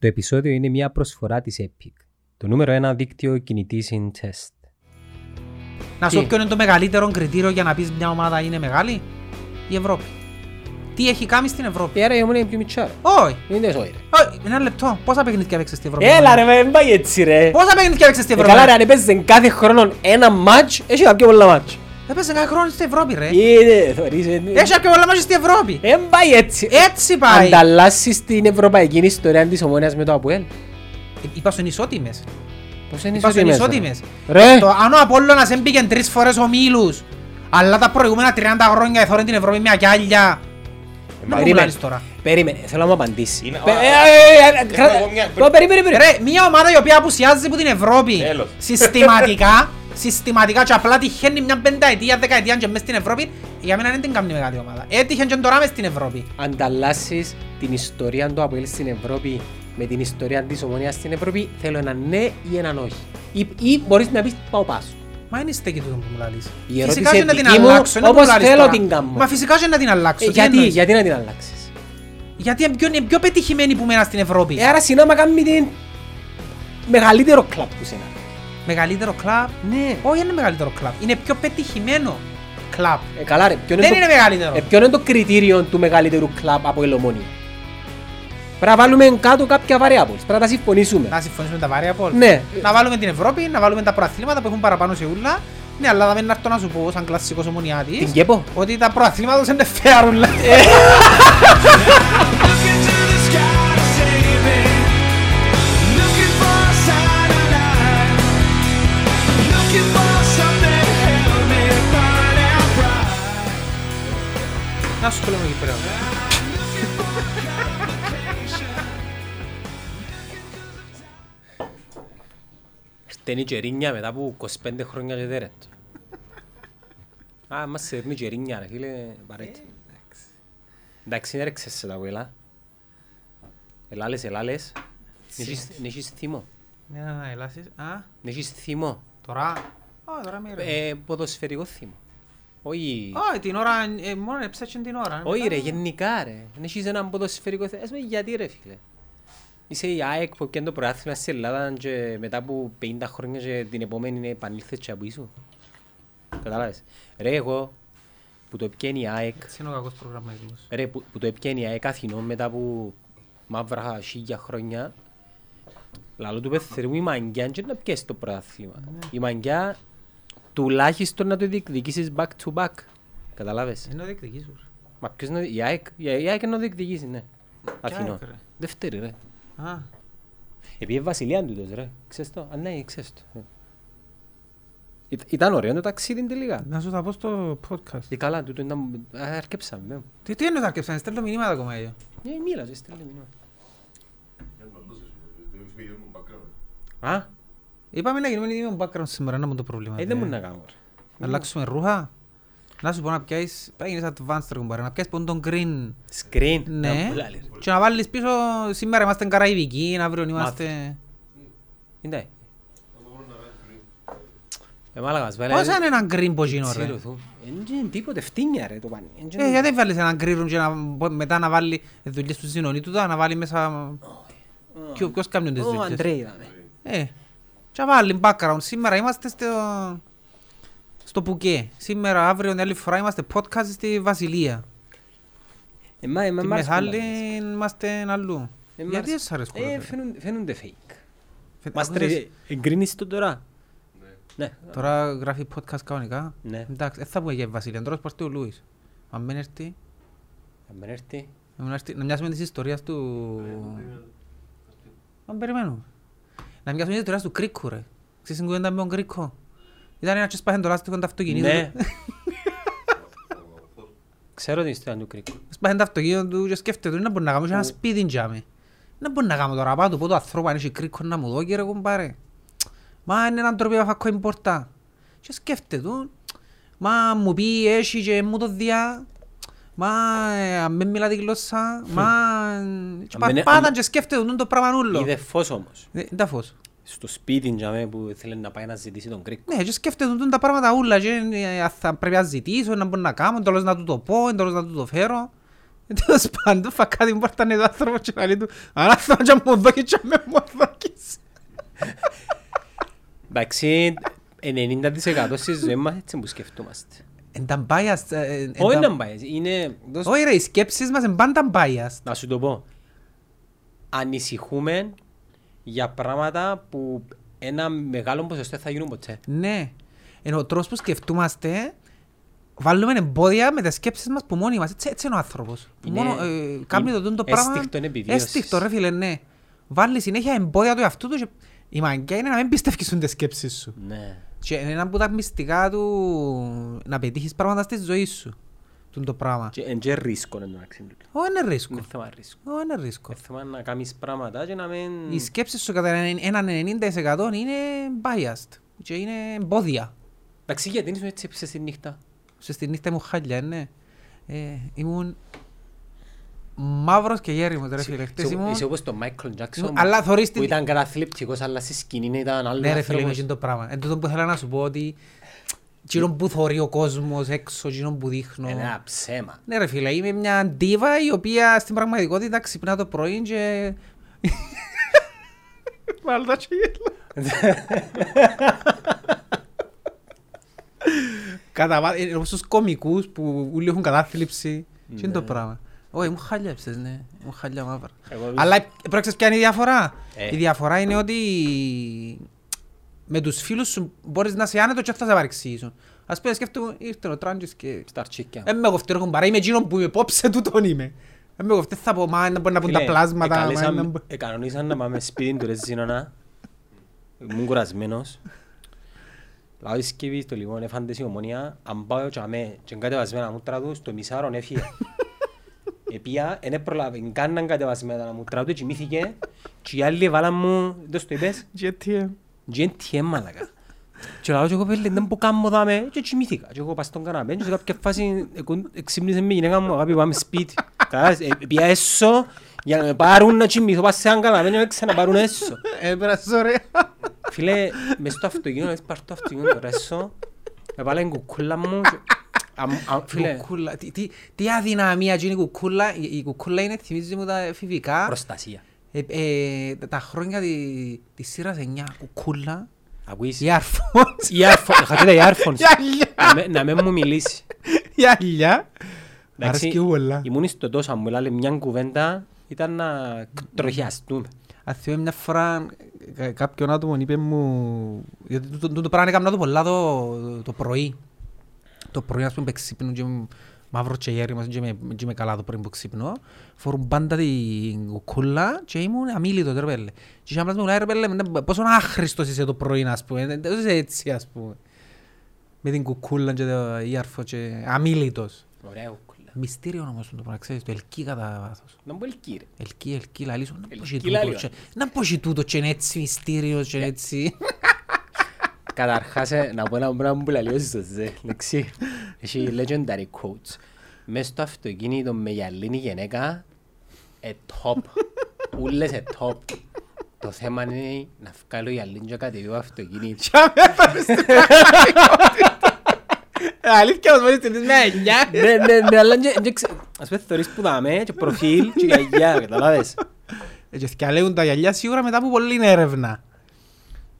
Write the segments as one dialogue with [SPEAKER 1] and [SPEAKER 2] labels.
[SPEAKER 1] Το επεισόδιο είναι μια προσφορά της Epic, το νούμερο ένα δίκτυο κινητής in test.
[SPEAKER 2] Να σου
[SPEAKER 1] Τι;
[SPEAKER 2] ποιο είναι το μεγαλύτερο κριτήριο για να πεις μια ομάδα είναι μεγάλη; Η Ευρώπη. Τι έχει κάνει στην Ευρώπη;
[SPEAKER 1] Άρα η ομόνια είναι πιο μητσά.
[SPEAKER 2] Όχι.
[SPEAKER 1] Είναι τόσο είναι.
[SPEAKER 2] Όχι. Ένα λεπτό. Πόσα παιχνίδια έπαιξες στην Ευρώπη.
[SPEAKER 1] Έλα ρε, δεν πάει έτσι ρε.
[SPEAKER 2] Πόσα παιχνίδια έπαιξες στην
[SPEAKER 1] Ε,
[SPEAKER 2] Ευρώπη;
[SPEAKER 1] Καλά ρε, αν έπαιζες κάθε χρόνο ένα μάτς, έχει κάποια πολλά μάτς.
[SPEAKER 2] Έπαιζε κάθε χρόνο στην Ευρώπη ρε.
[SPEAKER 1] Είναι, θωρείς, ε,
[SPEAKER 2] Έχει κάποια πολλά μάτια στην Ευρώπη.
[SPEAKER 1] Δεν πάει έτσι.
[SPEAKER 2] Έτσι πάει.
[SPEAKER 1] Ανταλλάσσεις την ευρωπαϊκή ιστορία της ομόνιας με το ΑΠΟΕΛ.
[SPEAKER 2] Ε, Είπα στον ισότιμες.
[SPEAKER 1] Πώς είναι
[SPEAKER 2] Είπα στον
[SPEAKER 1] ισότιμες,
[SPEAKER 2] ισότιμες.
[SPEAKER 1] Ρε,
[SPEAKER 2] Το- Αν ο Απόλλωνας έμπηκε τρεις φορές ομίλους, αλλά τα προηγούμενα 30 χρόνια εθώρεν την Ευρώπη με ακιάλια. Να μου
[SPEAKER 1] περίμενε.
[SPEAKER 2] μιλάς τώρα.
[SPEAKER 1] Περίμενε, θέλω να μου απαντήσεις.
[SPEAKER 3] Είναι-
[SPEAKER 1] Πε-
[SPEAKER 3] α,
[SPEAKER 1] ε,
[SPEAKER 3] α,
[SPEAKER 1] ε, ε,
[SPEAKER 3] έχω
[SPEAKER 1] κράτα-
[SPEAKER 3] εγώ μια-
[SPEAKER 1] Ω, Περίμενε, περίμενε.
[SPEAKER 2] Ρε, μια ομάδα η οποία απουσιάζει από την Ευρώπη
[SPEAKER 3] Τέλος.
[SPEAKER 2] συστηματικά, συστηματικά και απλά τυχαίνει μια πενταετία, δεκαετία και μες στην Ευρώπη, για μένα δεν την κάνει μεγάλη ομάδα. Έτυχε και τώρα μες στην Ευρώπη.
[SPEAKER 1] ανταλλάσσεις την ιστορία του ΑΠΟΕΛ στην Ευρώπη με την ιστορία της ομονίας στην Ευρώπη, θέλω ένα ναι ή έναν όχι. Ή, ή μπορείς να πεις πάω πάσο.
[SPEAKER 2] Μα είναι στέκει τούτο που μου λαλείς.
[SPEAKER 1] Η ερώτηση
[SPEAKER 2] Φυσικά και να την
[SPEAKER 1] δική μου,
[SPEAKER 2] αλλάξω, είναι που
[SPEAKER 1] όπως
[SPEAKER 2] μου λαλείς
[SPEAKER 1] θέλω
[SPEAKER 2] τώρα.
[SPEAKER 1] την κάνω.
[SPEAKER 2] Μα φυσικά και να την αλλάξω.
[SPEAKER 1] Ε,
[SPEAKER 2] τι
[SPEAKER 1] γιατί,
[SPEAKER 2] εννοείς;
[SPEAKER 1] γιατί να την αλλάξεις;
[SPEAKER 2] Γιατί είναι πιο, είναι πιο πετυχημένη που μένα στην Ευρώπη.
[SPEAKER 1] Ε, άρα συνάμα κάνει την μεγαλύτερο κλαπ που σένα.
[SPEAKER 2] Μεγαλύτερο κλαμπ;
[SPEAKER 1] Ναι.
[SPEAKER 2] Όχι, είναι μεγαλύτερο κλαμπ. Είναι πιο πετυχημένο κλαμπ.
[SPEAKER 1] Ε, καλά ρε, ποιο
[SPEAKER 2] Δεν
[SPEAKER 1] το,
[SPEAKER 2] είναι μεγαλύτερο.
[SPEAKER 1] ε, ποιο είναι το κριτήριο του μεγαλύτερου κλαπ από ελομόνια; Πρέπει να βάλουμε κάτω κάποια variables, πρέπει να τα συμφωνήσουμε.
[SPEAKER 2] Να συμφωνήσουμε τα βάρια πόλ.
[SPEAKER 1] Ναι.
[SPEAKER 2] Να βάλουμε την Ευρώπη, να βάλουμε τα προαθλήματα που έχουν παραπάνω σε ούλα. Ναι, αλλά δεν έρθω να σου πω σαν κλασσικός ομονιάτης
[SPEAKER 1] Την κέπω.
[SPEAKER 2] ότι τα προαθλήματα τους είναι fair ούλα.
[SPEAKER 4] Looking to the sky to save me. Looking for a sign of life. Looking for something to help me find out right.
[SPEAKER 2] Να σου το λέμε εκεί πέρα.
[SPEAKER 1] Φταίνει η Τζερίνια μετά από 25 χρόνια και τέρετ. Α, μας σέρνει η Τζερίνια ρε φίλε, παρέτη. Εντάξει, έρεξες σε τα βουέλα. Ελάλες, ελάλες. Νέχεις θύμο.
[SPEAKER 2] Ναι, να να ελάσεις. Α,
[SPEAKER 1] Νέχεις θύμο.
[SPEAKER 2] τώρα. Α, τώρα με ρε.
[SPEAKER 1] Ε, ποδοσφαιρικό θύμο. Όχι...
[SPEAKER 2] Όχι, την ώρα, ε, μόνο έψαξε την ώρα.
[SPEAKER 1] Όχι
[SPEAKER 2] Μετά-
[SPEAKER 1] ρε, γενικά ρε. Νέχεις έναν ποδοσφαιρικό θύμο. Ας πούμε γιατί ρε φίλε. Είσαι η ΑΕΚ που πιάνε το προάθλημα στην Ελλάδα και μετά από 50 χρόνια και την επόμενη επανήλθες και από ίσου. Κατάλαβες. Ρε εγώ που το πιένει η ΑΕΚ
[SPEAKER 2] Έτσι είναι ο κακός προγραμματισμός.
[SPEAKER 1] Ρε, που, που το έπιανε η ΑΕΚ Αθηνών μετά από μαύρα χίλια χρόνια Λαλό του πεθερού η Μαγκιά και να πιέσει το πρωτάθλημα. Η Μαγκιά τουλάχιστον να το διεκδικήσεις back to back. Καταλάβες.
[SPEAKER 2] Είναι ο διεκδικήσους.
[SPEAKER 1] Μα ποιος να... Η ΑΕΚ, η ΑΕΚ να το διεκδικήσει, ναι. Αθηνών.
[SPEAKER 2] ΑΕΚ, ρε.
[SPEAKER 1] Δεύτερη ρε.
[SPEAKER 2] Α,
[SPEAKER 1] Επειδή βασιλεία τούτος ρε. Ξέρεις το. Α, ναι, ξέρεις το. Ε. Ήταν- Ήταν ωραίο το ταξίδι τελικά.
[SPEAKER 2] να σου τα πω στο podcast.
[SPEAKER 1] Ε, καλά, τούτο ήταν... Α, Αρκέψαμε.
[SPEAKER 2] Τι, τι εννοείς αρκεψαν, στέλνω μηνύματα ακόμα εγώ.
[SPEAKER 1] Ε, μίλαζε, στέλνε μήνυμα. Α,
[SPEAKER 2] Είπαμε να γίνουμε ίδιο background σήμερα, να μου το πρόβλημα.
[SPEAKER 1] ε, δεν μπορεί να κάνω ρε.
[SPEAKER 2] Να αλλάξουμε ρούχα; Να σου πω να πιάσεις, πρέπει να γίνεις advanced ρε κουμπάρε, να πιάσεις πον τον green.
[SPEAKER 1] Screen.
[SPEAKER 2] Ναι.
[SPEAKER 1] Να πουλάλει, ρε.
[SPEAKER 2] Και να βάλεις πίσω, σήμερα είμαστε Καραϊβικοί, αύριο είμαστε...
[SPEAKER 1] Είναι. Ε, μάλακας, βάλε.
[SPEAKER 2] Πόσα είναι ένα green που γίνω ρε;
[SPEAKER 1] Ξέρω του. Εν είναι τίποτε, φτύνια ρε το πάνι. Εν είναι-
[SPEAKER 2] Ε, γιατί βάλεις έναν green και να, μετά να βάλει δουλειές του συνονί του, να βάλει μέσα... Ποιο- Ποιος κάνει τις
[SPEAKER 1] Ο
[SPEAKER 2] δουλειές;
[SPEAKER 1] Αντρέι είδαμε.
[SPEAKER 2] Ε, και να βάλει background. Σήμερα είμαστε στο... Στο Πουκέ. Σήμερα, αύριο, την άλλη φορά είμαστε podcast στη Βασιλεία.
[SPEAKER 1] Εμά, εμά,
[SPEAKER 2] Τη
[SPEAKER 1] μ' αρέσκουν
[SPEAKER 2] Μεθάλη
[SPEAKER 1] τα τέτοια.
[SPEAKER 2] είμαστε αλλού.
[SPEAKER 1] Ε, μ'
[SPEAKER 2] Γιατί
[SPEAKER 1] αρέσκουν.
[SPEAKER 2] σας αρέσκουν.
[SPEAKER 1] Ε,
[SPEAKER 2] ρε.
[SPEAKER 1] φαίνουν- φαίνονται fake.
[SPEAKER 2] Φε-
[SPEAKER 1] Μας
[SPEAKER 2] άκουσες,
[SPEAKER 1] τρε- εγκρίνεις το τώρα; Ναι.
[SPEAKER 2] Τώρα γράφει podcast κανονικά.
[SPEAKER 1] Ναι.
[SPEAKER 2] Εντάξει, δεν θα πούμε για η Βασιλεία, τώρα σπαρτεί ο Λούις. Αν μην έρθει,
[SPEAKER 1] Αν μην έρθει.
[SPEAKER 2] να μην έρθει- να μοιάσουμε της ιστορίας του... Αν περιμένουμε. Να μοιάσουμε της ιστορίας του Κρίκου ρε. Ξέρεις την κουβέντα με τον Κρίκο; Ήταν ένα και σπάχεν το λάστιχο του αυτοκινήτου.
[SPEAKER 1] Ναι.
[SPEAKER 2] του.
[SPEAKER 1] Ξέρω την ιστορία του Κρίκου.
[SPEAKER 2] Σπάχεν το αυτοκίνητο του και σκέφτεται του, να μπορεί να κάνω και ένα σπίτι τζάμε. Να μπορεί να κάνω τώρα πάω του πω το ανθρώπου αν έχει Κρίκο να μου δω κύριε κουμπάρε. Μα είναι έναν τρόπο να φακώ η πόρτα. Και σκέφτεται του, μα μου πει έχει και μου το διά. Μα ε, αν μην μιλά τη γλώσσα, μα... Και
[SPEAKER 1] Αν μην-
[SPEAKER 2] παρπάταν
[SPEAKER 1] αν-
[SPEAKER 2] και σκέφτεται του το πράγμα ούλο.
[SPEAKER 1] Είδε φως όμως.
[SPEAKER 2] Ε, Τα φως.
[SPEAKER 1] Στο σπίτι τζάμε που θέλει να πάει να ζητήσει τον Κρίκο.
[SPEAKER 2] Ναι, και σκέφτεται του τα πράγματα ούλα και ε, θα πρέπει να ζητήσω, να μπορώ να κάνω, εντός να του το πω, εντός να του το φέρω. Τέλος πάντων, φακά την πόρτα είναι το άνθρωπος και λέει του «Αν θέλω να μου δώκεις και με μου δώκεις».
[SPEAKER 1] Εντάξει, 90% στη ζωή μας έτσι που σκεφτούμαστε.
[SPEAKER 2] Εν τα biased, ε, εν
[SPEAKER 1] Όχι
[SPEAKER 2] τα-
[SPEAKER 1] να πάει, είναι... δώσ'
[SPEAKER 2] Όχι ρε, οι σκέψεις μας είναι πάντα biased.
[SPEAKER 1] Να σου το πω. Ανησυχούμε για πράγματα που ένα μεγάλο ποσοστό δεν θα γίνουν ποτέ.
[SPEAKER 2] Ναι. Ενώ ο τρόπος που σκεφτούμαστε, βάλουμε εμπόδια με τις σκέψεις μας που μόνοι μας. Έτσι, έτσι είναι ο άνθρωπος. Που
[SPEAKER 1] Είναι-
[SPEAKER 2] μόνο ε, κάνει το, το
[SPEAKER 1] είναι
[SPEAKER 2] πράγμα.
[SPEAKER 1] αίσθηκτον επιβίωσης.
[SPEAKER 2] Αίσθηκτο ρε φίλε, ναι. Βάλει συνέχεια εμπόδια του εαυτού τους και η μαγκιά είναι να μην πιστεύεις στις σκέψεις σου.
[SPEAKER 1] Ναι.
[SPEAKER 2] Και είναι ένα από τα μυστικά του να πετύχεις πράγματα στη ζωή σου. Τούν το πράγμα.
[SPEAKER 1] Και εν και ρίσκο είναι το μεταξύ του.
[SPEAKER 2] Όχι είναι ρίσκο.
[SPEAKER 1] Είναι θέμα ρίσκο.
[SPEAKER 2] Όχι είναι ρίσκο.
[SPEAKER 1] Είναι θέμα να κάνεις πράγματα και να μην...
[SPEAKER 2] Οι σκέψεις σου κατά έναν 90% είναι biased. Και είναι εμπόδια.
[SPEAKER 1] Εντάξει, γιατί ήσουν έτσι έπισες τη νύχτα;
[SPEAKER 2] Σε στη νύχτα μου χάλια, ναι. Ε, ήμουν μαύρος και γέριμος, ρε φίλε. Χτες
[SPEAKER 1] Είσαι-
[SPEAKER 2] ήμουν...
[SPEAKER 1] Είσαι όπως τον Μάικλ Τζάκσον
[SPEAKER 2] Ήμουν- αλλά θωρείς
[SPEAKER 1] που
[SPEAKER 2] την-
[SPEAKER 1] ήταν καταθλιπτικός αλλά στη σκηνή ήταν άλλος
[SPEAKER 2] Ναι ρε φίλε, είναι
[SPEAKER 1] άνθρωπος.
[SPEAKER 2] εκείνο το πράγμα. Εν τούτο που θέλω να σου πω ότι εκείνο που θωρεί ο κόσμος έξω, εκείνο που δείχνω.
[SPEAKER 1] Είναι ένα ψέμα.
[SPEAKER 2] Ναι ρε φίλε, είμαι μια ντίβα η οποία στην πραγματικότητα ξυπνά το πρωί και... Βάλτα και γέλα. Κατά βά- ε, όπως τους κομικούς που όλοι έχουν κατάθλιψη. Τι είναι το
[SPEAKER 1] Ναι.
[SPEAKER 2] πράγμα. Όχι, μου χάλιαψες, ναι. Μου χάλια μαύρα.
[SPEAKER 1] Εγώ-
[SPEAKER 2] Αλλά πρόξες ποια είναι η διαφορά;
[SPEAKER 1] Ε.
[SPEAKER 2] Η διαφορά είναι ότι με τους φίλους σου μπορείς να είσαι άνετος και θα σε παρεξηγήσουν. Ας πούμε σκέφτομαι, ήρθε ο Τράντζης και
[SPEAKER 1] Στα αρτσίκια.
[SPEAKER 2] δεν με κοφτεί ρε είμαι εκείνον που υπόψε τούτον είμαι. Δεν με κοφτεί θα πω, μα να μπορεί να πούν τα
[SPEAKER 1] Φίλε,
[SPEAKER 2] πλάσματα. μα
[SPEAKER 1] εκαλέσαν-
[SPEAKER 2] να μπο-
[SPEAKER 1] Εκανονίσαν να πάμε σπίτι του ρε Ζήνονα. Ήμουν κουρασμένος. Λάω η σκευή στο λοιπόν, έφαντε η ομονία. Αν πάω και αμέ και κατεβασμένα μούτρα του, στο μισάρον έφυγε. Επία, δεν προλάβει καν να κατεβασμένα τα μούτρα του, κοιμήθηκε και οι άλλοι βάλαν μου, δεν στο είπες,
[SPEAKER 2] GTM.
[SPEAKER 1] GNTM μαλακα. Και λάω και εγώ πέλε, δεν μπορώ καν δάμε και κοιμήθηκα. Και εγώ πας στον καναπέ και σε κάποια φάση εκουν- εξύπνησε με η γυναίκα μου, αγάπη πάμε σπίτι. Κατάλαβες, ε, πήγα έσω για να με πάρουν να κοιμηθώ, πας σε έναν καναπέ και να με ξαναπάρουν έσω.
[SPEAKER 2] Έπρασε ωραία.
[SPEAKER 1] Φίλε, μες στο αυτοκίνητο, μες πάρ' το αυτοκίνητο τώρα έσω, έβαλα την κουκούλα μου και... αμ- αμ- Φίλε,
[SPEAKER 2] Κουκούλα. Τι- τι- Τι αδυναμία εκείνη η κουκούλα. Η η κουκούλα είναι, θυμίζει μου τα εφηβικά.
[SPEAKER 1] προστασία.
[SPEAKER 2] Ε, ε, τα- Τα χρόνια τη- της σειράς 9. Κουκούλα.
[SPEAKER 1] Ακούεις,
[SPEAKER 2] Οι αρφός.
[SPEAKER 1] earphone- είχα και τα earphones.
[SPEAKER 2] Η αλιά.
[SPEAKER 1] Να με- Να μην μου μιλήσεις.
[SPEAKER 2] Η αλιά.
[SPEAKER 1] Εντάξει,
[SPEAKER 2] Αρέσκει μου πολλά.
[SPEAKER 1] Ήμουν στο τόσο, μου έλαβε μια κουβέντα, ήταν να τροχιαστούμε.
[SPEAKER 2] Αν θυμάμαι μια φορά κα- κάποιον άτομο είπε μου γιατί το, το, το πράγμα έκανα το πολλά το, το πρωί. Το πρωί ας πούμε που ξύπνω και είμαι μαύρο και γέριμος και είμαι, και είμαι καλά το πρωί που ξύπνω. Φορούν πάντα την κουκούλα και ήμουν αμήλυτος ρε πέλε. Και είχα μου λέει ρε πέλε ναι, πόσο άχρηστος είσαι το πρωί ας πούμε. Δεν δεν είσαι έτσι ας πούμε. Με την κουκούλα και το ιάρφο και αμήλυτος.
[SPEAKER 1] Ωραία κουκούλα.
[SPEAKER 2] Μυστήριο όμως το πράγμα, ξέρεις, το ελκύει κατά βάθος.
[SPEAKER 1] Να μου ελκύει ρε.
[SPEAKER 2] Ελκύει, ελκύει, λαλείς, να πω και
[SPEAKER 1] Ελκύει,
[SPEAKER 2] τούτο
[SPEAKER 1] λαλείς.
[SPEAKER 2] και- να πω και τούτο και είναι έτσι μυστήριος και είναι έτσι.
[SPEAKER 1] Καταρχάς, ε, να πω ένα πράγμα που λέει ο Ζωζέ. Εντάξει, έχει legendary quotes. Μες στο αυτοκίνητο με γυαλίνη γυναίκα, ε, top. Ούλες ε, top. Το θέμα είναι να βγάλω γυαλίνη και κατεβεί το αυτοκίνητο.
[SPEAKER 2] Και αμέσως στην πραγματικότητα. Αλήθεια μας μπορείς την με εννιά.
[SPEAKER 1] Ναι, ναι, ναι, αλλά και- και ξε- ας πούμε θωρείς που δάμε και προφίλ και γιαγιά, καταλάβες.
[SPEAKER 2] Ε, Και θυκαλέουν τα γυαλιά σίγουρα μετά από πολλή έρευνα.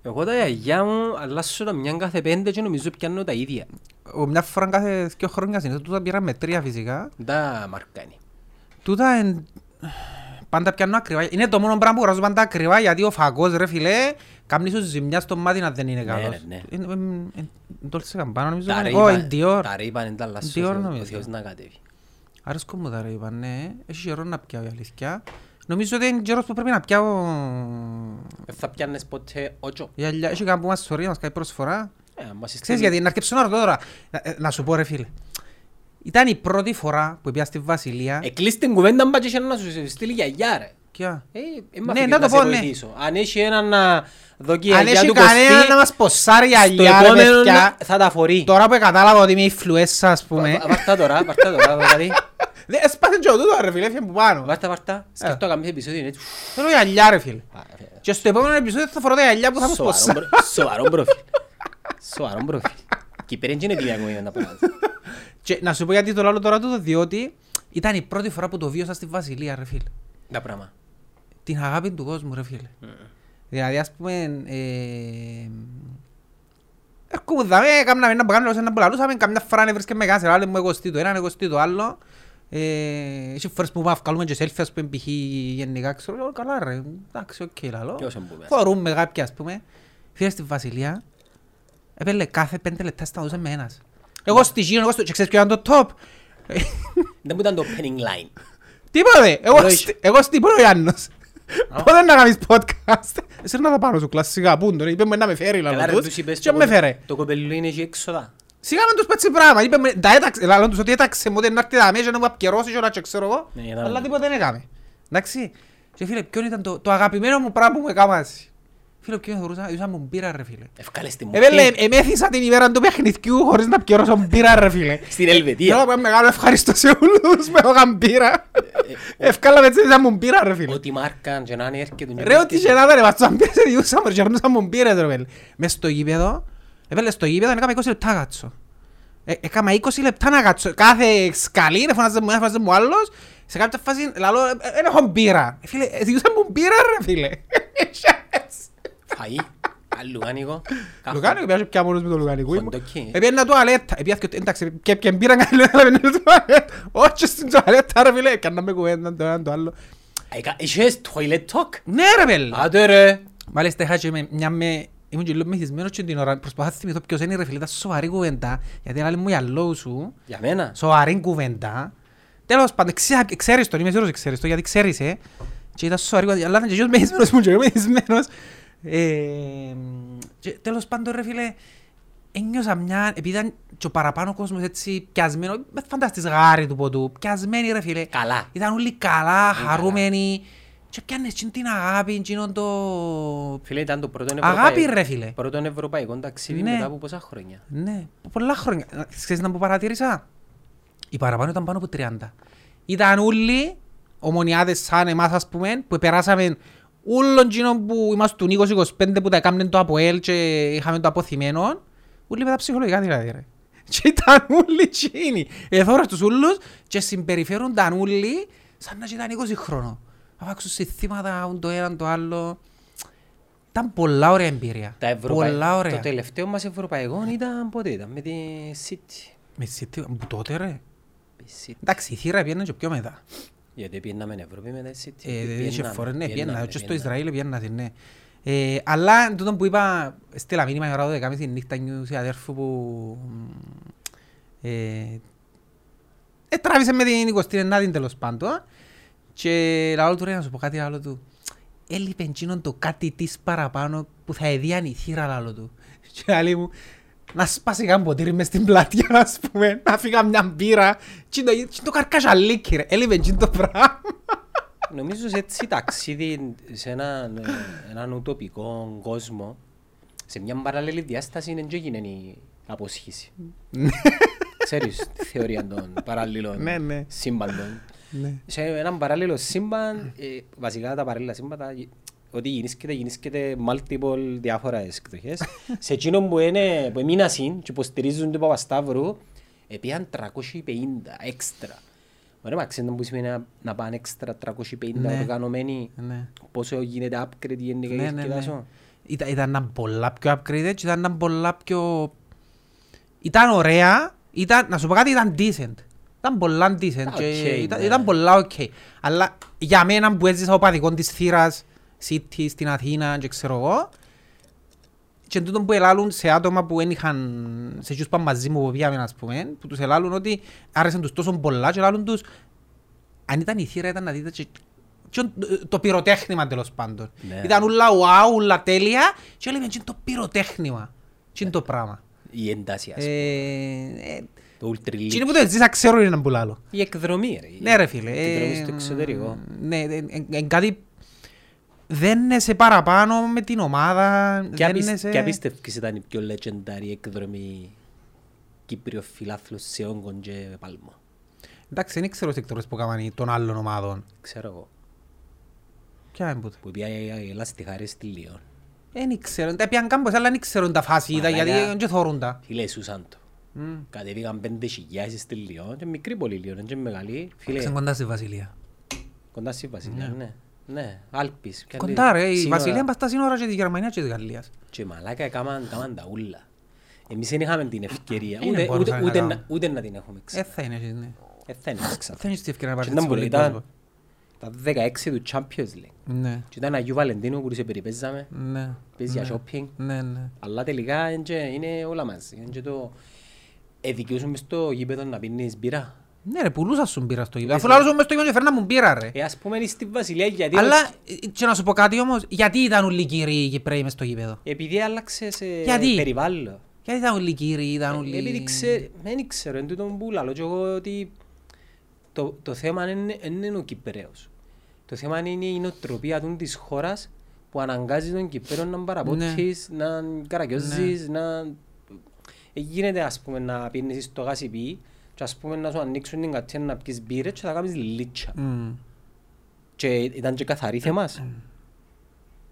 [SPEAKER 1] Εγώ τα γιαγιά μου αλλάσω τα μια κάθε πέντε και νομίζω πιάνω τα ίδια.
[SPEAKER 2] Ο, Μια φορά κάθε δύο χρόνια συνήθως τούτα πήραν με τρία φυσικά.
[SPEAKER 1] Τα μαρκάνει.
[SPEAKER 2] Τούτα εν... πάντα πιάνω ακριβά. Είναι το μόνο πράγμα που γράφω πάντα ακριβά γιατί ο φαγός ρε φίλε κάνει σου ζημιά στο μάτι να δεν είναι
[SPEAKER 1] Ναι,
[SPEAKER 2] καλός.
[SPEAKER 1] ναι, ναι.
[SPEAKER 2] Είναι ε, ε, ε, Dolce Gabbana νομίζω.
[SPEAKER 1] Τα
[SPEAKER 2] είναι.
[SPEAKER 1] ρέιπαν-
[SPEAKER 2] Ω, είναι Dior.
[SPEAKER 1] Τα ρέιπαν είναι τα αλλάσω,
[SPEAKER 2] Dior
[SPEAKER 1] ο Θεός-
[SPEAKER 2] νομίζω.
[SPEAKER 1] ο Θεός να κατέβει.
[SPEAKER 2] Άρεσκο μου τα ρε είπα, ναι. Έχει καιρό να πιάω η αλήθεια. Νομίζω ότι είναι καιρός που πρέπει να πιάω...
[SPEAKER 1] Δεν θα πιάνες ποτέ ότσο.
[SPEAKER 2] Η αλιά, έχει κάνει που μας ιστορία, μας κάνει προσφορά.
[SPEAKER 1] Ε, αν μας
[SPEAKER 2] Ξέρεις γιατί, να αρκεψω να ρωτώ τώρα. Να, ε, να σου πω ρε φίλε. Ήταν η πρώτη φορά που πήγα στη Βασιλεία.
[SPEAKER 1] Εκλείς την κουβέντα μπα και είχε να σου στείλει γιαγιά ρε.
[SPEAKER 2] Ποια?
[SPEAKER 1] Ε, ε,
[SPEAKER 2] Ναι,
[SPEAKER 1] μάθηκες
[SPEAKER 2] να το
[SPEAKER 1] σε
[SPEAKER 2] πω, ναι.
[SPEAKER 1] βοηθήσω. Αν έχει έναν να δω και η
[SPEAKER 2] Αν
[SPEAKER 1] γιαγιά
[SPEAKER 2] έχει
[SPEAKER 1] του
[SPEAKER 2] κανένα
[SPEAKER 1] Κωστή,
[SPEAKER 2] να μας ποσάρει η
[SPEAKER 1] στο
[SPEAKER 2] αλιά ρε
[SPEAKER 1] επόμενο
[SPEAKER 2] παιδιά.
[SPEAKER 1] να- θα τα φορεί.
[SPEAKER 2] Τώρα που κατάλαβα ότι είμαι influencer ας πούμε.
[SPEAKER 1] Βα- Βάρτα τώρα, βάρτα τώρα, δηλαδή.
[SPEAKER 2] Δεν έσπασε και ο τούτος ρε φίλε, έφυγε που πάνω.
[SPEAKER 1] Βάρτα, βάρτα. Σκεφτώ να κάνεις επεισόδιο, είναι έτσι.
[SPEAKER 2] Θέλω η αλιά ρε φίλε.
[SPEAKER 1] Α, ε,
[SPEAKER 2] Και στο επόμενο επεισόδιο θα φορώ τα αλιά που θα μας
[SPEAKER 1] Σοβαρό
[SPEAKER 2] ποσάρει.
[SPEAKER 1] προ- Σοβαρό προφίλ. Σοβαρό προφίλ. Και πέρα είναι έτοιμοι ακόμα για να πράγματα.
[SPEAKER 2] Και να σου πω γιατί το λέω τώρα τούτο, διότι Ήταν η πρώτη φορά που το βίωσα στη Βασιλεία, ρε φίλε.
[SPEAKER 1] Τα πράγμα.
[SPEAKER 2] Την αγάπη του κόσμου, ρε φίλε. Δηλαδή, ας πούμε, ε, έρχομαι δάμε, κάμναμε ένα που κάνουμε, ένα που λαλούσαμε, καμιά φορά να βρίσκε με κάσερα, άλλο μου εγωστεί το ένα, εγωστεί το άλλο. Ε, Έχει φορές που πάμε να βγάλουμε και selfie, ας πούμε, π.χ. γενικά, ξέρω, λέω, καλά ρε, εντάξει, οκ, λαλό.
[SPEAKER 1] Ποιος είναι που πες.
[SPEAKER 2] Χωρούμε κάποια, ας πούμε. Φίλες στη Βασιλεία, έπαιρνε κάθε πέντε λεπτά σταματούσε με ένας. Εγώ στη Γύρω, εγώ στο... Και ξέρεις ποιο ήταν το top.
[SPEAKER 1] Δεν μου ήταν το opening line.
[SPEAKER 2] Τίποτε. Εγώ,
[SPEAKER 1] Λέω,
[SPEAKER 2] στη- εγώ στην πρώτη Ιάννος. Πότε να κάνεις podcast; Εσύ να τα πάρω σου κλασσικά. Πού τον είπε μου να με φέρει
[SPEAKER 1] Καλά
[SPEAKER 2] λαλό
[SPEAKER 1] ρε,
[SPEAKER 2] τους.
[SPEAKER 1] τους είπες
[SPEAKER 2] Και
[SPEAKER 1] το
[SPEAKER 2] με
[SPEAKER 1] κοπε-
[SPEAKER 2] φέρε.
[SPEAKER 1] Το κοπελού είναι και έξοδα.
[SPEAKER 2] Σιγά με τους πέτσι πράγμα. Είπε μου, τα έταξε. Λαλό τους ότι έταξε μου ότι να έρθει τα μέσα να μου απκαιρώσει και όλα και ξέρω εγώ.
[SPEAKER 1] Ναι, ήταν-
[SPEAKER 2] Αλλά τίποτε δεν έκαμε. Εντάξει. Και φίλε, ποιον ήταν το, το αγαπημένο μου πράγμα που μου έκαμασαι. Φίλε, ποιον θεωρούσα, ήρθα μου μπύρα ρε φίλε.
[SPEAKER 1] Ευκάλες τη
[SPEAKER 2] Επέλε,
[SPEAKER 1] μουχή
[SPEAKER 2] εμέθησα την ημέρα του παιχνιδιού χωρίς να πιερώσω μπύρα ρε φίλε.
[SPEAKER 1] στην
[SPEAKER 2] Θέλω
[SPEAKER 1] Ελβετία.
[SPEAKER 2] να πω ένα μεγάλο ευχαριστώ σε όλους με έκαναν μπύρα. Ευκάλαμε έτσι σαν μου μπύρα ρε φίλε.
[SPEAKER 1] Ό,τι μάρκαν και να είναι έρχεται.
[SPEAKER 2] Ρε ό,τι και να ήταν, βάτσαν μπύρες σε διούσαμε και γερνούσαν μου μπύρες ρε φίλε. Μες στο γήπεδο, έπαιρνε στο γήπεδο, έκαμε 20 λεπτά να κάτσω. Ε, Έκαμα 20 λεπτά να κάτσω. Κάθε σκαλή, φωνάζε μου, έφαζε μου άλλος. Σε κάποια φάση, λαλό, «Ε, δεν έχω μπύρα. Ε, Φίλε, ε, διούσαν μου μπύρα ρε φίλε.
[SPEAKER 1] Φαΐ. Λουγάνικο.
[SPEAKER 2] Λουκάνικο, πιάσε πια μόνος με το Λουκάνικο.
[SPEAKER 1] Χοντοκί.
[SPEAKER 2] Έπαιρνα τουαλέτα, έπιαθηκε, εντάξει, και και μπήρα καλή να έπαιρνε τουαλέτα. Όχι στην τουαλέτα ρε φίλε, έκαναμε κουβέντα το ένα το άλλο.
[SPEAKER 1] Έκα- Είχες toilet talk;
[SPEAKER 2] Ναι ρε πέλε.
[SPEAKER 1] Άντε ρε.
[SPEAKER 2] Μάλιστα είχα και με- μια με... Ήμουν και λίγο μεθυσμένος και την ώρα, προσπαθώ να θυμηθώ ποιος είναι ρε φίλε, ήταν σοβαρή κουβέντα, γιατί λέει μου για λόγου σου,
[SPEAKER 1] Για μένα.
[SPEAKER 2] σοβαρή κουβέντα. Τέλος πάντων, ξέ- ξέρεις τον, είμαι σίγουρος ότι ξέρεις το, γιατί ξέρεις, ε. Και ήταν σοβαρή κουβέντα, αλλά ήταν και εκείνος μεθυσμένος μου και εγώ μεθυσμένος. Ε, και τέλος πάντων ρε φίλε, ένιωσα μια, επειδή ήταν και ο παραπάνω κόσμος έτσι πιασμένο, με φανταστείς γάρι του ποτού, πιασμένοι ρε φίλε.
[SPEAKER 1] Καλά.
[SPEAKER 2] Ήταν όλοι καλά, χαρούμενοι. Και πιάνες εκείνη την αγάπη, εκείνον το...
[SPEAKER 1] Φίλε, ήταν το πρώτο
[SPEAKER 2] Αγάπη
[SPEAKER 1] ευρωπαϊκό-
[SPEAKER 2] ρε φίλε.
[SPEAKER 1] Πρώτο ευρωπαϊκό ταξίδι
[SPEAKER 2] Ναι.
[SPEAKER 1] μετά από πόσα χρόνια;
[SPEAKER 2] Ναι, πολλά χρόνια. Ξέρεις να που παρατήρησα; Οι παραπάνω ήταν πάνω από 30. Ήταν όλοι ομονιάδες σαν εμάς ας πούμε που περάσαμε όλων εκείνων που ήμασταν 20-25 που τα έκαμε το ΑΠΟΕΛ και είχαμε το αποθυμένο. Όλοι με τα ψυχολογικά δηλαδή ρε. Και ήταν όλοι εκείνοι. Εθώρας τους όλους και συμπεριφέρονταν όλοι σαν να ήταν 20 χρόνων. Αφάξουν συστήματα, το ένα το άλλο. Ήταν πολλά ωραία εμπειρία.
[SPEAKER 1] Τα ευρωπαϊ-
[SPEAKER 2] Πολλά ωραία.
[SPEAKER 1] Το τελευταίο μας ευρωπαϊκό ήταν πότε ήταν, με τη City.
[SPEAKER 2] Με City, που τότε ρε.
[SPEAKER 1] Η City.
[SPEAKER 2] Εντάξει, η θύρα πιέναν και πιο μετά.
[SPEAKER 1] Γιατί πιέναμε Ευρώπη με τη City.
[SPEAKER 2] Ε,
[SPEAKER 1] Πιέναμε,
[SPEAKER 2] είχε φορές, ναι,
[SPEAKER 1] πιέναμε,
[SPEAKER 2] πιέναν. Και στο
[SPEAKER 1] πιέναμε.
[SPEAKER 2] Ισραήλ πιέναν, ναι. Ε, αλλά τούτο που είπα, στείλα μήνυμα η ώρα του δεκάμιση νύχτα νιούσε αδέρφου που... Ε, ε, τράβησε με την 29η τέλος πάντων. Και λαλό του ρε να σου πω κάτι λαλό του. Έλειπε εκείνον το κάτι της παραπάνω που θα εδίαν η θύρα λαλό του. Και λέει μου, να σπάσει καν ποτήρι μες στην πλατεία, ας πούμε, να φύγα μια μπύρα. Και το, και το καρκαζαλίκι ρε, έλειπε εκείνο το πράγμα.
[SPEAKER 1] Νομίζω σε έτσι ταξίδι σε έναν, ε, έναν ουτοπικό κόσμο, σε μια παράλληλη διάσταση είναι και έγινε η αποσχήση. Ξέρεις τη θεωρία των παράλληλων
[SPEAKER 2] Ναι, ναι.
[SPEAKER 1] σύμπαντων.
[SPEAKER 2] Ναι.
[SPEAKER 1] Σε έναν παράλληλο σύμπαν, ε, βασικά τα παράλληλα σύμπαντα, ε, ότι γεννήσκεται, γεννήσκεται multiple διάφορες εκδοχές. σε εκείνο που είναι, που έμεινα συν και υποστηρίζουν τον Παπασταύρου, επήαν 350 έξτρα. Ωραία, μα ξέρετε που σημαίνει να, να πάνε έξτρα 350
[SPEAKER 2] Ναι.
[SPEAKER 1] οργανωμένοι,
[SPEAKER 2] Ναι.
[SPEAKER 1] πόσο γίνεται upgrade γενικά
[SPEAKER 2] Ναι,
[SPEAKER 1] και
[SPEAKER 2] ναι,
[SPEAKER 1] σκεδάσω.
[SPEAKER 2] ναι. Ήταν, ήταν ένα πολλά πιο upgraded και ήταν ένα πολλά πιο... Ήταν ωραία, ήταν, να σου πω κάτι, ήταν decent. Ήταν πολλά decent και
[SPEAKER 1] Οκ,
[SPEAKER 2] ήταν,
[SPEAKER 1] ναι.
[SPEAKER 2] ήταν πολλά ok. Αλλά για μένα που έζησα οπαδικό της θύρας, City στην Αθήνα και ξέρω εγώ, και τούτο που ελάλουν σε άτομα που δεν είχαν, σε εκείνους που πάνε μαζί μου που πήγαμε ας πούμε, που τους ελάλουν ότι άρεσαν τους τόσο πολλά και ελάλουν τους, αν ήταν η θύρα ήταν να δείτε και, και το πυροτέχνημα τέλος πάντων.
[SPEAKER 1] Ναι.
[SPEAKER 2] Ήταν ούλα wow, ούλα τέλεια και έλεγαν και το πυροτέχνημα; Και είναι το πράγμα;
[SPEAKER 1] Η ένταση, ας πούμε.
[SPEAKER 2] Ε, ε,
[SPEAKER 1] Το ultra
[SPEAKER 2] Τι είναι που το ζήσα ξέρω είναι που λάλλω.
[SPEAKER 1] Η εκδρομή, ρε. Η
[SPEAKER 2] Ναι ρε φίλε.
[SPEAKER 1] εκδρομή
[SPEAKER 2] ε,
[SPEAKER 1] στο εξωτερικό.
[SPEAKER 2] Ναι, ε, ε, ε, κάτι δεν είναι σε παραπάνω με την ομάδα.
[SPEAKER 1] Ποια
[SPEAKER 2] δεν
[SPEAKER 1] πισ-
[SPEAKER 2] είναι σε...
[SPEAKER 1] ποια πιστεύεις ήταν η πιο legendary εκδρομή Κύπριο φιλάθλου σε όγκον και πάλμο.
[SPEAKER 2] Εντάξει, δεν ξέρω τις εκτρώσεις που έκαναν των άλλων ομάδων.
[SPEAKER 1] Ξέρω εγώ.
[SPEAKER 2] Ποια είναι που
[SPEAKER 1] Που πια η Ελαστιχάρη στη Λιόν.
[SPEAKER 2] Δεν ξέρω. Τα πιαν κάμπος, αλλά δεν ξέρω τα φάση είδα,
[SPEAKER 1] Μαλάκα.
[SPEAKER 2] γιατί δεν θωρούν τα.
[SPEAKER 1] Φίλε, σούσαν το.
[SPEAKER 2] Μμ.
[SPEAKER 1] Κατεβήκαν πέντε χιλιάσεις στη Λιόν και μικρή πόλη Λιόν, είναι και μεγάλη. Φίλε,
[SPEAKER 2] Ξέρεις κοντά στη Βασιλεία.
[SPEAKER 1] κοντά στη Βασιλεία, ναι. Ναι, Άλπης. Ποια
[SPEAKER 2] Κοντά
[SPEAKER 1] είναι,
[SPEAKER 2] ρε, η
[SPEAKER 1] σύνορα.
[SPEAKER 2] Βασιλεία είναι στα σύνορα και της Γερμανίας και της Γαλλίας.
[SPEAKER 1] Και μαλάκα έκαναν έκαναν τα ούλα. Εμείς δεν είχαμε την ευκαιρία,
[SPEAKER 2] Είναι
[SPEAKER 1] ούτε,
[SPEAKER 2] μπορούσαμε
[SPEAKER 1] ούτε,
[SPEAKER 2] να
[SPEAKER 1] ούτε,
[SPEAKER 2] κάνουμε.
[SPEAKER 1] να, ούτε να την έχουμε
[SPEAKER 2] Ε,
[SPEAKER 1] ξανά.
[SPEAKER 2] θα είναι, έτσι, ναι.
[SPEAKER 1] Ε, θα είναι ξανά.
[SPEAKER 2] Θα έχεις την ευκαιρία να
[SPEAKER 1] Και
[SPEAKER 2] πάρεις
[SPEAKER 1] ήταν
[SPEAKER 2] έτσι
[SPEAKER 1] πολύ,
[SPEAKER 2] πολύ
[SPEAKER 1] ήταν
[SPEAKER 2] κόσμο.
[SPEAKER 1] τα 16 του Champions League.
[SPEAKER 2] Ναι,
[SPEAKER 1] Και ήταν Αγίου Βαλεντίνου που σε περιπέζαμε,
[SPEAKER 2] ναι.
[SPEAKER 1] παίζει για
[SPEAKER 2] ναι,
[SPEAKER 1] shopping.
[SPEAKER 2] Ναι, ναι.
[SPEAKER 1] Αλλά τελικά είναι και- είναι όλα μαζί. Είναι και το... Εδικαιούσουν μες στο γήπεδο να πίνεις μπύρα.
[SPEAKER 2] Ναι ρε, πουλούσα σου μπύρα στο γήπεδο.
[SPEAKER 1] Ε,
[SPEAKER 2] Αφού
[SPEAKER 1] σε-
[SPEAKER 2] λάζω μες στο γήπεδο και φέρνα μου μπύρα ρε.
[SPEAKER 1] Ε, ας πούμε στη Βασιλεία γιατί...
[SPEAKER 2] Αλλά, ε, και να σου πω κάτι όμως, γιατί ήταν όλοι κύριοι οι Κυπρέοι μες στο γήπεδο;
[SPEAKER 1] Επειδή άλλαξε σε
[SPEAKER 2] Γιατί;
[SPEAKER 1] περιβάλλον.
[SPEAKER 2] Γιατί ήταν όλοι κύριοι, ήταν
[SPEAKER 1] Ε,
[SPEAKER 2] όλοι...
[SPEAKER 1] Επειδή ξέ- δεν ξέρω, εν τούτον που λαλώ και εγώ ότι το, το θέμα δεν είναι, δεν είναι ο Κυπρέος. Το θέμα είναι η νοοτροπία του της χώρας που αναγκάζει τον Κυπρέο να παραπότσεις, να καρακιόζεις, να... Ε, γίνεται ας πούμε να πίνεις στο γάσιπι και ας πούμε να σου ανοίξουν την κατσένα να πιεις μπύρες και θα κάνεις λίτσα.
[SPEAKER 2] Μμ.
[SPEAKER 1] Και ήταν και καθαρή θεμάς.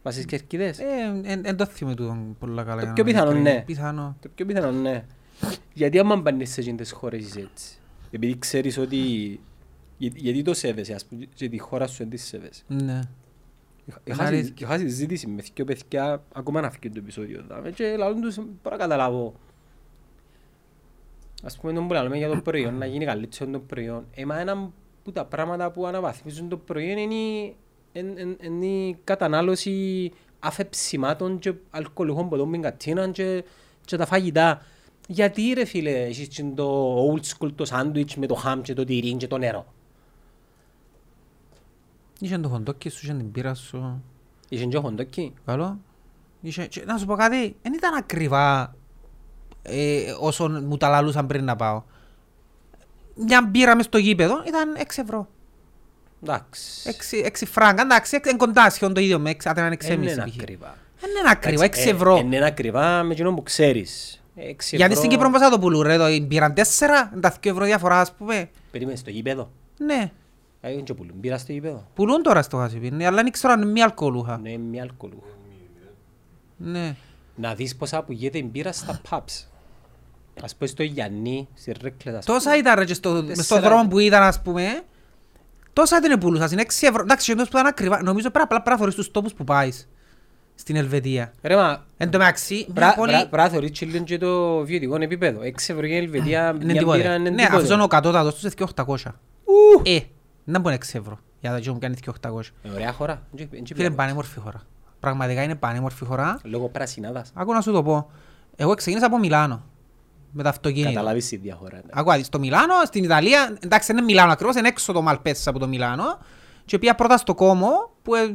[SPEAKER 1] Μας στις κερκίδες.
[SPEAKER 2] Ε, εν- εν το θυμάμαι τούτο πολλά καλά.
[SPEAKER 1] Το
[SPEAKER 2] για να
[SPEAKER 1] πιο
[SPEAKER 2] είμαι
[SPEAKER 1] πιθανό,
[SPEAKER 2] ειλικρινής.
[SPEAKER 1] ναι.
[SPEAKER 2] Πιθανό.
[SPEAKER 1] Το πιο πιθανό, ναι. Γιατί άμα πάνε σε εκείνες χώρες είσαι έτσι. Επειδή ξέρεις ότι... για- Γιατί το σέβεσαι, ας πούμε, και τη χώρα σου δεν της σέβεσαι.
[SPEAKER 2] Ναι.
[SPEAKER 1] Είχα-
[SPEAKER 2] Είναι
[SPEAKER 1] Είχα συ-
[SPEAKER 2] αλήθεια.
[SPEAKER 1] είχα συζήτηση με δύο παιδιά, ακόμα να φύγει το επεισόδιο. δάμε, Και λαλούν τους, μπορώ να καταλάβω. Ας πούμε, τον που λέμε για το προϊόν, να γίνει καλύτερο το προϊόν. Έμα ένα που τα πράγματα που αναβαθμίζουν το προϊόν είναι η- εν- εν- είναι η κατανάλωση αφεψιμάτων και αλκοολούχων ποτών πιγκατίνων και, και τα φαγητά. Γιατί ρε φίλε, έχεις και το old school το σάντουιτς με το χάμ και το τυρί και το νερό;
[SPEAKER 2] Είχε το χοντόκι σου, είχε την πύρα σου.
[SPEAKER 1] Είχε και χοντόκι.
[SPEAKER 2] Καλό. Είχε... και Να σου πω κάτι, δεν ήταν ακριβά ε, όσο μου τα λαλούσαν πριν να πάω. Μια μπύρα μες στο γήπεδο ήταν 6 ευρώ.
[SPEAKER 1] Εντάξει.
[SPEAKER 2] 6, 6 φράγκα, εντάξει, είναι κοντά σχεδόν το ίδιο με 6, αν ήταν 6,5
[SPEAKER 1] Δεν είναι
[SPEAKER 2] π.χ.
[SPEAKER 1] ακριβά.
[SPEAKER 2] Δεν είναι ακριβά, 6
[SPEAKER 1] Εντάξει, ε,
[SPEAKER 2] ευρώ.
[SPEAKER 1] Είναι ακριβά με εκείνο που ξέρεις. Έξι
[SPEAKER 2] Γιατί
[SPEAKER 1] ευρώ-
[SPEAKER 2] στην Κύπρο πώς θα το πουλούν ρε, το πήραν 4, τα 2 ευρώ διαφορά ας πούμε.
[SPEAKER 1] Περίμενε στο γήπεδο.
[SPEAKER 2] Ναι,
[SPEAKER 1] Ε, και πουλούν μπύρα στο γήπεδο.
[SPEAKER 2] πουλούν τώρα στο χασιπί, ναι, αλλά δεν ξέρω αν είναι μη αλκοολούχα.
[SPEAKER 1] Ναι, μη αλκοολού.
[SPEAKER 2] Ναι.
[SPEAKER 1] Να δεις πόσα πουλιέται η μπύρα στα pubs. Ας πούμε στο Γιάννη, στη Ρέκλες. ας
[SPEAKER 2] Τόσα
[SPEAKER 1] πούμε.
[SPEAKER 2] ήταν ρε και στο, μες στο
[SPEAKER 1] Τέσσερα.
[SPEAKER 2] δρόμο που ήταν ας πούμε. Τόσα την πουλούσαν, είναι 6 ευρώ. Εντάξει, και εντός που ήταν ακριβά. Νομίζω πρέπει απλά πρέπει να θωρείς τους τόπους που πάεις. Στην Ελβετία.
[SPEAKER 1] Ρε μα,
[SPEAKER 2] Εν τω μεταξύ, μια
[SPEAKER 1] πρά-
[SPEAKER 2] πόλη...
[SPEAKER 1] πρά- πρέπει να θεωρείς και λίγο και το βιωτικό επίπεδο. Έξι ευρώ για Ελβετία,
[SPEAKER 2] Είναι
[SPEAKER 1] μια
[SPEAKER 2] τίποτε.
[SPEAKER 1] μπύρα είναι
[SPEAKER 2] Ναι, αφού είναι ο
[SPEAKER 1] τίποτε.
[SPEAKER 2] κατώτατος τους είναι 2.800. Ε, να μπορεί 6 ευρώ. Για να μου κάνεις 2.800.
[SPEAKER 1] Ε, Ωραία χώρα. Εν και- εν και
[SPEAKER 2] Φίλε, είναι
[SPEAKER 1] πειράζει.
[SPEAKER 2] πανέμορφη χώρα. Πραγματικά είναι πανέμορφη χώρα.
[SPEAKER 1] Λόγω πρασινάδας.
[SPEAKER 2] Άκου να σου το πω. Εγώ ξεκίνησα από Μιλάνο. Με τα αυτοκίνητα.
[SPEAKER 1] Καταλάβεις τη διαφορά. ναι.
[SPEAKER 2] Ακούω, στο Μιλάνο, στην Ιταλία, εντάξει δεν είναι Μιλάνο ακριβώς, είναι έξω το Μαλπέσα από το Μιλάνο. Και πήγα πρώτα στο Κόμο, που ε,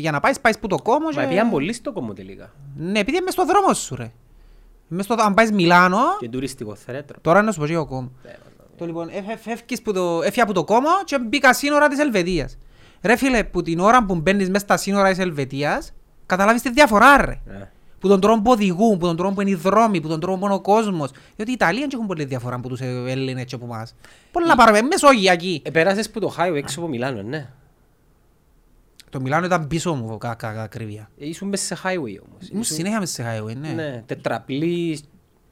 [SPEAKER 2] για να πάεις, πάεις που το Κόμο.
[SPEAKER 1] Μα
[SPEAKER 2] και-
[SPEAKER 1] πήγαν πολύ στο κόμμα τελικά.
[SPEAKER 2] Ναι, επειδή είναι μες στο δρόμο σου ρε. Μες στο, αν πάεις Μιλάνο,
[SPEAKER 1] Και τουριστικό θερέτρο.
[SPEAKER 2] τώρα να σου πω και εγώ Κόμο. Το λοιπόν, εφ- εφ- έφκεις που το, έφυγα από το κόμμα και μπήκα σύνορα της Ελβετίας. Ρε φίλε, που την ώρα που μπαίνεις μέσα στα σύνορα της Ελβετίας, καταλάβεις τη διαφορά ρε.
[SPEAKER 1] Ε.
[SPEAKER 2] Που τον τρόπο που οδηγούν, που τον τρόπο που είναι οι δρόμοι, που τον τρόπο που είναι ο κόσμος. Διότι οι Ιταλοί δεν έχουν πολύ διαφορά από τους Έλληνες και από εμάς. Πολλά πάρουμε, μεσόγειακοί.
[SPEAKER 1] Επέρασες που το Χάιο έξω από Μιλάνο, ναι.
[SPEAKER 2] Το Μιλάνο ήταν πίσω μου, κα- κα- ακρίβεια.
[SPEAKER 1] Ε, Ήσουν μέσα σε highway όμως.
[SPEAKER 2] Ήμουν
[SPEAKER 1] Ήσουν-
[SPEAKER 2] συνέχεια μες σε highway, ναι.
[SPEAKER 1] Ναι, τετραπλής.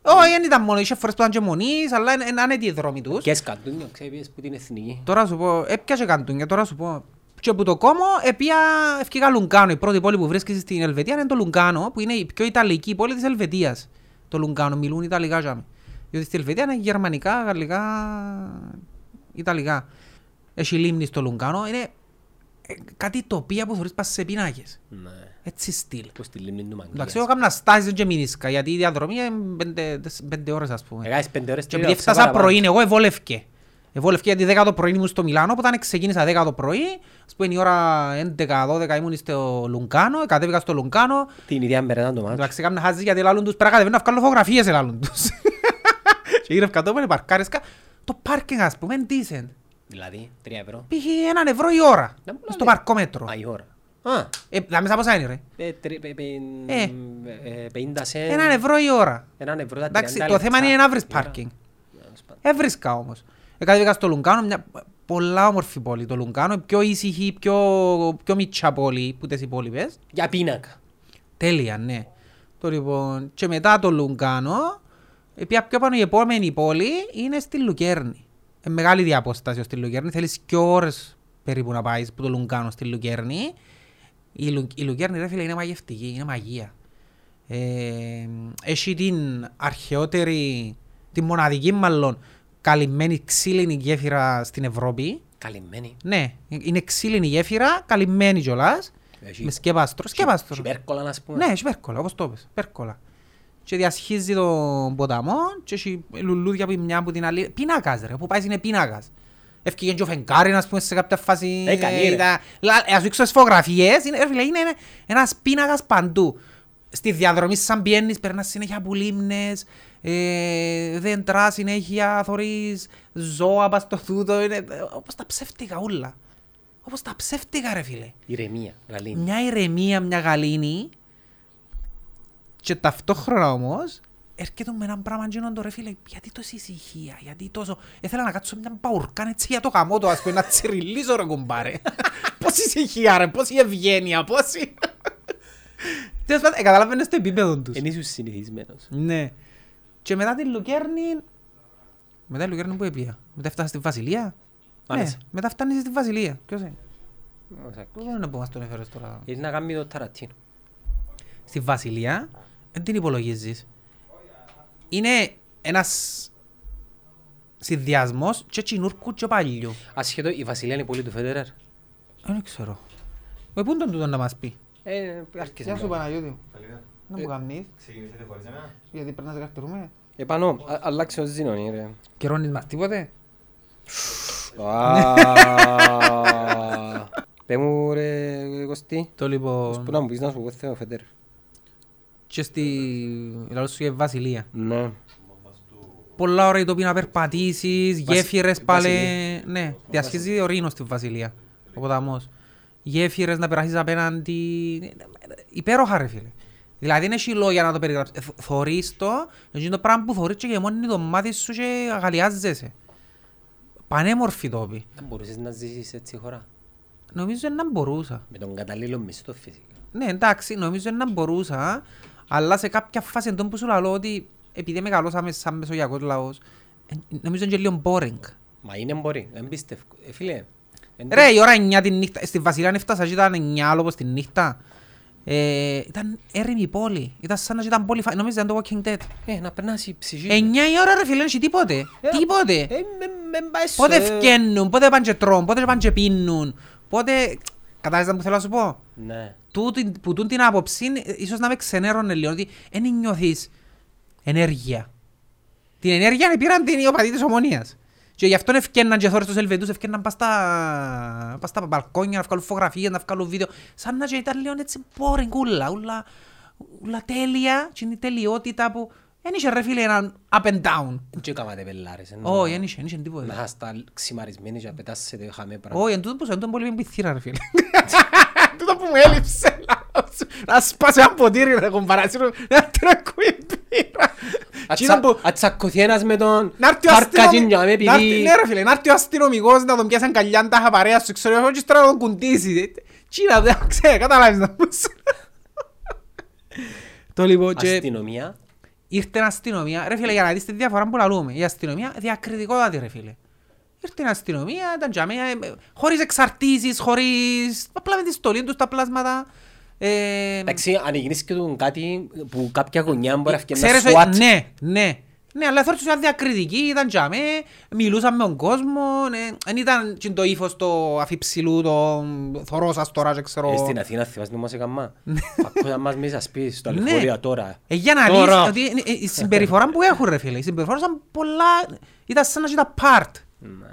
[SPEAKER 2] Όχι, δεν ήταν μόνο, είχε φορές που ήταν και μονής, αλλά είναι- είναι άνετοι οι δρόμοι τους.
[SPEAKER 1] Και σκαντούνια, ξέρεις που την εθνική.
[SPEAKER 2] Τώρα σου πω, έπιασε καντούνια, τώρα σου πω. Και από το κόμμα έπια ευκήκα Λουγκάνο. Η πρώτη πόλη που βρίσκεται στην Ελβετία είναι το Λουγκάνο, που είναι η πιο ιταλική πόλη της Ελβετίας. Το Λουγκάνο, μιλούν Ιταλικά τζάμε. Διότι στην Ελβετία είναι γερμανικά, γαλλικά, Ιταλικά. Έχει λίμνη στο Λουγκάνο, είναι ε, κάτι τοπία που θεωρείς πας σε πίνακες.
[SPEAKER 1] Ναι.
[SPEAKER 2] Έτσι στυλ.
[SPEAKER 1] Που στη λίμνη του
[SPEAKER 2] Εντάξει, εγώ
[SPEAKER 1] Μαγγίας.
[SPEAKER 2] κάμουν στάσεις και μηνίσκα, γιατί η διαδρομή είναι πέντε, τεσ- πέντε ώρες ας πούμε.
[SPEAKER 1] Έκανες πέντε ώρες
[SPEAKER 2] Και
[SPEAKER 1] και
[SPEAKER 2] επειδή
[SPEAKER 1] έφτασα
[SPEAKER 2] έφτασα
[SPEAKER 1] παραπάνω.
[SPEAKER 2] πρωί, εγώ εβόλευκε. Εβόλευκε γιατί 10 το πρωί ήμουν στο Μιλάνο, όταν ξεκίνησα 10 το πρωί, ας πούμε η ώρα 11-12 ήμουν στο Λουγκάνο, κατέβηκα στο Λουγκάνο,
[SPEAKER 1] Την ίδια μέρα ήταν το μάτσο.
[SPEAKER 2] εντάξει κάμουν χάζι γιατί λάλλον τους πέρα κατεβαίνω να βγάλω φωτογραφίες λάλλον τους. Και γύρευκα το πάνε παρκάρισκα, το πάρκινγκ ας πούμε είναι decent.
[SPEAKER 1] Δηλαδή, τρία ευρώ.
[SPEAKER 2] Πήγε έναν ευρώ η ώρα,
[SPEAKER 1] Να μου
[SPEAKER 2] στο
[SPEAKER 1] λέει.
[SPEAKER 2] παρκόμετρο.
[SPEAKER 1] Α, η ώρα. Α,
[SPEAKER 2] Ε, θα μέσα πόσα είναι ρε.
[SPEAKER 1] ε, τρι- πε- πε-
[SPEAKER 2] Ε.
[SPEAKER 1] ε, 50 σεν.
[SPEAKER 2] Έναν ευρώ η ώρα.
[SPEAKER 1] Έναν ευρώ τα
[SPEAKER 2] Εντάξει,
[SPEAKER 1] 30
[SPEAKER 2] το θέμα είναι να βρεις
[SPEAKER 1] λεπτά.
[SPEAKER 2] πάρκινγκ.
[SPEAKER 1] Τέλος πάντων.
[SPEAKER 2] Έβρισκα όμως. Εκατέβηκα στο Λουγκάνο, μια πολλά όμορφη πόλη το Λουγκάνο, πιο ήσυχη, πιο, πιο μητσά πόλη που τις υπόλοιπες.
[SPEAKER 1] Για πίνακα.
[SPEAKER 2] Τέλεια, ναι. Το λοιπόν, και μετά το Λουγκάνο, Πια πιο πάνω η επόμενη πόλη είναι στη Λουκέρνη. Ε, μεγάλη διαπόσταση στη Λουκέρνη. Θέλεις και ώρες περίπου να πάεις από το Λουγκάνο στη Λουκέρνη. Η, Λου, η Λουκέρνη ρε φίλε είναι μαγευτική, είναι μαγεία. Ε, έχει την αρχαιότερη, την μοναδική μάλλον καλυμμένη ξύλινη γέφυρα στην Ευρώπη.
[SPEAKER 1] Καλυμμένη.
[SPEAKER 2] Ναι, είναι ξύλινη γέφυρα, καλυμμένη κιόλας.
[SPEAKER 1] Έχει-
[SPEAKER 2] Με σκεπάστρο, σκεπάστρο.
[SPEAKER 1] Έχει πέρκολα, ας πούμε.
[SPEAKER 2] Ναι, έχει πέρκολα, όπως το πες, πέρκολα. Και διασχίζει τον ποταμό και έχει λουλούδια από η μια από την άλλη. Πίνακας ρε, που πάει είναι πίνακας. Έφυγε και ο φεγγάρι, ας πούμε, σε κάποια φάση.
[SPEAKER 1] Ε, καλή, ρε.
[SPEAKER 2] ήταν- Λα- Ας σου δείξω τις φωτογραφίες, είναι, ρε φίλε, είναι ένα- ένας πίνακας παντού. Στη διαδρομή σαν πιένεις, περνάς συνέχεια από λίμνες, ε, δέντρα συνέχεια, θωρείς ζώα πας στο τούτο, είναι, ε, όπως τα ψεύτικα ούλα. Όπως τα ψεύτικα ρε φίλε
[SPEAKER 1] Ηρεμία, γαλήνη.
[SPEAKER 2] μια ηρεμία, μια γαλήνη και ταυτόχρονα όμως έρχεται με έναν πράγμα γίνον το ρε φίλε, γιατί τόση ησυχία, γιατί τόσο... Ήθελα να κάτσω μια παουρκάν έτσι για το γαμό του, ας πούμε, να τσιριλίζω ρε κουμπάρε. Πόση ησυχία ρε, πόση ευγένεια, πόση... Τέλος πάντων, ε, καταλαβαίνεις το επίπεδο τους.
[SPEAKER 1] Εν ήσουν συνηθισμένος.
[SPEAKER 2] Ναι. Και μετά την Λουκέρνη... Μετά την Λουκέρνη που έπια. Μετά φτάσεις στη Βασιλεία. Ναι,
[SPEAKER 1] Μάλιστα.
[SPEAKER 2] μετά φτάνεις στη Βασιλεία. Ποιος είναι;
[SPEAKER 1] Ω,
[SPEAKER 2] Πού είναι που μας τον έφερες τώρα;
[SPEAKER 1] Είναι να κάνει το ταρατίνο.
[SPEAKER 2] στη Βασιλεία δεν την υπολογίζεις. Είναι ένας συνδυασμός και τσινούρκου και παλιού.
[SPEAKER 1] Ασχέτω, η Βασιλεία είναι η πόλη του Φέντερερ.
[SPEAKER 2] Δεν ξέρω. Με πού τον τούτον να μας πει;
[SPEAKER 1] Ε, άρχισε.
[SPEAKER 2] Παναγιώτη.
[SPEAKER 3] Καλημέρα.
[SPEAKER 2] Να μου κάνεις.
[SPEAKER 3] Ξεκινήσετε χωρίς εμένα.
[SPEAKER 2] Γιατί πρέπει να σε καρτουρούμε.
[SPEAKER 1] Επάνω, α- αλλάξε ο Ζήνων, ρε.
[SPEAKER 2] Καιρώνεις μας τίποτε;
[SPEAKER 1] Α, Πέ μου ρε Κωστή,
[SPEAKER 2] Το
[SPEAKER 1] πού
[SPEAKER 2] λοιπόν...
[SPEAKER 1] να μου πεις να σου πω θέλω ο Φέντερερ.
[SPEAKER 2] Και στη... Λαλός σου για Βασιλεία.
[SPEAKER 1] Ναι.
[SPEAKER 2] Πολλά ωραία τοπία να περπατήσεις,
[SPEAKER 1] Βασι-
[SPEAKER 2] γέφυρες πάλι...
[SPEAKER 1] Βασιλεία.
[SPEAKER 2] Ναι, διασχίζει ο Ρήνος στη Βασιλεία. Ο ποταμός. Γέφυρες να περάσεις απέναντι... Υπέροχα ρε φίλε. Δηλαδή είναι έχει λόγια να το περιγράψεις. Ε, θ- Θωρείς το, είναι το πράγμα που θωρείς και γεμώνει το μάτι σου και αγαλιάζεσαι. Πανέμορφη τόπη.
[SPEAKER 1] Δεν μπορούσες να ζήσεις έτσι χώρα.
[SPEAKER 2] Νομίζω να μπορούσα.
[SPEAKER 1] Με τον καταλλήλο μισθό φυσικά.
[SPEAKER 2] Ναι, εντάξει, νομίζω να μπορούσα, αλλά σε κάποια φάση εντός που σου λέω ότι επειδή μεγαλώσαμε σαν μεσογειακός λαός, ε, νομίζω είναι και λίγο boring.
[SPEAKER 1] Μα είναι μπορεί, δεν πιστεύω. Ε, φίλε, εν-
[SPEAKER 2] Ρε, η ώρα 9 τη νύχτα, στη Βασιλεία έφτασα και ήταν 9 όπως τη νύχτα. Ε, ήταν έρημη η πόλη, ήταν σαν να ήταν πόλη, φα- νομίζω ήταν το Walking Dead.
[SPEAKER 1] Ε, να περνάς η ψυχή.
[SPEAKER 2] 9 η ώρα ρε φίλε, δεν έχει τίποτε,
[SPEAKER 1] Ε,
[SPEAKER 2] τίποτε.
[SPEAKER 1] Ε, με- με πάεις σου,
[SPEAKER 2] Πότε
[SPEAKER 1] ε.
[SPEAKER 2] φκαίνουν, πότε πάνε και τρώνε, πότε πάνε και πίνουν, πότε... Κατάλαβες που θέλω να σου πω;
[SPEAKER 1] Ναι.
[SPEAKER 2] Τούτη, που τούν την άποψη, ε, ίσως να με ξενέρωνε λίγο, ότι δεν νιώθεις ενέργεια. Την ενέργεια την πήραν την οι οπαδοί της ομονίας. Και γι' αυτό ευκέναν και θόρες τους Ελβετούς, ευκέναν πας στα, πας στα μπαλκόνια να βγάλουν φωτογραφίες, να βγάλουν βίντεο. Σαν να και ήταν λίγο έτσι boring ούλα, ούλα, ούλα τέλεια, και είναι η τελειότητα που... Δεν είχε ρε φίλε έναν up and down.
[SPEAKER 1] Και κάματε πελάρες. ε,
[SPEAKER 2] Όχι,
[SPEAKER 1] να-
[SPEAKER 2] δεν είχε, δεν είχε τίποτε.
[SPEAKER 1] Να είστε ξημαρισμένοι και να πετάσετε χαμέ πράγμα.
[SPEAKER 2] Όχι, εν τούτο που σε τον πολύ πειθήρα ρε φίλε. Τούτο που μου έλειψε. Λάθος. Να σπάσει ένα ποτήρι ρε κομπαράσιο, να τρακούει πύρα. Εκείνο που-
[SPEAKER 1] Αν τσακωθεί ένας με τον
[SPEAKER 2] Να έρθει ο
[SPEAKER 1] Φαρκατζίν για με
[SPEAKER 2] αστυνομικός, να έρθει-
[SPEAKER 1] επειδή...
[SPEAKER 2] ναι ρε φίλε, να έρθει ο αστυνομικός να τον πιάσει αγκαλιά τα παρέα σου, ξέρω εγώ, και τώρα να τον κουντήσει. Τσίνα, δεν ξέρω, καταλάβεις να πούς. Το λοιπόν και
[SPEAKER 1] Αστυνομία.
[SPEAKER 2] ήρθε η αστυνομία, ρε φίλε, για να δεις τη διαφορά που λαλούμε. Η αστυνομία διακριτικότατη ρε φίλε. Ήρθε η αστυνομία, ήταν για μένα, ε, χωρίς εξαρτήσεις, χωρίς... απλά με τη στολή τους τα πλάσματα. Ε,
[SPEAKER 1] Εντάξει, αν γίνεις και του κάτι που κάποια γωνιά μπορεί να φτιάξει
[SPEAKER 2] Ξέρεις,
[SPEAKER 1] ένα
[SPEAKER 2] ότι-
[SPEAKER 1] SWAT.
[SPEAKER 2] ναι, ναι. Ναι, αλλά θεωρείς ότι ήταν διακριτική, ήταν για μέ, μιλούσαν με τον κόσμο, δεν ήταν και το ύφος το αφιψηλού, το θωρώ σας τώρα και ξέρω.
[SPEAKER 1] Ε, Στην Αθήνα θυμάσαι τι μας έκαμα. Ακούσα μας μέσα σπίτι στο
[SPEAKER 2] Ναι.
[SPEAKER 1] λεωφορείο τώρα.
[SPEAKER 2] Ε, για να
[SPEAKER 1] Τώρα.
[SPEAKER 2] δεις ότι είναι- ε, η συμπεριφορά που έχουν ρε φίλε, η συμπεριφορά ήταν πολλά, ήταν σαν να ήταν part
[SPEAKER 1] Ναι.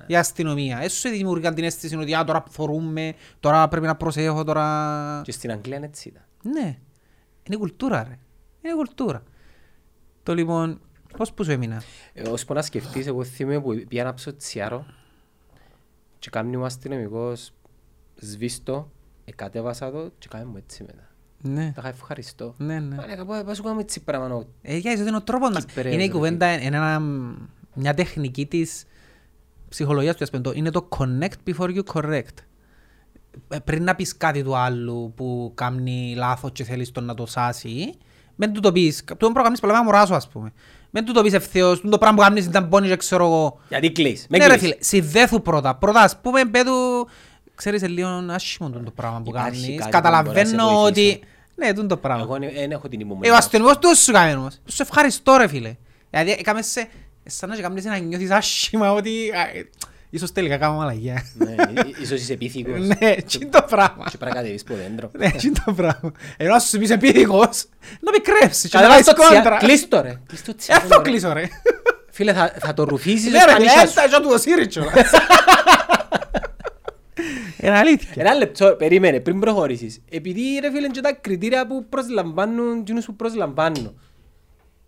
[SPEAKER 2] Η αστυνομία. Έτσι σου δημιουργάν την αίσθηση ότι «Α, τώρα θωρούμε, τώρα πρέπει να προσέχω, τώρα...
[SPEAKER 1] Και στην Αγγλία είναι έτσι ήταν.
[SPEAKER 2] Ναι, είναι κουλτούρα ρε, είναι κουλτούρα. Το λοιπόν, πώς που σου έμεινα;
[SPEAKER 1] Ε, Ώσπου να σκεφτείς, εγώ θυμάμαι που πήγα να ψω τσιάρο και κάνει ο αστυνομικός σβήστο, εκατέβασα το και κάνει μου έτσι μετά.
[SPEAKER 2] Ναι,
[SPEAKER 1] Τα είχα ευχαριστώ.
[SPEAKER 2] ναι, ναι.
[SPEAKER 1] Μα λέγα, «Πω, πώς σου κάνουμε έτσι πράγμα. ο-
[SPEAKER 2] Ε, για ότι είναι ο τρόπος μας.
[SPEAKER 1] Κυπρέος,
[SPEAKER 2] Είναι η
[SPEAKER 1] ρε
[SPEAKER 2] κουβέντα, είναι ένα, μια τεχνική της ψυχολογίας του, ας πούμε, το- είναι το connect before you correct. Ε, Πριν να πεις κάτι του άλλου που κάνει λάθος και θέλεις τον να το σάσει, Μεν του το πεις, του δεν προκαμνείς πολλά μωρά σου ας πούμε. Μεν του το πεις ευθέως, του το πράγμα που κάνεις ήταν πόνοι και ξέρω εγώ.
[SPEAKER 1] Γιατί κλείς. Με
[SPEAKER 2] Ναι ρε
[SPEAKER 1] κλείς.
[SPEAKER 2] φίλε, συνδέθου πρώτα. Πρώτα ας πούμε πέτου, ξέρεις είναι λίγο άσχημο τούτο το πράγμα που
[SPEAKER 1] Υπάρχει
[SPEAKER 2] κάνεις.
[SPEAKER 1] κάτι που μπορεί να
[SPEAKER 2] Καταλαβαίνω
[SPEAKER 1] σε
[SPEAKER 2] ότι...
[SPEAKER 1] βοηθήσει.
[SPEAKER 2] Ναι, τούτο το πράγμα.
[SPEAKER 1] Εγώ δεν έχω την
[SPEAKER 2] Ε, ο
[SPEAKER 1] υπομονή.
[SPEAKER 2] αστυνομικός του σου κάνει όμως. Σου ευχαριστώ ρε φίλε. Δηλαδή έκαμε σε... Σαν να και κάνεις να νιώθεις άσχημα ότι... α, ε, Ίσως τελικά κάνω μαλαγιά.
[SPEAKER 1] Ναι, εί- Ίσως είσαι επίθηκος.
[SPEAKER 2] Ναι, τι είναι το πράγμα.
[SPEAKER 1] Και πρέπει να κατεβείς από δέντρο.
[SPEAKER 2] Ναι, τι είναι το πράγμα. Ενώ ας σου πεις επίδικος, να με κρέψεις και να
[SPEAKER 1] Καταλάβεις
[SPEAKER 2] βάλεις
[SPEAKER 1] το τσιά.
[SPEAKER 2] κόντρα.
[SPEAKER 1] Κλείς το ρε. Κλείς το
[SPEAKER 2] Ε,
[SPEAKER 1] τσιά.
[SPEAKER 2] θα το κλείσω ρε.
[SPEAKER 1] Φίλε, θα, θα το ρουφήσεις
[SPEAKER 2] Ναι ρε,
[SPEAKER 1] στα νύχια σου.
[SPEAKER 2] έλτα και του το σύρι κιόλας. Είναι αλήθεια.
[SPEAKER 1] Ένα λεπτό, περίμενε, πριν προχωρήσεις. Επειδή ρε φίλε και τα κριτήρια που προσλαμβάνουν, εκείνους που προσλαμβάνουν.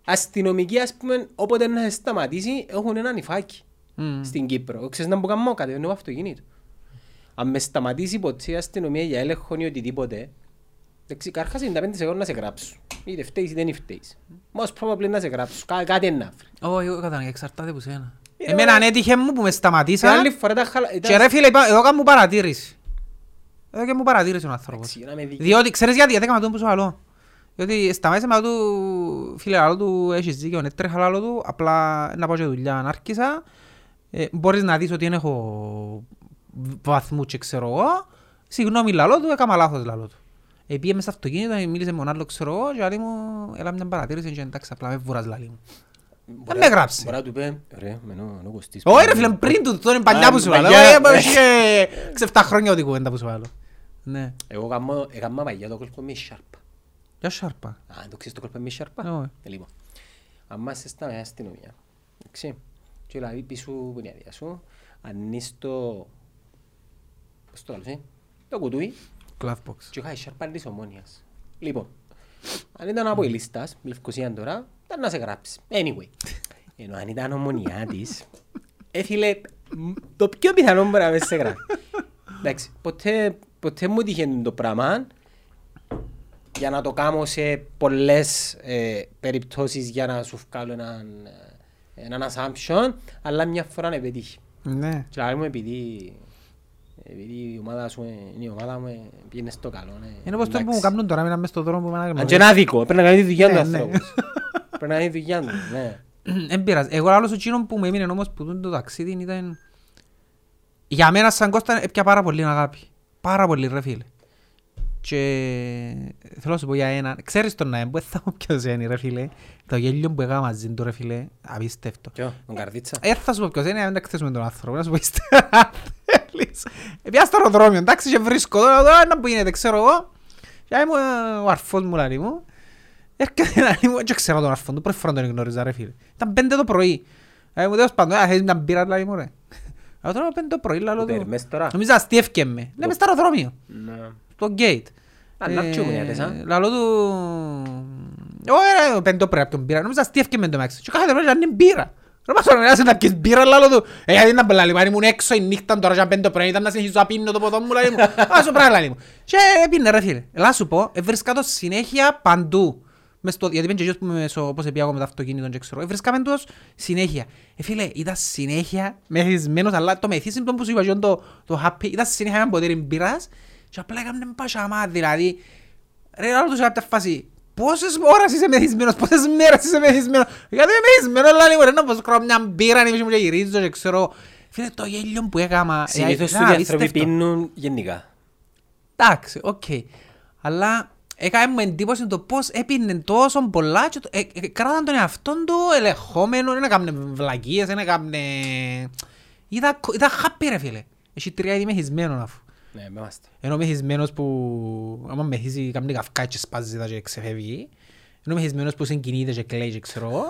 [SPEAKER 1] Αστυνομικοί, ας πούμε, όποτε να σε σταματήσει, έχουν ένα νυφάκι
[SPEAKER 2] Μμμ.
[SPEAKER 1] στην Κύπρο. Ξέρεις να μου κάνω κατεβαίνω από αυτοκίνητο. Αν μες σταματήσει ποτέ η αστυνομία για έλεγχο ή οτιδήποτε, εντάξει, καρχάς 95% να σε γράψουν. Είτε φταίεις είτε δεν φταίεις. Most probably να σε γράψουν. Κά- Κάτι είναι να βρει.
[SPEAKER 2] Όχι, εγώ κατανοώ, εξαρτάται από σένα.
[SPEAKER 1] Είναι
[SPEAKER 2] Εμένα
[SPEAKER 1] ωραία.
[SPEAKER 2] έτυχε μου που με
[SPEAKER 1] Σε
[SPEAKER 2] σταματήσαν
[SPEAKER 1] άλλη φορά τα χαλα... ήταν-
[SPEAKER 2] και ρε φίλε, είπα- εδώ κάνω παρατήρηση. Εδώ και μου παρατήρησε ο άνθρωπος.
[SPEAKER 1] Εντάξει, να με δει-
[SPEAKER 2] Διότι, ξέρεις γιατί, γιατί έκανα τον που σου άλλο. Διότι σταμάτησε με του φίλε άλλο του, έχεις δίκιο, είναι τρέχα άλλο του, απλά να πάω και δουλειά να άρχισα. Ε, μπορείς να δεις ότι δεν έχω βαθμούς και ξέρω εγώ. Συγγνώμη λαλό του, έκανα λάθος λαλό του. Επίε μες στο αυτοκίνητο, μίλησε με τον άλλο ξέρω εγώ και λέει μου, έλα μια παρατήρηση και εντάξει απλά με βουράς λαλί μου.
[SPEAKER 1] Μπορεί-
[SPEAKER 2] με γράψει.
[SPEAKER 1] Μπορεί να του πει, ρε, με νο- νο Κωστής.
[SPEAKER 2] Όχι ρε φίλε, πριν του, τώρα είναι παλιά
[SPEAKER 1] Α,
[SPEAKER 2] που σου βάλω.
[SPEAKER 1] παλιά.
[SPEAKER 2] Ε, πως είχε ξεφτά χρόνια ότι κουβέντα που σου βάλω. Ναι.
[SPEAKER 1] Εγώ έκανα- έκανα παλιά το κόλπο με σάρπα.
[SPEAKER 2] Για σάρπα;
[SPEAKER 1] Α, το ξέρεις το κόλπο με σάρπα;
[SPEAKER 2] Όχι.
[SPEAKER 1] Ε, Λοιπόν, άμα είσαι στα μέσα αστυνομία, εντάξει, και δηλαδή πίσω που είναι η άδεια σου, ανοίεις το... Πώς το λαλείς, ε; Το κουτούι
[SPEAKER 2] Glove box.
[SPEAKER 1] και είχα η σάρπα της ομόνιας. Λοιπόν, αν ήταν από η λίστας, Λευκοσία τώρα, ήταν να σε γράψεις. Anyway, ενώ αν ήταν ομονιά της, έφυλε το πιο πιθανό μπορεί να με σε γράφει. Εντάξει, ποτέ, ποτέ μου τύχε το πράγμα για να το κάνω σε πολλές ε, περιπτώσεις για να σου βγάλω έναν, ε, έναν assumption, αλλά μια φορά να πετύχει.
[SPEAKER 2] Ναι.
[SPEAKER 1] Και να λέμε επειδή, επειδή η ομάδα σου, ε, είναι η ομάδα μου, ε, πήγαινε στο καλό. ε,
[SPEAKER 2] Είναι πως το που
[SPEAKER 1] εντάξει.
[SPEAKER 2] μου κάνουν τώρα, μείναμε στον δρόμο που με
[SPEAKER 1] Αν και
[SPEAKER 2] αναγνωρίζουν.
[SPEAKER 1] είναι άδικο, πρέπει να κάνει τη δουλειά του
[SPEAKER 2] Ναι,
[SPEAKER 1] άνθρωπος. Πρέπει να κάνει τη δουλειά του, ναι.
[SPEAKER 2] Εν πειράζει. Εγώ άλλος ο τσίνο που μου έμεινε όμως που τούτο το ταξίδι ήταν... Για μένα σαν Κώστα έπια πάρα πολύ αγάπη. Πάρα πολύ ρε φίλε. Και θέλω να σου πω για ένα. Ξέρεις τον Ναέμ που θα μου ποιος είναι ρε φίλε. Το γέλιο που έκανα μαζί του ρε φίλε. Απίστευτο.
[SPEAKER 1] Ποιο, τον Καρδίτσα;
[SPEAKER 2] Ε, θα σου πω ποιος είναι, να μην τα εκθέσουμε τον άνθρωπο, να σου πω ύστερα, αν θέλεις. Ε, Πια στο αεροδρόμιο, εντάξει, και βρίσκω τώρα, τώρα να που γίνεται, ξέρω εγώ. Και είμαι ε, ο αρφός μου, λαλί μου. Έρχεται να λέει μου, δεν ξέρω τον αρφόν του, πρώτη φορά τον γνώριζα, ρε φίλε. Ήταν πέντε το πρωί. Ε, μου τέλος πάντων, «Α, θέλεις μια μπύρα, λαλί μου, ρε. Αλλά τώρα πέντε το πρωί, λαλό
[SPEAKER 1] Ούτε
[SPEAKER 2] του.
[SPEAKER 1] Ερμές τώρα.
[SPEAKER 2] Νομίζω αστείευκε με. Ναι, μες στο αεροδρόμιο,
[SPEAKER 1] Ναι.
[SPEAKER 2] στο gate.
[SPEAKER 1] Α, να πιούμε,
[SPEAKER 2] Ε,
[SPEAKER 1] έτες, α.
[SPEAKER 2] Λαλό του... Όχι ρε, πέντε το πρωί από τον μπύρα. Νομίζω αστείευκε με το μάξι. Και κάθε πρωί είναι μπύρα. Ρε μας οργανάσε να πιεις μπύρα λαλό του. Ε, γιατί να μπελάλη μου, αν ήμουν έξω η νύχτα τώρα και πέντε το πρωί ήταν να συνεχίσω να πίνω το ποτό μου λαλί μου. Α, σου πράγμα λαλί μου. Και έπινε ρε φίλε. Ελά σου πω, έβρισκα το συνέχεια παντού. Μες στο, γιατί πέντε γιος που με μέσω, πώς επήγα εγώ με το αυτοκίνητο και ξέρω. Έβρισκαμε τους συνέχεια. Ε, φίλε, ήταν συνέχεια μεθυσμένος, αλλά το μεθύσιμο που σου είπα και το, το happy, ήταν συνέχεια ένα ποτήρι μπύρας και απλά έκαμε πασαμά, δηλαδή. Ρε, άλλο τους σε κάποια φάση, πόσες ώρες είσαι μεθυσμένος, πόσες μέρες είσαι μεθυσμένος; Γιατί είμαι μεθυσμένος, λέει μου, ρε, να πως κράω μια μπύρα, να μου και γυρίζω και ξέρω. Φίλε, το γέλιο που έκαμα. ε,
[SPEAKER 1] Συνήθως
[SPEAKER 2] ήταν
[SPEAKER 1] οι άνθρωποι
[SPEAKER 2] απίστευτο.
[SPEAKER 1] πίνουν γενικά.
[SPEAKER 2] Εντάξει, οκ. Αλλά έκανε μου εντύπωση το πώς έπινε τόσο πολλά και το- ε, ε, κράταν τον εαυτόν του ελεγχόμενο, δεν έκαμε βλακίες, δεν έκαμε... Ήταν, ήταν happy ρε φίλε. Έχει τρία είδη μεθυσμένων αφού.
[SPEAKER 1] Ναι, με είμαστε.
[SPEAKER 2] Εν ο μεθυσμένος που άμα μεθύσει κάνει καυκά και σπάζει τα και ξεφεύγει. Εν ο μεθυσμένος που συγκινείται και κλαίει και ξέρω εγώ.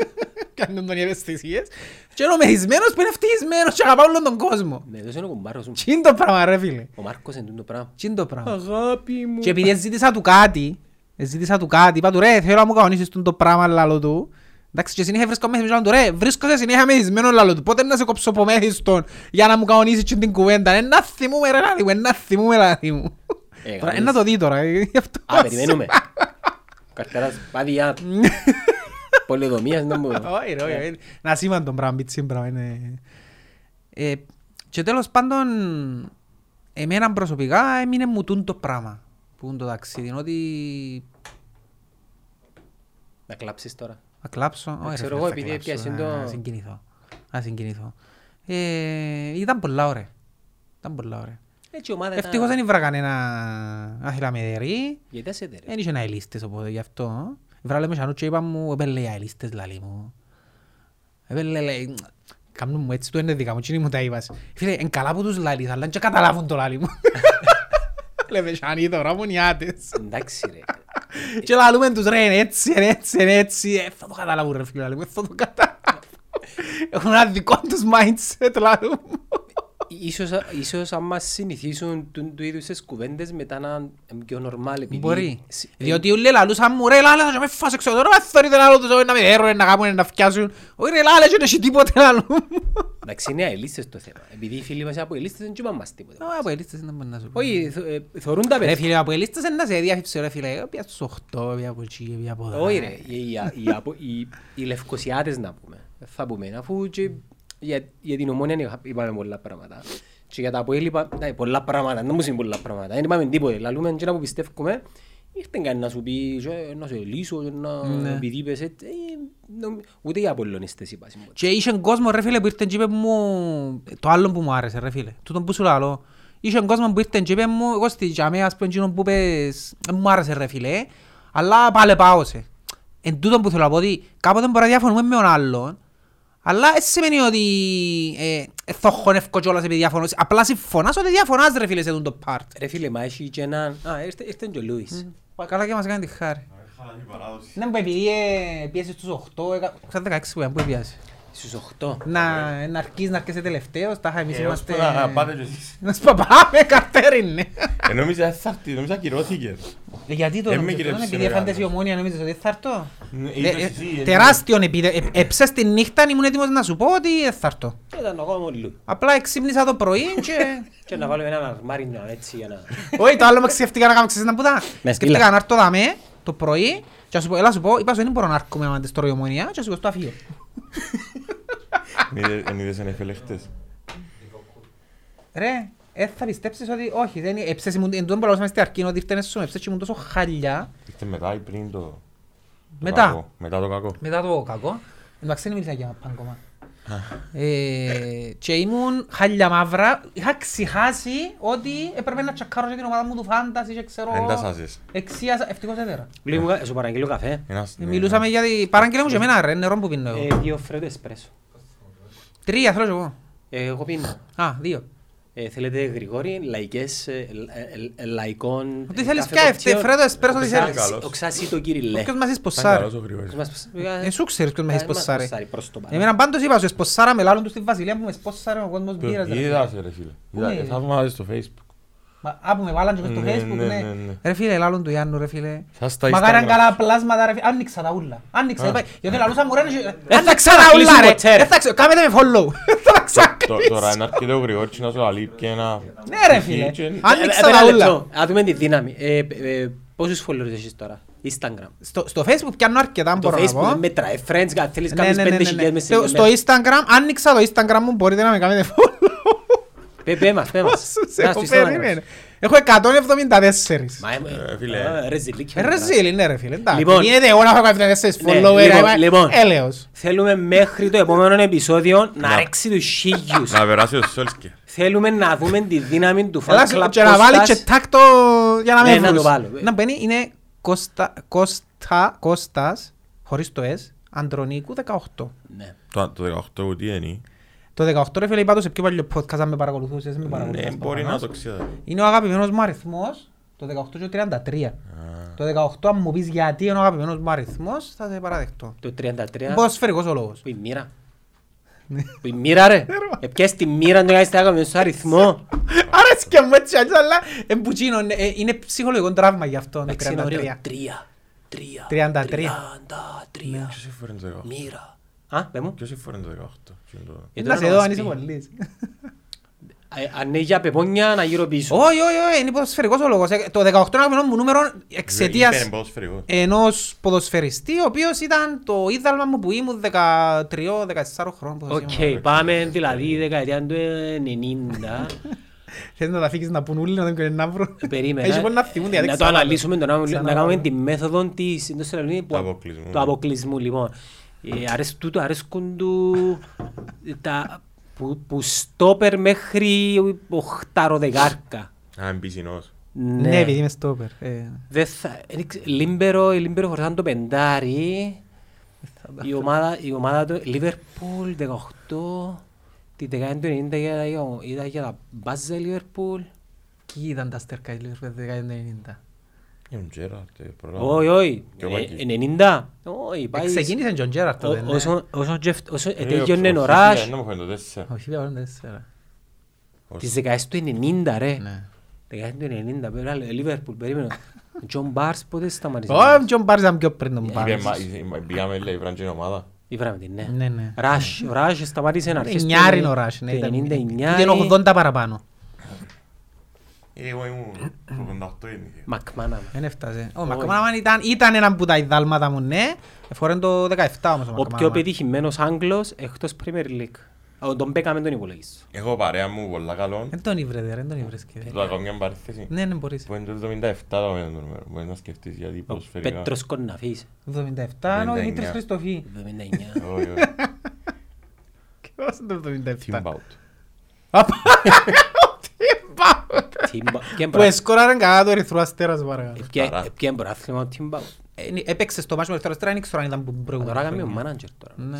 [SPEAKER 2] Κάνουν τον οι ευαισθησίες. Και εν ο μεθυσμένος που είναι ευτυχισμένος και αγαπά όλον τον κόσμο.
[SPEAKER 1] Ναι, δώσε είναι ο κουμπάρος μου.
[SPEAKER 2] Τι είναι το πράγμα ρε φίλε;
[SPEAKER 1] Ο Μάρκος είναι το πράγμα.
[SPEAKER 2] Τι είναι το πράγμα;
[SPEAKER 1] Αγάπη μου.
[SPEAKER 2] Και επειδή ζήτησα του κάτι, ζήτησα του κάτι, είπα του ρε, θέλω να μου κανονίσεις τον το πράγμα λαλό του. Εντάξει, και συνέχεια βρίσκω μεθυσμένο του ρε, βρίσκω σε συνέχεια μεθυσμένο λαλό του. Πότε να σε κόψω από μέθιστον για να μου κανονίσεις και την κουβέντα; Ε, να θυμούμε ρε λαλί μου, ε, να θυμούμε λαλί μου.
[SPEAKER 1] Ε,
[SPEAKER 2] Τώρα,
[SPEAKER 1] κάνεις.
[SPEAKER 2] ε, να το δει τώρα. ε, γι' αυτό
[SPEAKER 1] Α, περιμένουμε. Καρτεράς, πάδια. Πολυδομίας, δεν μπορώ.
[SPEAKER 2] Όχι ρε, όχι, ε, να σήμαν τον πράγμα, μπίτσι πράγμα. είναι- Ε, Και τέλος πάντων, εμένα προσωπικά έμεινε μου τούν το πράγμα. Που είναι το ταξίδι, είναι ότι
[SPEAKER 1] Να κλάψεις τώρα.
[SPEAKER 2] Να κλάψω. Όχι, ρε
[SPEAKER 1] ξέρω
[SPEAKER 2] φίλε,
[SPEAKER 1] εγώ,
[SPEAKER 2] θα
[SPEAKER 1] επειδή
[SPEAKER 2] κλάψω.
[SPEAKER 1] έπιασε
[SPEAKER 2] Α,
[SPEAKER 1] το-
[SPEAKER 2] Να συγκινηθώ. Να συγκινηθώ. Ε, Ήταν πολλά ωραία. Ήταν πολλά ωραία.
[SPEAKER 1] Έτσι η ομάδα ήταν-
[SPEAKER 2] Ευτυχώς δεν ήβρα κανένα αχυλαμεδερή.
[SPEAKER 1] Γιατί δεν σε τερε.
[SPEAKER 2] Δεν είχε να ελίστες οπότε γι' αυτό. Βράλε με σανού και είπα μου, επέλε οι αελίστες λαλί μου. Επέλε λέει, κάνουν μου έτσι, του είναι δικά μου, εκείνοι μου τα είπας. Φίλε, εν καλά που τους λαλείς, αλλά και καταλάβουν το λαλί μου. Λέμε σανί τώρα μου νιάτες.
[SPEAKER 1] Εντάξει ρε.
[SPEAKER 2] Και λαλούμε τους ρε, είναι έτσι, είναι έτσι, είναι έτσι. Ε, θα το καταλάβουν ρε φίλε, λαλί μου, θα το καταλάβουν. Έχουν ένα δικό τους mindset λαλί μου.
[SPEAKER 1] Ίσως, ίσως αν μας συνηθίσουν του, του είδους τις κουβέντες μετά να είναι πιο normal επειδή...
[SPEAKER 2] Μπορεί.
[SPEAKER 1] σ-
[SPEAKER 2] Διότι όλοι λαλούσαν μου ρε λάλε θα με φάσε ξέρω τώρα θεωρείτε να τους να με δέρουν να κάνουν να φτιάσουν. Όχι ρε λάλε δεν έχει τίποτε λαλού.
[SPEAKER 1] Εντάξει είναι αελίστες το θέμα. Επειδή οι φίλοι μας από αελίστες δεν τσιμπάν μας τίποτα.
[SPEAKER 2] Από ελίστες δεν μπορεί να σου πω.
[SPEAKER 1] Όχι, θ- ε, θωρούν τα
[SPEAKER 2] Ρε
[SPEAKER 1] παιδιά.
[SPEAKER 2] φίλε από ελίστες είναι να σε διάφυψε ρε φίλε. Πια στους 8, πια από εκεί, πια από εδώ.
[SPEAKER 1] Όχι ρε, οι, οι, οι, απο- οι, οι λευκοσιάτες να πούμε. Θα πούμε, αφού και για, για την ομόνια είχα- είπαμε πολλά πράγματα. Και για τα Αποέλ είπα, ναι, πολλά πράγματα, δεν μου είναι πολλά πράγματα. Δεν είπαμε τίποτε. Λαλούμε και να που πιστεύουμε, ήρθε κανένα να σου πει, «Ε, να σε λύσω, και να
[SPEAKER 2] Ναι.
[SPEAKER 1] επειδή είπες έτσι. Ε, νομ- Ούτε οι Απολλωνιστές είπα. σύμποτε.
[SPEAKER 2] Και είχε κόσμο ρε φίλε που ήρθε και είπε μου το άλλο που μου άρεσε ρε φίλε. Τούτον που σου λαλώ. Είχε κόσμο που ήρθε και είπε μου εγώ στη τζαμία ας πούμε εκείνον που είπες δεν μου άρεσε ρε φίλε. Αλλά πάλι πάω σε. Εν τούτον που θέλω να πω ότι κάποτε μπορεί να διαφωνούμε με τον άλλον. Αλλά δεν σημαίνει ότι ε, θα χωνεύω κιόλας επειδή διαφωνώ. Απλά συμφωνάς ότι διαφωνάς ρε φίλε σε τούτο το part.
[SPEAKER 1] Ρε φίλε, μα έχει και έναν... Α, ήρθε ήρθε και ο Λούις.
[SPEAKER 2] Καλά και μας κάνει τη χάρη.
[SPEAKER 3] Χαλαρή παράδοση.
[SPEAKER 2] Ναι, που επειδή ε, πιέσε στους 8, έκα- ξέρετε 16 που ήταν, πού πιάσε.
[SPEAKER 1] Στους 8.
[SPEAKER 2] Να, να αρκείς να αρκέσαι τελευταίος, τάχα εμείς
[SPEAKER 3] Ε, ως
[SPEAKER 2] είμαστε...
[SPEAKER 3] που να πάτε κι εσείς.
[SPEAKER 2] Να σου πάμε, καρτέρι είναι.
[SPEAKER 3] Ε, νόμιζα θα έρθει, νόμιζα κυρώθηκε.
[SPEAKER 2] Ε, Γιατί το
[SPEAKER 3] Ε,
[SPEAKER 2] νόμιζες,
[SPEAKER 3] με
[SPEAKER 2] τώρα,
[SPEAKER 3] κυριεύσε
[SPEAKER 2] επειδή
[SPEAKER 3] με
[SPEAKER 2] έφαντες η
[SPEAKER 3] γάμο.
[SPEAKER 2] ομόνια νόμιζες ότι θα έρθω;
[SPEAKER 3] Ναι,
[SPEAKER 2] Ε,
[SPEAKER 3] είπες
[SPEAKER 2] ε,
[SPEAKER 3] εσύ, ε,
[SPEAKER 2] Τεράστιον επίδε... ε, Έψες τη νύχτα, ήμουν έτοιμος να σου πω ότι δεν θα έρθω.
[SPEAKER 1] Ήταν ακόμα ο Λούις.
[SPEAKER 2] Απλά εξύπνησα το πρωί και...
[SPEAKER 1] Και να βάλουμε έναν αρμάρι να, έτσι για να...
[SPEAKER 2] Όχι, το άλλο με ξεφτήκα να κάνω ξέρεις να πουτά.
[SPEAKER 1] Με
[SPEAKER 2] Σκέφτηκα
[SPEAKER 1] σκύλα.
[SPEAKER 2] να έρθω δαμέ το πρωί και να σου πω, έλα σου πω, είπα σου δεν μπορώ να έρχομαι άμα της τρώει η ομόνια και να σηκωστώ αφήγω.
[SPEAKER 3] Εν είδες- Εν είδες NFL χτες.
[SPEAKER 2] Ρε, ε, θα πιστέψεις ότι όχι, δεν είναι, έψες ήμουν, εν τούτον που λαλούσαμε στην αρχή, ότι ήρθανε σου, έψες ήμουν τόσο χάλια,
[SPEAKER 3] Ήρθε μετά ή πριν το... το
[SPEAKER 2] Μετά.
[SPEAKER 3] κακό. Μετά το κακό.
[SPEAKER 2] μετά το κακό, εντάξει δεν μίλησα για πάνε ακόμα. Ε, και ήμουν χάλια μαύρα, είχα ξεχάσει ότι έπρεπε να τσακάρω και την ομάδα μου του φάντασης και ξέρω...
[SPEAKER 3] Εν τα σάζεις.
[SPEAKER 2] Εξίασα, ευτυχώς έδερα.
[SPEAKER 1] Λέει μου, σου παραγγείλω καφέ.
[SPEAKER 3] Ένας- ναι,
[SPEAKER 2] Μιλούσαμε για τη... Παράγγελε μου και εμένα ρε, νερό που πίνω εγώ.
[SPEAKER 1] Ε, Δύο φρέτο εσπρέσο.
[SPEAKER 2] Τρία θέλω και εγώ.
[SPEAKER 1] Ε, Εγώ πίνω.
[SPEAKER 2] Α, δύο.
[SPEAKER 1] Ε, θέλετε Γρηγόρη, λαϊκές, ε, ε, ε, ε, λαϊκών...
[SPEAKER 2] Ό,τι
[SPEAKER 1] ε,
[SPEAKER 2] θέλεις
[SPEAKER 1] κάθε
[SPEAKER 2] πια,
[SPEAKER 1] κοκτέιλ.
[SPEAKER 2] Φρέδο, εσπρέσο, τι
[SPEAKER 1] Οξά-
[SPEAKER 2] θέλεις.
[SPEAKER 3] Καλός.
[SPEAKER 1] Οξάσι το κύριλε.
[SPEAKER 2] Ποιος μας
[SPEAKER 3] Ήταν
[SPEAKER 2] εισποσάρει.
[SPEAKER 3] καλός ο Γρηγόρης.
[SPEAKER 2] Εσύ ξέρεις ποιος με
[SPEAKER 1] Ε,
[SPEAKER 2] έχει σποσάρει.
[SPEAKER 1] μας σποσάρει προς το παρόν.
[SPEAKER 2] Εμένα πάντως είπα σου, εσποσάρα με λάλλον τους στη Βασιλεία που με σποσάρει ο κόσμος μπύρας. ρε.
[SPEAKER 3] Είδα σε ρε φίλε. Είδα-
[SPEAKER 2] Ναι.
[SPEAKER 3] Θαύμαζες στο facebook.
[SPEAKER 2] Μα- Α, που με βάλαν και μες στο
[SPEAKER 3] Ναι,
[SPEAKER 2] facebook,
[SPEAKER 3] ναι,
[SPEAKER 2] ναι.
[SPEAKER 3] ναι, ναι.
[SPEAKER 2] Ρε φίλε, λάλλον του Ιάννου, ρε φίλε.
[SPEAKER 3] Σας στα
[SPEAKER 2] Μακάρι αν
[SPEAKER 3] Instagram.
[SPEAKER 2] καλά πλάσματα, ρε φίλε. Άνοιξα τα ούλα. Άνοιξα.
[SPEAKER 3] Α.
[SPEAKER 2] είπα, Γιατί λαλούσα μου, ρε, δεν
[SPEAKER 1] θα
[SPEAKER 2] θα
[SPEAKER 1] ξανακλείσουν
[SPEAKER 2] ξαναούλα, ρε.
[SPEAKER 1] ποτέ, ρε.
[SPEAKER 2] Δεν θα ξα- Κάμετε με follow. Δεν θα
[SPEAKER 3] Τω-
[SPEAKER 2] ξανακλείσω.
[SPEAKER 3] Τώρα είναι αρκετό ο Γρηγόρης να σου λαλεί και ένα...
[SPEAKER 2] Ναι, ρε φίλε.
[SPEAKER 3] Και-
[SPEAKER 2] Άνοιξα
[SPEAKER 1] Ε,
[SPEAKER 2] τα
[SPEAKER 1] ένα
[SPEAKER 2] ούλα.
[SPEAKER 1] λεπτό. Α δούμε τη δύναμη. Ε, ε, Πόσους followers έχεις τώρα; Instagram.
[SPEAKER 2] Στο, στο facebook πιάνω αρκετά, αν
[SPEAKER 1] Το
[SPEAKER 2] μπορώ να
[SPEAKER 1] Facebook δεν
[SPEAKER 2] πω.
[SPEAKER 1] μετράει. Friends, αν θέλεις
[SPEAKER 2] Ναι,
[SPEAKER 1] κάνεις
[SPEAKER 2] ναι, ναι, ναι,
[SPEAKER 1] 5.000
[SPEAKER 2] ναι.
[SPEAKER 1] μες
[SPEAKER 2] Στο-
[SPEAKER 1] σε
[SPEAKER 2] Στο
[SPEAKER 1] μέρα.
[SPEAKER 2] Instagram, άνοιξα το Instagram μου, μπορείτε να με κάνετε follow.
[SPEAKER 1] Πέ- Πέ μας, πέ μας.
[SPEAKER 2] Σε
[SPEAKER 1] Να,
[SPEAKER 2] έχω
[SPEAKER 1] στο Instagram.
[SPEAKER 2] περίμενε. Έχω 174.
[SPEAKER 1] Μα, ε,
[SPEAKER 3] Ε, φίλε.
[SPEAKER 1] ε, ρε ζηλίκια.
[SPEAKER 2] Ε, Ρε ζήλι, ναι ρε φίλε, εντάξει.
[SPEAKER 1] Λοιπόν.
[SPEAKER 2] Γίνεται εγώ να έχω 174
[SPEAKER 1] Ναι,
[SPEAKER 2] follower,
[SPEAKER 1] λοιπόν,
[SPEAKER 2] είμαι
[SPEAKER 1] λοιπόν.
[SPEAKER 2] έλεος.
[SPEAKER 1] Θέλουμε μέχρι το επόμενο επεισόδιο να
[SPEAKER 3] Να.
[SPEAKER 1] ρέξει τους χίλιους.
[SPEAKER 3] Να περάσει ο Σόλσκερ.
[SPEAKER 1] Θέλουμε να δούμε τη δύναμη του fan
[SPEAKER 2] Έλα
[SPEAKER 1] club
[SPEAKER 2] και να βάλει και
[SPEAKER 1] Κώστας.
[SPEAKER 2] τάκτο για να
[SPEAKER 1] Ναι,
[SPEAKER 2] με
[SPEAKER 1] να το
[SPEAKER 2] βρουν.
[SPEAKER 1] βάλω.
[SPEAKER 2] Να μπαίνει, είναι Κώστα, Κώστα, Κώστας, χωρίς το S, Αντρονίκου 18.
[SPEAKER 1] Ναι.
[SPEAKER 3] Το το 18 τι είναι;
[SPEAKER 2] Το 18 ρε φίλε είπα το σε πιο παλιό podcast αν με παρακολουθούσες, με παρακολουθάς
[SPEAKER 3] Ναι, μπορεί να
[SPEAKER 2] προφανώς.
[SPEAKER 3] το ξέρω.
[SPEAKER 2] Είναι ο αγαπημένος μου αριθμός, το 18 και το 33. Το 18 αν μου πεις γιατί είναι ο αγαπημένος μου αριθμός, θα σε παραδεχτώ.
[SPEAKER 1] Το 33.
[SPEAKER 2] Ποδοσφαιρικός ο λόγος.
[SPEAKER 1] Που η μοίρα. Που η μοίρα ρε. Επιες τη μοίρα να κάνεις τα έκαμε στο αριθμό.
[SPEAKER 2] Άρεσκε μου έτσι αλλιώς, αλλά εμπουτσίνο, ε, ε, είναι ψυχολογικό τραύμα γι' αυτό, το
[SPEAKER 1] Εντάξει είναι ωραίο.
[SPEAKER 2] 33.
[SPEAKER 1] Τρία. Τρία.
[SPEAKER 2] 33.
[SPEAKER 1] Τριάντα τρία.
[SPEAKER 3] Ποιος έφερε το 18.
[SPEAKER 1] Μοίρα. Α, πέ μου.
[SPEAKER 3] Ποιος έφερε το 18. Ποιο είναι το-
[SPEAKER 1] Γιατί
[SPEAKER 2] Να
[SPEAKER 1] να
[SPEAKER 2] σε δω
[SPEAKER 1] μας
[SPEAKER 2] αν είσαι
[SPEAKER 1] πει.
[SPEAKER 2] πολύς.
[SPEAKER 1] Ε, Αν είναι για πεπόνια να γύρω πίσω.
[SPEAKER 2] Όχι, όχι, όχι, είναι ποδοσφαιρικός ο λόγος. Ε, Το 18 είναι αγαπημένο μου νούμερο εξαιτίας
[SPEAKER 3] Είπε ποδοσφαιρικό.
[SPEAKER 2] ενός ποδοσφαιριστή, ο οποίος ήταν το ίδαλμα μου που ήμουν 13-14 χρόνων. πόσο
[SPEAKER 1] Οκ,
[SPEAKER 2] ήμουν.
[SPEAKER 1] πάμε δηλαδή η δεκαετία του 90.
[SPEAKER 2] Θες να τα φύγεις να πουν όλοι να δεν können να βρουν.
[SPEAKER 1] Περίμενα.
[SPEAKER 2] Έχει πολύ να θυμούν, γιατί
[SPEAKER 1] Να το
[SPEAKER 2] ξανά-
[SPEAKER 1] αναλύσουμε, το να, να
[SPEAKER 2] ξανά-
[SPEAKER 1] κάνουμε τη μέθοδο της εντός της Ελλήνης που-
[SPEAKER 3] Του αποκλεισμού.
[SPEAKER 1] του αποκλεισμού. Λοιπόν, ε, αρέσ- τούτο αρέσκουν του τα που, που στόπερ μέχρι οχτάρο δεκάρκα.
[SPEAKER 3] Α, εμπισινός.
[SPEAKER 2] Ναι, επειδή είμαι στόπερ. Ε,
[SPEAKER 1] Δεν θα... δεν ξε- Λίμπερο, η Λίμπερο φορτάν το πεντάρι. Η ομάδα, η ομάδα του Λίβερπουλ 18. Τη δεκαετία του 90 ήταν για- ήταν για τα μπάζα Λίβερπουλ.
[SPEAKER 2] Ποιοι ήταν τα στερκά η Liverpool τη δεκαετία του 90.
[SPEAKER 1] Όχι, όχι.
[SPEAKER 3] Και εγώ εκεί.
[SPEAKER 1] Ε, 90. Όχι, πάει...
[SPEAKER 2] Ξεκίνησε ο Τζον Τζέραρτ τότε,
[SPEAKER 1] Ό-
[SPEAKER 2] ναι.
[SPEAKER 1] Όσο, όσο, Τζεφ- όσο
[SPEAKER 3] Ε,
[SPEAKER 1] ετέγιονε
[SPEAKER 3] ο-
[SPEAKER 1] ο
[SPEAKER 3] ο
[SPEAKER 1] Ράς
[SPEAKER 3] Φίφια, να μου φαίνεται τέσσερα.
[SPEAKER 2] Όχι, δεν είναι τέσσερα.
[SPEAKER 1] της δεκαετίας του 90 ρε.
[SPEAKER 2] Ναι.
[SPEAKER 1] Δεκαετία του 90, πέρα, ε, Λίβερπουλ, περίμενε. Ο Τζον Μπάρς πότε σταμάτησε.
[SPEAKER 2] Ο Τζον Μπάρς ήταν πιο πριν τον
[SPEAKER 3] Είπε,
[SPEAKER 2] Μπάρς.
[SPEAKER 3] μα- ε, Πήγαμε, λέει, βράντζε ομάδα.
[SPEAKER 1] Ήβραμε την, ναι.
[SPEAKER 2] Ναι, ναι.
[SPEAKER 1] Ράσ, ο Ράσ σταμάτησε να αρχίσει
[SPEAKER 2] Εννιάρη είναι ο Ράσ, ναι.
[SPEAKER 1] το
[SPEAKER 2] ήταν-
[SPEAKER 1] 99.
[SPEAKER 2] Ήταν 80 παραπάνω.
[SPEAKER 3] Ε, Εγώ ήμουν 88 γεννήθηκε.
[SPEAKER 1] Μακμάνα.
[SPEAKER 2] Δεν έφτασε. Ο
[SPEAKER 1] Όχι.
[SPEAKER 2] Μακμάναμαν ήταν, ήταν ένα από τα ιδάλματα μου, ναι. Εφορέν το 17 όμως ο
[SPEAKER 1] Ο πιο
[SPEAKER 2] Μακμάναμαν.
[SPEAKER 1] πετυχημένος Άγγλος εκτός Premier League. Ο, Τον Μπέκαμεν τον υπολογίζω.
[SPEAKER 3] Έχω παρέα μου πολλά καλόν.
[SPEAKER 2] Δεν τον ήβρε, ρε, δεν τον ήβρες και.
[SPEAKER 3] Του κάνω μια παρέθεση.
[SPEAKER 2] Ναι, ναι, μπορείς.
[SPEAKER 3] Που είναι το 77 το νούμερο. Μπορεί να σκεφτείς γιατί
[SPEAKER 1] Ο
[SPEAKER 3] ποδοσφαιρικά.
[SPEAKER 1] Πέτρος Κοναφής.
[SPEAKER 2] 77 είναι ο
[SPEAKER 3] 99.
[SPEAKER 2] Δημήτρης Χριστοφή.
[SPEAKER 1] 79.
[SPEAKER 3] Όχι, όχι.
[SPEAKER 2] Ποιος είναι το 77.
[SPEAKER 3] Team Bout.
[SPEAKER 2] Απα-
[SPEAKER 1] Τιμπα- Ποιον
[SPEAKER 2] Που
[SPEAKER 1] πρα-
[SPEAKER 2] εσκόραραν καλά το ερυθρό αστέρας παρακαλώ.
[SPEAKER 1] ποια-
[SPEAKER 3] Παρά.
[SPEAKER 1] ποιον προάθλημα ο Τιμπάου.
[SPEAKER 2] Ε, Έπαιξε στο μάτσο με ερυθρό αστέρα, δεν ξέρω αν ήταν που
[SPEAKER 1] Τώρα
[SPEAKER 2] προηγούμενο.
[SPEAKER 1] κάνουμε ο
[SPEAKER 2] χρόνια.
[SPEAKER 1] μάνατζερ τώρα.
[SPEAKER 2] Ναι.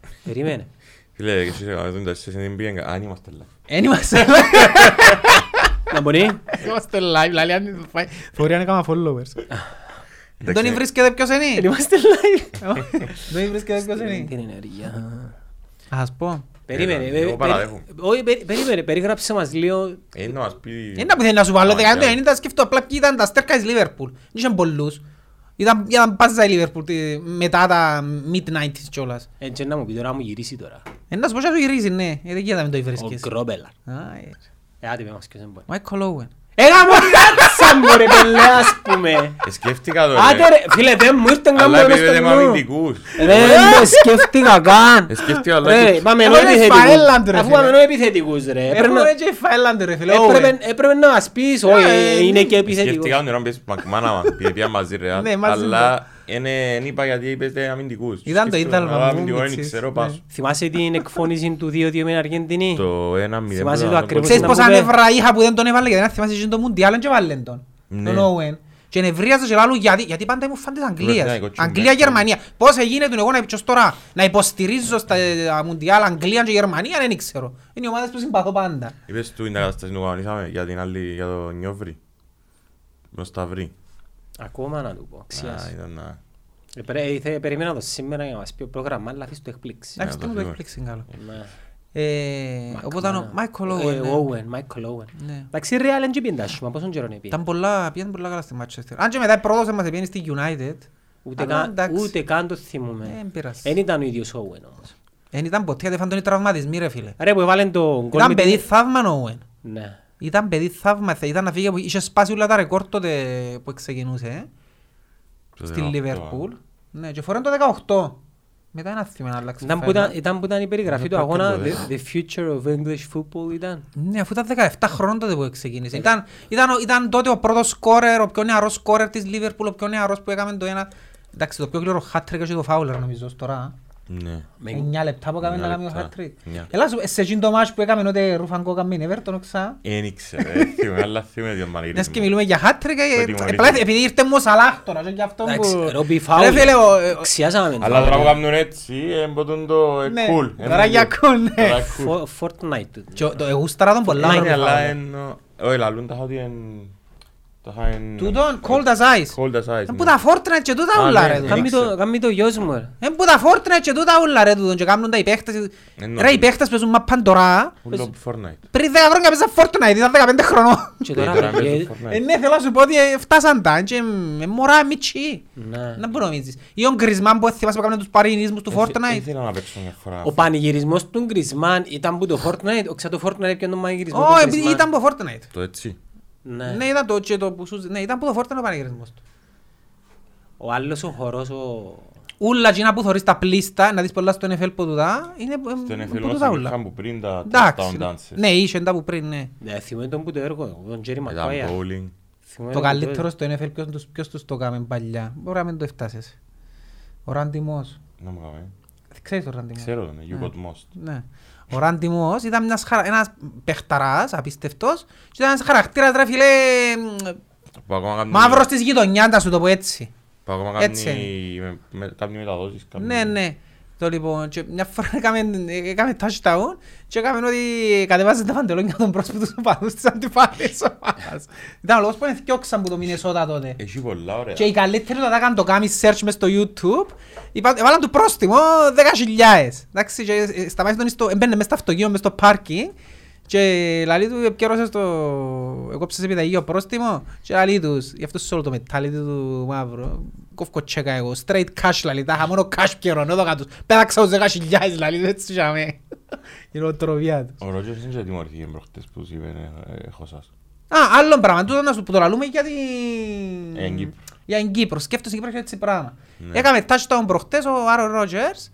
[SPEAKER 3] Φίλε,
[SPEAKER 1] Περίμενε.
[SPEAKER 3] και εσείς έκανατε τα εσείς δεν πήγαινε. Αν είμαστε live.
[SPEAKER 2] Εν είμαστε
[SPEAKER 1] Να μπορεί.
[SPEAKER 2] Είμαστε live, δηλαδή αν φάει- μπορεί να έκανα followers. Δεν τον βρίσκεται ποιος είναι.
[SPEAKER 1] Είμαστε live.
[SPEAKER 2] Δεν βρίσκεται ποιος είναι.
[SPEAKER 1] Την ενέργεια.
[SPEAKER 2] Ας πω.
[SPEAKER 1] Περίμενε.
[SPEAKER 3] Εγώ
[SPEAKER 1] πε- περι-
[SPEAKER 3] παραδέχομαι.
[SPEAKER 1] Όχι, περι- περίμενε. Περιγράψε μας λίγο.
[SPEAKER 3] Ε, να μας πει...
[SPEAKER 2] Είναι που θέλει να σου βάλω,
[SPEAKER 3] Μα,
[SPEAKER 2] δεκαετία
[SPEAKER 3] για-
[SPEAKER 2] του 90 σκέφτω απλά ποιοι ήταν τα στέρκα της Liverpool. Δεν είχαν πολλούς. Ήταν, ήταν πάζα η Liverpool τη- μετά τα mid-90s κιόλας.
[SPEAKER 1] Έτσι να μου πει τώρα να μου γυρίσει τώρα.
[SPEAKER 2] Ε, να σου πω και να του γυρίζει, ναι. Ε, δεν γίνεται να μην το
[SPEAKER 1] Ο
[SPEAKER 2] βρίσκεις.
[SPEAKER 1] Γκρόμπελαρ.
[SPEAKER 2] Α, ε.
[SPEAKER 1] Ε, άντε πες μας ποιος είναι μπορεί.
[SPEAKER 2] Michael Owen.
[SPEAKER 1] Έλα μου κάτσα μου ρε πελέ ας πούμε.
[SPEAKER 3] Ε, Σκέφτηκα το
[SPEAKER 1] Άντε
[SPEAKER 3] ρε.
[SPEAKER 1] ρε φίλε δεν μου ήρθε
[SPEAKER 3] Αλλά
[SPEAKER 1] καν μόνο
[SPEAKER 3] επειδή δεν
[SPEAKER 1] στο
[SPEAKER 3] είμαι
[SPEAKER 1] νου.
[SPEAKER 3] αμυντικούς.
[SPEAKER 1] Δεν το σκέφτηκα καν.
[SPEAKER 3] Ε, σκέφτηκα αλλά
[SPEAKER 1] Ρε,
[SPEAKER 3] και-
[SPEAKER 1] πάμε
[SPEAKER 2] Εγώ
[SPEAKER 1] ενώ
[SPEAKER 2] είμαι
[SPEAKER 1] επιθετικούς.
[SPEAKER 2] Φαέλαντ, ρε,
[SPEAKER 1] Αφού
[SPEAKER 2] φίλε.
[SPEAKER 1] πάμε ενώ επιθετικούς ρε. Έπρεπε
[SPEAKER 2] Έχουμε
[SPEAKER 1] να-
[SPEAKER 2] και η Φαέλαντ ρε φίλε.
[SPEAKER 1] έπρεπε-
[SPEAKER 2] Owen.
[SPEAKER 1] Έπρεπε να μας πεις, όχι ε, είναι και επιθετικούς.
[SPEAKER 3] Σκέφτηκα τον ώρα πες Μακμάναμα, επειδή πήγαν μαζί ρε.
[SPEAKER 2] Ναι, μαζί
[SPEAKER 3] Αλλά εν είπα γιατί είπες δεν αμυντικούς.
[SPEAKER 2] Ήταν το
[SPEAKER 3] Σκέφτηκα,
[SPEAKER 2] ίδαλμα
[SPEAKER 3] αλλά
[SPEAKER 2] μου,
[SPEAKER 3] αμυντικό δεν
[SPEAKER 2] μητσής,
[SPEAKER 3] ξέρω
[SPEAKER 2] ναι.
[SPEAKER 3] πάσο.
[SPEAKER 1] Θυμάσαι την εκφώνηση του 2-2 με την Αργεντινή;
[SPEAKER 3] Το 1-0
[SPEAKER 1] Θυμάσαι
[SPEAKER 3] που
[SPEAKER 1] το
[SPEAKER 3] ήταν
[SPEAKER 1] ακριβώς
[SPEAKER 2] Ξέρεις
[SPEAKER 1] να
[SPEAKER 2] πόσα
[SPEAKER 1] μου πει.
[SPEAKER 2] νεύρα είχα που δεν τον έβαλε γιατί δεν θυμάσαι και το Μουντιάλ και βάλεν τον.
[SPEAKER 3] Ναι.
[SPEAKER 2] Τον Owen. Και νευρίαζα και λάλλου γιατί, γιατί πάντα ήμουν φαν της Αγγλίας.
[SPEAKER 3] Ναι, κοτσίνη,
[SPEAKER 2] Αγγλία-Γερμανία. Πώς έγινε τον εγώ να ποιος τώρα να υποστηρίζω στα ε, Μουντιάλ Αγγλία και Γερμανία δεν ξέρω. Είναι οι ομάδες που συμπαθώ πάντα.
[SPEAKER 3] Είπες του την κατάσταση που κανονίσαμε για την άλλη, για το Νιόβρι. Με Σταυρί.
[SPEAKER 1] Ακόμα να του πω.
[SPEAKER 3] Α,
[SPEAKER 1] Ξιάς.
[SPEAKER 3] ήταν να...
[SPEAKER 1] Ε, πρέ- ήθελε- Περίμενα το σήμερα για να μας πει ο πρόγραμμας, αλλά αφήσεις το εκπλήξει.
[SPEAKER 2] Εντάξει,
[SPEAKER 3] το
[SPEAKER 2] τι μου το
[SPEAKER 3] θυμάμαι.
[SPEAKER 2] εκπλήξει καλό.
[SPEAKER 1] Ναι.
[SPEAKER 2] Ε, Οπότε ο Michael
[SPEAKER 1] Ε,
[SPEAKER 2] Owen. ναι.
[SPEAKER 1] Owen, Michael Owen.
[SPEAKER 2] Ναι.
[SPEAKER 1] Εντάξει, η Real είναι και πιεντάσιμα, πόσον καιρό είναι πει.
[SPEAKER 2] Ήταν πολλά, πήγαινε πολλά καλά στη Manchester. Αν και μετά πρόδωσε μας πήγαινε στη United.
[SPEAKER 1] Ούτε
[SPEAKER 2] Αλλά
[SPEAKER 1] καν-
[SPEAKER 2] εντάξει.
[SPEAKER 1] Ούτε καν το
[SPEAKER 2] Ε,
[SPEAKER 1] θυμούμε.
[SPEAKER 2] εν πειράζει.
[SPEAKER 1] Δεν ήταν ο ίδιος Owen όμως.
[SPEAKER 2] Εν ήταν ποτέ, γιατί φαν τον οι τραυματισμοί ρε φίλε.
[SPEAKER 1] Ρε που έβαλε το γκολ
[SPEAKER 2] Ήταν
[SPEAKER 1] με
[SPEAKER 2] παιδί
[SPEAKER 1] την-
[SPEAKER 2] θαύμα ο Owen.
[SPEAKER 1] Ναι.
[SPEAKER 2] Ήταν παιδί θαύμα, θε- ήταν να φύγει, από- είχε σπάσει όλα τα ρεκόρ τότε που ξεκινούσε, ε,
[SPEAKER 3] το
[SPEAKER 2] στη
[SPEAKER 3] 18,
[SPEAKER 2] Λιβερπούλ. Ναι, και φορέν το 18. Μετά ένα θύμα να αλλάξει
[SPEAKER 1] Ήταν που
[SPEAKER 2] φάιλα.
[SPEAKER 1] ήταν- Ήταν που ήταν η περιγραφή του
[SPEAKER 3] το
[SPEAKER 1] αγώνα
[SPEAKER 3] πέμπτο,
[SPEAKER 1] The the future of English football ήταν.
[SPEAKER 2] Ναι, αφού ήταν 17 χρόνια τότε που ξεκίνησε. Ήταν, ήταν, ο- ήταν τότε ο πρώτος σκόρερ, ο πιο νεαρός σκόρερ της Λίβερπουλ, ο πιο νεαρός που έκαμε το ένα... Εντάξει, το πιο κλήρο hat-trick και το φάουλερ νομίζω ως τώρα.
[SPEAKER 3] Ναι.
[SPEAKER 1] Με-
[SPEAKER 2] 9 λεπτά που έκαμε να
[SPEAKER 3] Εννιά
[SPEAKER 2] κάνει το
[SPEAKER 3] λεπτά.
[SPEAKER 2] hat-trick.
[SPEAKER 3] Εννιά.
[SPEAKER 2] Έλα σου, σε εκείνο το μάτς που έκαμε ότι Ρουφαν Κόκα με Everton ξα.
[SPEAKER 3] Εν ήξερα, ε, θυμούμαι, αλλά θυμούμαι τον
[SPEAKER 2] Μιας
[SPEAKER 3] μανίγυρισμό.
[SPEAKER 2] και μιλούμε για hat-trick, ε,
[SPEAKER 3] Ότι μου
[SPEAKER 2] απλά επειδή ήρθε μου ο Σαλάχ τώρα και γι' αυτό
[SPEAKER 1] Εντάξει,
[SPEAKER 2] που...
[SPEAKER 1] Ρόμπι
[SPEAKER 2] Ρε
[SPEAKER 1] Φάουλ.
[SPEAKER 2] φίλε, ο- ε, ο-
[SPEAKER 1] Ξιάσαμε.
[SPEAKER 3] Αλλά τώρα που κάνουν έτσι, εμποτούν το ε,
[SPEAKER 2] Ναι,
[SPEAKER 3] cool.
[SPEAKER 2] τώρα για cool, ναι.
[SPEAKER 3] Τώρα cool.
[SPEAKER 1] Fo- Fortnite.
[SPEAKER 2] Και ο- το εγούσταρα τον πολλά
[SPEAKER 3] Ναι,
[SPEAKER 2] Ρόμπι
[SPEAKER 3] αλλά
[SPEAKER 2] Φάουλ.
[SPEAKER 3] εν- Όχι, λαλούν τα ότι εν... Τα είχαν...
[SPEAKER 2] Τούτον, cold as ice.
[SPEAKER 3] Cold as ice,
[SPEAKER 2] Εν
[SPEAKER 3] ναι.
[SPEAKER 2] που τα Fortnite και τούτα
[SPEAKER 3] Α,
[SPEAKER 2] ούλα
[SPEAKER 3] ναι,
[SPEAKER 2] ρε
[SPEAKER 3] ναι.
[SPEAKER 2] τούτον.
[SPEAKER 1] Κάμει
[SPEAKER 3] ήξερα.
[SPEAKER 1] το- Κάμει το γιος μου. ρε.
[SPEAKER 2] Εν που τα Fortnite και τούτα ούλα ρε τούτον και κάνουν τα οι παίχτες.
[SPEAKER 3] Εννοώ.
[SPEAKER 2] Ρε οι παίχτες παίζουν μαππαν τώρα.
[SPEAKER 3] Ούλο Fortnite.
[SPEAKER 2] Πριν 10 χρόνια παίζαν Fortnite, ήταν 15 χρονών.
[SPEAKER 1] Και
[SPEAKER 3] Ε,
[SPEAKER 1] τώρα
[SPEAKER 3] τώρα
[SPEAKER 1] ε,
[SPEAKER 3] παίζουν Fortnite.
[SPEAKER 2] Ε, ναι, θέλω να σου πω ότι ε, φτάσαν τα και ε, μωρά μητσί.
[SPEAKER 1] Ναι.
[SPEAKER 2] Να που νομίζεις. Ή ο Γκρισμάν που θυμάσαι που έκαναν τους παρινισμούς του
[SPEAKER 3] Ε, θε-
[SPEAKER 2] Fortnite.
[SPEAKER 3] Ήθελα να παίξω μια φορά.
[SPEAKER 1] Ο πανηγυρισμός του Γκρισμάν ήταν που το Fortnite, ο ξα το Fortnite έπιανε τον πανηγυρισμό του
[SPEAKER 2] Ω, επειδή
[SPEAKER 1] Griezmann.
[SPEAKER 2] ήταν που Fortnite.
[SPEAKER 3] Το έτσι.
[SPEAKER 1] Ναι.
[SPEAKER 2] Ναι, ήταν το και το που σου... Ναι, ήταν που το Fortnite ο πανηγυρισμός του.
[SPEAKER 1] Ο άλλος ο χορός, ο...
[SPEAKER 2] ούλα εκείνα που θωρείς τα πλήστα, να δεις πολλά στο NFL που τούτα, είναι που
[SPEAKER 3] Στον
[SPEAKER 2] που
[SPEAKER 3] NFL
[SPEAKER 2] τούτα
[SPEAKER 3] μας
[SPEAKER 2] ούλα.
[SPEAKER 3] υπήρχαν που πριν τα
[SPEAKER 2] Εντάξει,
[SPEAKER 3] touchdown dances.
[SPEAKER 2] ναι, είχε τα που πριν, ναι.
[SPEAKER 1] Ναι, θυμάμαι τον που το έργο, τον Τζέρι
[SPEAKER 3] Ήταν
[SPEAKER 1] Μακουάια.
[SPEAKER 3] bowling.
[SPEAKER 1] Θυμάμαι
[SPEAKER 2] Το
[SPEAKER 1] τον
[SPEAKER 2] καλύτερο στο NFL ποιος τους- ποιος τους το κάμε παλιά. Μπορεί να μην το έφτασες. Ο Ράντι Μος.
[SPEAKER 3] Να μου κάνουμε.
[SPEAKER 2] Ξέρεις τον Ράντι Μος.
[SPEAKER 3] Ξέρω τον, you got most.
[SPEAKER 2] Ναι. Ο Ράντι Μος ήταν μιας χαρα... ένας παιχταράς, απίστευτος, και ήταν ένας χαρακτήρας, ρε φίλε,
[SPEAKER 3] Που ακόμα κάνει-
[SPEAKER 2] μαύρος της γειτονιάς, να σου το πω έτσι.
[SPEAKER 3] που ακόμα
[SPEAKER 2] Έτσι
[SPEAKER 3] κάνει με- με- κάνει μεταδόσεις. κάνει-
[SPEAKER 2] Ναι, ναι. Το λοιπόν, και μια φορά έκαμε, έκαμε touchdown και έκαμε ότι κατεβάζε τα παντελόνια των πρόσφυτους οπαδούς της αντιπάλης ομάδας. Ήταν ο λόγος που ενθιώξαν που το Μινεσότα τότε.
[SPEAKER 3] Έχει πολλά ωραία.
[SPEAKER 2] Και οι καλύτεροι όταν έκαναν το κάμι search μες στο YouTube, είπα- έβαλαν του πρόστιμο 10.000. Εντάξει, και ε, σταμάτησε τον στο, έμπαινε μες στο αυτοκίνητο, μες στο πάρκινγκ και λαλεί του επικαιρώσες το... Εκόψες επιταγείο πρόστιμο και λαλεί τους, γι' αυτό σε όλο το μετάλλι του μαύρο. Κόφκω τσέκα εγώ, straight cash λαλεί, τα είχα μόνο cash πιερώνω εδώ κάτω. Πέταξα τους 10.000 λαλεί του, έτσι είχαμε. Η νοοτροπία του.
[SPEAKER 3] Ο Ρότζερς δεν ξέρω τι μορφή προχτές που σου είπε ε, ε, έχω σας.
[SPEAKER 2] Α, άλλο πράγμα, τούτο να σου που το λαλούμε για την...
[SPEAKER 3] Για την Κύπρο.
[SPEAKER 2] Για την Κύπρο, σκέφτεσαι Κύπρο και έτσι πράγμα.
[SPEAKER 3] Ναι.
[SPEAKER 2] Έκαμε touchdown προχτές ο Άρον Ρότζερς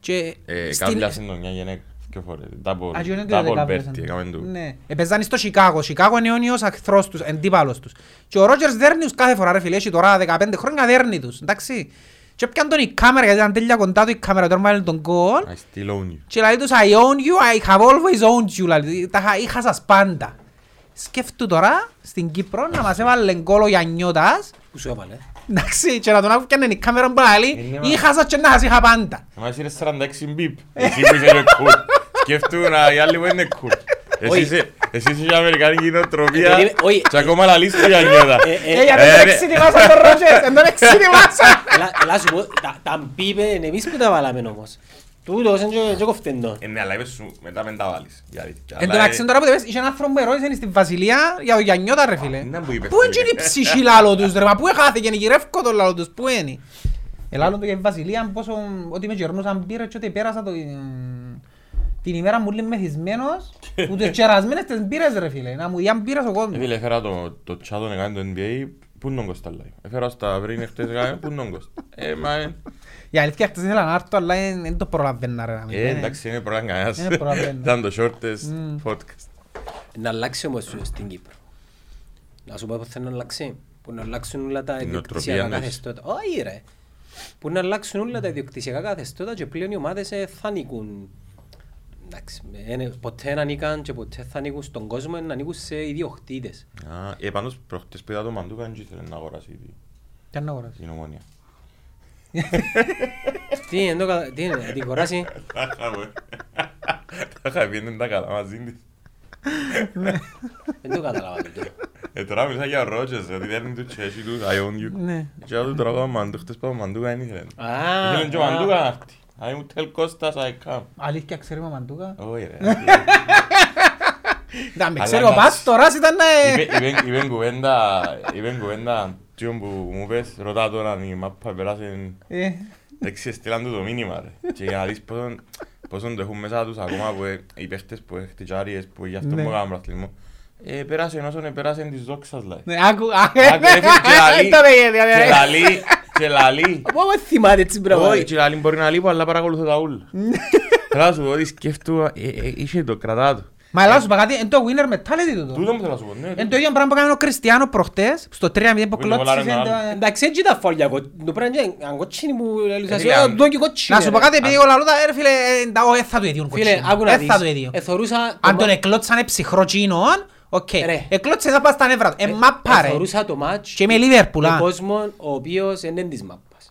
[SPEAKER 2] και
[SPEAKER 3] Ε,
[SPEAKER 2] στην...
[SPEAKER 3] Κάποια συντονιά γενέκα και φορές. Double-
[SPEAKER 2] Α, και είναι το
[SPEAKER 3] double
[SPEAKER 2] δεκάβρες,
[SPEAKER 3] Bertie, έκαμε του.
[SPEAKER 2] Ναι. Επαιζάνε στο Σικάγο. Σικάγο είναι αιώνιος αχθρός τους, εντύπαλος τους. Και ο Ρότζερς δέρνει τους κάθε φορά ρε φίλε, έχει τώρα 15 χρόνια δέρνει τους, εντάξει. Και πιάνε τον η κάμερα, γιατί ήταν τέλεια κοντά του η κάμερα, τώρα βάλει τον κόλ.
[SPEAKER 3] I still own you.
[SPEAKER 2] Και λέει τους I own you, I have always owned you, λέει, τα είχα- είχα σας πάντα. Σκέφτου τώρα, στην Κύπρο, να μας έβαλε γκόλ ο Γιαννιώτας,
[SPEAKER 1] Που σου έβαλε;
[SPEAKER 2] εντάξει, και να τον άκουγαν η κάμερα που λέει,
[SPEAKER 3] Είναι μα-
[SPEAKER 2] είχα σας και να σας είχα πάντα.
[SPEAKER 3] Εμάς είναι 46 μπιπ. Εσύ που είσαι και cool. Σκέφτου να οι άλλοι που είναι cool. Εσύ
[SPEAKER 1] Όχι.
[SPEAKER 3] είσαι- Εσύ είσαι η αμερικάνικη
[SPEAKER 1] Ε,
[SPEAKER 3] νοοτροπία
[SPEAKER 1] περίμενε, όχι.
[SPEAKER 3] και ακόμα λαλείς του Γιαννιώτα.
[SPEAKER 1] Ε, ε,
[SPEAKER 2] Ε, γιατί
[SPEAKER 3] ε,
[SPEAKER 2] δεν
[SPEAKER 3] ρε.
[SPEAKER 2] εξήνιμασαν τον Ρότζερς, δεν τον εξήνιμασαν.
[SPEAKER 1] Έλα- Έλα σου πω, τα- τα μπίπεν εμείς που τα βάλαμε όμως. Τούτος είναι και- και κοφτέντο.
[SPEAKER 3] Ε, ναι, αλλά είπες σου, μετά μεν τα βάλεις. η αλήθεια.
[SPEAKER 2] Εν
[SPEAKER 3] Αλλά,
[SPEAKER 2] τω μεταξύ
[SPEAKER 3] ε,
[SPEAKER 2] τώρα που το πες, είχε έναν άνθρωπο που ερώτησε στην Βασιλεία για το Γιαννιώτας ρε φίλε.
[SPEAKER 3] Να που είπες,
[SPEAKER 2] Πού είναι η ψυχή λάλο τους ρε, μα πού έχαθηκε, γυρεύκω το λάλο τους, πού είναι. Ελάλλον το για τη Βασιλεία πόσο, ότι με γερνούσαν πήρε και ότι πέρασα το, την ημέρα μου λίγο μεθυσμένος, που τις κερασμένες τις μπήρες ρε φίλε, να μου διάν μπήρες ο
[SPEAKER 3] Ε,
[SPEAKER 2] κόσμος.
[SPEAKER 3] Φίλε, έφερα το, το τσάτο να κάνει το NBA, πού είναι τον Κώστα live. Έφερα στα πριν χτες έκαμε, πού είναι τον Κώστα. Ε, μα, ε,
[SPEAKER 2] Η αλήθεια χτες ήθελα να έρθω, αλλά δεν δεν το προλαβαίνα ρε. να μην
[SPEAKER 3] ε,
[SPEAKER 2] είναι.
[SPEAKER 3] εντάξει, είναι πρόγραμμα κανένας.
[SPEAKER 2] Είναι πρόγραμμα.
[SPEAKER 3] Ήταν το shortest podcast.
[SPEAKER 1] Να αλλάξει όμως στην Κύπρο. Να σου πω πώς θέλει να αλλάξει. Που να αλλάξουν όλα τα
[SPEAKER 3] Η
[SPEAKER 1] ιδιοκτησιακά
[SPEAKER 3] νοοτροπία, ναι.
[SPEAKER 1] καθεστώτα. Όχι ρε. Που να αλλάξουν όλα τα ιδιοκτησιακά καθεστώτα και πλέον οι ομάδες ε, θα ανήκουν. Εντάξει, ε, είναι- ποτέ δεν ανήκαν και ποτέ θα ανήκουν στον κόσμο, να ανήκουν σε ιδιοκτήτες.
[SPEAKER 3] Α, ε, πάντως προχτές που είδα το Μαντούκα, δεν ήθελε να αγοράσει τη-
[SPEAKER 2] Τι να αγοράσεις;
[SPEAKER 3] την ομόνια.
[SPEAKER 1] Τι είναι, το κατα- τι είναι, να την κοράσει.
[SPEAKER 3] Τα είχαμε. Τα είχα πει, δεν τα καλά μαζί της.
[SPEAKER 1] Δεν το κατάλαβα τούτο.
[SPEAKER 3] Ε, τώρα μιλήσα για ο Ρότζερς, ότι δεν είναι του τσέσι του, I own you.
[SPEAKER 2] Ναι.
[SPEAKER 3] Και άλλο τώρα ο Μαντού, χτες πάω ο Μαντούκα, δεν ήθελε.
[SPEAKER 1] Α,
[SPEAKER 3] Ήθελε και ο
[SPEAKER 1] α.
[SPEAKER 3] Μαντούκα να έρθει. I will tell Κώστας I come.
[SPEAKER 2] Αλήθεια ξέρουμε Μαντούκα.
[SPEAKER 3] Όχι ρε.
[SPEAKER 2] Να με
[SPEAKER 3] Αλλά
[SPEAKER 2] ξέρει ο
[SPEAKER 3] εντάξει.
[SPEAKER 2] Πάστορας ήταν... ε,
[SPEAKER 3] Είπε- είπε- Είπε κουβέντα, είπε κουβέντα, τιόν που μου πες, ρωτά τώρα αν η μάπα περάσει,
[SPEAKER 2] ε,
[SPEAKER 3] εντάξει, στείλαν του το μήνυμα ρε. Και για να δεις πόσον, πόσον το έχουν μέσα τους ακόμα που ε, οι παίχτες που έχουν τιτζάριες που γι' αυτό
[SPEAKER 2] Ναι.
[SPEAKER 3] μου έκαναν πρωταθλητισμό. Ε, πέρασε όσον πέρασε της δόξας λάει.
[SPEAKER 2] Ναι, άκου, α,
[SPEAKER 3] Άκου, ρε, φίλε, και λαλεί-
[SPEAKER 2] το λέγεται,
[SPEAKER 3] Και
[SPEAKER 2] δηλαδή.
[SPEAKER 3] λαλεί, και λαλεί.
[SPEAKER 1] Από όμως θυμάται έτσι πράγμα.
[SPEAKER 3] Όχι, και λαλεί μπορεί να λείπω, αλλά παρακολουθώ τα ούλα. Θέλω να σου πω ότι σκέφτομαι, ε, ε, είχε το κρατά του.
[SPEAKER 2] Μα έλα σου πω κάτι, είναι το winner mentality τούτο.
[SPEAKER 3] Τούτο μου θέλω να σου πω, ναι.
[SPEAKER 2] Είναι το ίδιο πράγμα που έκανε ο Κριστιανό προχτές, στο 3-0 που
[SPEAKER 3] Που είναι
[SPEAKER 2] κλώτσισε.
[SPEAKER 3] βολάρε
[SPEAKER 2] το-
[SPEAKER 3] ένα
[SPEAKER 1] Εντάξει, έτσι τα φόλια. κο- Το πρέπει να είναι αν κοτσίνη που λαλούσα.
[SPEAKER 3] φίλε, αν-
[SPEAKER 1] Το και κοτσίνη.
[SPEAKER 2] Να σου πω
[SPEAKER 1] ρε.
[SPEAKER 2] κάτι, επειδή ο λαλούτα, ρε φίλε, ε, τα- ο, ε, θα του έδιον
[SPEAKER 1] Φίλε,
[SPEAKER 2] κοτσίνο.
[SPEAKER 1] άκου να
[SPEAKER 2] Ε,
[SPEAKER 1] δεις.
[SPEAKER 2] θα του έδιον.
[SPEAKER 1] Εθωρούσα...
[SPEAKER 2] Αν
[SPEAKER 1] το
[SPEAKER 2] τον
[SPEAKER 1] μα-
[SPEAKER 2] εκλώτσανε ψυχρό τσίνον, οκ.
[SPEAKER 1] Ρε.
[SPEAKER 2] Εκλώτσε θα πας στα νεύρα του. Ε, μάπα ρε.
[SPEAKER 1] Εθωρούσα το μάτς
[SPEAKER 2] Και με Liverpool,
[SPEAKER 1] με
[SPEAKER 2] α.
[SPEAKER 1] κόσμο ο οποίος δεν είναι της μάπας.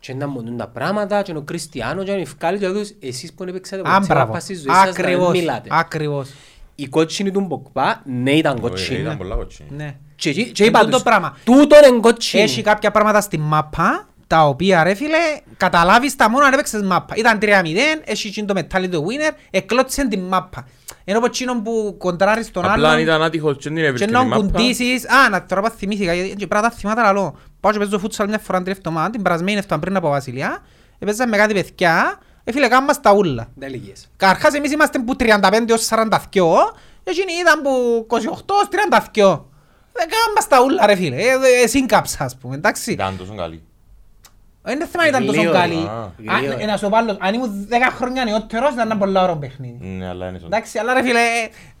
[SPEAKER 1] Και να μονούν τα πράγματα και ο Κριστιανό και ο Ιφκάλη και τους εσείς που παίξατε
[SPEAKER 2] Α,
[SPEAKER 1] ποτέ
[SPEAKER 2] μπράβο.
[SPEAKER 1] μάπα στη ζωής σας να μην
[SPEAKER 2] Ακριβώς.
[SPEAKER 1] μιλάτε.
[SPEAKER 2] Ακριβώς.
[SPEAKER 1] Η κότσινη του Μποκπά ναι ήταν
[SPEAKER 3] Ε,
[SPEAKER 1] κότσινη.
[SPEAKER 3] Ήταν πολλά κοτσίνη.
[SPEAKER 2] Ναι.
[SPEAKER 1] Και εκεί- και
[SPEAKER 2] Ε,
[SPEAKER 1] είπα
[SPEAKER 2] τούτο
[SPEAKER 1] τους,
[SPEAKER 2] πράγμα.
[SPEAKER 1] τούτο είναι κότσινη.
[SPEAKER 2] Έχει κάποια πράγματα στη μάπα, τα οποία ρε φίλε, καταλάβεις τα μόνο αν έπαιξες μάπα. Ήταν 3-0, έχει εκείνο το μετάλλι του winner, εκλώτησε την μάπα. Ενώ από εκείνον που κοντράρεις τον
[SPEAKER 3] Απλά αν
[SPEAKER 2] άλλον
[SPEAKER 3] ήταν άτυχος και δεν
[SPEAKER 2] και
[SPEAKER 3] έβρισκε
[SPEAKER 2] να
[SPEAKER 3] τη μάπα.
[SPEAKER 2] κουντήσεις, α, να τώρα πας θυμήθηκα, γιατί και πρέπει να τα θυμάται λαλό. Πάω και παίζω φούτσαλ μια φορά την εβδομάδα, την περασμένη εβδομάδα πριν από Βασιλιά, έπαιζα με κάτι παιδιά, ε, φίλε, κάνουμε μας τα ούλα.
[SPEAKER 1] Τα ηλικίες.
[SPEAKER 2] Καρχάς εμείς είμαστε που 35 ως 42, εκείνοι ήταν που 28 ως 32. Δεν κάνουμε μας τα ούλα ρε φίλε, ε, ε, σύγκαψα ας πούμε, εντάξει.
[SPEAKER 3] Ήταν τόσο καλή.
[SPEAKER 2] Δεν είναι θέμα ήταν τόσο
[SPEAKER 1] Γλύο,
[SPEAKER 2] καλή.
[SPEAKER 3] α,
[SPEAKER 1] γλύο.
[SPEAKER 2] Αν- ε, Να σου πω άλλο, αν ήμουν 10 χρόνια νεότερος ήταν ένα πολύ ωραίο παιχνίδι.
[SPEAKER 3] Ναι, αλλά είναι στον...
[SPEAKER 2] Εντάξει, αλλά ρε φίλε,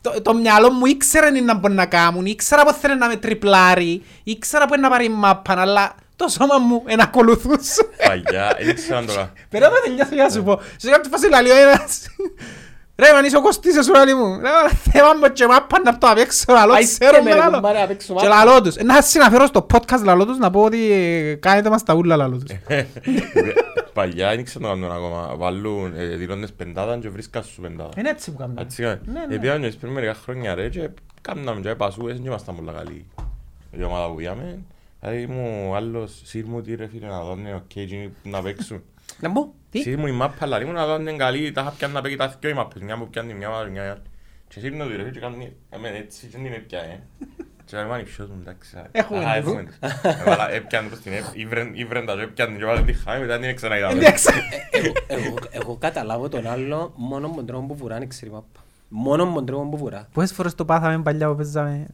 [SPEAKER 2] το, το μυαλό μου ήξερε τι να μπορεί να κάνουν, ήξερα πως θέλει να με τριπλάρει, ήξερα που είναι να πάρει μάπαν, αλλά το σώμα μου εν ακολουθούσε.
[SPEAKER 3] Παγιά, δεν ξέρω αν το κάνω.
[SPEAKER 2] Περίμενα να τελειώσω για να σου πω. Σε κάποια φάση λέει ο ένας, ρε μαν είσαι ο Κωστής εσύ λέει μου, ρε μα θέμα μου και μάπαν να το απέξω, λαλό
[SPEAKER 1] Άι,
[SPEAKER 2] ξέρω
[SPEAKER 1] και
[SPEAKER 2] με
[SPEAKER 1] με,
[SPEAKER 2] λαλό.
[SPEAKER 1] κουμπάρε, απ' έξω
[SPEAKER 2] Και
[SPEAKER 1] μάπα.
[SPEAKER 2] λαλό τους, να συναφέρω στο podcast λαλό τους να πω ότι ε, κάνετε μας τα ούλα λαλό τους.
[SPEAKER 3] Παλιά δεν ξέρω να κάνουν ακόμα. Βάλουν, ε, δηλώνες πεντάδα και βρίσκας σου πεντάδα.
[SPEAKER 2] Είναι έτσι που κάνουμε.
[SPEAKER 3] Έτσι κάνει.
[SPEAKER 2] Ναι, ναι.
[SPEAKER 3] Επειδή αν πριν μερικά χρόνια ρε και κάναμε και πασούες και ήμασταν πολλά καλοί. Η ομάδα που πήγαμε. Δηλαδή μου άλλος σύρμου τι ρε φίλε να δώνε οκ εκείνοι που να παίξουν.
[SPEAKER 1] Να μπω, τι;
[SPEAKER 3] Σύρμου η μάπα αλλά ήμουν να δώνε καλή τα είχα πιάνει να παίξει τα δυο οι μάπες. Μια που πιάνει μια μάπα μια άλλη. Και σύρνω του ρε φίλε και κάνει εμένα έτσι και δεν με πια ε. Και λέει μάνι ποιος μου εντάξει. α,
[SPEAKER 2] Έχουμε
[SPEAKER 3] α,
[SPEAKER 2] τους.
[SPEAKER 3] έχουμε τους. Έβαλα έπιανε προς την ΕΠ, ήβρεν- ήβρεν τα και έπιανε και βάλε τη χάμη μετά την ξαναείδαμε.
[SPEAKER 2] Εντάξει.
[SPEAKER 1] Εγώ- εγώ- Εγώ καταλάβω τον άλλο μόνο με τον τρόπο που βουρά, ξέρει μάπα. Μόνο με τον τρόπο που βουρά.
[SPEAKER 2] Πόσες φορές το πάθαμε παλιά που παίζαμε.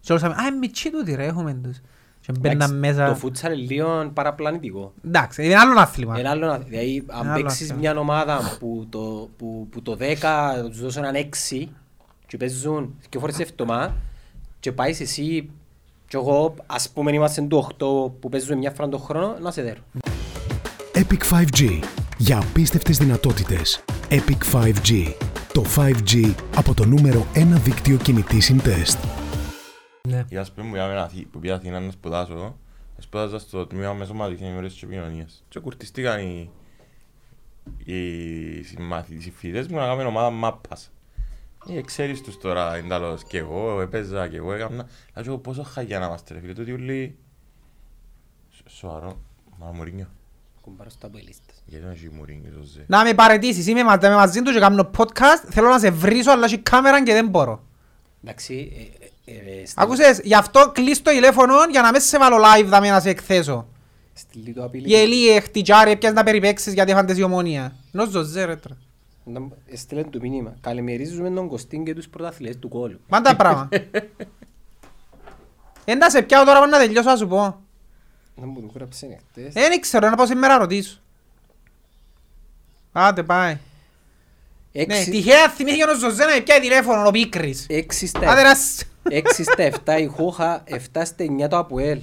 [SPEAKER 2] Και όλους είπαμε, α, μητσί τούτοι ρε, έχουμε τους. Και μπαίναν
[SPEAKER 1] Εντάξει, Το
[SPEAKER 2] μέσα.
[SPEAKER 1] φούτσαλ είναι λίγο παραπλανητικό.
[SPEAKER 2] Εντάξει, είναι άλλο άθλημα.
[SPEAKER 1] Είναι άλλο να- Δηλαδή, αν
[SPEAKER 2] άλλο
[SPEAKER 1] παίξεις
[SPEAKER 2] αυτό.
[SPEAKER 1] μια ομάδα που το, που, που το 10 τους δώσουν έναν 6 και παίζουν δύο φορές εβδομάδα και πάεις εσύ και εγώ ας πούμε είμαστε του 8 που παίζουμε μια φορά τον χρόνο να σε δέρω.
[SPEAKER 5] Epic 5G. Για απίστευτες δυνατότητες. Epic 5G. Το 5G από το νούμερο 1 δίκτυο κινητή συντεστ.
[SPEAKER 2] Ναι.
[SPEAKER 3] Για ας πούμε που πήγαμε Αθή- που πήγα Αθήνα να σπουδάσω, σπουδάζα στο τμήμα μεσομάτης ενημέρωσης και επικοινωνίας. Και κουρτιστήκαν οι, οι συμμάθοι, οι συμφοιτητές μου να κάνουμε ομάδα μάπας. Ε, ξέρεις τους τώρα, εντάλλως, και εγώ έπαιζα και εγώ έκανα. Αλλά και εγώ πόσο χαγιά να είμαστε ρε φίλε, τούτοι όλοι... Σ- Σοβαρό, μα Μουρίνιο.
[SPEAKER 1] Κουμπάρω στα αποελίστες.
[SPEAKER 3] Γιατί δεν έχει Μουρίνιο, Ζωζέ.
[SPEAKER 2] Να με παρετήσεις, είμαι μαζί, είμαι μαζί του και κάνω podcast, θέλω να σε βρίσω αλλά έχει κάμερα και δεν μπορώ.
[SPEAKER 1] Εντάξει, ε, ε, ε, στη-
[SPEAKER 2] Άκουσες, γι' αυτό κλείς το τηλέφωνο για να μην σε βάλω live δάμε να σε εκθέσω.
[SPEAKER 1] στείλει το απειλή.
[SPEAKER 2] Γελίε, χτυκιάρι, έπιας να περιπέξεις γιατί έφαντες η ομόνια. Νο ζε ρε τώρα.
[SPEAKER 1] Να- Έστειλε το μήνυμα. Καλημερίζουμε τον Κωστίν και τους πρωταθλητές του κόλου.
[SPEAKER 2] Πάντα πράγμα. Εντά σε πιάω τώρα πάνω να τελειώσω να σου πω.
[SPEAKER 1] Να μου το γράψε χτες.
[SPEAKER 2] Δεν ξέρω, να πάω σήμερα να ρωτήσω. Άντε πάει. Ναι,
[SPEAKER 1] Έξι-
[SPEAKER 2] τυχαία θυμήθηκε ο Ζωζέ να με πιάει τηλέφωνο ο Πίκρης.
[SPEAKER 1] Έξι στα
[SPEAKER 2] Άντε να σ-
[SPEAKER 1] 6 στα 7 η Χούχα, 7 στα 9 το Αποέλ.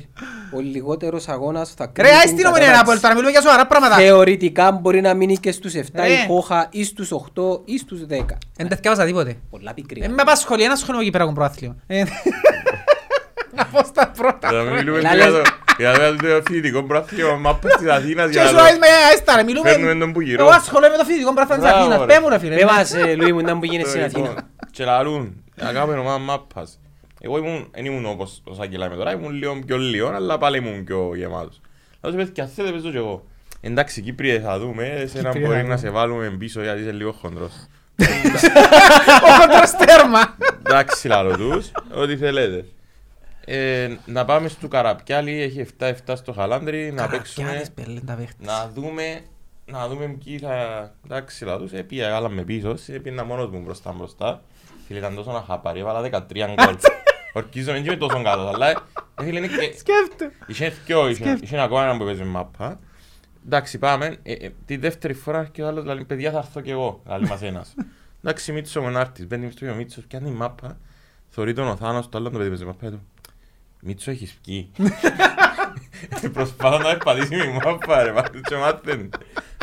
[SPEAKER 1] Ο λιγότερος αγώνας θα
[SPEAKER 2] Ρε,
[SPEAKER 1] κρίνει
[SPEAKER 2] άι
[SPEAKER 1] την
[SPEAKER 2] στην ομονία
[SPEAKER 1] κατάταξη.
[SPEAKER 2] Απόελ, τώρα μιλούμε για σοβαρά πράγματα.
[SPEAKER 1] Θεωρητικά μπορεί να μείνει και στους 7
[SPEAKER 2] Ρε.
[SPEAKER 1] η Χούχα ή στους 8 ή στους 10.
[SPEAKER 2] Δεν τα θυκάβασα τίποτε.
[SPEAKER 1] Πολλά πικρή.
[SPEAKER 2] Δεν με απασχολεί ένας χρόνο εκεί πέρα έχουν προάθλημα. Ε, Να πω στα πρώτα.
[SPEAKER 3] Θα μιλούμε
[SPEAKER 1] Έλα,
[SPEAKER 3] για
[SPEAKER 1] λες.
[SPEAKER 3] το- για το φοιτητικό πράθλημα μάπας της Αθήνας
[SPEAKER 2] Και
[SPEAKER 3] για
[SPEAKER 2] σου
[SPEAKER 3] να
[SPEAKER 2] λέει
[SPEAKER 3] το...
[SPEAKER 2] με έστα ρε, μιλούμε.
[SPEAKER 3] Φέρνουμε τον που γυρώ.
[SPEAKER 2] Εγώ ασχολούμαι με το φοιτητικό πράθλημα της
[SPEAKER 3] Μπράβο,
[SPEAKER 2] Αθήνας.
[SPEAKER 3] ρε.
[SPEAKER 2] Πέ μου ρε φίλε.
[SPEAKER 1] Πε μας, ε, Λουί μου, ήταν που γίνεσαι στην
[SPEAKER 3] Λοιπόν,
[SPEAKER 1] Αθήνα.
[SPEAKER 3] Και λαλούν, να κάνουμε ομάδα μάπας. Εγώ ήμουν, δεν ήμουν όπως ο Σάκη λέμε τώρα, ήμουν λίγο πιο λίγο, αλλά πάλι ήμουν πιο γεμάτος. Να σου πες, θέλετε παίζω κι εγώ. Εντάξει, Κύπριε θα δούμε, εσένα
[SPEAKER 2] Κύπριε
[SPEAKER 3] μπορεί
[SPEAKER 2] θα
[SPEAKER 3] να
[SPEAKER 2] δούμε.
[SPEAKER 3] σε βάλουμε πίσω γιατί είσαι λίγο χοντρός.
[SPEAKER 2] Ο κοντρός τέρμα.
[SPEAKER 3] Εντάξει, λαλό τους, ό,τι θέλετε. Ε, να πάμε στο Καραπιάλι, έχει 7-7 στο Χαλάνδρι, να παίξουμε,
[SPEAKER 2] Καραπιάδες, πέλε, τα παίχτες.
[SPEAKER 3] να δούμε, να δούμε ποιοι θα... Εντάξει, λαλό τους, έπια γάλα με πίσω, έπινα μόνος μου μπροστά μπροστά. Φίλε, ήταν τόσο να χαπάρει, έβαλα 13 γκολ. Ορκίζομαι, δεν είμαι τόσο καλός, αλλά... ε, φίλε, είναι και-
[SPEAKER 2] Σκέφτε.
[SPEAKER 3] Είχε δυο, είχε είχε ακόμα έναν που παίζει μάπα. Εντάξει, πάμε. Ε, ε, τη δεύτερη φορά και ο άλλος λέει, παιδιά θα έρθω κι εγώ, λέει μας ένας. Εντάξει, Μίτσος μου να έρθεις, μπαίνει στο ο Μίτσος, πιάνει μάπα, θωρεί τον ο Θάνος, το άλλο το παιδί παίζει μάπα, του. Μίτσο έχεις πιει; Προσπάθω να επατήσει με μάπα ρε, πάντως και μάθαινε.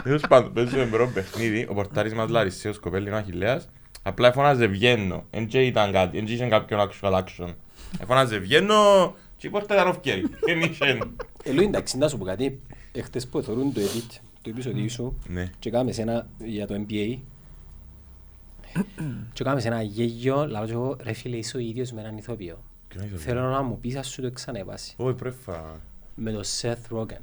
[SPEAKER 3] Τέλος πάντων, παίζουμε μπρο παιχνίδι, ο πορτάρης μας Λαρισαίος κοπέλι είναι ο Αχιλλέας, απλά εφώναζε βγαίνω, εν και ήταν κάτι, εν και είχε κάποιον actual action. Εφώναζε βγαίνω και η πόρτα ήταν off-carry, εν είχε.
[SPEAKER 1] Ε, Λουί, εντάξει, να σου πω κάτι. Εχθές που θεωρούν το edit, το επεισόδιο σου,
[SPEAKER 3] Ναι.
[SPEAKER 1] και κάναμε σε ένα για το NBA, και κάναμε σε ένα γέλιο, λάβω και εγώ, ρε φίλε, είσαι ο ίδιος με έναν ηθοποιό.
[SPEAKER 3] Ποιον ήθελε;
[SPEAKER 1] Θέλω να μου πεις, ας σου το ξανεβάσει.
[SPEAKER 3] Όχι, πρώτη φορά.
[SPEAKER 1] Με τον Seth Rogen.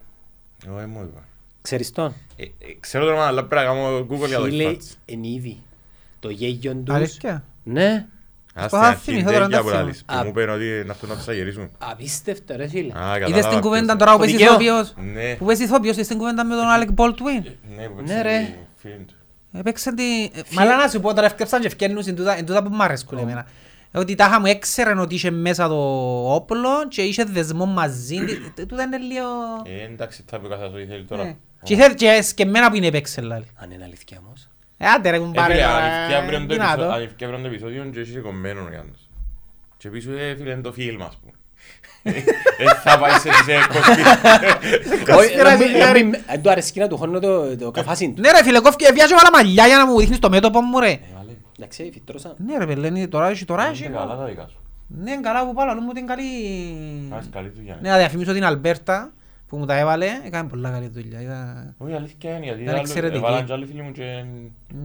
[SPEAKER 3] Εγώ δεν μου είπα.
[SPEAKER 1] Ξέρεις τον;
[SPEAKER 3] Ε, ε, Ξέρω το όνομα, αλλά πρέπει να κάνω Google για το
[SPEAKER 1] Φίλε,
[SPEAKER 3] εφάτς.
[SPEAKER 1] εν είδη. Το γέλιο τους.
[SPEAKER 2] Αλήθεια;
[SPEAKER 1] Ναι.
[SPEAKER 3] Α,
[SPEAKER 2] Πω,
[SPEAKER 3] στην αρχή
[SPEAKER 2] θυμηθώ τώρα,
[SPEAKER 3] τέτοια
[SPEAKER 2] τα
[SPEAKER 3] που
[SPEAKER 2] θυμάμαι.
[SPEAKER 3] λαλείς, που
[SPEAKER 1] Α.
[SPEAKER 3] μου είπαν ότι να αυτό να τους αγερίσουν.
[SPEAKER 1] Απίστευτο ρε φίλε.
[SPEAKER 3] Α,
[SPEAKER 2] Είδες
[SPEAKER 3] κατάλαβα
[SPEAKER 2] την κουβέντα
[SPEAKER 3] ποιος
[SPEAKER 2] τώρα που
[SPEAKER 1] Το
[SPEAKER 2] παίζει
[SPEAKER 1] δικαίω.
[SPEAKER 2] ηθοποιός.
[SPEAKER 3] Ναι.
[SPEAKER 2] Που παίζει ηθοποιός, είδες την κουβέντα με τον Alec Baldwin;
[SPEAKER 3] είναι. Ναι, που
[SPEAKER 1] Ναι,
[SPEAKER 3] παίξει
[SPEAKER 1] ρε.
[SPEAKER 3] τη φίλη του.
[SPEAKER 2] Έπαιξαν τη... Μα αλλά να σου πω τώρα ευκαιρσαν και ευκαιρνούς, εν τούτα εν τούτα που μ' αρέσκουν εμένα. Ότι τάχα μου έξεραν ότι είχε μέσα το όπλο και είχε δεσμό μαζί. της. Τούτα είναι λίγο...
[SPEAKER 3] Ε, εντάξει, θα πει ο καθένας ό,τι θέλει τώρα.
[SPEAKER 2] Ναι. Και ήθελε και σκεμμένα που είναι έπαιξε λάλη.
[SPEAKER 1] Αν είναι αλήθεια όμως.
[SPEAKER 2] Ε, άντε ρε
[SPEAKER 3] Ε,
[SPEAKER 2] κουμπάρε
[SPEAKER 3] φίλε,
[SPEAKER 2] τώρα,
[SPEAKER 3] αλήθεια, αύριο το
[SPEAKER 2] δυνατό.
[SPEAKER 3] επεισόδιο- αλήθεια, αύριο το επεισόδιο και είσαι κομμένος ο Γιάννος. Και πίσω, ε, φίλε, είναι το φιλμ, ας πούμε. Ε, θα πάει σε σε κοσκή.
[SPEAKER 1] Όχι, να μην- να μην- Αν του αρέσκει να του χώνω το- το καφάσιν του.
[SPEAKER 2] Ναι ρε φίλε, κόφηκε, βιάζω βάλα μαλλιά για να μου δείχνεις το μέτωπο μου ρε.
[SPEAKER 3] Ε, βάλε.
[SPEAKER 1] Εντάξει, φυτρώσα.
[SPEAKER 2] Ναι ρε παιδί, είναι τώρα έχει, τώρα έχει.
[SPEAKER 3] Είναι καλά τα δικά σου.
[SPEAKER 2] Ναι, καλά που πάω, αλλά μου ότι είναι καλή...
[SPEAKER 3] Κάνεις καλή δουλειά.
[SPEAKER 2] Ναι, να διαφημίσω την Αλμπέρτα που μου τα έβαλε, έκανε πολλά καλή δουλειά. Είδα-
[SPEAKER 3] Όχι, αλήθεια είναι, γιατί
[SPEAKER 2] Ήταν
[SPEAKER 3] άλλο-
[SPEAKER 2] εξαιρετική.
[SPEAKER 3] έβαλαν και άλλοι φίλοι μου και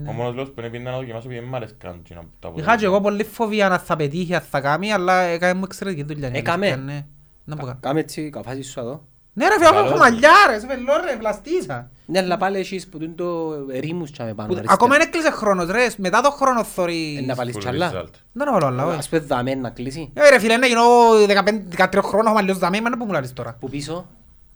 [SPEAKER 3] ο μόνος λόγος που είναι να δοκιμάσω επειδή δεν μ' αρέσκαν και να τα
[SPEAKER 2] Είχα
[SPEAKER 3] αποτελέσματα.
[SPEAKER 2] και εγώ πολύ φοβία να θα πετύχει, αν θα κάνει, αλλά έκανε μου εξαιρετική δουλειά. η
[SPEAKER 1] Έκαμε;
[SPEAKER 2] αλήθεια, ναι. Να πω κα-
[SPEAKER 1] Κάμε έτσι καφάσι σου εδώ.
[SPEAKER 2] Ναι ρε φίλε,
[SPEAKER 3] Καλός.
[SPEAKER 2] έχω μαλλιά ρε, σε πελό ρε, βλαστήσα.
[SPEAKER 1] Ναι, αλλά πάλι έχεις που είναι το ρήμους τσάμε πάνω.
[SPEAKER 2] Που-
[SPEAKER 1] αριστερά.
[SPEAKER 2] Ακόμα δεν έκλεισε χρόνος ρε, μετά το χρόνος
[SPEAKER 1] Ε,
[SPEAKER 2] θωρείς.
[SPEAKER 1] Να βάλεις
[SPEAKER 3] Full
[SPEAKER 1] κι άλλα.
[SPEAKER 3] result.
[SPEAKER 2] Δεν έχω άλλα, όχι.
[SPEAKER 1] Ας πούμε δαμέ να κλείσει.
[SPEAKER 2] Ε, ρε φίλε, να γίνω 15-13 χρόνων, έχω μαλλιός δαμέ, μα να που μου λάρεις τώρα.
[SPEAKER 1] Που πίσω;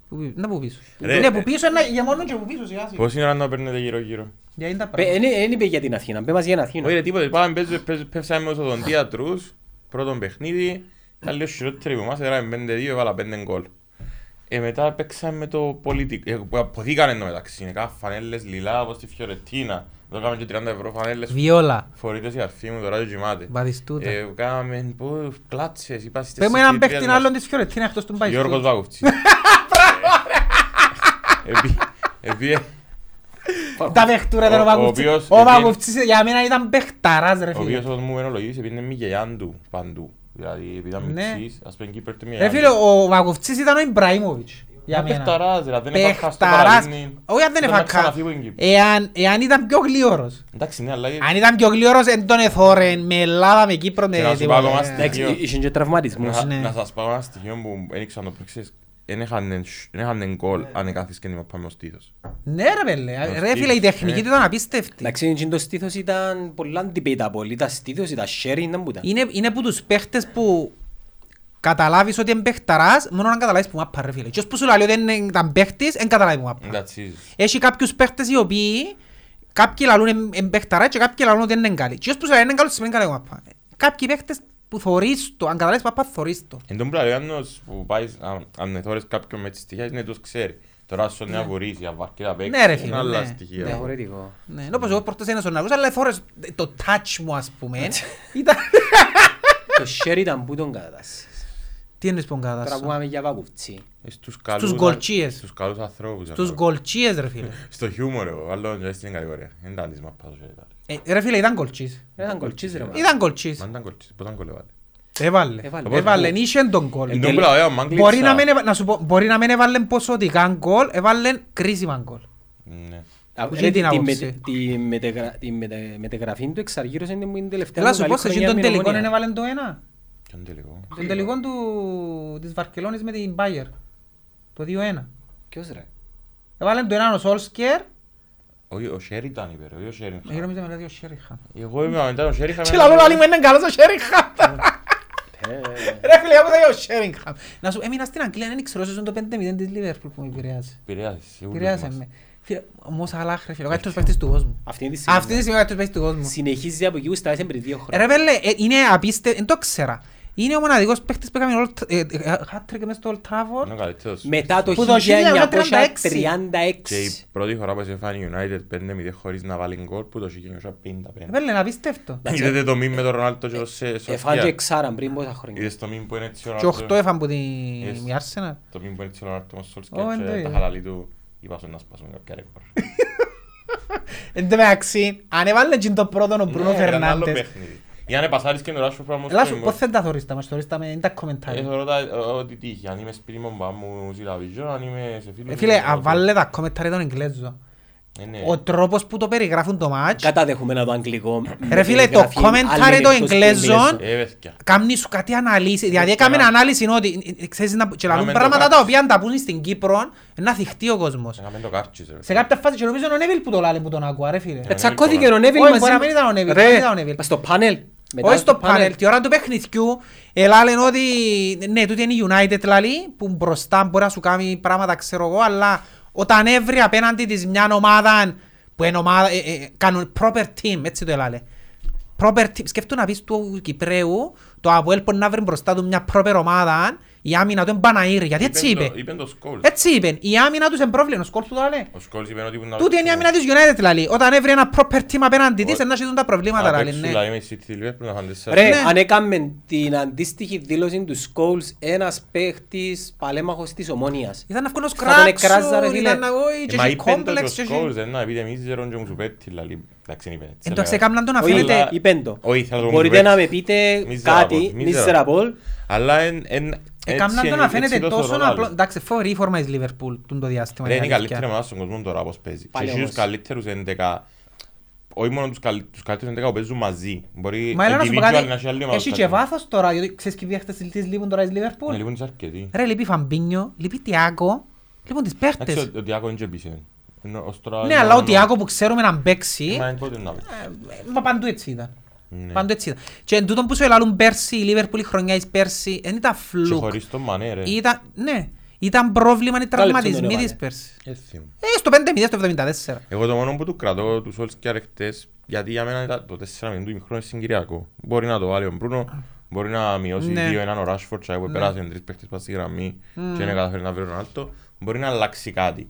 [SPEAKER 2] Που πι- Να που πίσω.
[SPEAKER 3] Ρε,
[SPEAKER 2] Ναι,
[SPEAKER 3] ε,
[SPEAKER 2] που πίσω, είναι για μόνο και που πίσω, σιγά σιγά.
[SPEAKER 3] Πόση ώρα να παίρνετε γύρω-γύρω;
[SPEAKER 2] Για είναι τα
[SPEAKER 1] Πε-
[SPEAKER 2] πράγματα.
[SPEAKER 1] εν- εν είπε για την Αθήνα, πέ μας για την Αθήνα.
[SPEAKER 3] Όχι ρε τίποτε, πάμε παίζουμε- παίζουμε- παίζαμε με οδοντίατρους, πρώτον παιχνίδι, ήταν λίγο χειρότεροι από εμάς, érαμε 5-2, έβαλα 5 γκολ. Ε, μετά παίξαμε με το πολιτικό, ε, που αποθήκανε το μεταξύ, είναι κάθε φανέλες λιλά όπως στη Φιωρετίνα, εδώ κάναμε και 30 ευρώ φανέλες,
[SPEAKER 2] Βιόλα.
[SPEAKER 3] φορείτες η αρφή μου, τώρα και κοιμάται.
[SPEAKER 2] Μπαδιστούτα.
[SPEAKER 3] Ε, κάναμε πω, κλάτσες, είπα στις
[SPEAKER 2] Πες μου έναν
[SPEAKER 3] τέσσερις
[SPEAKER 2] παίχτη
[SPEAKER 3] μας.
[SPEAKER 2] άλλον της Φιωρετίνα εκτός του Μπαϊστού.
[SPEAKER 3] Γιώργος Βάγουφτσης. Επί- επί-
[SPEAKER 2] Τα παίχτουρα ήταν ο
[SPEAKER 3] Ο- ο
[SPEAKER 2] Βαγουφτσής.
[SPEAKER 3] οποίος
[SPEAKER 2] Ο
[SPEAKER 3] επειδή-
[SPEAKER 2] Βαγουφτσής για μένα ήταν παίχταρας ρε
[SPEAKER 3] Ο
[SPEAKER 2] φίλε.
[SPEAKER 3] οποίος όπως μου ενολογήσε πήγαινε Μικελιάν του παντού. Δηλαδή επειδή ήταν
[SPEAKER 2] Ναι.
[SPEAKER 3] μητσής, ας πούμε Κύπερ του
[SPEAKER 2] Ρε
[SPEAKER 3] Μικελιάν.
[SPEAKER 2] φίλε, ο Βαγουφτσής ήταν ο Ιμπραήμοβιτς. Για
[SPEAKER 3] Μα
[SPEAKER 2] μένα.
[SPEAKER 3] παιχταράς, ρε, δεν έφαγα στο
[SPEAKER 2] Παιχταράς.
[SPEAKER 3] παραλίμνη.
[SPEAKER 2] Όχι αν δεν
[SPEAKER 3] Ήταν να
[SPEAKER 2] έφαγα.
[SPEAKER 3] ξαναφύγω στην Κύπρο.
[SPEAKER 2] Εάν, εάν ήταν πιο γλίωρος.
[SPEAKER 3] Εντάξει, ναι, αλλά
[SPEAKER 2] Αν ήταν πιο γλίωρος εν τον εθώρεν με Ελλάδα, με Κύπρο, με
[SPEAKER 3] Και να σου
[SPEAKER 2] τίποτα.
[SPEAKER 3] πω ακόμα
[SPEAKER 2] Ε,
[SPEAKER 3] στη-
[SPEAKER 1] Εντάξει,
[SPEAKER 3] στοιχείο.
[SPEAKER 1] είχε και τραυματισμούς.
[SPEAKER 3] να-
[SPEAKER 2] ναι.
[SPEAKER 3] να σας πω ένα στοιχείο που δεν ήξερα να το παίξεις. Δεν είχαν- δεν είχαν γκολ αν έκαθεις και να πάμε ως στήθος.
[SPEAKER 2] Ναι ρε πέλε,
[SPEAKER 3] Το
[SPEAKER 2] ρε φίλε η
[SPEAKER 3] στήθος,
[SPEAKER 2] τεχνική
[SPEAKER 3] ε.
[SPEAKER 2] του ήταν απίστευτη.
[SPEAKER 1] Εντάξει, εκείνο το στήθος ήταν πολλά debatable. Ήταν στήθος, ήταν sharing, ήταν που ήταν.
[SPEAKER 2] Είναι, είναι που τους παίχτες που καταλάβεις ότι είναι παίχταρας, μόνο να καταλάβεις που μάπα ρε φίλε. Και ως που σου λέει ότι δεν ήταν παίχτης, δεν καταλάβει που μάπα.
[SPEAKER 3] Εντάξει,
[SPEAKER 2] Έχει κάποιους παίχτες οι οποίοι κάποιοι λαλούν είναι παίχταρά και κάποιοι λαλούν ότι δεν είναι καλοί. Και ως που σου λέει είναι καλός σημαίνει καλή που μάπα. Κάποιοι παίχτες που θωρείς το, αν καταλάβεις που μάπα θωρείς το.
[SPEAKER 3] Εν τω που λέει ο Ιάννος που πάει, αν- αν θωρείς κάποιον με τις στοιχεία, είναι τους ξέρει. Τώρα σου είναι αβορείς, για βαρκή να παίξει,
[SPEAKER 2] Ναι, ρε
[SPEAKER 3] είναι
[SPEAKER 2] φίλε,
[SPEAKER 3] άλλα
[SPEAKER 2] ναι.
[SPEAKER 3] στοιχεία.
[SPEAKER 1] Διαφορετικό.
[SPEAKER 2] Ναι, ενώ πως εγώ πρώτος είναι στον ναλούς, αλλά θωρείς το touch μου ας πούμε. Ήταν...
[SPEAKER 1] Το share ήταν που τον κατάστασες.
[SPEAKER 2] Τι εννοείς που
[SPEAKER 1] Τώρα που
[SPEAKER 2] εγκατάστασαν.
[SPEAKER 1] πάμε για βαγουφτσί.
[SPEAKER 3] Ε, Στους καλούς-
[SPEAKER 2] γκολτσίες.
[SPEAKER 3] Στους καλούς ανθρώπους.
[SPEAKER 2] Στους
[SPEAKER 3] εννοώ.
[SPEAKER 2] γκολτσίες ρε φίλε.
[SPEAKER 3] Στο χιούμορ εγώ, άλλο και στην κατηγορία. Δεν ήταν της μαπάς. Όχι, ήταν.
[SPEAKER 2] Ε, Ρε φίλε ήταν γκολτσίες.
[SPEAKER 1] Ήταν κολτσίς ρε. μα.
[SPEAKER 2] Ήταν γκολτσίες.
[SPEAKER 3] Μα ήταν γκολτσίες, πώς ήταν γκολ έβαλε.
[SPEAKER 2] Έβαλε.
[SPEAKER 1] Έβαλε.
[SPEAKER 2] Έβαλε. Είχε τον γκολ.
[SPEAKER 3] Εν τω που λέω, ο Μάγκλητσα-
[SPEAKER 2] Μπορεί να μην, έβα- να σου πω, μπορεί να μην έβαλε ποσοτικά γκολ, έβαλε κρίσιμα γκολ.
[SPEAKER 3] Ναι.
[SPEAKER 1] Α,
[SPEAKER 2] Που
[SPEAKER 1] ναι,
[SPEAKER 2] και την
[SPEAKER 1] τη- τη
[SPEAKER 2] άποψη.
[SPEAKER 1] μετε- τη μετεγρα- τη μετε- μετεγραφή του εξαργύρωσε την μου την τελευταία
[SPEAKER 2] Έλα
[SPEAKER 1] μου
[SPEAKER 2] σου πω,
[SPEAKER 1] καλή
[SPEAKER 2] σε εκείνον
[SPEAKER 1] χρονιά
[SPEAKER 2] τον
[SPEAKER 1] με
[SPEAKER 2] τελικό
[SPEAKER 1] Ομόνια.
[SPEAKER 2] δεν έβαλε το ένα.
[SPEAKER 3] Ποιον τελικό;
[SPEAKER 2] Τον τελικό του, της Βαρκελόνης με την Bayer. Το 2-1.
[SPEAKER 1] Ποιος ρε;
[SPEAKER 2] Έβαλε το ένα ο Σόλσκερ,
[SPEAKER 3] Όχι, ο Sheridan είπε, ρε, όχι ο Sheringham.
[SPEAKER 2] εγώ νομίζω μετά ο Σέριχαν.
[SPEAKER 3] Εγώ είμαι μετά ο Sheringham.
[SPEAKER 2] Και λαλό λαλί μου είναι καλός ο Σέριχαν.
[SPEAKER 1] Ε,
[SPEAKER 2] Ρε φίλε, εγώ δεν ο Σέριχαν. Να σου, έμεινα στην Αγγλία, δεν ήξερα όσο είναι το 5-0 της Liverpool που με επηρεάζει.
[SPEAKER 3] Επηρεάζει, σίγουρα
[SPEAKER 2] Επηρεάσε
[SPEAKER 3] μας.
[SPEAKER 2] με. Φίλε, όμως αλάχ ρε φίλε, ο καλύτερος παίκτης του κόσμου.
[SPEAKER 1] Αυτή είναι τη στιγμή.
[SPEAKER 2] Αυτή τη στιγμή ο καλύτερος παίκτης του κόσμου.
[SPEAKER 1] Συνεχίζει από εκεί που στάθηκε πριν δύο χρόνια.
[SPEAKER 2] Ρε πέλε, ε, είναι απίστευτο, δεν το ξέρα. Είναι ο μοναδικός παίκτης που έκαμε hat-trick μες στο Old
[SPEAKER 3] Είναι
[SPEAKER 2] Trafford.
[SPEAKER 3] ο καλύτερος.
[SPEAKER 1] Μετά το
[SPEAKER 2] Που το
[SPEAKER 1] 1936.
[SPEAKER 3] Και η πρώτη φορά που σε φάνει United 5-0 χωρίς να βάλει γκολ που το 1955.
[SPEAKER 2] Ρε πέλε, είναι απίστευτο.
[SPEAKER 3] Είδατε το μήνυ με τον Ρονάλτο και το Σε-
[SPEAKER 1] Εφάν και
[SPEAKER 3] Σοφία.
[SPEAKER 1] εξάραν πριν πόσα χρόνια.
[SPEAKER 3] Είδες το μήνυ που είναι έτσι ο
[SPEAKER 2] Και
[SPEAKER 3] Ρονάλτο.
[SPEAKER 2] 8 έφαν που την
[SPEAKER 3] Yes.
[SPEAKER 2] η Arsenal.
[SPEAKER 3] Το μήνυ που είναι έτσι ο Ρονάλτο με Σολσκέρ
[SPEAKER 2] Ω, εν το
[SPEAKER 3] και
[SPEAKER 2] είδα.
[SPEAKER 3] τα χαλαλή του είπα σου να σπάσουν κάποια ρεκόρ.
[SPEAKER 2] Εν τω μεταξύ, αν έβαλε και το πρώτο ο Μπρούνο
[SPEAKER 3] Ναι, ήταν άλλο
[SPEAKER 2] Φερνάντες.
[SPEAKER 3] Παιχνίδι. Για να πασάρεις και τον Ράσο πράγμα
[SPEAKER 2] Ελά σου, πώς δεν τα θωρείς τα μας, θωρείς τα με είναι τα
[SPEAKER 3] Ε,
[SPEAKER 2] κομμεντάρια.
[SPEAKER 3] θεωρώ τα- ό,τι τύχει. Αν είμαι σπίτι μου, μπα μου ζηλαβίζω, αν είμαι σε φίλους
[SPEAKER 2] Ε, Φίλε,
[SPEAKER 3] μου,
[SPEAKER 2] αν
[SPEAKER 3] ό,τι-
[SPEAKER 2] βάλε τα κομμεντάρια των Εγγλέζων.
[SPEAKER 3] Ε, ναι.
[SPEAKER 2] Ο τρόπος που το περιγράφουν το μάτς,
[SPEAKER 1] Καταδεχούμενα το αγγλικό.
[SPEAKER 2] Ρε φίλε, το commentary των Εγγλέζων
[SPEAKER 3] Ε, παιδιά.
[SPEAKER 2] Κάμνει σου κάτι αναλύσει, δηλαδή έκαμε
[SPEAKER 3] Έκανα-
[SPEAKER 2] ανάλυση ότι ε, ξέρεις να και λαλούν
[SPEAKER 3] Έκαμε το
[SPEAKER 2] πράγματα τα
[SPEAKER 3] κάτσι.
[SPEAKER 2] οποία αν τα πούν στην Κύπρο να θυχτεί ο κόσμος.
[SPEAKER 3] Έκαμε το κάρτσις, ρε.
[SPEAKER 2] Σε κάποια φάση και νομίζω είναι ο Νέβιλ που το λάλε που τον άκουα ρε φίλε.
[SPEAKER 3] Ε,
[SPEAKER 1] Τσακώθηκε ο Νέβιλ
[SPEAKER 2] Όχι,
[SPEAKER 1] μαζί.
[SPEAKER 2] μπορεί να μην ήταν ο Νέβιλ,
[SPEAKER 1] Ρε,
[SPEAKER 2] δεν ήταν ο Νέβιλ.
[SPEAKER 1] Στο πάνελ. Μετά
[SPEAKER 2] Όχι στο πάνελ, τη ώρα του παιχνιδιού ελάλεν ότι ναι, τούτη είναι η United λαλή που μπροστά μπορεί να σου κάνει πράγματα ξέρω εγώ αλλά όταν έβρει απέναντι της μια ομάδα που είναι ομάδα, ε, ε, κάνουν proper team, έτσι το ελάλε. proper team. Σκέφτου να πεις του Κυπρέου, το Αποέλ μπορεί να βρει μπροστά του μια proper ομάδα, η άμυνα του είναι Παναήρ, γιατί έτσι
[SPEAKER 3] Είπεν
[SPEAKER 2] είπε;
[SPEAKER 3] το- Είπεν το Scholes.
[SPEAKER 2] Έτσι είπε, η άμυνα τους είναι πρόβλημα, ο Σκόλς του το λέει.
[SPEAKER 3] Ο Scholes είπε ότι ήμουν να
[SPEAKER 2] Τούτη είναι η
[SPEAKER 3] παίξω-
[SPEAKER 2] άμυνα της United δηλαδή. Όταν έβρει ένα proper team απέναντι της,
[SPEAKER 3] Ο-
[SPEAKER 2] να έχουν τα προβλήματα
[SPEAKER 3] να
[SPEAKER 2] δηλαδή.
[SPEAKER 3] παίξουν,
[SPEAKER 2] ναι.
[SPEAKER 3] δηλαδή, με η City Liverpool να φάνε τέσσερα.
[SPEAKER 1] Ρε,
[SPEAKER 2] Ναι.
[SPEAKER 1] αν έκαμε την αντίστοιχη δήλωση του Scholes ένας παίχτης παλέμαχος της Ομόνιας.
[SPEAKER 2] Ήταν να βγουν ως
[SPEAKER 1] Θα τον εκράζα, ρε
[SPEAKER 2] κράξουν,
[SPEAKER 1] φίλε.
[SPEAKER 2] ήταν να εγώ
[SPEAKER 3] Ε,
[SPEAKER 2] και
[SPEAKER 3] Μα
[SPEAKER 2] έχει
[SPEAKER 3] είπεν το
[SPEAKER 2] κόμπλεξ
[SPEAKER 3] και
[SPEAKER 2] και
[SPEAKER 3] ο
[SPEAKER 2] έχει-
[SPEAKER 3] Scholes, δεν να πείτε εμείς ζερόν και μου σου πέτει, δηλαδή, εντάξει, είναι είπε, έτσι
[SPEAKER 2] Εντάξει,
[SPEAKER 3] έλεγα.
[SPEAKER 2] έκαναν το να
[SPEAKER 1] Όχι,
[SPEAKER 2] φαίνεται...
[SPEAKER 3] Αλλά-
[SPEAKER 1] είπεν το.
[SPEAKER 3] Όχι, θέλω να το
[SPEAKER 1] Μπορείτε
[SPEAKER 3] μου
[SPEAKER 1] να
[SPEAKER 3] πέτει.
[SPEAKER 1] με πείτε
[SPEAKER 3] Miserable,
[SPEAKER 1] κάτι,
[SPEAKER 3] miserable.
[SPEAKER 1] miserable.
[SPEAKER 3] Αλλά εν- εν-
[SPEAKER 2] Έκαναν
[SPEAKER 3] έτσι
[SPEAKER 2] το
[SPEAKER 3] είναι-
[SPEAKER 2] να φαίνεται
[SPEAKER 3] έτσι το
[SPEAKER 2] τόσο
[SPEAKER 3] θωρώ
[SPEAKER 2] απλό.
[SPEAKER 3] άλλο.
[SPEAKER 2] Εντάξει, φοβερή η φόρμα της Liverpool τούτο διάστημα.
[SPEAKER 3] Ρε, είναι η
[SPEAKER 2] αλήθεια.
[SPEAKER 3] καλύτερη ομάδα στον κόσμο τώρα πώς παίζει. Και
[SPEAKER 1] Πάλι
[SPEAKER 3] εσύ τους
[SPEAKER 1] όμως.
[SPEAKER 3] καλύτερους 11, όχι μόνο τους καλ- τους καλύτερους 11 που παίζουν μαζί. Μπορεί
[SPEAKER 2] Μα έλα να σου πω
[SPEAKER 3] individual
[SPEAKER 2] κάτι,
[SPEAKER 3] να έχει άλλη ομάδα
[SPEAKER 2] έχει
[SPEAKER 3] στα
[SPEAKER 2] και
[SPEAKER 3] team.
[SPEAKER 2] βάθος τώρα, γιατί ξέρεις και οι παίχτες της λείπουν τώρα της
[SPEAKER 3] Ναι,
[SPEAKER 2] Liverpool.
[SPEAKER 3] λοιπόν τους αρκετοί.
[SPEAKER 2] Ρε, λείπει Φαμπίνιο, λείπει Τιάκο, λείπουν τις
[SPEAKER 3] Εντάξει,
[SPEAKER 2] παίχτες.
[SPEAKER 3] ο- ο Διάκο είναι και πίσω. Ενώ ως τώρα
[SPEAKER 2] Ναι,
[SPEAKER 3] είναι
[SPEAKER 2] αλλά ο
[SPEAKER 3] μόνο-
[SPEAKER 2] Τιάκο που ξέρουμε να παίξει,
[SPEAKER 3] Μα είναι πότε να παίξει.
[SPEAKER 2] ε, μα παντού έτσι ήταν.
[SPEAKER 3] Ναι.
[SPEAKER 2] Παντού έτσι ήταν. Και εν τούτον που σου ελάλουν πέρσι, η Liverpool η χρονιά της πέρσι, δεν ήταν
[SPEAKER 3] Και
[SPEAKER 2] φλουκ.
[SPEAKER 3] χωρίς τον Μανέ, ρε.
[SPEAKER 2] Ήταν, ναι, ήταν πρόβλημα οι τραυματισμοί
[SPEAKER 1] τον
[SPEAKER 2] της
[SPEAKER 1] έβαλε.
[SPEAKER 2] πέρσι.
[SPEAKER 3] Έτσι μου.
[SPEAKER 2] Ε, στο 5-0, στο 74.
[SPEAKER 3] Εγώ το μόνο που του κρατώ τους Solskjaer χτες, γιατί για μένα ήταν το 4-0 του ημιχρόνου συγκυριακό. Μπορεί να το βάλει ο Μπρούνο, μπορεί να μειώσει
[SPEAKER 2] Ναι.
[SPEAKER 3] 2-1 ο Rashford, και που
[SPEAKER 2] Ναι.
[SPEAKER 3] πέρασε τρεις παίχτες πας στη γραμμή και δεν καταφέρει να βρει τον Άλτο. Μπορεί να αλλάξει κάτι.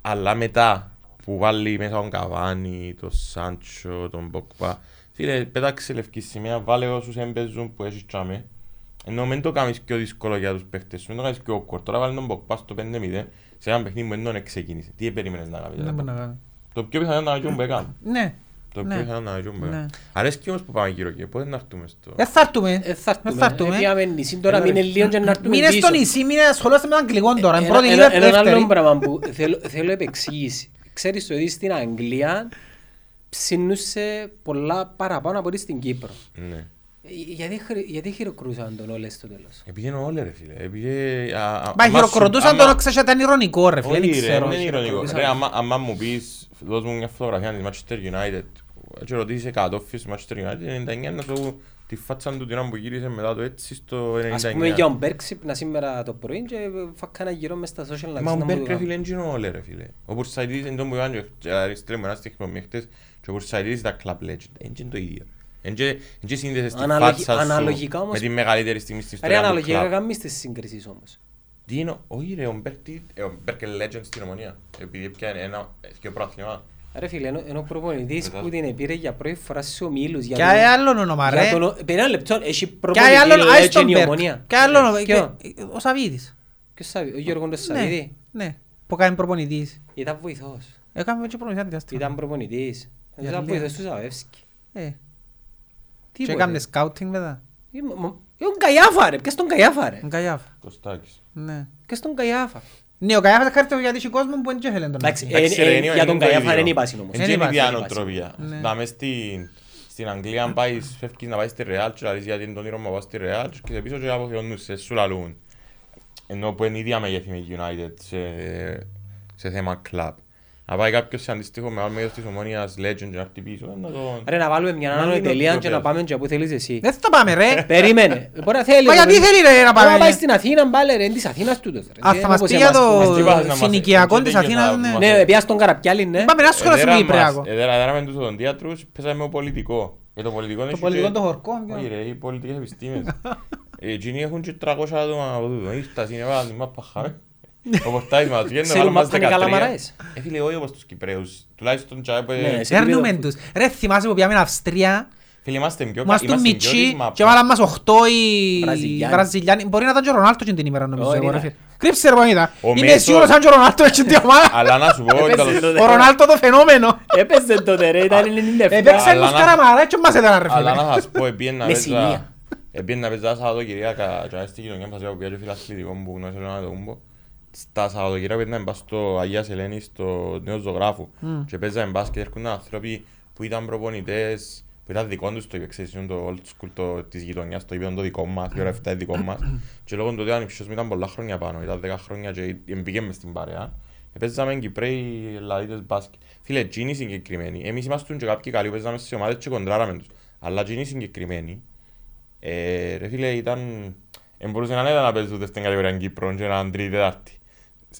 [SPEAKER 3] Αλλά μετά που βάλει μέσα τον Καβάνι, τον Σάντσο, τον Μποκπά, φίλε, πέταξε λευκή σημαία, βάλε όσους έμπαιζουν που έχεις τσάμε. Ενώ μην το κάνεις πιο δύσκολο για τους παίχτες σου, μην το κάνεις πιο awkward. Τώρα βάλει τον Μποκπά στο 5-0 σε ένα παιχνίδι που δεν τον ξεκίνησε. Τι περίμενες να κάνεις.
[SPEAKER 2] Δεν μπορεί
[SPEAKER 3] ρε.
[SPEAKER 2] να κάνει.
[SPEAKER 3] Το πιο πιθανό είναι να γίνει μπέκα.
[SPEAKER 2] Ναι.
[SPEAKER 3] Το
[SPEAKER 2] Ναι.
[SPEAKER 3] πιο πιθανό είναι να γίνει
[SPEAKER 2] Ναι.
[SPEAKER 3] μπέκα. Αρέσκει όμως που πάμε γύρω και πότε να έρθουμε στο...
[SPEAKER 2] Δεν θα έρθουμε.
[SPEAKER 1] Ε, θα
[SPEAKER 2] Δεν θα
[SPEAKER 1] έρθουμε.
[SPEAKER 2] έρθουμε.
[SPEAKER 1] Ε, Πήγαμε νησί τώρα,
[SPEAKER 3] Έλα,
[SPEAKER 1] μείνε
[SPEAKER 3] ρε.
[SPEAKER 1] λίγο και να έρθουμε
[SPEAKER 2] Μείνε στο
[SPEAKER 1] πίσω.
[SPEAKER 2] νησί, μείνε ασχολάσαι με τον Αγγλικό τώρα. Είναι
[SPEAKER 1] Ένα-
[SPEAKER 2] πρώτη
[SPEAKER 1] ένα-
[SPEAKER 2] Liverpool,
[SPEAKER 1] Έναν άλλο
[SPEAKER 2] δεύτερη.
[SPEAKER 1] πράγμα που θέλω, θέλω επεξήγηση. Ξέρεις το ότι στην Αγγλία ψήνουσε πολλά παραπάνω από ό,τι στην Κύπρο.
[SPEAKER 3] Ναι.
[SPEAKER 1] Ε, Γιατί, χρη- γιατί χειροκρούσαν τον όλες στο τέλος;
[SPEAKER 3] Επειδή είναι όλοι ρε φίλε. Επειδή... α, α,
[SPEAKER 2] Μα
[SPEAKER 3] άμα
[SPEAKER 2] χειροκροτούσαν
[SPEAKER 3] σου-
[SPEAKER 2] τον,
[SPEAKER 3] άμα-
[SPEAKER 2] ξέρεις, ήταν ηρωνικό ρε φίλε,
[SPEAKER 3] Όχι
[SPEAKER 2] δεν
[SPEAKER 3] ρε,
[SPEAKER 2] ξέρω.
[SPEAKER 3] δεν είναι ηρωνικό.
[SPEAKER 1] χειροκροτούσαν.
[SPEAKER 3] Ρε, άμα- άμα μου πεις, δώσ' μου μια φωτογραφία της Manchester United και ρωτήσεις 100 φίλους του Manchester United, 99 να σου τη φάτσα του την ώρα που γύρισε μετά το έτσι στο 99.
[SPEAKER 1] Ας πούμε για ο Μπέρκ ξύπνα σήμερα το πρωί και φάκα ένα γύρο μες στα social να
[SPEAKER 3] Μα ο
[SPEAKER 1] ξέρεις να
[SPEAKER 3] Μπέρκ
[SPEAKER 1] μου
[SPEAKER 3] ρε
[SPEAKER 1] το
[SPEAKER 3] φίλε είναι γίνο όλοι ρε φίλε. Ο Πουρσαϊτίδης είναι τον που είπαν και- και αριστρέμου ένα στίχημα με χτες και ο Πουρσαϊτίδης ήταν club legend. Είναι και το ίδιο. Είναι και- είναι και σύνδεσες τη
[SPEAKER 1] Αναλογι-
[SPEAKER 3] φάτσα σου
[SPEAKER 1] αναλογικά όμως-
[SPEAKER 3] με τη μεγαλύτερη στιγμή στην
[SPEAKER 1] Ρε
[SPEAKER 3] ιστορία του
[SPEAKER 1] αναλογικά
[SPEAKER 3] club.
[SPEAKER 1] κάνεις τις σύγκρισεις όμως.
[SPEAKER 3] Τι είναι, όχι ρε, ο Μπέρκ τι- ε, ο Μπέρκ είναι legend στην Ομονία. Επειδή πιάνε ένα και πρόθλημα.
[SPEAKER 1] Ρε φίλε, ενώ- ενώ ο προπονητής
[SPEAKER 3] Μετά.
[SPEAKER 1] που την επήρε για πρώτη φορά σε ομίλους. για
[SPEAKER 2] Και
[SPEAKER 1] τον-
[SPEAKER 2] άλλον όνομα
[SPEAKER 1] για
[SPEAKER 2] ρε.
[SPEAKER 1] τον- Περί ένα λεπτό, έχει
[SPEAKER 2] Και
[SPEAKER 1] προπονητή
[SPEAKER 2] άλλον, άις τον
[SPEAKER 1] legend η
[SPEAKER 2] Μπέρκ.
[SPEAKER 1] Ομονία.
[SPEAKER 2] Και άλλον,
[SPEAKER 1] Ε, ποιο;
[SPEAKER 2] και- ο Σαβίδης.
[SPEAKER 1] Ποιος Σαββί- ο Γιώργος τον
[SPEAKER 2] Ναι,
[SPEAKER 1] Σαββίδη.
[SPEAKER 2] ναι. Που κάνει προπονητής.
[SPEAKER 1] Ήταν βοηθός.
[SPEAKER 2] Έκαμε και προπονητής αντιάστημα.
[SPEAKER 1] Ήταν προπονητής.
[SPEAKER 2] Για
[SPEAKER 1] Ήταν
[SPEAKER 2] λίγο.
[SPEAKER 1] βοηθός του Ζαβεύσκη.
[SPEAKER 2] Ε, Και
[SPEAKER 1] Τίποτε.
[SPEAKER 2] έκαμε σκάουτινγκ μετά.
[SPEAKER 1] Ε, μα- μα- ε, ο Γκαϊάφα ρε, ποιος τον Γκαϊάφα ρε.
[SPEAKER 2] Ο Καγιάφα.
[SPEAKER 3] Κωστάκης.
[SPEAKER 2] Ναι.
[SPEAKER 1] Ποιος τον Γκαϊάφα.
[SPEAKER 2] Ναι, ο Καγιάφας χάρηκε γιατί έχει κόσμο που δεν ήθελε τον
[SPEAKER 1] Εντάξει,
[SPEAKER 2] να
[SPEAKER 3] Εντάξει,
[SPEAKER 1] ε,
[SPEAKER 3] ρε,
[SPEAKER 1] ε,
[SPEAKER 3] είναι-
[SPEAKER 1] για
[SPEAKER 3] είναι
[SPEAKER 1] τον
[SPEAKER 3] το
[SPEAKER 1] Γκαϊάφα
[SPEAKER 3] ίδιο.
[SPEAKER 1] δεν είπα όμως.
[SPEAKER 3] Είναι
[SPEAKER 2] Δεν
[SPEAKER 3] και
[SPEAKER 2] είπα,
[SPEAKER 3] η ίδια
[SPEAKER 1] δεν είπα.
[SPEAKER 3] νοοτροπία.
[SPEAKER 2] Ναι.
[SPEAKER 3] Να μες στην- στην Αγγλία αν πάεις, φεύγεις να πάεις στη Real και λαλείς γιατί είναι το όνειρο μου να πάω στη Real και σε πίσω και αποθεώνουν σε σου λαλούν. Ενώ που είναι ίδια μεγέθη με United σε- σε θέμα club. Να πάει κάποιος σε αντίστοιχο μεγάλο μέγεθος της ομόνιας legend και να έρθει πίσω, να το...
[SPEAKER 1] Ρε να βάλουμε μια
[SPEAKER 3] Μα
[SPEAKER 1] άλλη
[SPEAKER 3] είναι
[SPEAKER 1] τελεία
[SPEAKER 3] ο
[SPEAKER 1] και να
[SPEAKER 3] τρόπος.
[SPEAKER 1] πάμε και που θέλεις εσύ.
[SPEAKER 2] Δεν θα πάμε ρε.
[SPEAKER 1] Περίμενε. Μπορεί να θέλει.
[SPEAKER 2] Μα γιατί
[SPEAKER 1] μπορεί-
[SPEAKER 2] θέλει ρε να
[SPEAKER 1] Μπορεί να πάει
[SPEAKER 2] πάμε.
[SPEAKER 1] στην Αθήνα πάλι ρε, είναι της Αθήνας τούτος ρε.
[SPEAKER 2] Α,
[SPEAKER 1] Δεν
[SPEAKER 2] θα μας
[SPEAKER 1] όπως
[SPEAKER 2] πει για
[SPEAKER 1] εμάς που
[SPEAKER 3] Μας
[SPEAKER 2] το
[SPEAKER 3] τι είπα, να μας-
[SPEAKER 2] συνοικιακό
[SPEAKER 3] έτσι
[SPEAKER 2] της
[SPEAKER 3] δεν
[SPEAKER 2] Αθήνας.
[SPEAKER 3] θα
[SPEAKER 2] ναι.
[SPEAKER 3] μας-
[SPEAKER 1] Ναι, πήγα στον Καραπιάλι, ναι.
[SPEAKER 2] Πάμε να ασχολάσαι με Κυπριακό.
[SPEAKER 3] Εδέραμε τους οδοντίατρους, παίζαμε με το πολιτικό. Για το πολιτικό
[SPEAKER 2] Το
[SPEAKER 3] έχει
[SPEAKER 2] πολιτικό
[SPEAKER 3] και-
[SPEAKER 2] το χορκό.
[SPEAKER 3] Όχι ρε, οι πολιτικές επιστήμες. Ε, Εκείνοι έχουν και 300 άτομα από τούτο. Ήρθα στην εβάλα την μάπα χάμε. Ο πορτάρις μας βγαίνει να
[SPEAKER 1] Ξέρουν
[SPEAKER 3] βάλουν μας
[SPEAKER 1] μάπα είναι
[SPEAKER 3] 13.
[SPEAKER 1] καλαμαράες.
[SPEAKER 3] Ε, φίλε, όχι όπως τους Κυπρέους. Τουλάχιστον τσάι που...
[SPEAKER 1] Ναι, σε
[SPEAKER 2] Παίρνουμε
[SPEAKER 1] επίπεδο-
[SPEAKER 2] τους. Ρε θυμάσαι που πήγαμε Αυστρία.
[SPEAKER 3] Φίλε, είμαστε πιο
[SPEAKER 2] Μας του
[SPEAKER 3] είμαστε πιο της
[SPEAKER 2] Μιτσί
[SPEAKER 3] μάπας.
[SPEAKER 2] και βάλαν μας 8 οι
[SPEAKER 1] Βραζιλιάνοι.
[SPEAKER 2] Βραζιλιάνοι. Μπορεί να ήταν και ο Ρονάλτο και την ημέρα νομίζω.
[SPEAKER 1] Όχι,
[SPEAKER 2] εγώ, ρε
[SPEAKER 1] ναι.
[SPEAKER 2] φίλε. Κρύψε ρε πονίδα.
[SPEAKER 3] Ο
[SPEAKER 2] Είμαι
[SPEAKER 3] Μέσος-
[SPEAKER 2] σίγουρος αν και ο Ρονάλτο έχει την ομάδα.
[SPEAKER 3] Αλλά να σου πω,
[SPEAKER 1] Έπαιζε
[SPEAKER 3] τέλος-
[SPEAKER 1] τότε.
[SPEAKER 2] Ο Ρονάλτο το φαινόμενο.
[SPEAKER 1] Έπαιζε τότε ρε, ήταν 97.
[SPEAKER 2] Έπαιξε
[SPEAKER 3] Αλλά
[SPEAKER 2] τους
[SPEAKER 3] να-
[SPEAKER 2] καραμαρά και μας έδωνα ρε
[SPEAKER 3] Αλλά
[SPEAKER 2] φίλε.
[SPEAKER 3] να σας πω, επίεν να
[SPEAKER 1] Με
[SPEAKER 3] παίζα...
[SPEAKER 1] σημεία.
[SPEAKER 3] Επίεν να παίζα Σαββατοκυριακά και στη κοινωνία μας που πήγα και φιλαθλητικό που γνώρισε τον Άδωμπο. Στα Σαββατοκυριακά πήγαμε μπας στο Αγίας Ελένης, στο Νέος Ζωγράφου. Και παίζαμε μπάσκετ, έρχονταν άνθρωποι που ήταν προπονητές, που ήταν δικών τους το είπε, ξέρεις, είναι το old school το, της γειτονιάς, το είπε το δικό μας, η ώρα 7 είναι δικό μας. Και λόγω του ότι ο ανιψιός μου ήταν πολλά χρόνια πάνω, ήταν 10 χρόνια και μπήκε μες στην παρέα. Παίζαμε Κυπρέοι, Ελλαδίτες μπάσκετ. Φίλε, εκείνοι συγκεκριμένοι, εμείς ήμασταν και κάποιοι καλοί που παίζαμε σε ομάδες και κοντράραμε τους. Αλλά εκείνοι συγκεκριμένοι, ε, ρε φίλε, ήταν... Εν μπορούσε να είναι να παίζουν ούτε στην κατηγορία Κύπρο και να είναι τρίτη, τετάρτη.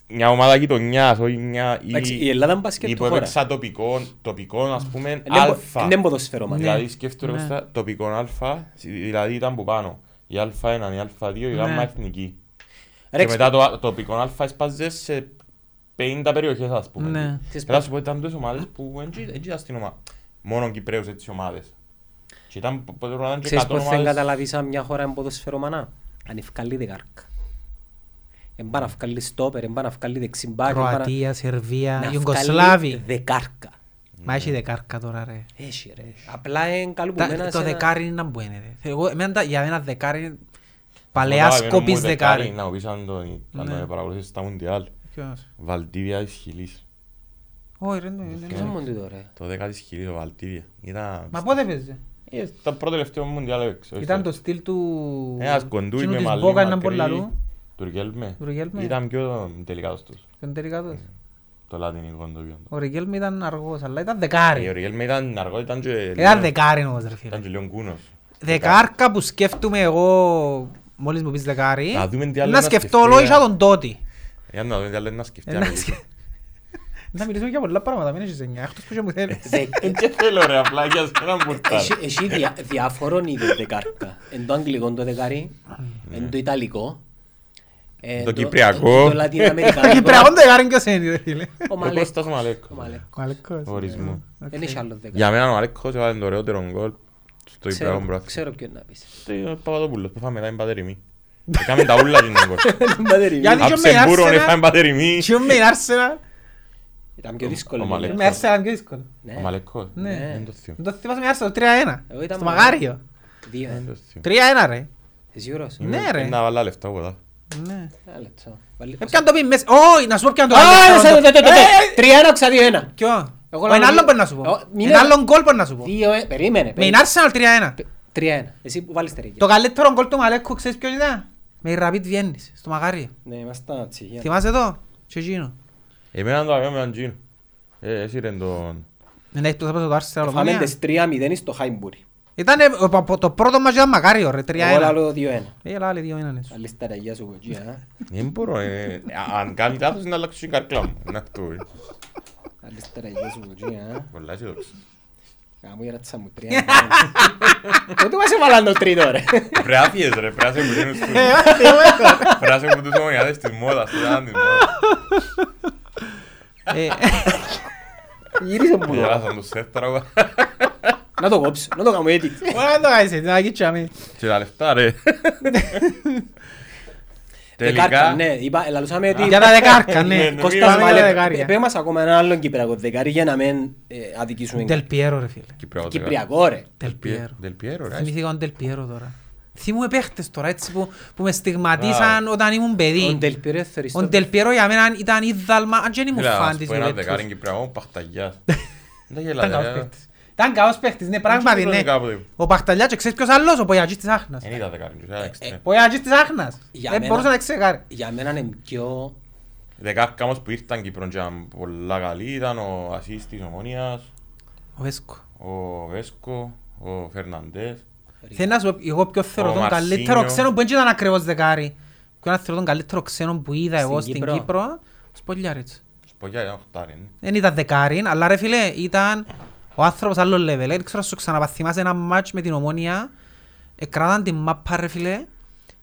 [SPEAKER 3] Μια ομάδα γειτονιάς, όχι μια... ή-
[SPEAKER 1] Εντάξει, η Ελλάδα είναι μπάσκετ
[SPEAKER 3] ή
[SPEAKER 1] του
[SPEAKER 3] που
[SPEAKER 1] χώρα.
[SPEAKER 3] έπαιξα τοπικό, τοπικό, ας πούμε,
[SPEAKER 1] Είναι πο-
[SPEAKER 3] αλφα.
[SPEAKER 1] Είναι ποδοσφαίρο μας.
[SPEAKER 3] Δηλαδή σκέφτομαι
[SPEAKER 2] Ναι.
[SPEAKER 3] Κώστα, τοπικό αλφα, δηλαδή ήταν που πάνω. Η α1, η α2, η
[SPEAKER 2] Ναι.
[SPEAKER 3] γάμμα εθνική.
[SPEAKER 1] Ρε,
[SPEAKER 3] Και μετά το τοπικό αλφα έσπαζες σε 50 περιοχές ας πούμε.
[SPEAKER 2] Ναι.
[SPEAKER 1] Ξέρεις
[SPEAKER 3] Θέλω να σου πω ήταν τόσες ομάδες που δεν τσι- δεν ήταν στην ομάδα. Μόνο Κυπρέους έτσι ομάδες. Και ήταν π- π- ήταν και
[SPEAKER 1] Ξέρεις
[SPEAKER 3] 100
[SPEAKER 1] πώς δεν
[SPEAKER 3] ομάδες.
[SPEAKER 1] καταλαβείς αν μια χώρα είναι ποδοσφαίρο μανά. Αν ευκαλεί δεκάρκα. Εν πάνε να βγάλει στόπερ, εν πάνε να βγάλει δεξιμπάκ, εν πάνε
[SPEAKER 2] Κροατία, Σερβία,
[SPEAKER 1] να
[SPEAKER 2] Ιουγκοσλάβη.
[SPEAKER 1] βγάλει δεκάρκα.
[SPEAKER 2] Μα έχει δεκάρκα τώρα ρε.
[SPEAKER 1] Έχει ρε. Απλά είναι
[SPEAKER 2] Τα-
[SPEAKER 1] καλουπημένα
[SPEAKER 2] Το
[SPEAKER 1] σε ένα-
[SPEAKER 2] δεκάρι είναι να μπουν ρε. Εγώ, εμένα τα- για μένα δεκάρι είναι
[SPEAKER 3] Καλά,
[SPEAKER 2] παλαιάς
[SPEAKER 3] εμένα
[SPEAKER 2] κόπης
[SPEAKER 3] μου
[SPEAKER 2] δεκάρι.
[SPEAKER 3] Να μου πεις αν το αν
[SPEAKER 2] Ναι.
[SPEAKER 3] το παρακολουθείς στα Μουντιάλ.
[SPEAKER 2] Ποιος;
[SPEAKER 3] Βαλτίβια της Χιλής.
[SPEAKER 2] Όχι ρε, ναι, ναι,
[SPEAKER 1] Δεν
[SPEAKER 2] ναι.
[SPEAKER 1] είναι μόνο τούτο, ρε;
[SPEAKER 3] Το 10 της Χιλής, το Βαλτίβια. Ήταν...
[SPEAKER 2] Μα πότε παίζει.
[SPEAKER 3] Ε, Το πρώτο τελευταίο Μουντιάλ έπαιξε. όχι
[SPEAKER 2] Ήταν
[SPEAKER 3] στο-
[SPEAKER 2] το στυλ του...
[SPEAKER 3] Ένας κοντούι
[SPEAKER 2] Εκείνου
[SPEAKER 3] με
[SPEAKER 2] της
[SPEAKER 3] μαλλί
[SPEAKER 2] Μπόκα ήταν
[SPEAKER 3] μακρύ.
[SPEAKER 2] Πολλά λού.
[SPEAKER 3] Του Ρικέλμε.
[SPEAKER 2] Του Ρικέλμε.
[SPEAKER 3] Ήταν πιο τελικά τους.
[SPEAKER 2] Τον τελικά τους.
[SPEAKER 3] Το λατινικό το πιο.
[SPEAKER 2] Ο Ρικέλμε ήταν αργός, αλλά ήταν
[SPEAKER 3] Ε, Ο
[SPEAKER 2] δεκάρι.
[SPEAKER 3] Ρικέλμε ήταν αργός, ήταν και...
[SPEAKER 2] Ήταν δεκάρι όμως ρε φίλε.
[SPEAKER 3] Ήταν και λίγο κούνος.
[SPEAKER 2] Δεκάρκα που σκέφτομαι εγώ μόλις μου πεις δεκάρι
[SPEAKER 3] Να δούμε τι άλλο
[SPEAKER 2] να
[SPEAKER 3] να
[SPEAKER 2] σκεφτώ
[SPEAKER 3] σκεφτεί,
[SPEAKER 2] λόγια
[SPEAKER 3] ρε.
[SPEAKER 2] τον τότι.
[SPEAKER 3] Για να δούμε τι άλλο είναι να σκεφτεί.
[SPEAKER 2] Ε,
[SPEAKER 3] να
[SPEAKER 2] να
[SPEAKER 3] μιλήσει.
[SPEAKER 2] σκε- Να μιλήσουμε για πολλά πράγματα, μην έχεις εννιά, εκτός που και μου θέλεις.
[SPEAKER 3] Δεν και θέλω ρε, απλά για σένα μπουρτάρ.
[SPEAKER 1] Έχει- Έχει δια- διάφορων είδων δεκάρκα. Εν το αγγλικό το δεκάρι, εν το ιταλικό, εν
[SPEAKER 3] Το κυπριακό.
[SPEAKER 1] το
[SPEAKER 2] Το
[SPEAKER 1] λατινοαμερικανικό.
[SPEAKER 2] Κυπριακό δεκάρι ποιος είναι ρε φίλε.
[SPEAKER 1] Ο
[SPEAKER 3] Ο
[SPEAKER 1] Μαλέκος.
[SPEAKER 3] Κώστας ο
[SPEAKER 1] Ο
[SPEAKER 3] Μαλέκος.
[SPEAKER 1] Μαλέκος.
[SPEAKER 2] Ο Αλεκός.
[SPEAKER 3] Ορισμό.
[SPEAKER 1] Δεν έχει άλλο δεκάρι.
[SPEAKER 3] Για μένα ο Μαλέκος έβαλε το ωραιότερο γκολ στο
[SPEAKER 1] Ξέρω-
[SPEAKER 3] Κυπριακό Μπράθυ.
[SPEAKER 1] Ξέρω ποιον να πεις.
[SPEAKER 3] Ο Παπαδόπουλος που φάμε τα εμπατεριμή. Έκαμε τα ούλα την γκολ.
[SPEAKER 2] Γιατί και
[SPEAKER 3] Απ'
[SPEAKER 2] με
[SPEAKER 3] Σεμπούρον
[SPEAKER 2] Arsenal-
[SPEAKER 3] έφαμε εμπατεριμή.
[SPEAKER 2] Και με η Arsenal,
[SPEAKER 1] Ήταν πιο δύσκολο.
[SPEAKER 3] Ο
[SPEAKER 1] δηλαδή.
[SPEAKER 3] Μαλέκος.
[SPEAKER 2] με Arsenal είναι πιο δύσκολο.
[SPEAKER 1] Ναι.
[SPEAKER 3] Ο Μαλέκος.
[SPEAKER 2] Ναι.
[SPEAKER 3] Δεν το θυμώ.
[SPEAKER 2] Το θυμάσαι με Arsenal 3-1,
[SPEAKER 1] Εγώ ήταν
[SPEAKER 2] στο
[SPEAKER 1] μόνο.
[SPEAKER 2] Μαγάριο.
[SPEAKER 1] Δύο.
[SPEAKER 3] Δεν το θυμώ.
[SPEAKER 2] 3-1 ρε.
[SPEAKER 1] Είσαι σίγουρος;
[SPEAKER 2] Ναι,
[SPEAKER 3] Είμαι-
[SPEAKER 2] ρε.
[SPEAKER 3] Να βάλω λεφτά εγώ εδώ.
[SPEAKER 2] Ναι.
[SPEAKER 1] Ένα λεπτό. Βάλει-
[SPEAKER 2] Ε, Ποιον το πει μέσα. Όχι, να σου πω ποιον το
[SPEAKER 1] Α,
[SPEAKER 2] άλλο.
[SPEAKER 1] σε- τε- τε- τε- τε.
[SPEAKER 2] Ε,
[SPEAKER 1] Τρία ένα, ξα δύο ένα.
[SPEAKER 2] Ποιο.
[SPEAKER 1] Εγώ
[SPEAKER 2] Ο
[SPEAKER 1] λέω
[SPEAKER 2] ένα άλλο
[SPEAKER 1] δύο-
[SPEAKER 2] μπορεί να σου πω.
[SPEAKER 1] Ο- μην
[SPEAKER 2] Ένα
[SPEAKER 1] είναι-
[SPEAKER 2] άλλο γκολ μπορεί να σου πω.
[SPEAKER 1] Δύο, ε, περίμενε.
[SPEAKER 2] Με
[SPEAKER 1] περίμενε.
[SPEAKER 2] την Arsenal 3-1.
[SPEAKER 1] Πε- Τρία ένα. Εσύ που βάλεις τερίγια.
[SPEAKER 2] Το καλύτερο γκολ του Μαλέκου ξέρεις ποιος ήταν; Με η Rapid Βιέννης, στο Μαγάριο.
[SPEAKER 1] Ναι, ήμασταν έτσι. για-
[SPEAKER 2] Θυμάσαι το; Και εκείνο;
[SPEAKER 3] Εμένα το αγιώ με τον Τζίνο. Ε, εσύ ρε τον...
[SPEAKER 2] Δεν έχει το θέπος το Arsenal
[SPEAKER 1] Φάμε
[SPEAKER 2] Ομόνια.
[SPEAKER 1] τις 3-0 στο Χάιμπουρι.
[SPEAKER 2] Ήταν ε, ο- το πρώτο μας ήταν Μαγάριο ρε,
[SPEAKER 1] Εγώ
[SPEAKER 2] 3-1.
[SPEAKER 1] λαλώ 2-1.
[SPEAKER 2] Ε, αλλά άλλοι δύο είναι έτσι.
[SPEAKER 1] Βάλεις τα ραγιά σου εκεί, α.
[SPEAKER 3] Δεν μπορώ, ε, αν κάνει λάθος να αλλάξω την καρκλά μου. Να αυτό, ε.
[SPEAKER 1] Βάλεις τα ραγιά σου εκεί, α.
[SPEAKER 3] Πολλά αισιόδοξο.
[SPEAKER 1] Κάμου η ρατσα μου 3-1. Πότε μας έβαλαν το τρίτο ρε.
[SPEAKER 3] Πρέπει να φύγεις ρε, πρέπει να σε μπουν τους- πρέπει να σε μπουν τους ομονιάδες της μόδας, του ήταν της μόδας.
[SPEAKER 2] Ε,
[SPEAKER 1] Γύρισε μου το.
[SPEAKER 3] Γελάσαν τους σετ τώρα, εγώ.
[SPEAKER 1] Να το κόψω, να το κάνω edit.
[SPEAKER 2] Ωραία να το κάνεις έτσι, να κοιτσάμε.
[SPEAKER 3] Και τα λεφτά ρε.
[SPEAKER 1] Δεκάρκα,
[SPEAKER 3] Τελικά,
[SPEAKER 1] ναι, είπα, ελαλούσαμε ότι...
[SPEAKER 2] Για τα δεκάρκα,
[SPEAKER 3] Ναι,
[SPEAKER 2] ναι.
[SPEAKER 3] ναι,
[SPEAKER 1] Κώστας
[SPEAKER 2] Πάμε για
[SPEAKER 1] Μάλε,
[SPEAKER 2] τα δεκάρια.
[SPEAKER 1] πέ μας ακόμα έναν άλλον Κυπριακό δεκάρι για να μην ε, αδικήσουμε.
[SPEAKER 2] Del Piero ρε φίλε.
[SPEAKER 3] Κυπριακός
[SPEAKER 1] Κυπριακό ρε.
[SPEAKER 2] Del
[SPEAKER 3] Del
[SPEAKER 2] Piero.
[SPEAKER 3] Del Piero, ρε.
[SPEAKER 2] Θυμήθηκα τον Del Piero τώρα. Θυμούμαι παίχτες τώρα έτσι που, που με στιγματίσαν όταν ήμουν
[SPEAKER 1] Ο
[SPEAKER 2] παιδί.
[SPEAKER 1] Ντελπίρο θεωρείς
[SPEAKER 2] Ο
[SPEAKER 1] το-
[SPEAKER 2] Del Piero για μένα ήταν ίδαλμα, αν και δεν ήμουν
[SPEAKER 3] Φίλε,
[SPEAKER 2] φαν
[SPEAKER 3] ας
[SPEAKER 2] της
[SPEAKER 3] πω ένα
[SPEAKER 2] Juventus.
[SPEAKER 3] δεκάρι Κυπριακό, Παχταγιάς. Δεν
[SPEAKER 2] Ήταν καλός
[SPEAKER 3] γελάτε, ρε.
[SPEAKER 2] παίχτης. Ήταν καλός παίχτης, ναι πράγματι
[SPEAKER 3] Δεν
[SPEAKER 2] ναι.
[SPEAKER 3] κάποτε.
[SPEAKER 2] Ο Παχταλιάς και ξέρεις ποιος άλλος, ο Πογιατζής της Άχνας.
[SPEAKER 3] Δεν ήταν δεκάρι, ήταν εξτρέμ.
[SPEAKER 2] Ο Πογιατζής της Άχνας.
[SPEAKER 1] Για
[SPEAKER 2] Δεν
[SPEAKER 1] μένα-
[SPEAKER 2] μπορούσε να ξεγάρει.
[SPEAKER 1] Για μένα είναι πιο...
[SPEAKER 3] Δεκάρκα όμως που ήρθαν Κύπρο και ήταν πολλά καλοί ήταν ο Ασίς της Ομόνιας,
[SPEAKER 2] Ο Βέσκο.
[SPEAKER 3] ο Βέσκο, ο Φερναντές.
[SPEAKER 2] Θέλω να σου πω, εγώ πιο θέλω
[SPEAKER 3] Ο
[SPEAKER 2] τον
[SPEAKER 3] Μαρσίνιο.
[SPEAKER 2] καλύτερο ξένο που δεν ήταν ακριβώς δεκάρι. Ποιο να θέλω τον καλύτερο ξένο που είδα
[SPEAKER 1] Στην
[SPEAKER 2] εγώ στην
[SPEAKER 1] Κύπρο.
[SPEAKER 2] Κύπρο. Ο Σπολιάριτς.
[SPEAKER 3] Σπογιά ήταν οχτάρι, ναι.
[SPEAKER 2] Δεν ήταν δεκάρι, αλλά ρε φίλε, ήταν ο άνθρωπος άλλο level. Δεν ξέρω αν σου ξαναπαθυμάσαι ένα μάτς με την Ομόνια. Εκράταν την μάπα ρε φίλε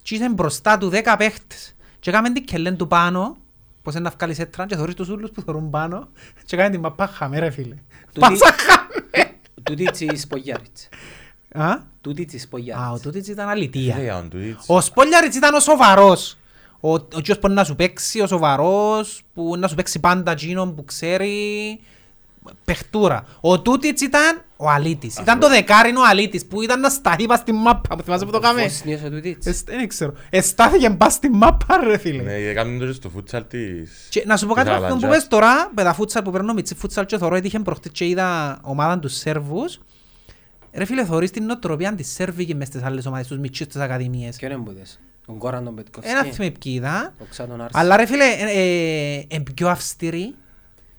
[SPEAKER 2] και ήταν μπροστά του δέκα παίχτες. Και έκαμε την κελέν του πάνω, πως είναι να βγάλεις έτραν και θωρείς τους ούλους που θωρούν πάνω και έκαμε την μάπα χαμέ ρε φίλε.
[SPEAKER 1] Τούτη-
[SPEAKER 2] Πάσα χαμέ.
[SPEAKER 1] Τούτη της Πογιάριτς.
[SPEAKER 2] Α,
[SPEAKER 1] Τούτη της
[SPEAKER 2] Α, ο
[SPEAKER 1] Πογιάριτς.
[SPEAKER 2] τούτης ήταν αλητία.
[SPEAKER 3] Λέει αν του δεις.
[SPEAKER 2] Ο Σπόλιαριτς ήταν ο σοβαρός. Ο, ο κύριος που να σου παίξει, ο σοβαρός, που να σου παίξει πάντα εκείνον που ξέρει παιχτούρα. Ο Τούτιτς ήταν ο αλήτης. Ήταν το δεκάρινο αλήτης που ήταν να σταθεί πας στη μάπα. Που θυμάσαι που το κάμε;
[SPEAKER 1] Βοσνίας ο Τούτιτς.
[SPEAKER 2] Εσ- Δεν ξέρω. Εστάθηκε πας στη μάπα ρε φίλε.
[SPEAKER 3] Ναι, έκαμε το και στο φούτσαλ της...
[SPEAKER 2] Και να σου πω κάτι
[SPEAKER 3] της
[SPEAKER 2] από αυτό που
[SPEAKER 3] Αλαντζάς.
[SPEAKER 2] πες τώρα, με τα φούτσαλ που παίρνω μητσί φούτσαλ και θωρώ, έτυχε προχτές και είδα ομάδα τους Σέρβους. Ρε φίλε, θωρείς την νοοτροπία της Σέρβικη μες στις άλλες ομάδες, τους μητσίους της Ακαδημίες.
[SPEAKER 1] Ποιον εμπούδες. Τον Κόραν τον Πετκοφσκή;
[SPEAKER 2] Ένα θυμάμαι ποιοι είδα.
[SPEAKER 1] Ο Ξάτον Άρση.
[SPEAKER 2] Αλλά ρε φίλε, είναι πιο αυστηροί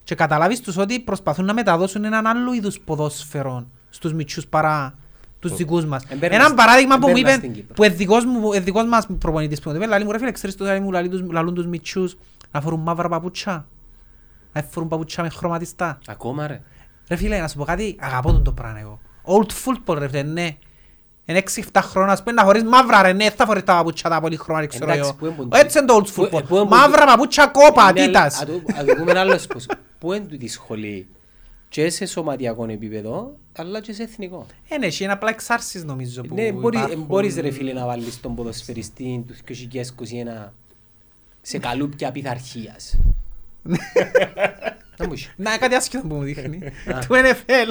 [SPEAKER 2] και καταλάβεις τους ότι προσπαθούν να μεταδώσουν έναν άλλο είδους ποδόσφαιρο στους μητσούς παρά τους δικούς μας.
[SPEAKER 1] Εμπέρνας-
[SPEAKER 2] Έναν παράδειγμα που μου
[SPEAKER 1] εμπέρνας
[SPEAKER 2] είπε,
[SPEAKER 1] στην Κύπρο.
[SPEAKER 2] που είναι δικός μου, ε, δικός μας προπονητής που μου είπε, λαλεί μου ρε φίλε, ξέρεις το λαλεί μου, λαλεί τους- λαλούν τους μητσούς, Να φορούν μαύρα παπούτσια; Να φορούν παπούτσια με χρωματιστά.
[SPEAKER 1] Ακόμα ρε.
[SPEAKER 2] Ρε φίλε, να σου πω κάτι, αγαπώ τον το πράγμα εγώ. Old football ρε φίλε, ναι. Είναι 6-7 χρόνια, ας πούμε, να φορείς μαύρα ρε, ναι, θα φορείς τα παπούτσια τα πολύχρωμα, ξέρω
[SPEAKER 1] Εντάξει,
[SPEAKER 2] εγώ.
[SPEAKER 1] πού εμπον-
[SPEAKER 2] Έτσι είναι το old
[SPEAKER 1] πού- πού
[SPEAKER 2] football.
[SPEAKER 1] εμπον-
[SPEAKER 2] Μαύρα παπούτσια κόπα,
[SPEAKER 1] Είναι
[SPEAKER 2] τίτας.
[SPEAKER 1] άλλη- α το- α το πούμε ένα άλλος σπος. Πού είναι τούτη η σχολή και σε σωματιακό επίπεδο, αλλά και σε εθνικό.
[SPEAKER 2] Ε, ναι, έχει ένα απλά εξάρσεις νομίζω που
[SPEAKER 1] Ναι, μπορεί-
[SPEAKER 2] υπάρχουν.
[SPEAKER 1] μπορείς ρε φίλε να βάλεις τον ποδοσφαιριστή τους 2021 σε καλούπια πειθαρχίας. Να μου είσαι.
[SPEAKER 2] Να, κάτι άσχετο που μου δείχνει.
[SPEAKER 1] Α.
[SPEAKER 2] Του NFL.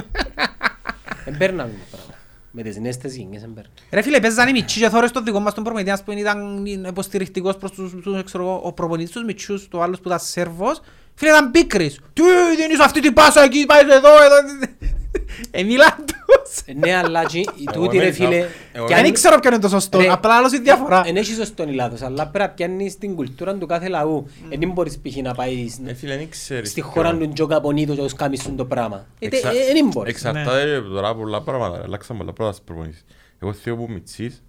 [SPEAKER 1] Εμπέρναμε το πράγμα. Με τις νέες τις γενιές εμπέρναμε.
[SPEAKER 2] Ρε φίλε, παίζανε οι μητσί και θόρες το δικό μας τον προπονητή, ας πούμε, ήταν υποστηρικτικός προς τους, τους, ξέρω εγώ, ο προπονητής τους μητσούς, το άλλος που ήταν Σέρβος. Φίλε, ήταν πίκρης. Τι, δίνεις αυτή την πάσα εκεί, πάει εδώ, εδώ. Ε, μιλάν τους.
[SPEAKER 1] Ε, Ναι, αλλά και η
[SPEAKER 3] Εγώ
[SPEAKER 1] τούτη ρε
[SPEAKER 3] είμαι-
[SPEAKER 1] φίλε...
[SPEAKER 3] εγώ
[SPEAKER 1] κι
[SPEAKER 2] Δεν
[SPEAKER 1] αν-
[SPEAKER 2] ξέρω ποιο είναι το σωστό,
[SPEAKER 1] Ρε,
[SPEAKER 2] απλά άλλος η διαφορά.
[SPEAKER 1] Εν έχει σωστόν ή λάθος, αλλά πρέπει να πιάνεις την κουλτούρα του κάθε λαού. Ε, Δεν μπορείς π.χ. να πάεις
[SPEAKER 3] Ε, φίλε, δεν ξέρεις
[SPEAKER 1] στη
[SPEAKER 3] ποιο.
[SPEAKER 1] χώρα του Τζο Καπονίτο και τους κάνεις το πράγμα. Ε, τε-
[SPEAKER 3] Εξα-
[SPEAKER 1] ε, Δεν μπορείς.
[SPEAKER 3] Εξαρτάται από τώρα πολλά πράγματα. Αλλάξαν πολλά πράγματα στις προπονήσεις. Εγώ θέλω που μητσής,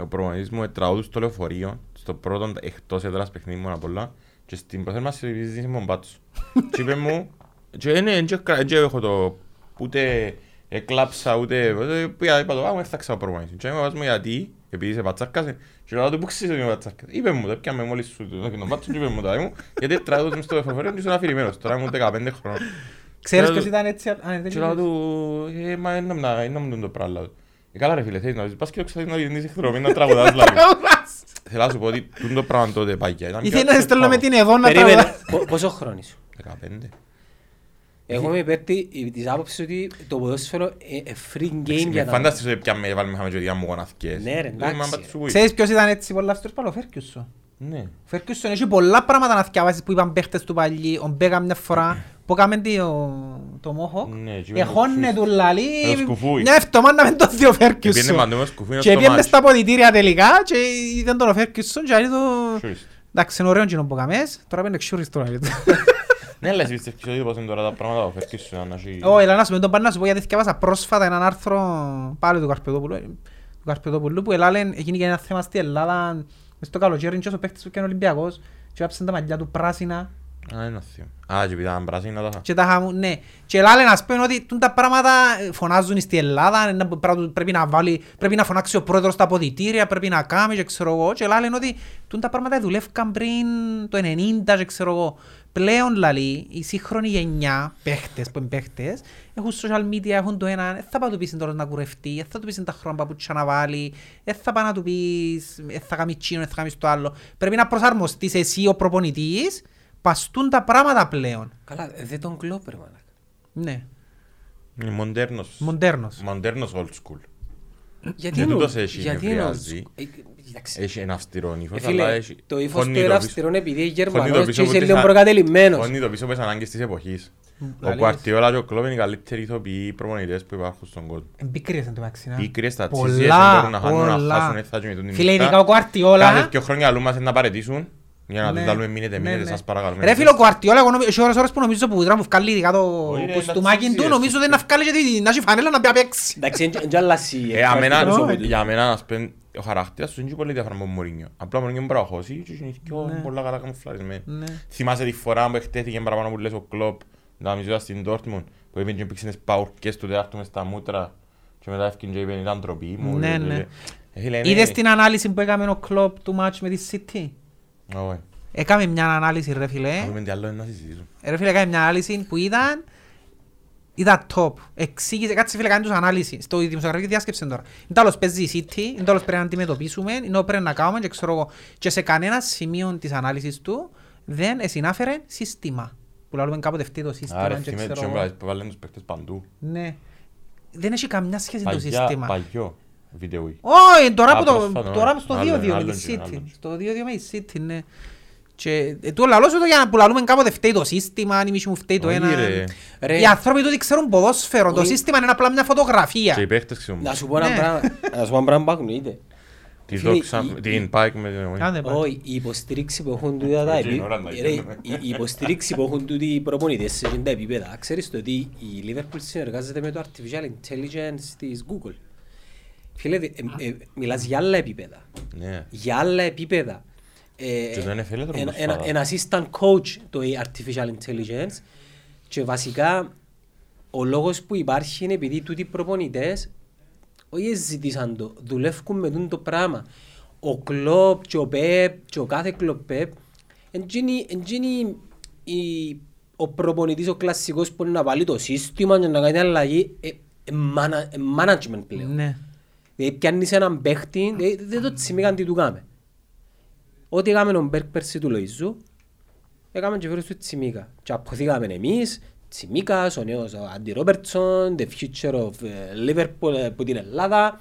[SPEAKER 3] ο προπονητής μου τραγούδου στο λεωφορείο, στο πρώτο εκτός έδρας παιχνίδι μου απ' όλα, και στην προθέρμανση ζήτησε μου μπάτσο. Και είπε μου, και ναι, δεν έχω το ούτε εκλάψα ούτε... ε, Πήγα, είπα το, α, μου έφταξα ο προπονητής. Και μου μου γιατί, επειδή είσαι πατσάρκας, και λέω του, πού ξέρεις ότι είμαι πατσάρκας. Είπε μου, το πιάμε μόλις σου το τον μπάτσο και είπε μου το, μου, γιατί τραγούδους μου στο λεωφορείο και ήσουν αφηρημένος. Τώρα ήμουν 15 χρόνων.
[SPEAKER 2] Ξέρεις
[SPEAKER 3] Ξέρω
[SPEAKER 2] ποιος
[SPEAKER 3] το-
[SPEAKER 2] ήταν έτσι. α, δεν
[SPEAKER 3] Και λέω
[SPEAKER 2] ξέρεις.
[SPEAKER 3] του, ε, μα είναι να είναι να το πράγμα. λέω. Ε, καλά ρε φίλε, θέλεις να δεις, πας και το ξέρεις να δίνεις εκδρομή να τραγουδάς δηλαδή. Θέλω να σου πω ότι τούτο το πράγμα τότε παγιά ήταν
[SPEAKER 2] Ήθελε
[SPEAKER 3] πιο
[SPEAKER 2] να στέλνω με
[SPEAKER 3] ακριβό.
[SPEAKER 2] την εδώ να
[SPEAKER 1] Περίμενε,
[SPEAKER 2] τραγουδά.
[SPEAKER 1] πο- πόσο χρόνο είσαι;
[SPEAKER 3] 15.
[SPEAKER 1] Εγώ είμαι υπέρ τη- της άποψης ότι το ποδόσφαιρο είναι free game
[SPEAKER 3] Με
[SPEAKER 1] για τα...
[SPEAKER 3] φανταστείς ότι πια με βάλουμε χάμε και μου γοναθκές.
[SPEAKER 1] Ναι, ρε,
[SPEAKER 3] Ε,
[SPEAKER 1] εντάξει,
[SPEAKER 3] μα
[SPEAKER 1] ρε.
[SPEAKER 3] πατσούγουι.
[SPEAKER 2] Ξέρεις ποιος ήταν έτσι πολλά αυτός πάλι ο Φέρκιουσον.
[SPEAKER 3] Ναι.
[SPEAKER 2] Ο Φέρκιουσον έχει πολλά πράγματα να θυκευάσεις που είπαν παίχτες του παλιοί. Ο Μπέκα μια φορά που έκαμε το- το μόχο.
[SPEAKER 3] Ναι, και είπε
[SPEAKER 2] Εχώνε
[SPEAKER 3] το
[SPEAKER 2] του λαλί.
[SPEAKER 3] Με το σκουφούι.
[SPEAKER 2] Μια εβδομάδα με το δύο
[SPEAKER 3] Επίενε
[SPEAKER 2] Φέρκιουσον.
[SPEAKER 3] παντού με σκουφί
[SPEAKER 2] Και
[SPEAKER 3] στο
[SPEAKER 2] πήγαινε
[SPEAKER 3] μάτσι.
[SPEAKER 2] στα ποδητήρια τελικά και ήταν τον Φέρκιουσον και άρει το...
[SPEAKER 3] Σουρίστ.
[SPEAKER 2] Εντάξει, είναι ωραίο κοινό που καμές. Τώρα πέντε ξούρις τώρα.
[SPEAKER 3] Ναι, αλλά εσύ πιστεύεις ότι πώς είναι τώρα τα πράγματα, ο Φέρκης σου, να έχει-
[SPEAKER 2] Ω, έλα να σου πω, τον πάνε να σου πω γιατί θυκεύασα πρόσφατα έναν άρθρο πάλι του Καρπεδόπουλου, ε, του Καρπεδόπουλου που έλαλεν, εκείνη και ένα θέμα στη Ελλάδα, μες στο καλοκαίρι και ο παίχτης που και είναι Ολυμπιακός και άψαν τα μαλλιά του πράσινα
[SPEAKER 3] Α, είναι θείο. Α, και επειδή ήταν πράσινα τα είχα.
[SPEAKER 2] και τα χαμού, ναι. Και λάλε να πούμε ότι τούν τα πράγματα ε, φωνάζουν στη Ελλάδα, είναι ένα πράγμα που πρέπει να βάλει, πρέπει να φωνάξει ο πρόεδρος στα ποδητήρια, πρέπει να κάνει και ξέρω εγώ. Και λάλε ότι τούν τα πράγματα δουλεύκαν πριν το 90 και ξέρω εγώ. Πλέον λαλή, η σύγχρονη γενιά, παίχτες που είναι παίχτες, έχουν social media, έχουν το ένα, δεν θα πάει να του πεις τώρα να κουρευτεί, δεν θα του πεις τα χρόνια παπούτσια να βάλει, δεν θα πάει να του πεις, δεν θα κάνει τσίνο, δεν θα κάνει το άλλο. Πρέπει να προσαρμοστείς εσύ ο προπονητής, παστούν τα πράγματα πλέον.
[SPEAKER 1] Καλά, ε, δεν τον κλόπερ, μαλάκα.
[SPEAKER 2] Ναι.
[SPEAKER 3] Είναι μοντέρνος.
[SPEAKER 2] Μοντέρνος.
[SPEAKER 3] Μοντέρνος old school.
[SPEAKER 1] Γιατί
[SPEAKER 3] Και
[SPEAKER 1] είναι-
[SPEAKER 3] τούτος έχει,
[SPEAKER 1] γιατί
[SPEAKER 3] με
[SPEAKER 1] είναι
[SPEAKER 3] βρειάζει.
[SPEAKER 1] ο- ε, κοίταξε.
[SPEAKER 3] Έχει ένα αυστηρό
[SPEAKER 1] Ε,
[SPEAKER 3] ύφος,
[SPEAKER 1] φίλε,
[SPEAKER 3] αλλά έχει...
[SPEAKER 1] το ύφος
[SPEAKER 3] φωνεί
[SPEAKER 1] του είναι
[SPEAKER 3] το
[SPEAKER 1] αυστηρό επειδή είναι
[SPEAKER 3] πίσω- φωνεί το
[SPEAKER 1] Γερμανός
[SPEAKER 3] πίσω
[SPEAKER 1] και
[SPEAKER 3] από
[SPEAKER 1] είσαι
[SPEAKER 3] τις
[SPEAKER 1] λίγο
[SPEAKER 3] α-
[SPEAKER 1] προκατελημένος.
[SPEAKER 3] Φωνεί το πίσω από τις ανάγκες της εποχής. Ο
[SPEAKER 1] Αλήθεια.
[SPEAKER 3] Κουαρτιόλα και ο Κλόπ είναι οι καλύτεροι ηθοποιοί προπονητές που υπάρχουν στον κόσμο.
[SPEAKER 2] Εμπίκριες εν τω μεταξύ. να.
[SPEAKER 3] Πίκρες, τα
[SPEAKER 2] Πολλά,
[SPEAKER 3] τσίζιες, δεν μπορούν να χάνουν, να
[SPEAKER 2] πολλά.
[SPEAKER 3] χάσουν, δεν θα γίνουν την
[SPEAKER 2] Φίλε,
[SPEAKER 3] νύχτα.
[SPEAKER 2] ειδικά ο Κουαρτιόλα.
[SPEAKER 3] Κάθε δυο χρόνια αλλού μας είναι να παρετήσουν για να
[SPEAKER 2] Ναι,
[SPEAKER 3] τους λαλούμε μείνετε,
[SPEAKER 2] ναι,
[SPEAKER 3] μείνετε,
[SPEAKER 2] ναι.
[SPEAKER 3] σας παρακαλούμε.
[SPEAKER 2] Ρε φίλε, ο Κουαρτιόλα, εγώ νομίζω, έχει ώρες ώρες που νομίζω που ήταν που βγάλει ειδικά το
[SPEAKER 3] Όχι, ρε,
[SPEAKER 2] κουστούμάκι
[SPEAKER 3] εντάξει,
[SPEAKER 2] του,
[SPEAKER 3] ρε,
[SPEAKER 2] νομίζω δεν να βγάλει γιατί να έχει φανέλα να πει απέξει.
[SPEAKER 1] Εντάξει, εν- εν κι άλλαση,
[SPEAKER 3] Ε,
[SPEAKER 1] ε,
[SPEAKER 3] αμένα-
[SPEAKER 1] πρόσωπο
[SPEAKER 2] όχι.
[SPEAKER 1] του.
[SPEAKER 3] Για μένα, ας πούμε, ο χαρακτήρας τους είναι και πολύ διάφορα από τον Μωρίνιο. Απλά ο Μωρίνιο μπορεί να χώσει και είναι πιο
[SPEAKER 2] Ναι.
[SPEAKER 3] πολλά καλά καμουφλαρισμένοι.
[SPEAKER 2] Ναι.
[SPEAKER 3] Θυμάσαι τη φορά που εκτέθηκε παραπάνω που λες ο Κλόπ να μισούτα στην Dortmund που έπαιρνε και πήξε τις παουρκές του τετάρτου μες στα μούτρα και μετά έφυγε και είπε ήταν ντροπή μου.
[SPEAKER 2] Ναι,
[SPEAKER 3] Ε,
[SPEAKER 2] ναι.
[SPEAKER 3] ε, φίλε, είναι-
[SPEAKER 2] Είδες την ανάλυση που έκαμε ο Κλόπ του μάτς με τη City;
[SPEAKER 3] Όχι.
[SPEAKER 2] Έκαμε μια ανάλυση ρε φίλε.
[SPEAKER 3] Να δούμε τι άλλο είναι να συζητήσουμε.
[SPEAKER 2] Ρε φίλε, έκανε μια ανάλυση που ήταν ήταν top. Εξήγησε, κάτσε φίλε, κάνει τους ανάλυση. Στο δημοσιογραφική διάσκεψη τώρα. Είναι τέλος παίζει η City, είναι τέλος πρέπει να αντιμετωπίσουμε, είναι ό, πρέπει να κάνουμε και ξέρω εγώ. Και σε κανένα σημείο της ανάλυσης του δεν συνάφερε σύστημα. Που λέμε κάποτε φταίει το σύστημα
[SPEAKER 3] Άρα
[SPEAKER 2] και
[SPEAKER 3] θυμάμαι
[SPEAKER 2] ξέρω
[SPEAKER 3] και
[SPEAKER 2] εγώ.
[SPEAKER 3] όμπρας που βάλουν τους παίκτες παντού.
[SPEAKER 2] Ναι. Δεν έχει καμιά σχέση το
[SPEAKER 3] Παγιά-
[SPEAKER 2] σύστημα.
[SPEAKER 3] Παγιό βίντεο.
[SPEAKER 2] Όχι, τώρα,
[SPEAKER 3] Α,
[SPEAKER 2] που το,
[SPEAKER 3] πρόσφατο,
[SPEAKER 2] τώρα
[SPEAKER 3] ναι.
[SPEAKER 2] στο
[SPEAKER 3] Άλλον,
[SPEAKER 2] 2-2 με
[SPEAKER 3] άλλον
[SPEAKER 2] τη
[SPEAKER 3] και
[SPEAKER 2] City.
[SPEAKER 3] άλλον.
[SPEAKER 2] Στο 2-2 με τη City, ναι. Και ε, του λαλώ σου το για να που λαλούμε κάποτε φταίει το σύστημα, αν η μισή μου φταίει το
[SPEAKER 3] Όχι,
[SPEAKER 2] ένα.
[SPEAKER 3] ρε.
[SPEAKER 1] Ρε,
[SPEAKER 2] Οι άνθρωποι τούτοι ξέρουν ποδόσφαιρο, το
[SPEAKER 1] Όχι.
[SPEAKER 2] σύστημα είναι απλά μια φωτογραφία.
[SPEAKER 3] Και οι παίκτες ξέρουν.
[SPEAKER 1] Να σου πω ένα
[SPEAKER 2] Ναι.
[SPEAKER 1] πράγμα, να σου πω ένα πράγμα που ακούγεται.
[SPEAKER 3] Τη
[SPEAKER 1] Φίλε,
[SPEAKER 3] δόξα,
[SPEAKER 1] η-
[SPEAKER 3] την Πάικ με την
[SPEAKER 2] Άντε, πάει.
[SPEAKER 1] Όχι, η υποστήριξη που έχουν τούτα τα
[SPEAKER 3] Εκείνη
[SPEAKER 1] επί-
[SPEAKER 3] ώρα να
[SPEAKER 1] ρε,
[SPEAKER 3] γίνουμε.
[SPEAKER 1] η- η υποστήριξη που έχουν τούτοι οι προπονητές σε εκείνα τα επίπεδα. Ξέρεις το ότι η Liverpool συνεργάζεται με το Artificial Intelligence της Google. Φίλε, ε, ε, μιλάς για άλλα επίπεδα.
[SPEAKER 3] Ναι.
[SPEAKER 1] Για άλλα επίπεδα. Ένα-
[SPEAKER 3] τρόπο
[SPEAKER 1] ένα-
[SPEAKER 3] σπάτα.
[SPEAKER 1] ένα assistant coach το artificial intelligence και βασικά ο λόγος που υπάρχει είναι επειδή τούτοι οι προπονητές όχι ζητήσαν το, δουλεύουν με τούτο το πράγμα. Ο Κλόπ και ο Πεπ και ο κάθε Κλόπ Πεπ εντζήνει, εντζήνει η, ο προπονητής ο κλασσικός που είναι να βάλει το σύστημα και να κάνει αλλαγή ε, ε, mana- ε, management πλέον.
[SPEAKER 2] Ναι.
[SPEAKER 1] Δηλαδή πιάνεις έναν παίχτη, δηλαδή, δεν το τσιμήκαν τι του κάμε. Ό,τι έκαμε ο Μπέρκ πέρσι του Λοϊζού, έκαμε και φέρος του Τσιμίκα. Και αποθήκαμε εμείς, Τσιμίκας, ο νέος ο Αντι Ρόμπερτσον, the future of ε, Liverpool ε, που την Ελλάδα.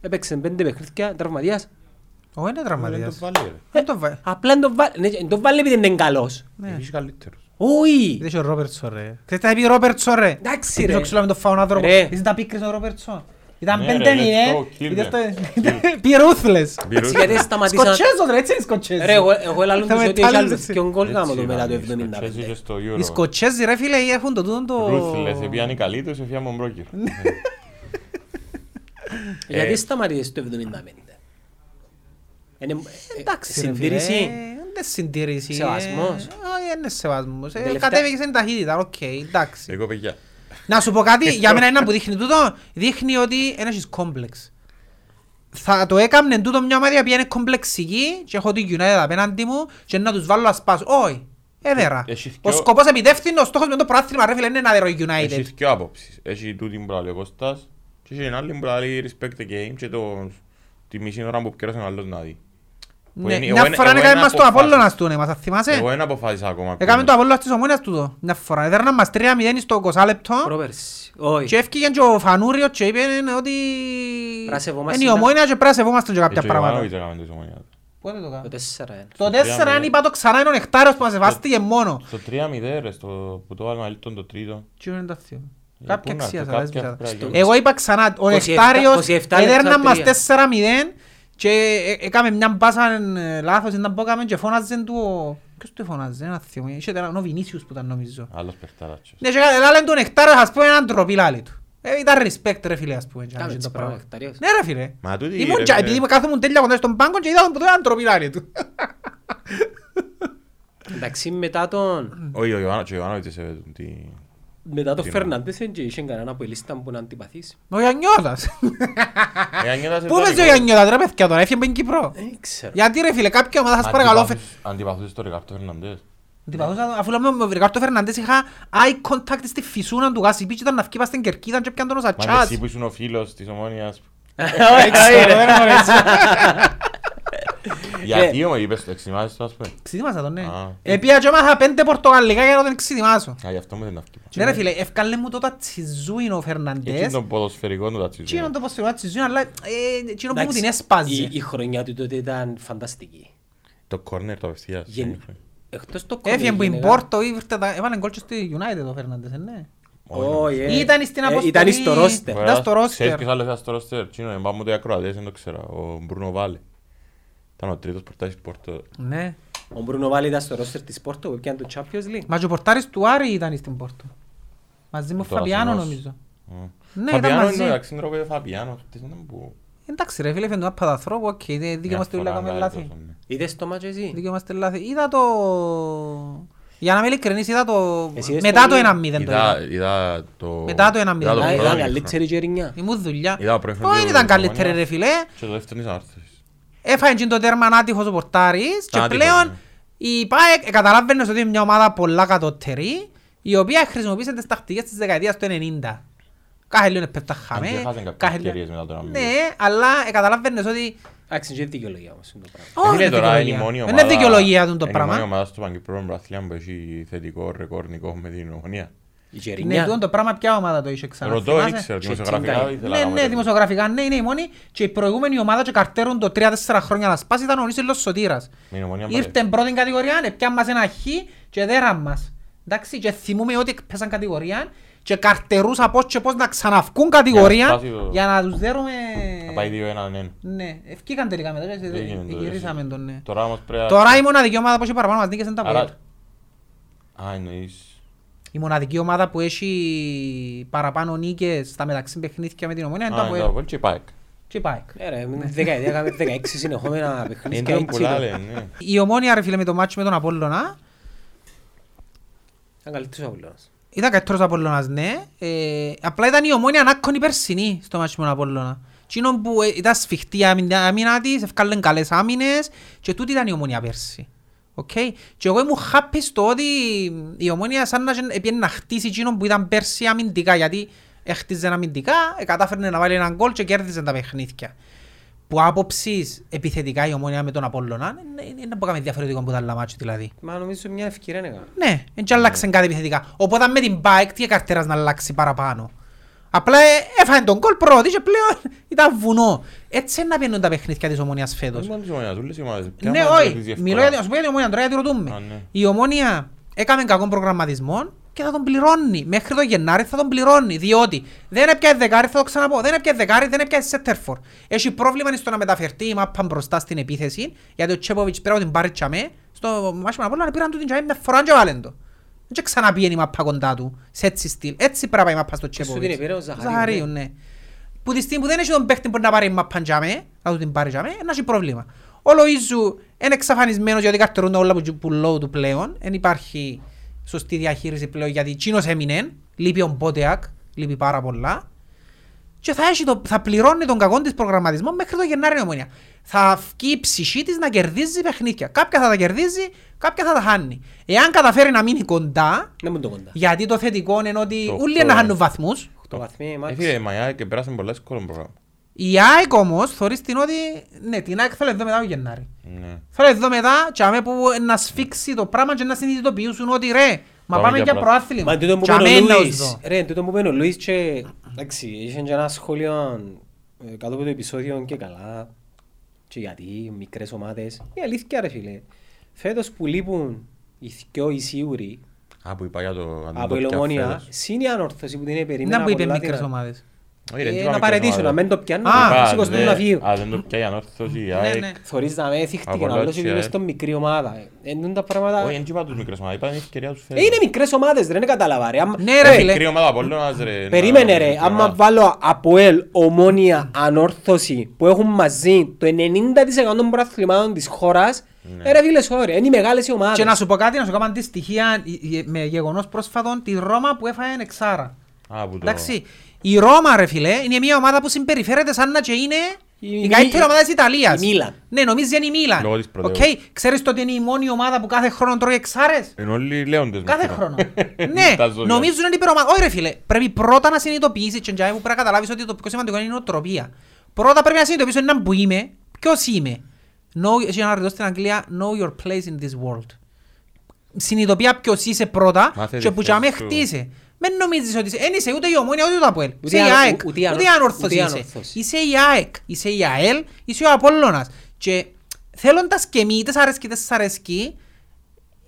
[SPEAKER 1] Έπαιξε πέντε παιχνίδια, τραυματίας.
[SPEAKER 2] Όχι είναι
[SPEAKER 3] Δεν το
[SPEAKER 2] τραυματίας.
[SPEAKER 3] βάλει ρε.
[SPEAKER 2] Δεν το βάλει.
[SPEAKER 1] Απλά δεν το βάλει, ναι, δεν το βάλει επειδή είναι καλός.
[SPEAKER 2] Ναι.
[SPEAKER 3] Έχει καλύτερος.
[SPEAKER 1] Όχι!
[SPEAKER 2] Είδες ο Ρόπερτσον ρε. Ξέρεις τι θα πει ο Ρόπερτσον ρε.
[SPEAKER 1] Εντάξει,
[SPEAKER 2] Πίσω
[SPEAKER 1] ρε.
[SPEAKER 2] ξυλό με τον φάουν άνθρωπο.
[SPEAKER 1] Ρε.
[SPEAKER 2] Είδες τα πίκρες ο Ρόπερτσον. Ήταν
[SPEAKER 3] Ναι,
[SPEAKER 2] πέντε
[SPEAKER 3] ρε, let's
[SPEAKER 2] μηδέν.
[SPEAKER 3] go, kill
[SPEAKER 2] Είδες
[SPEAKER 3] them.
[SPEAKER 2] το- Be ruthless.
[SPEAKER 3] Μπήρου.
[SPEAKER 1] Γιατί σταματήσαν...
[SPEAKER 2] Σκοτσέζος ρε, έτσι είναι σκοτσέζοι.
[SPEAKER 1] Ρε, εγώ- εγώ ελαλούν
[SPEAKER 2] Θα
[SPEAKER 1] τους
[SPEAKER 2] με
[SPEAKER 1] ότι έχει
[SPEAKER 2] τάλεις
[SPEAKER 1] άλλους
[SPEAKER 2] εσύ.
[SPEAKER 1] ποιον γκολ
[SPEAKER 3] Έτσι
[SPEAKER 1] γάμο το μετά το
[SPEAKER 3] ήταν, οι Σκοτσέζοι
[SPEAKER 1] 75.
[SPEAKER 3] και στο
[SPEAKER 2] Οι
[SPEAKER 3] Euro.
[SPEAKER 2] σκοτσέζοι ρε φίλε έχουν το τούτο το...
[SPEAKER 3] Ruthless, επιάνει καλή τους, εφιάμε τον μπρόκερ.
[SPEAKER 1] Γιατί
[SPEAKER 3] Ε,
[SPEAKER 1] σταματήσες το 75. Είναι ε,
[SPEAKER 2] Εντάξει ρε φίλε.
[SPEAKER 1] συντήρηση.
[SPEAKER 2] Είναι συντήρηση.
[SPEAKER 1] Σεβασμός.
[SPEAKER 2] ε, Όχι είναι σεβασμός. Ε,
[SPEAKER 1] Τελευταία-
[SPEAKER 2] Κατέβηκες στην ταχύτητα, οκ, εντάξει.
[SPEAKER 3] Εγώ παιδιά.
[SPEAKER 2] Να σου πω κάτι, για μένα είναι που δείχνει τούτο, δείχνει ότι δεν έχεις κόμπλεξ. Θα το έκαμνε τούτο μια ομάδα που είναι κομπλεξική και έχω την United απέναντι μου και να τους βάλω να σπάσω. Όχι, έδερα.
[SPEAKER 3] Έχει
[SPEAKER 2] Ο
[SPEAKER 3] δυο-
[SPEAKER 2] σκοπός επιτεύχθη, ο στόχος με το πρωτάθλημα ρε φίλε είναι να δέρω η United.
[SPEAKER 3] Έχει δυο άποψεις. Έχει τούτη που λέει ο Κώστας και έχει άλλη που λέει respect the game και το, τη μισή ώρα που πιέρασε ο άλλος να δει.
[SPEAKER 2] Ναι,
[SPEAKER 3] εγώ
[SPEAKER 2] Μια
[SPEAKER 3] είναι-
[SPEAKER 2] φορά
[SPEAKER 3] εγώ
[SPEAKER 2] έκαμε
[SPEAKER 3] είναι
[SPEAKER 2] μας το
[SPEAKER 3] αποφάσεις.
[SPEAKER 2] Απόλλωνας του, ναι, μας θα θυμάσαι;
[SPEAKER 3] Εγώ δεν αποφάσισα ακόμα.
[SPEAKER 2] Έκαμε το
[SPEAKER 3] ποιος.
[SPEAKER 2] Απόλλωνας της Ομόνιας τούτο. Μια φορά. Έδερναν μας 3-0 στο 20 λεπτό.
[SPEAKER 1] Πρόπερση. Όχι.
[SPEAKER 2] Και έφυγε και ο Φανούριος και είπε ότι
[SPEAKER 1] Πρέπει να σεβόμαστε
[SPEAKER 2] είναι η
[SPEAKER 1] τα-
[SPEAKER 2] Ομόνια και πρέπει να σεβόμαστε και
[SPEAKER 3] Ε,
[SPEAKER 2] κάποια
[SPEAKER 3] και ο
[SPEAKER 2] πράγματα.
[SPEAKER 3] Ιβάνοβιτς έκαμε το Ισομονιά.
[SPEAKER 2] Πότε το
[SPEAKER 1] Το
[SPEAKER 2] κάνω.
[SPEAKER 1] 4-1.
[SPEAKER 2] Το
[SPEAKER 3] Στο
[SPEAKER 2] 4
[SPEAKER 3] 3-0.
[SPEAKER 2] αν είπα το ξανά είναι ο Νεκτάριος που μας σεβάστηκε μόνο.
[SPEAKER 3] Στο 3-0 ρε, στο- που το βάλουμε αλήτων το τρίτο.
[SPEAKER 2] Τι είναι το θείο.
[SPEAKER 3] Ε,
[SPEAKER 2] Κάποια
[SPEAKER 3] πού να
[SPEAKER 2] αξία
[SPEAKER 3] έρθει,
[SPEAKER 2] θα
[SPEAKER 3] κάποια
[SPEAKER 2] έσβησα.
[SPEAKER 3] πρέπει να
[SPEAKER 1] Στο-
[SPEAKER 3] γίνει.
[SPEAKER 2] Εγώ είπα ξανά, ο
[SPEAKER 1] 27
[SPEAKER 2] Νεκτάριος
[SPEAKER 1] 27
[SPEAKER 2] έδερναν
[SPEAKER 1] λεπτά
[SPEAKER 2] μας
[SPEAKER 1] τρία.
[SPEAKER 2] 4-0 και ε- έκαμε μια μπάσα ε, λάθος ήταν που έκαμε και φώναζε του ο... Ποιος του φώναζε, ένα θείο μου, είχε ένα- ο Βινίσιους που ήταν νομίζω.
[SPEAKER 3] Άλλος παιχτάρατσος.
[SPEAKER 2] Ναι, και λάλε του Νεκτάριος ας πούμε έναν τροπή λάλη του. Ε, Ήταν respect ρε φίλε ας πούμε. και
[SPEAKER 1] Κάμε
[SPEAKER 2] αν
[SPEAKER 1] έτσι
[SPEAKER 2] το
[SPEAKER 1] πράγμα,
[SPEAKER 2] πράγμα.
[SPEAKER 1] Νεκτάριος.
[SPEAKER 2] Ναι ρε φίλε.
[SPEAKER 3] Μα τούτη
[SPEAKER 2] Ήμουν
[SPEAKER 3] ρε,
[SPEAKER 2] και
[SPEAKER 3] φίλε.
[SPEAKER 2] επειδή κάθομουν τέλεια κοντά στον πάγκο και είδα τον που του έναν τροπή λάλη του.
[SPEAKER 1] Εντάξει, μετά τον...
[SPEAKER 3] Όχι, ο Ιωάννο- και ο Ιωάννοβιτς έσεβε τη...
[SPEAKER 1] Μετά τον
[SPEAKER 3] Τι
[SPEAKER 1] Φερνάντες δεν είχε κανένα από η λίστα που να αντιπαθήσει.
[SPEAKER 2] Ο Γιαννιώτας.
[SPEAKER 3] Ε, αν νιώτας
[SPEAKER 2] Πού πες ο
[SPEAKER 3] ιστορικό.
[SPEAKER 2] Γιαννιώτας ρε παιδιά τώρα, έφυγε από την Κύπρο.
[SPEAKER 1] Δεν ξέρω.
[SPEAKER 2] Γιατί ρε φίλε, κάποια ομάδα σας παρακαλώ. φε-
[SPEAKER 3] Αντιπαθούς- Αντιπαθούς στο Ρικάρτο Φερναντές.
[SPEAKER 2] Αντιπαθούσα, Αφού λέμε με τον Ρικάρτο Φερναντές είχα eye contact στη φυσούνα του Γάσι Πίτσι ήταν να βγει πας στην κερκίδα και πιάνε τον ως
[SPEAKER 3] Μα και
[SPEAKER 2] ατσάς.
[SPEAKER 3] εσύ που ήσουν ο φίλος της Ομόνιας.
[SPEAKER 2] Δεν ξέρω, δεν έχω έτσι.
[SPEAKER 3] Γιατί όμως είπες το, εξημάζεις το ας πούμε.
[SPEAKER 2] Ξεδίμασα τον, ναι.
[SPEAKER 3] Α.
[SPEAKER 2] Επία και μάθα πέντε πορτογαλικά για να τον ξεδιμάσω.
[SPEAKER 3] Α, γι' αυτό μου δεν τα βγει.
[SPEAKER 2] Ναι ρε φίλε, ευκάλε μου το τατσιζούιν ο
[SPEAKER 3] Έτσι
[SPEAKER 2] Φερναντές.
[SPEAKER 3] τον ποδοσφαιρικό του τα
[SPEAKER 2] Τι είναι
[SPEAKER 3] τσιζούν.
[SPEAKER 2] το πως το τατσιζούιν, αλλά ε, εκείνο που μου
[SPEAKER 1] Εντάξει,
[SPEAKER 2] την έσπαζε.
[SPEAKER 1] η- Η χρονιά του τότε ήταν φανταστική.
[SPEAKER 3] Το κόρνερ το απευθείας.
[SPEAKER 1] Γεν- Εκτός το
[SPEAKER 2] Έφυγε που η
[SPEAKER 1] γενικά-
[SPEAKER 2] Πόρτο, ήρθε τα- έβαλε γκολ και στη United ο Φερναντές, ε, ναι.
[SPEAKER 1] Όχι, ε.
[SPEAKER 2] Ήταν στην
[SPEAKER 1] Ε,
[SPEAKER 2] αποστολή.
[SPEAKER 1] Ήταν στο ρόστερ.
[SPEAKER 2] Ήταν στο roster.
[SPEAKER 3] Ξέρεις ποιος άλλος ήταν στο ρόστερ. Τσίνο, εμπάμε ούτε ακροατές, δεν το ξέρω. Ο Μπρούνο Βάλε. Ήταν ο τρίτος πορτάρης Πόρτο.
[SPEAKER 2] Ναι.
[SPEAKER 1] Ο Μπρούνο Βάλη ήταν στο ρόστερ της Πόρτο που έπιανε το Champions League.
[SPEAKER 2] Μα και ο πορτάρης του Άρη ήταν στην Πόρτο. Μαζί με ο
[SPEAKER 3] Το
[SPEAKER 2] Φαπιάνο
[SPEAKER 3] Ασημός.
[SPEAKER 2] νομίζω.
[SPEAKER 3] Μμ.
[SPEAKER 2] Ναι, ήταν
[SPEAKER 3] Φαπιάνο
[SPEAKER 2] μαζί.
[SPEAKER 3] είναι εντάξει, είναι ρόπεδο Φαπιάνο. αυτές είναι που-
[SPEAKER 2] Εντάξει ρε φίλε, φαίνεται ένα παδαθρόπο, οκ, δεν δίκαιο μας
[SPEAKER 3] Μια
[SPEAKER 2] το
[SPEAKER 3] φορά
[SPEAKER 2] λέγαμε
[SPEAKER 3] κάνει
[SPEAKER 2] λάθη.
[SPEAKER 3] τόσο, ναι.
[SPEAKER 1] Είδες το μάτσο εσύ;
[SPEAKER 2] Δίκαιο μας το λάθη. Είδα το... Για να είμαι ειλικρινής, είδα το...
[SPEAKER 1] Εσύ είδες
[SPEAKER 2] Μετά
[SPEAKER 1] το
[SPEAKER 2] το
[SPEAKER 1] βίντεο;
[SPEAKER 2] 1-0 το
[SPEAKER 3] Είδα-
[SPEAKER 2] είδα.
[SPEAKER 3] είδα το...
[SPEAKER 2] Μετά το 1-0.
[SPEAKER 3] είδα το
[SPEAKER 2] Α,
[SPEAKER 1] Α,
[SPEAKER 3] πρώτο
[SPEAKER 1] Ήταν
[SPEAKER 3] μήχρονο.
[SPEAKER 1] καλύτερη γερινιά.
[SPEAKER 2] Ήμουν δουλειά.
[SPEAKER 3] Είδα το πρώτο
[SPEAKER 2] Όχι,
[SPEAKER 3] μήχρονο
[SPEAKER 2] ήταν
[SPEAKER 3] του
[SPEAKER 2] καλύτερη
[SPEAKER 3] Ομόνια.
[SPEAKER 2] ρε φίλε.
[SPEAKER 3] Και το δεύτερο είναι ανάρθωσης.
[SPEAKER 2] Έφαγε και το τέρμα άτυχος ο πορτάρης και
[SPEAKER 3] Άτυχος,
[SPEAKER 2] πλέον
[SPEAKER 3] ναι.
[SPEAKER 2] η ΠΑΕΚ καταλάβαινες ότι είναι μια ομάδα πολλά κατώτερη η οποία χρησιμοποίησε τις τακτικές της δεκαετίας του 90. Κάθε λίγο πέφτα χαμέ.
[SPEAKER 3] Αν και έχασαν κάποιες
[SPEAKER 2] κάθε λίγο-
[SPEAKER 3] ευκαιρίες μετά το 1-0.
[SPEAKER 2] Ναι, αλλά ε, καταλάβαινες ότι
[SPEAKER 1] Εντάξει, είναι δικαιολογία όμως είναι το πράγμα.
[SPEAKER 3] Ε,
[SPEAKER 2] Όχι,
[SPEAKER 3] φίλε,
[SPEAKER 2] είναι
[SPEAKER 3] τώρα είναι η
[SPEAKER 2] δικαιολογία.
[SPEAKER 3] μόνη
[SPEAKER 2] Δεν
[SPEAKER 3] ομάδα-
[SPEAKER 2] είναι δικαιολογία του το
[SPEAKER 3] είναι η μόνη
[SPEAKER 2] πράγμα.
[SPEAKER 3] ομάδα στο Παγκυπρό Μπραθλιάν που έχει θετικό ρεκόρ νικό με την Ομονία.
[SPEAKER 1] Η
[SPEAKER 2] Ναι,
[SPEAKER 1] γερινιά.
[SPEAKER 2] τούτο το πράγμα ποια ομάδα το είχε ξανά.
[SPEAKER 3] Ρωτώ,
[SPEAKER 2] θυμάσαι;
[SPEAKER 3] δεν ξέρω,
[SPEAKER 1] Και
[SPEAKER 3] δημοσιογραφικά
[SPEAKER 1] τσίντα.
[SPEAKER 3] ήθελα
[SPEAKER 2] Ναι,
[SPEAKER 3] να
[SPEAKER 2] ναι,
[SPEAKER 3] κάνω
[SPEAKER 2] δημοσιογραφικά, ναι, είναι η μόνη και η προηγούμενη ομάδα και καρτέρουν το 3-4 χρόνια να σπάσει ήταν ο Νίσελος Σωτήρας.
[SPEAKER 3] Με την Ομονία
[SPEAKER 2] Ήρθε πρώτη κατηγορία, έπιαν μας ένα χ και δέραν μας. Εντάξει, και θυμούμε ότι πέσαν κατηγορία και καρτερούσα πώς και πώς να ξαναυκούν κατηγορία
[SPEAKER 3] σπάσει το-
[SPEAKER 2] για να τους δέρουμε...
[SPEAKER 3] Να πάει 2-1-1.
[SPEAKER 2] Ναι, ευκήκαν τελικά μετά, και
[SPEAKER 3] Έγινε το,
[SPEAKER 2] γυρίσαμε
[SPEAKER 3] εσύ.
[SPEAKER 2] τον, ναι.
[SPEAKER 3] Τώρα όμως πρέπει να-
[SPEAKER 2] Τώρα η μοναδική ομάδα που έχει παραπάνω μας νίκες είναι τα
[SPEAKER 3] Άρα-
[SPEAKER 2] Αποέλ.
[SPEAKER 3] Α, εννοείς...
[SPEAKER 2] Η μοναδική ομάδα που έχει παραπάνω νίκες στα μεταξύ παιχνίδια με την ομόνια είναι το
[SPEAKER 3] Α, είναι το
[SPEAKER 2] Αποέλ.
[SPEAKER 3] Αποέλ και η ΠΑΕΚ.
[SPEAKER 2] Και πάει.
[SPEAKER 1] Ε, ρε, με τη δεκαετία έκαμε 16 συνεχόμενα παιχνίδια.
[SPEAKER 3] Είναι
[SPEAKER 1] έτσι
[SPEAKER 3] πολλά
[SPEAKER 1] το-
[SPEAKER 3] λένε, ναι.
[SPEAKER 2] Η ομόνια ρε φίλε με το μάτσο με τον Απόλλωνα
[SPEAKER 1] Ήταν καλύτερος ο Απόλλωνας.
[SPEAKER 2] ήταν καλύτερος Απόλλωνας ναι. Ε, απλά ήταν η Ομόνοια ανάκονη περσινή στο μάτσο με τον Απόλλωνα. Εκείνο που ε, ήταν σφιχτή η άμυνα άμυνα της, ευκάλεν καλές άμυνες και τούτη ήταν η Ομόνοια πέρσι. Οκ. Και εγώ ήμουν happy στο ότι η Ομόνοια σαν να έπιανε να χτίσει εκείνο που ήταν πέρσι αμυντικά γιατί έχτιζε αμυντικά, ε, κατάφερνε να βάλει έναν γκολ και κέρδιζε τα παιχνίδια. Που άποψης επιθετικά η Ομόνοια με τον Απόλλωνα είναι- είναι είναι να πω διαφορετικό από τα άλλα μάτσο δηλαδή.
[SPEAKER 1] Μα νομίζω μια ευκαιρία έκανα.
[SPEAKER 2] Ναι, δεν και άλλαξε κάτι επιθετικά. Οπότε με την ΠΑΕΕΚ τι καρτέρας να αλλάξει παραπάνω. Απλά ε, έφαγε τον κόλ πρώτη και πλέον ήταν βουνό. Έτσι είναι να πιένουν τα παιχνίδια της ομόνιας
[SPEAKER 3] Όχι
[SPEAKER 2] φέτος.
[SPEAKER 3] μόνο της ομονίας, όλες οι ομάδες. Ποια
[SPEAKER 2] Ναι,
[SPEAKER 3] ομάδα
[SPEAKER 2] όχι.
[SPEAKER 3] κερδίζει εύκολα;
[SPEAKER 2] Μιλώ για την- σου πω για την ομόνια τώρα γιατί ρωτούμε.
[SPEAKER 3] Α, ναι.
[SPEAKER 2] Η ομόνια έκαμε κακό προγραμματισμό και θα τον πληρώνει. Μέχρι το Γενάρη θα τον πληρώνει. Διότι δεν έπιασε δεκάρι, θα το ξαναπώ. Δεν έπιασε δεκάρι, δεν έπιασε σέτερφορ. Έχει πρόβλημα στο να μεταφερθεί η μάπα μπροστά στην επίθεση. Γιατί ο Τσέποβιτς πέρα από την πάρει τσαμέ. Στο μάσο με να πήραν του την τσαμέ με φοράν και βάλεν το. Δεν και ξαναπήγαινε η μάπα κοντά του. Σε έτσι στυλ. Έτσι πρέπει να πάει η μάπα στο
[SPEAKER 1] σου την
[SPEAKER 2] Τσέποβιτς.
[SPEAKER 1] επήρε ο Ζαχαρίου,
[SPEAKER 2] Ζαχαρίου,
[SPEAKER 1] ναι.
[SPEAKER 2] ναι. Που τη στιγμή που δεν έχει τον παίχτη που να πάρει η μάπα τσαμέ, να του την πάρει τσαμέ, να έχει πρόβλημα. Ο Λοΐζου είναι εξαφανισμένος γιατί καρτερούν όλα που, που λόγω του πλέον. Δεν υπάρχει σωστή διαχείριση πλέον γιατί εκείνος έμεινε. Λείπει ο Μπότεακ, λείπει πάρα πολλά. Και θα, έχει το, θα πληρώνει τον κακό της προγραμματισμό μέχρι το Γενάρη η ομόνια. Θα βγει η ψυχή της να κερδίζει παιχνίδια. Κάποια θα τα κερδίζει, κάποια θα τα χάνει. Εάν καταφέρει να μείνει κοντά,
[SPEAKER 1] Δεν μου το κοντά.
[SPEAKER 2] γιατί το θετικό είναι ότι
[SPEAKER 3] Το
[SPEAKER 2] όλοι
[SPEAKER 3] οκτώ.
[SPEAKER 2] να χάνουν βαθμούς.
[SPEAKER 1] Το βαθμί
[SPEAKER 3] Ε,
[SPEAKER 1] μάξι.
[SPEAKER 3] φίλε, μα η ΑΕΚ πέρασε πολλά εύκολο πρόγραμμα.
[SPEAKER 2] Η ΑΕΚ όμως θεωρείς την ότι ναι, την ΑΕΚ θέλω εδώ μετά το Γενάρη.
[SPEAKER 3] Ναι.
[SPEAKER 2] Θέλω εδώ μετά και αμέ που να σφίξει το πράγμα και να συνειδητοποιήσουν ότι ρε, μα
[SPEAKER 3] Πάμε
[SPEAKER 2] πάμε
[SPEAKER 3] για
[SPEAKER 2] για
[SPEAKER 3] πλά-
[SPEAKER 2] προάθλημα.
[SPEAKER 1] Μα τούτο που
[SPEAKER 2] Και
[SPEAKER 1] είπε ο
[SPEAKER 2] αμέ να
[SPEAKER 1] Λούις,
[SPEAKER 2] ως δω.
[SPEAKER 1] ρε, τούτο που είπε ο Λούις και, εντάξει, είχε και ένα σχόλιο ε, κάτω από το επεισόδιο και καλά και γιατί, μικρές ομάδες. Η αλήθεια ρε φίλε, φέτος που λείπουν οι δυο οι σίγουροι
[SPEAKER 3] Α, που είπα για το... αν το
[SPEAKER 1] από η
[SPEAKER 3] πιάνει
[SPEAKER 1] Λομόνια,
[SPEAKER 3] φέτος.
[SPEAKER 1] συν η ανόρθωση που την περίμενα
[SPEAKER 2] Να που είπε
[SPEAKER 1] πολλά
[SPEAKER 2] μικρές
[SPEAKER 1] δυνατά.
[SPEAKER 2] ομάδες.
[SPEAKER 3] Όχι, ρε,
[SPEAKER 1] Ε,
[SPEAKER 3] δεν
[SPEAKER 1] να
[SPEAKER 3] είπα
[SPEAKER 1] παρετήσουν,
[SPEAKER 3] μικρές
[SPEAKER 1] να μην το
[SPEAKER 3] ομάδες.
[SPEAKER 1] πιάνουν,
[SPEAKER 2] Α,
[SPEAKER 3] Είπα,
[SPEAKER 1] σηκωστούν
[SPEAKER 3] δεν-
[SPEAKER 1] να φύγουν.
[SPEAKER 3] Α, δεν το πιάνει η ανόρθωση, η
[SPEAKER 2] Ναι,
[SPEAKER 3] ΑΕΚ.
[SPEAKER 2] ναι.
[SPEAKER 1] Θωρείς να με έθιχτηκε
[SPEAKER 3] Από
[SPEAKER 1] άλλος
[SPEAKER 3] Λότσι,
[SPEAKER 1] ότι είμαι
[SPEAKER 3] ε.
[SPEAKER 1] στο μικρή ομάδα. Ε, Εντούν τα πράγματα...
[SPEAKER 3] Όχι, δεν είπα τους μικρές ομάδες, είπα την ευκαιρία τους
[SPEAKER 1] Ε,
[SPEAKER 3] φέτος.
[SPEAKER 1] είναι μικρές ομάδες, ρε, δεν κατάλαβα ρε. Άμα-
[SPEAKER 2] Ναι, ρε,
[SPEAKER 1] Ρε,
[SPEAKER 2] φίλε.
[SPEAKER 3] Μικρή ομάδα Απόλλωνας, ρε.
[SPEAKER 1] Περίμενε
[SPEAKER 3] να-
[SPEAKER 1] ρε,
[SPEAKER 3] μικρή
[SPEAKER 1] άμα
[SPEAKER 3] ομάδα.
[SPEAKER 1] βάλω Αποέλ, Ομόνια, Ανόρθωση που έχουν μαζί το 90% των προαθλημάτων της χώρας, ε, ρε φίλε sorry, είναι οι μεγάλες οι ομάδες.
[SPEAKER 2] Και να σου πω κάτι, να σου κάνω αντιστοιχεία ε, ε, με γεγονός πρόσφατον τη Ρώμα που έφαγε εξάρα.
[SPEAKER 3] Α, που το-
[SPEAKER 2] Εντάξει, η Ρώμα ρε φίλε είναι μια ομάδα που συμπεριφέρεται σαν να και είναι
[SPEAKER 1] Η-
[SPEAKER 2] η
[SPEAKER 1] η-
[SPEAKER 2] καλύτερη
[SPEAKER 1] η-
[SPEAKER 2] ομάδα της Ιταλίας.
[SPEAKER 1] η Μίλαν.
[SPEAKER 2] Ναι, νομίζεις είναι η Μίλαν.
[SPEAKER 3] Λόγω της
[SPEAKER 2] Οκ,
[SPEAKER 3] πρωτεύουσας.
[SPEAKER 2] ξέρεις το ότι είναι η μόνη ομάδα που κάθε χρόνο τρώει εξάρες;
[SPEAKER 3] Είναι όλοι λέοντες.
[SPEAKER 2] Κάθε
[SPEAKER 3] με
[SPEAKER 2] χρόνο.
[SPEAKER 3] αυτό.
[SPEAKER 2] ναι,
[SPEAKER 3] Τα ζώδια.
[SPEAKER 2] νομίζουν είναι υπερομάδα. Όχι ρε φίλε, πρέπει πρώτα να συνειδητοποιήσεις και εντιαμε που πρέπει να καταλάβεις ότι το πιο σημαντικό είναι η νοοτροπία. Πρώτα πρέπει να συνειδητοποιήσεις έναν που είμαι, ποιος είμαι. Know, έχει ένα ρητό στην Αγγλία, know your place in this world. Συνειδητοποιά ποιος είσαι πρώτα
[SPEAKER 3] Μάθε
[SPEAKER 2] και
[SPEAKER 3] τη
[SPEAKER 2] που
[SPEAKER 3] θέση
[SPEAKER 2] και
[SPEAKER 3] σου.
[SPEAKER 2] χτίσαι. Μην νομίζεις ότι είσαι, εν είσαι ούτε η ομόνια ούτε το Αποέλ.
[SPEAKER 1] Ούτε
[SPEAKER 2] Είσαι
[SPEAKER 1] η
[SPEAKER 2] η
[SPEAKER 1] ανο-
[SPEAKER 2] ΑΕΚ,
[SPEAKER 1] ούτε η ανο-
[SPEAKER 2] ούτε η ανόρθωση
[SPEAKER 1] ούτε η
[SPEAKER 2] είσαι.
[SPEAKER 1] ανόρθωση.
[SPEAKER 2] Είσαι η ΑΕΚ, είσαι η ΑΕΛ, είσαι ο Απόλλωνας. Και θέλοντας και μη, είτε σ' αρέσκει είτε σ' αρέσκει,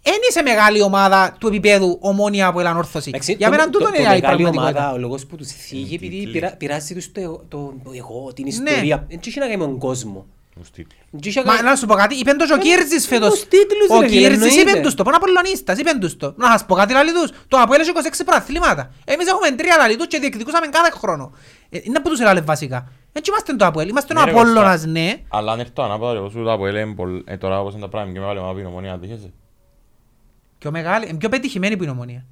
[SPEAKER 2] δεν είσαι μεγάλη ομάδα του επίπεδου ομόνια από ανόρθωση.
[SPEAKER 1] Εντάξει,
[SPEAKER 2] Για
[SPEAKER 1] το-
[SPEAKER 2] μένα
[SPEAKER 1] το-
[SPEAKER 2] τούτο
[SPEAKER 1] το
[SPEAKER 2] είναι η
[SPEAKER 1] μεγάλη
[SPEAKER 2] πραγματικότητα.
[SPEAKER 1] ομάδα, ο λόγος που τους θίγει, επειδή
[SPEAKER 3] τίτλοι.
[SPEAKER 1] πειρα- πειράζει τους το εγώ- το το εγώ, την
[SPEAKER 2] Ναι.
[SPEAKER 1] ιστορία. Δεν είχε να κάνει με τον κόσμο.
[SPEAKER 3] Τους τίτλους.
[SPEAKER 1] Δεν είχε να
[SPEAKER 2] Μα
[SPEAKER 1] κάνει-
[SPEAKER 2] να σου πω κάτι, είπεν το και ο
[SPEAKER 1] Ε,
[SPEAKER 2] Κίρτζης φέτος.
[SPEAKER 1] τους τίτλους,
[SPEAKER 2] Ο
[SPEAKER 1] ρε φίλε,
[SPEAKER 2] Κίρτζης
[SPEAKER 1] εννοείται.
[SPEAKER 2] είπεν τους το, πάνε Απολλωνίστας, είπεν τους το. Να σας πω κάτι λαλί τους, το Αποέλ έχει 26 προαθλήματα. Εμείς έχουμε τρία λαλί τους και διεκδικούσαμε κάθε χρόνο. Ε, Είναι που τους έλαλε βασικά. Έτσι είμαστε το Αποέλ, είμαστε ο
[SPEAKER 3] Ναι, ρε,
[SPEAKER 2] Απόλλωνας,
[SPEAKER 3] Κώστα.
[SPEAKER 2] ναι.
[SPEAKER 3] Αλλά αν έρθω ανάποδα, εγώ σου τα πω, έλεγε, πολλ- ε, τώρα όπως είναι τα πράγματα και μεγάλη ομάδα που είναι η Ομονία, αντίχεσαι.
[SPEAKER 2] Πιο μεγάλη, ε, πιο πετυχημένη που είναι η ομονία.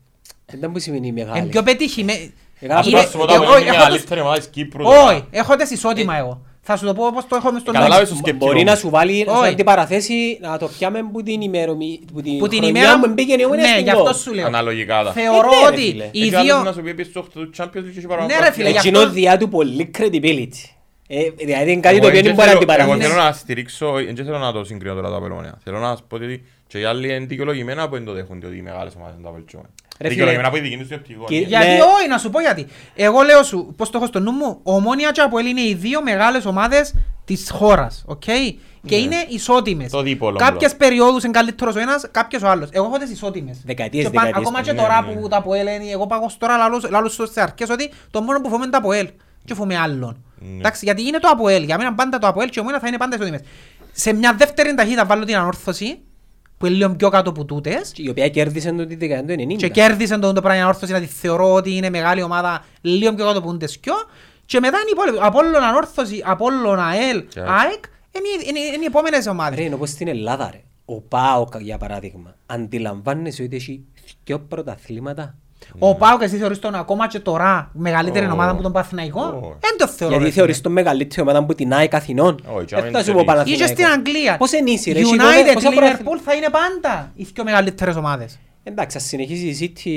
[SPEAKER 1] Δεν που σημαίνει
[SPEAKER 2] Ε,
[SPEAKER 1] μεγάλη.
[SPEAKER 2] πιο πετυχημένη.
[SPEAKER 1] Εγώ
[SPEAKER 3] Ας
[SPEAKER 1] Είναι-
[SPEAKER 3] πω, σου πω, τα
[SPEAKER 2] εγώ-
[SPEAKER 3] πω, είναι η
[SPEAKER 2] έχω
[SPEAKER 3] μεγαλύτερη ομάδα της Κύπρου. τώρα.
[SPEAKER 2] Όχι, έχω τις ισότιμα εγώ. Θα σου το πω όπως το έχω μες στον
[SPEAKER 3] Καταλάβεις
[SPEAKER 2] νου.
[SPEAKER 3] το σκεπτικό
[SPEAKER 1] Μπορεί
[SPEAKER 3] μου.
[SPEAKER 1] να σου βάλει σε
[SPEAKER 2] Όχι.
[SPEAKER 1] αντιπαραθέση να το πιάμε που την ημερομη- που την
[SPEAKER 2] Που την
[SPEAKER 1] χρονιά
[SPEAKER 2] ημέρα
[SPEAKER 1] που μπήκε η Ομόνια
[SPEAKER 2] Ναι,
[SPEAKER 1] στην
[SPEAKER 2] γι' αυτό
[SPEAKER 1] ΚΟ.
[SPEAKER 2] σου λέω.
[SPEAKER 3] Αναλογικά τα.
[SPEAKER 2] Θεωρώ
[SPEAKER 1] Ε, ναι, ρε,
[SPEAKER 2] ότι
[SPEAKER 1] φίλε.
[SPEAKER 2] οι
[SPEAKER 3] Έχει άλλος
[SPEAKER 2] δύο...
[SPEAKER 3] να σου πει επίσης στο του Champions League και έχει παραπάνω
[SPEAKER 2] Ναι, ρε, φίλε, γι'
[SPEAKER 3] πρωτάθλημα.
[SPEAKER 2] αυτό-
[SPEAKER 1] Εκείνο διά του πολύ credibility. Ε, Δηλαδή είναι κάτι
[SPEAKER 3] Εγώ
[SPEAKER 1] το οποίο
[SPEAKER 3] δεν
[SPEAKER 1] δεν μπορεί να
[SPEAKER 3] θέλω- Εγώ
[SPEAKER 1] αντιπαραθέσει.
[SPEAKER 3] θέλω να στηρίξω, δεν θέλω να το συγκρίνω τώρα τα Απελλώνια. Θέλω να σας πω ότι και οι άλλοι είναι δικαιολογημένα που δεν το δέχονται ότι οι μεγάλες ομάδες είναι τα βελτιώμενα.
[SPEAKER 1] Ρε,
[SPEAKER 3] Δικαιολογημένα
[SPEAKER 1] φίλε.
[SPEAKER 3] που η δική τους είναι οπτικό.
[SPEAKER 1] Και-
[SPEAKER 2] Γιατί
[SPEAKER 1] Ναι.
[SPEAKER 2] όχι, να σου πω γιατί. Εγώ λέω σου, πώς το έχω στο νου μου, Ομόνια και Αποέλ είναι οι δύο μεγάλες ομάδες της χώρας, οκ; Και
[SPEAKER 3] Ναι.
[SPEAKER 2] είναι ισότιμες.
[SPEAKER 3] Το δίπολο
[SPEAKER 2] Κάποιες
[SPEAKER 3] μπλοκ.
[SPEAKER 2] περιόδους είναι καλύτερος ο ένας, κάποιες ο άλλος. Εγώ έχω τις ισότιμες.
[SPEAKER 1] Δεκαετίες,
[SPEAKER 2] Και πα-
[SPEAKER 1] δεκαετίες.
[SPEAKER 2] Ακόμα και
[SPEAKER 3] Ναι,
[SPEAKER 2] τώρα
[SPEAKER 3] ναι.
[SPEAKER 2] που τα Αποέλ είναι, εγώ πάω τώρα λαλούς- λαλούς στους αρχές ότι το μόνο που φοβάμαι είναι τα Αποέλ. Και φοβάμαι άλλον.
[SPEAKER 3] Ναι.
[SPEAKER 2] Εντάξει, γιατί είναι το Αποέλ. Για μένα πάντα το Αποέλ και η Ομόνια θα είναι πάντα ισότιμες. Σε μια δεύτερη ταχύτητα βάλω την ανόρθωση, που είναι λίγο πιο κάτω από τούτες.
[SPEAKER 1] Η οποία κέρδισε το τη δεκαετία του 90.
[SPEAKER 2] Και κέρδισαν τον το πράγμα όρθωση, δηλαδή θεωρώ ότι είναι μεγάλη ομάδα λίγο πιο κάτω που είναι τεσκιό. Και μετά είναι οι υπόλοιποι. Απόλλων Ανόρθωση, Απόλλων ΑΕΛ,
[SPEAKER 3] Και
[SPEAKER 2] ΑΕΚ, είναι, οι- είναι, είναι οι επόμενες ομάδες.
[SPEAKER 1] Ρε, είναι όπως στην Ελλάδα ρε. Ο ΠΑΟΚ για παράδειγμα. Αντιλαμβάνεσαι ότι έχει δυο πρωταθλήματα.
[SPEAKER 2] Ο Πάοκ εσύ θεωρείς τον ακόμα και τώρα μεγαλύτερη
[SPEAKER 3] Ω.
[SPEAKER 2] ομάδα από τον Παθηναϊκό.
[SPEAKER 3] Ω.
[SPEAKER 2] Δεν το θεωρώ.
[SPEAKER 1] Γιατί
[SPEAKER 2] ρε,
[SPEAKER 1] θεωρείς τον μεγαλύτερο ομάδα που την ΑΕΚ Αθηνών.
[SPEAKER 3] Όχι, και
[SPEAKER 1] Δεν
[SPEAKER 3] άμα
[SPEAKER 1] θα σου
[SPEAKER 3] είναι
[SPEAKER 1] πω
[SPEAKER 3] τελείς.
[SPEAKER 2] φίλε. Ή και στην
[SPEAKER 1] Παναθηναϊκό.
[SPEAKER 2] Αγγλία.
[SPEAKER 1] Πώς είναι ίση ρε. έχει δώδεκα-
[SPEAKER 2] United,
[SPEAKER 1] πόσα πρωταθλήματα.
[SPEAKER 2] Liverpool θα είναι πάντα οι πιο μεγαλύτερες ομάδες.
[SPEAKER 1] Εντάξει, ας συνεχίσει η City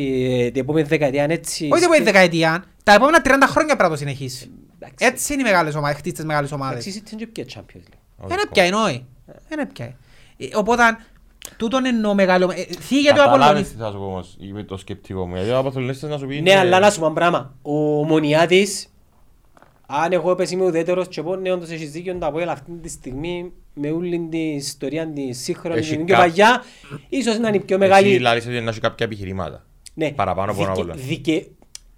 [SPEAKER 1] ε, την επόμενη δεκαετία αν έτσι...
[SPEAKER 2] Όχι την δεκαετία, τα επόμενα 30 χρόνια πρέπει να το συνεχίσει.
[SPEAKER 1] Εντάξει.
[SPEAKER 2] Έτσι είναι οι μεγάλες ομάδες, χτίστες μεγάλες
[SPEAKER 1] Εντάξει,
[SPEAKER 2] ομάδες.
[SPEAKER 1] η City είναι και πια Champions League.
[SPEAKER 2] Δεν πια εννοεί. Δεν πια. Οπότε, τούτον εννοώ μεγάλο... ε, Θίγεται ο
[SPEAKER 3] Καταλάβεις
[SPEAKER 2] Απολλωνής.
[SPEAKER 3] τι θα σου πω όμως, με το σκεπτικό μου. Γιατί ο Αποθολονίστας να σου πει...
[SPEAKER 1] Ναι,
[SPEAKER 3] είναι-
[SPEAKER 1] αλλά να σου πω ένα πράγμα. Ο Μονιάτης, αν εγώ πες είμαι ουδέτερος και πω ναι, όντως έχεις δίκιο το Αποέλ αυτή τη στιγμή με όλη την ιστορία τη σύγχρονη
[SPEAKER 3] Έχει
[SPEAKER 1] την πιο
[SPEAKER 3] κα-
[SPEAKER 1] παγιά, ίσως να είναι η πιο
[SPEAKER 3] Εσύ
[SPEAKER 1] μεγάλη...
[SPEAKER 3] λάρεις ότι να έχει κάποια επιχειρήματα.
[SPEAKER 1] Ναι,
[SPEAKER 3] Παραπάνω από ένα
[SPEAKER 1] δικαι-
[SPEAKER 3] Απόλλωνα.
[SPEAKER 1] δικαι-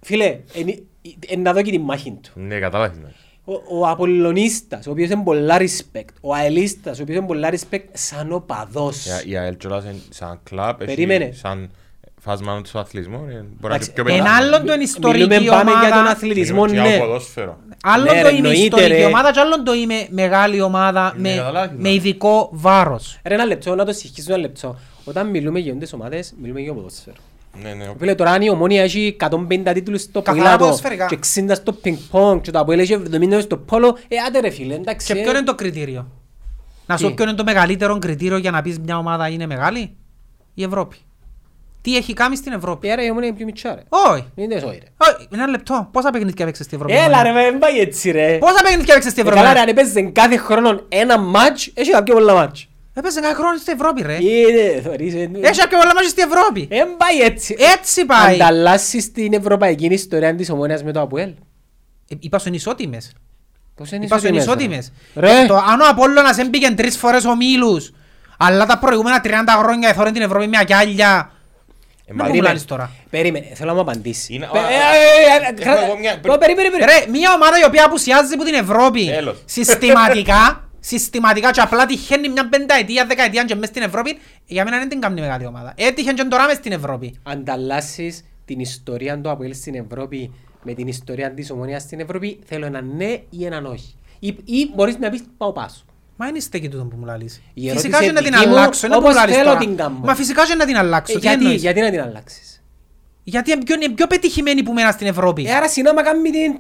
[SPEAKER 1] Φίλε, είναι- είναι να δω και τη μάχη του.
[SPEAKER 3] Ναι, κατάλαβες. Ναι.
[SPEAKER 1] Ο, ο Απολλωνίστας, ο οποίος είναι πολλά respect, ο Αελίστας, ο οποίος είναι πολλά respect σαν οπαδός.
[SPEAKER 3] Η- Η ΑΕΛ κιόλας είναι σαν κλαμπ, έχει
[SPEAKER 1] Περίμενε.
[SPEAKER 3] σαν φάσμα τους αθλητισμούς. ε, Μπορεί να
[SPEAKER 1] Εντάξει,
[SPEAKER 3] είναι πιο
[SPEAKER 2] Εν
[SPEAKER 3] πετά.
[SPEAKER 2] άλλον το είναι ιστορική
[SPEAKER 1] Μιλούμε πάμε για τον
[SPEAKER 2] ομάδα,
[SPEAKER 1] αθλητισμό,
[SPEAKER 3] Και
[SPEAKER 1] ναι.
[SPEAKER 3] από ποδόσφαιρο.
[SPEAKER 2] άλλον
[SPEAKER 1] Ναι,
[SPEAKER 2] το
[SPEAKER 1] ρε,
[SPEAKER 2] είναι
[SPEAKER 1] εννοείται,
[SPEAKER 2] ιστορική
[SPEAKER 1] ρε.
[SPEAKER 2] ομάδα και άλλον το είναι μεγάλη ομάδα
[SPEAKER 3] Ναι,
[SPEAKER 2] με-
[SPEAKER 3] καταλάβεις,
[SPEAKER 2] με
[SPEAKER 3] ναι.
[SPEAKER 2] ειδικό βάρος.
[SPEAKER 1] Ρε ένα λεπτό, να το συγχύσω ένα λεπτό. Όταν μιλούμε για τις ομάδες, μιλούμε για ποδόσφαιρο.
[SPEAKER 3] Ναι, ναι.
[SPEAKER 1] Φίλε, τώρα αν η Ομόνια έχει 150 τίτλους στο
[SPEAKER 2] Καθαρά
[SPEAKER 1] ποδήλατο
[SPEAKER 2] ποδοσφαιρικά.
[SPEAKER 1] και 60 στο πινκ-πονγκ και το Αποέλ έχει 70 στο πόλο, ε, άντε ρε φίλε, εντάξει.
[SPEAKER 2] Και
[SPEAKER 1] ε.
[SPEAKER 2] ποιο είναι το κριτήριο; Να σου
[SPEAKER 1] Τι;
[SPEAKER 2] πω ποιο είναι το μεγαλύτερο κριτήριο για να πεις μια ομάδα είναι μεγάλη; Η Ευρώπη. Τι έχει κάνει στην Ευρώπη;
[SPEAKER 1] Ε, Άρα η Ομόνια είναι πιο μητσά ρε.
[SPEAKER 2] Όχι.
[SPEAKER 1] Είναι τόσο ρε.
[SPEAKER 2] Όχι. Ένα λεπτό. Πόσα παιχνίδια παίξες στην Ευρώπη.
[SPEAKER 1] Έλα ρε,
[SPEAKER 2] Μόνη;
[SPEAKER 1] δεν πάει έτσι ρε.
[SPEAKER 2] Πόσα παιχνίδια παίξες στην
[SPEAKER 1] Ε, Καλά ρε,
[SPEAKER 2] Ευρώπη.
[SPEAKER 1] αν έπαιζες κάθε χρόνο ένα μάτς, έχει κάποιο πολλά μάτς.
[SPEAKER 2] Έπαιζε κάθε χρόνο στην Ευρώπη ρε.
[SPEAKER 1] Ε, θωρείς, ε,
[SPEAKER 2] Έχει κάποιο πολλά μάτια στην Ευρώπη.
[SPEAKER 1] Δεν πάει έτσι.
[SPEAKER 2] Έτσι πάει.
[SPEAKER 1] Ανταλλάσσεις την ευρωπαϊκή ιστορία της Ομόνιας με το Αποέλ.
[SPEAKER 2] Ε, Είπα σου είναι ισότιμες.
[SPEAKER 1] Πώς είναι
[SPEAKER 2] Είπα σου είναι
[SPEAKER 1] ισότιμες,
[SPEAKER 2] ισότιμες.
[SPEAKER 1] ρε. Ρε.
[SPEAKER 2] Το- Αν ο Απόλλωνας έμπηκε τρεις φορές ομίλους, αλλά τα προηγούμενα 30 χρόνια εθώρε την Ευρώπη μια κιάλια.
[SPEAKER 3] Ε,
[SPEAKER 2] Να
[SPEAKER 3] μα-
[SPEAKER 2] μου
[SPEAKER 1] Περίμενε.
[SPEAKER 2] μιλάς τώρα.
[SPEAKER 1] Περίμενε, θέλω να μου απαντήσει.
[SPEAKER 3] Είναι-
[SPEAKER 1] Πε-
[SPEAKER 3] α,
[SPEAKER 1] ε,
[SPEAKER 3] α,
[SPEAKER 1] ε, ε, ε,
[SPEAKER 3] έχω
[SPEAKER 1] κράτα-
[SPEAKER 3] εγώ μια-
[SPEAKER 1] Ω, Περίμενε, περίμενε.
[SPEAKER 2] Ρε, μια ομάδα η οποία απουσιάζει από την Ευρώπη
[SPEAKER 3] Τέλος.
[SPEAKER 2] συστηματικά, συστηματικά και απλά τυχαίνει μια πενταετία, δεκαετία και μες στην Ευρώπη, για μένα δεν την κάνει μεγάλη ομάδα. Έτυχε και τώρα μες στην Ευρώπη.
[SPEAKER 1] ανταλλάσσεις την ιστορία του Αποέλ στην Ευρώπη με την ιστορία της Ομονίας στην Ευρώπη, θέλω ένα ναι ή έναν όχι. Ή, ή μπορείς να πεις πάω πάσο.
[SPEAKER 2] Μα είναι στέκει τούτο που μου λαλείς.
[SPEAKER 1] Η
[SPEAKER 2] Φυσικά
[SPEAKER 1] ερώτηση
[SPEAKER 2] και να την
[SPEAKER 1] δική μου,
[SPEAKER 2] αλλάξω, είναι που μου
[SPEAKER 1] όπως
[SPEAKER 2] λαλείς
[SPEAKER 1] θέλω
[SPEAKER 2] τώρα.
[SPEAKER 1] την κάνω.
[SPEAKER 2] Μα φυσικά και να την αλλάξω.
[SPEAKER 1] Ε,
[SPEAKER 2] Τι
[SPEAKER 1] γιατί,
[SPEAKER 2] εννοείς;
[SPEAKER 1] γιατί να την αλλάξεις;
[SPEAKER 2] Γιατί είναι πιο- είναι πιο πετυχημένη που μένα στην Ευρώπη.
[SPEAKER 1] Ε, άρα συνάμα κάνει την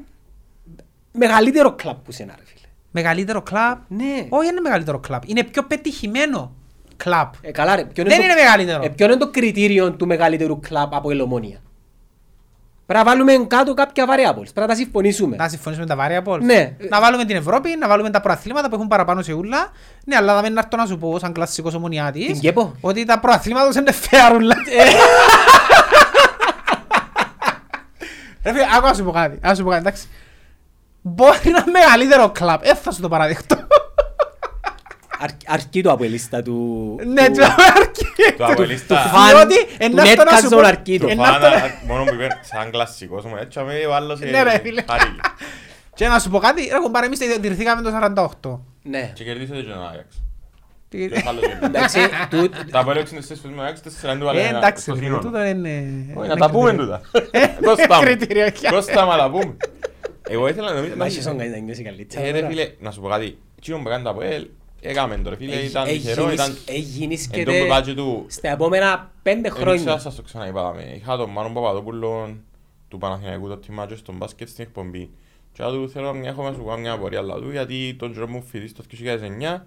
[SPEAKER 1] μεγαλύτερο κλαμπ που σένα ρε φίλε.
[SPEAKER 2] Μεγαλύτερο κλαμπ.
[SPEAKER 1] Ναι.
[SPEAKER 2] Όχι, είναι μεγαλύτερο κλαμπ. Είναι πιο πετυχημένο κλαμπ.
[SPEAKER 1] Ε, καλά ρε. Ποιο
[SPEAKER 2] Δεν
[SPEAKER 1] το-
[SPEAKER 2] είναι μεγαλύτερο.
[SPEAKER 1] Ε, ποιο είναι το κριτήριο του μεγαλύτερου κλαμπ από ελομόνια; Πρέπει να βάλουμε κάτω κάποια variables. Πρέπει να τα συμφωνήσουμε.
[SPEAKER 2] Να συμφωνήσουμε με τα βάρια πόλ.
[SPEAKER 1] Ναι.
[SPEAKER 2] Να βάλουμε την Ευρώπη, να βάλουμε τα προαθλήματα που έχουν παραπάνω σε ούλα. Ναι, αλλά δεν έρθω να σου πω, σαν κλασσικός ομονιάτης,
[SPEAKER 1] Την Κέπο.
[SPEAKER 2] ότι τα προαθλήματα τους είναι φεαρούλα. Ρε φίλε, άκου να σου πω κάτι, να σου πω κάτι, εντάξει. Μπορεί να είναι μεγαλύτερο κλαμπ, ε, θα σου το παραδεχτώ.
[SPEAKER 1] Αρ- Αρκεί το αποελίστα του...
[SPEAKER 2] Ναι,
[SPEAKER 1] του-
[SPEAKER 2] του αρκεί.
[SPEAKER 3] Το Αποελίστα.
[SPEAKER 1] φαν
[SPEAKER 2] Διότι,
[SPEAKER 1] του
[SPEAKER 2] εν να έρθω να σου
[SPEAKER 1] Netcast
[SPEAKER 2] πω-
[SPEAKER 1] τον αρκεί το.
[SPEAKER 2] εν
[SPEAKER 3] Το
[SPEAKER 2] να έρθω
[SPEAKER 3] φάνα,
[SPEAKER 2] να-
[SPEAKER 3] μόνο που είπε, σαν κλασσικός μου, έτσι αμέ ο άλλος ε,
[SPEAKER 2] Ναι, ρε, φίλε.
[SPEAKER 3] χάρηκε.
[SPEAKER 2] Και να σου πω κάτι, ρε κουμπάρε, εμείς ιδρυθήκαμε το 48.
[SPEAKER 1] Ναι.
[SPEAKER 3] Και κερδίσατε και τον Άγιαξ.
[SPEAKER 2] Τι-
[SPEAKER 3] Ποιος άλλος κερδίσει.
[SPEAKER 1] Εντάξει, του-
[SPEAKER 3] Τα απέλεξαν στις θέσεις με τον Άγιαξ, τέσσερα του
[SPEAKER 2] Ε,
[SPEAKER 3] βάλε
[SPEAKER 2] εντάξει,
[SPEAKER 3] στο
[SPEAKER 2] ρε,
[SPEAKER 3] σύνολο.
[SPEAKER 2] τούτο είναι...
[SPEAKER 3] Όχι,
[SPEAKER 2] είναι
[SPEAKER 3] να τα πούμε
[SPEAKER 2] κριτήριο.
[SPEAKER 3] τούτα. Κώστα μου.
[SPEAKER 2] κριτήριο, για.
[SPEAKER 3] Κώστα μου, να τα πούμε. Εγώ ήθελα να νομίζω...
[SPEAKER 1] Μα έχεις τον κάνει να νιώσει καλύτερα.
[SPEAKER 3] Ε, ρε
[SPEAKER 1] τώρα.
[SPEAKER 3] φίλε, να σου πω κάτι. Εκείνο που έκανε το ΑΠΟΕΛ, έκαμε το ρε φίλε,
[SPEAKER 1] Έχει-
[SPEAKER 3] ήταν
[SPEAKER 1] έχει
[SPEAKER 3] τυχερό,
[SPEAKER 1] γίνει-
[SPEAKER 3] ήταν...
[SPEAKER 1] έχει γίνεις
[SPEAKER 3] Εν τω
[SPEAKER 1] σκέτε
[SPEAKER 3] μπάτζι του...
[SPEAKER 1] στα επόμενα πέντε
[SPEAKER 3] Δεν ήξερα,
[SPEAKER 1] χρόνια.
[SPEAKER 3] σας το ξαναείπαμε. Είχα τον Μάνο Παπαδόπουλο του Παναθηναϊκού το team match στον μπάσκετ στην εκπομπή. Και του θέλω μια έχω να σου κάνω μια απορία αλλά του γιατί τον Τζορ μου φοιτής το 2009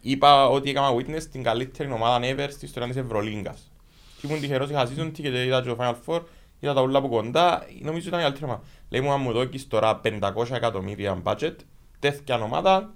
[SPEAKER 3] είπα ότι έκανα witness την καλύτερη ομάδα ever στη ιστορία της Ευρωλίγκας. Και ήμουν τυχερός, είχα ζήσει και είδα και το Final Four, είδα τα ούλα από κοντά, νομίζω ήταν η καλύτερη ομάδα. Λέει μου αν μου δώκεις τώρα 500 εκατομμύρια budget, τέτοια ομάδα,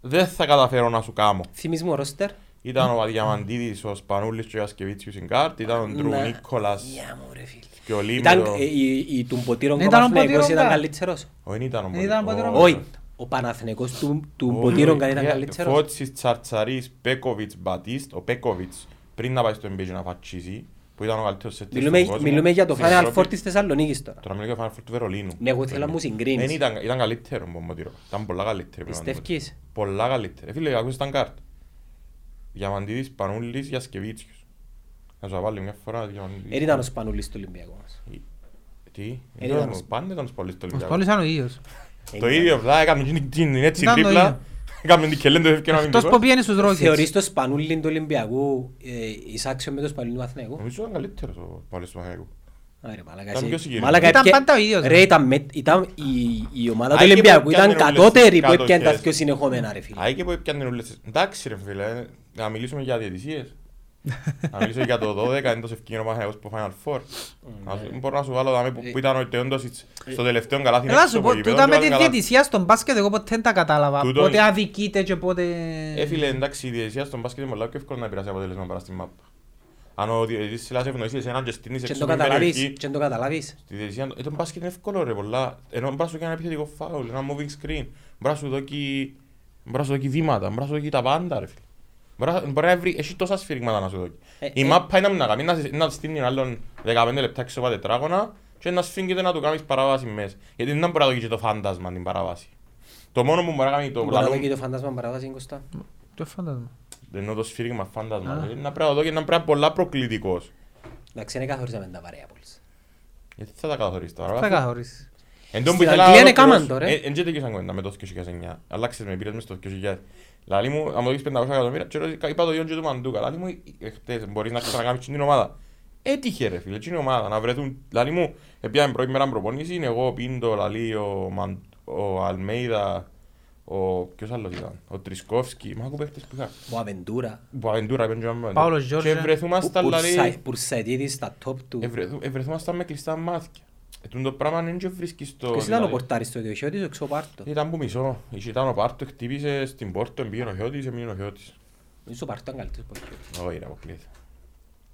[SPEAKER 3] δεν θα καταφέρω να σου κάνω.
[SPEAKER 1] Θυμείς μου ο ρόστερ.
[SPEAKER 3] Ήταν ο Διαμαντίδης, ο Σπανούλης και ο Ιασκεβίτσιους στην κάρτ, ήταν ο Ντρου
[SPEAKER 1] Ναι.
[SPEAKER 3] Νίκολας
[SPEAKER 1] Γεια μου ρε φίλε.
[SPEAKER 3] και ο
[SPEAKER 1] Ήταν,
[SPEAKER 3] Λίμερο.
[SPEAKER 1] ε, η- η- του Ποτήρων
[SPEAKER 2] Δεν ήταν ο
[SPEAKER 1] Παναθηναϊκός
[SPEAKER 2] Ποτήρογκα.
[SPEAKER 1] ήταν καλύτερος;
[SPEAKER 3] Όχι, δεν ήταν ο
[SPEAKER 2] Δεν ήταν ο
[SPEAKER 3] Ποτήρογκα.
[SPEAKER 2] Ποτήρογκα.
[SPEAKER 1] Όχι, ο Παναθηναϊκός του, του
[SPEAKER 3] Όχι,
[SPEAKER 1] Ποτήρογκα
[SPEAKER 3] όχι.
[SPEAKER 1] ήταν
[SPEAKER 3] Ε,
[SPEAKER 1] καλύτερος;
[SPEAKER 3] Φώτσις, Τσαρτσαρής, Πέκοβιτς, Μπατίστ, ο Πέκοβιτς πριν να πάει στο NBA να φατσίσει, που ήταν ο καλύτερος σε
[SPEAKER 1] Μιλούμε,
[SPEAKER 3] στον κόσμο.
[SPEAKER 1] μιλούμε για το
[SPEAKER 3] στην
[SPEAKER 1] Final
[SPEAKER 3] Ευρώπη.
[SPEAKER 1] Four της Θεσσαλονίκης τώρα.
[SPEAKER 3] Τώρα μιλούμε για το Final Four του Βερολίνου.
[SPEAKER 1] Ναι, εγώ ήθελα να μου συγκρίνεις.
[SPEAKER 3] Δεν ήταν, ήταν καλύτερο από τον Ποτήρογκα. Ήταν πολλά καλύτερο. από τον
[SPEAKER 1] Πιστεύεις;
[SPEAKER 3] Πολλά καλύτερο. Ε, Φίλε, ακούς τα κάρτ. Διαμαντίδης, Πανούλης, Ιασκεβίτσιους. Να σου τα βάλει μια φορά. Διαμαντίδης.
[SPEAKER 1] Δεν ήταν ο Σπανούλης του Ολυμπιακού μας.
[SPEAKER 3] Τι,
[SPEAKER 1] Εν ήταν ο-
[SPEAKER 3] πάντα ήταν ο Σπόλης στο
[SPEAKER 2] Ο
[SPEAKER 3] Ολυμπιακό.
[SPEAKER 2] Σπόλης ήταν ο ίδιος.
[SPEAKER 3] Το ίδιο, απλά έκαμε την- την έτσι
[SPEAKER 2] Ήταν το
[SPEAKER 3] τρίπλα.
[SPEAKER 2] Ίδιο.
[SPEAKER 3] Έκαμε την κελέν το ευκαιρία να
[SPEAKER 2] Εκτός που πήγαινε στους Ρόκετς.
[SPEAKER 1] Θεωρείς το σπανούλι του Ολυμπιακού ε, εισάξιο με το σπανούλι του Αθηναϊκού;
[SPEAKER 3] Νομίζω ήταν καλύτερος ο Παύλος του Παναγιακού.
[SPEAKER 1] Άρα, μαλάκα,
[SPEAKER 3] Ήταν
[SPEAKER 1] εσύ-
[SPEAKER 3] πιο συγκεκριμένο.
[SPEAKER 1] μαλάκα,
[SPEAKER 2] Ήταν
[SPEAKER 1] έπιε-
[SPEAKER 2] πάντα ο ίδιος,
[SPEAKER 1] Ρε,
[SPEAKER 2] ρε.
[SPEAKER 1] ήταν με- ήταν η- η ομάδα του
[SPEAKER 3] Α, και
[SPEAKER 1] Ολυμπιακού
[SPEAKER 3] που
[SPEAKER 1] ήταν
[SPEAKER 3] πιάνε όλες
[SPEAKER 1] κατώτερη
[SPEAKER 3] τις
[SPEAKER 1] που έπιανε τα
[SPEAKER 3] κατοχές.
[SPEAKER 1] πιο συνεχόμενα ρε φίλε.
[SPEAKER 3] Α, και που έπιανε όλες τις... Εντάξει ρε φίλε, να μιλήσουμε για διαιτησίες. Να μιλήσω για το 12, είναι τόσο ευκαιρία ο Παναγιακός που Final Four. Να σου- Μπορώ να σου βάλω δάμε που που ήταν ο Τεόντος στο τελευταίο καλάθι
[SPEAKER 2] Έλα
[SPEAKER 3] έξω
[SPEAKER 2] σου
[SPEAKER 3] από
[SPEAKER 2] πω,
[SPEAKER 3] γήπεδο
[SPEAKER 2] τούτα
[SPEAKER 3] και
[SPEAKER 2] με
[SPEAKER 3] βάλει
[SPEAKER 2] τη
[SPEAKER 3] καλάθι.
[SPEAKER 2] διαιτησία στον μπάσκετ εγώ ποτέ δεν τα κατάλαβα.
[SPEAKER 3] Τούτον-
[SPEAKER 2] Πότε αδικείται και πότε...
[SPEAKER 3] Ε, φίλε, εντάξει, η διαιτησία στον μπάσκετ είναι πολλά πιο εύκολο να επηρεάσει αποτέλεσμα παρά στην μάπα. Αν ο διαιτητής σειράς ευνοήσει εσέναν και στείνεις
[SPEAKER 1] Και
[SPEAKER 3] έξω
[SPEAKER 1] το
[SPEAKER 3] από την
[SPEAKER 1] καταλαβείς,
[SPEAKER 3] περιοχή,
[SPEAKER 1] και το καταλαβείς.
[SPEAKER 3] Στη διαιτησία, ε, το μπάσκετ είναι εύκολο ρε πολλά. Ενώ μπορεί να σου κάνει ένα επιθετικό φάουλ, ένα moving screen. Μπορεί να σου δώσει, μπορεί να σου δώσει βήματα, μπορεί να σου δώσει τα πάντα ρε φίλε. Μπορεί να- Μπορεί να βρει, έχει τόσα σφυρίγματα να σου δώσει.
[SPEAKER 1] Ε,
[SPEAKER 3] Η
[SPEAKER 1] ε.
[SPEAKER 3] μάπα είναι να κάνει, να- να στείλει άλλον 15 λεπτά έξω από τετράγωνα και να σφίγγεται να του κάνεις παράβαση μέσα. Γιατί δεν μπορεί να δώσει και το φάντασμα την παράβαση. Το μόνο που μπορεί να κάνει το
[SPEAKER 1] Μπορεί να
[SPEAKER 3] λαλό,
[SPEAKER 1] δω και το φαντάσμα παράβαση Κωστά.
[SPEAKER 2] Το φαντάζομαι.
[SPEAKER 3] ενώ το σφύριγμα φάντασμα,
[SPEAKER 2] Α.
[SPEAKER 3] ε, να πρέπει να δω και να πρέπει να είναι πολλά προκλητικός.
[SPEAKER 1] Εντάξει, δεν καθορίζαμε τα βαρέα πόλης.
[SPEAKER 3] Γιατί θα τα καθορίσεις τώρα.
[SPEAKER 2] Θα καθορίσεις.
[SPEAKER 3] Εν τω που
[SPEAKER 1] Στην
[SPEAKER 3] ήθελα
[SPEAKER 1] Αγγλία
[SPEAKER 3] να
[SPEAKER 1] είναι
[SPEAKER 3] ολοκληρώσω-
[SPEAKER 1] κάμαν τώρα, ε.
[SPEAKER 3] Ε, Εν και τελειώσαν κουβέντα με το 2009. Αλλάξες με, πήρες μες στο 2000. Λαλή μου, αν μου δώσεις 500 εκατομμύρια, και ρωτήκα- είπα το Γιόντζο του Μαντούκα. Λαλή μου, ε, χτες μπορείς να ξανακάμεις την ομάδα. Έτυχε ρε φίλε, την ομάδα να βρεθούν. Λαλή μου, έπιαμε πρώτη μέρα προπονήση, είναι εγώ, ο Πίντο, Λαλή, ο, Μαν- ο Αλμέιδα, ο... ποιος άλλος ήταν, ο Τρισκόφσκι, μα άκου παίχτες που είχα.
[SPEAKER 1] Ο Αβεντούρα.
[SPEAKER 3] Ο Αβεντούρα, είπαν και ο Αβεντούρα.
[SPEAKER 2] Παύλος Γιώργια.
[SPEAKER 3] Και βρεθούμασταν,
[SPEAKER 1] Πουρσαϊ-
[SPEAKER 3] λαλή,
[SPEAKER 1] Πουρσαϊτίδης στα top του.
[SPEAKER 3] ευρεθού- ευρεθούμασταν με κλειστά μάτια. Ε, τούτο το πράγμα δεν και βρίσκεις το...
[SPEAKER 1] Ποιος ήταν ο
[SPEAKER 3] δηλαδή.
[SPEAKER 1] πορτάρης στο Διοχιώτης, ο Ξοπάρτο.
[SPEAKER 3] Ήταν που μισό. Είχε- Ήταν ο Πάρτο, χτύπησε στην πόρτα, πήγαινε ο Χιώτης, έμεινε ο Χιώτης.
[SPEAKER 1] Ίσως ο Πάρτο ήταν καλύτερος πορτάρης.
[SPEAKER 3] Όχι ρε, αποκλείεται.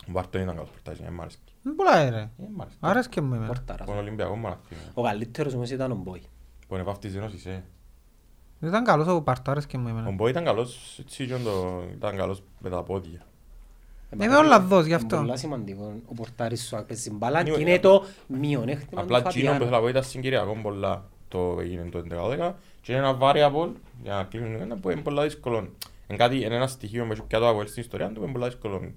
[SPEAKER 3] Ο Πάρτο δεν ήταν καλός πορτάζης, δεν μ' άρεσε.
[SPEAKER 2] Είναι πολλά ρε.
[SPEAKER 3] Δεν μ' άρεσε.
[SPEAKER 2] Άρεσε και μου εμένα.
[SPEAKER 1] Πορτάρας.
[SPEAKER 3] Τον Ολυμπιακός μου άρεσε.
[SPEAKER 1] Ο καλύτερος όμως ήταν ο Μπόι.
[SPEAKER 3] Που είναι βάφτης Ένωσης, ε.
[SPEAKER 2] Ήταν καλός ο Παρτό, άρεσε και μου
[SPEAKER 3] Ο
[SPEAKER 2] εμένα.
[SPEAKER 3] Μπόι ήταν καλός, έτσι και το- ήταν καλός με τα πόδια.
[SPEAKER 2] Είμαι όλα δός γι'
[SPEAKER 1] Είναι
[SPEAKER 2] αυτό.
[SPEAKER 1] πολλά σημαντικό ο πορτάρης σου παίζει μπάλα και
[SPEAKER 3] Είναι-
[SPEAKER 1] είναι το μειονέκτημα του
[SPEAKER 3] Απλά εκείνο που
[SPEAKER 1] Φαβιάνο.
[SPEAKER 3] θέλω να πω ήταν συγκυριακό πολλά. Το έγινε το 11-12 και είναι ένα variable, για να κλείνουμε ένα που είναι πολλά δύσκολο. Είναι κάτι, είναι ένα στοιχείο που έχει πια το Αποέλ στην ιστορία του που είναι πολλά δύσκολο.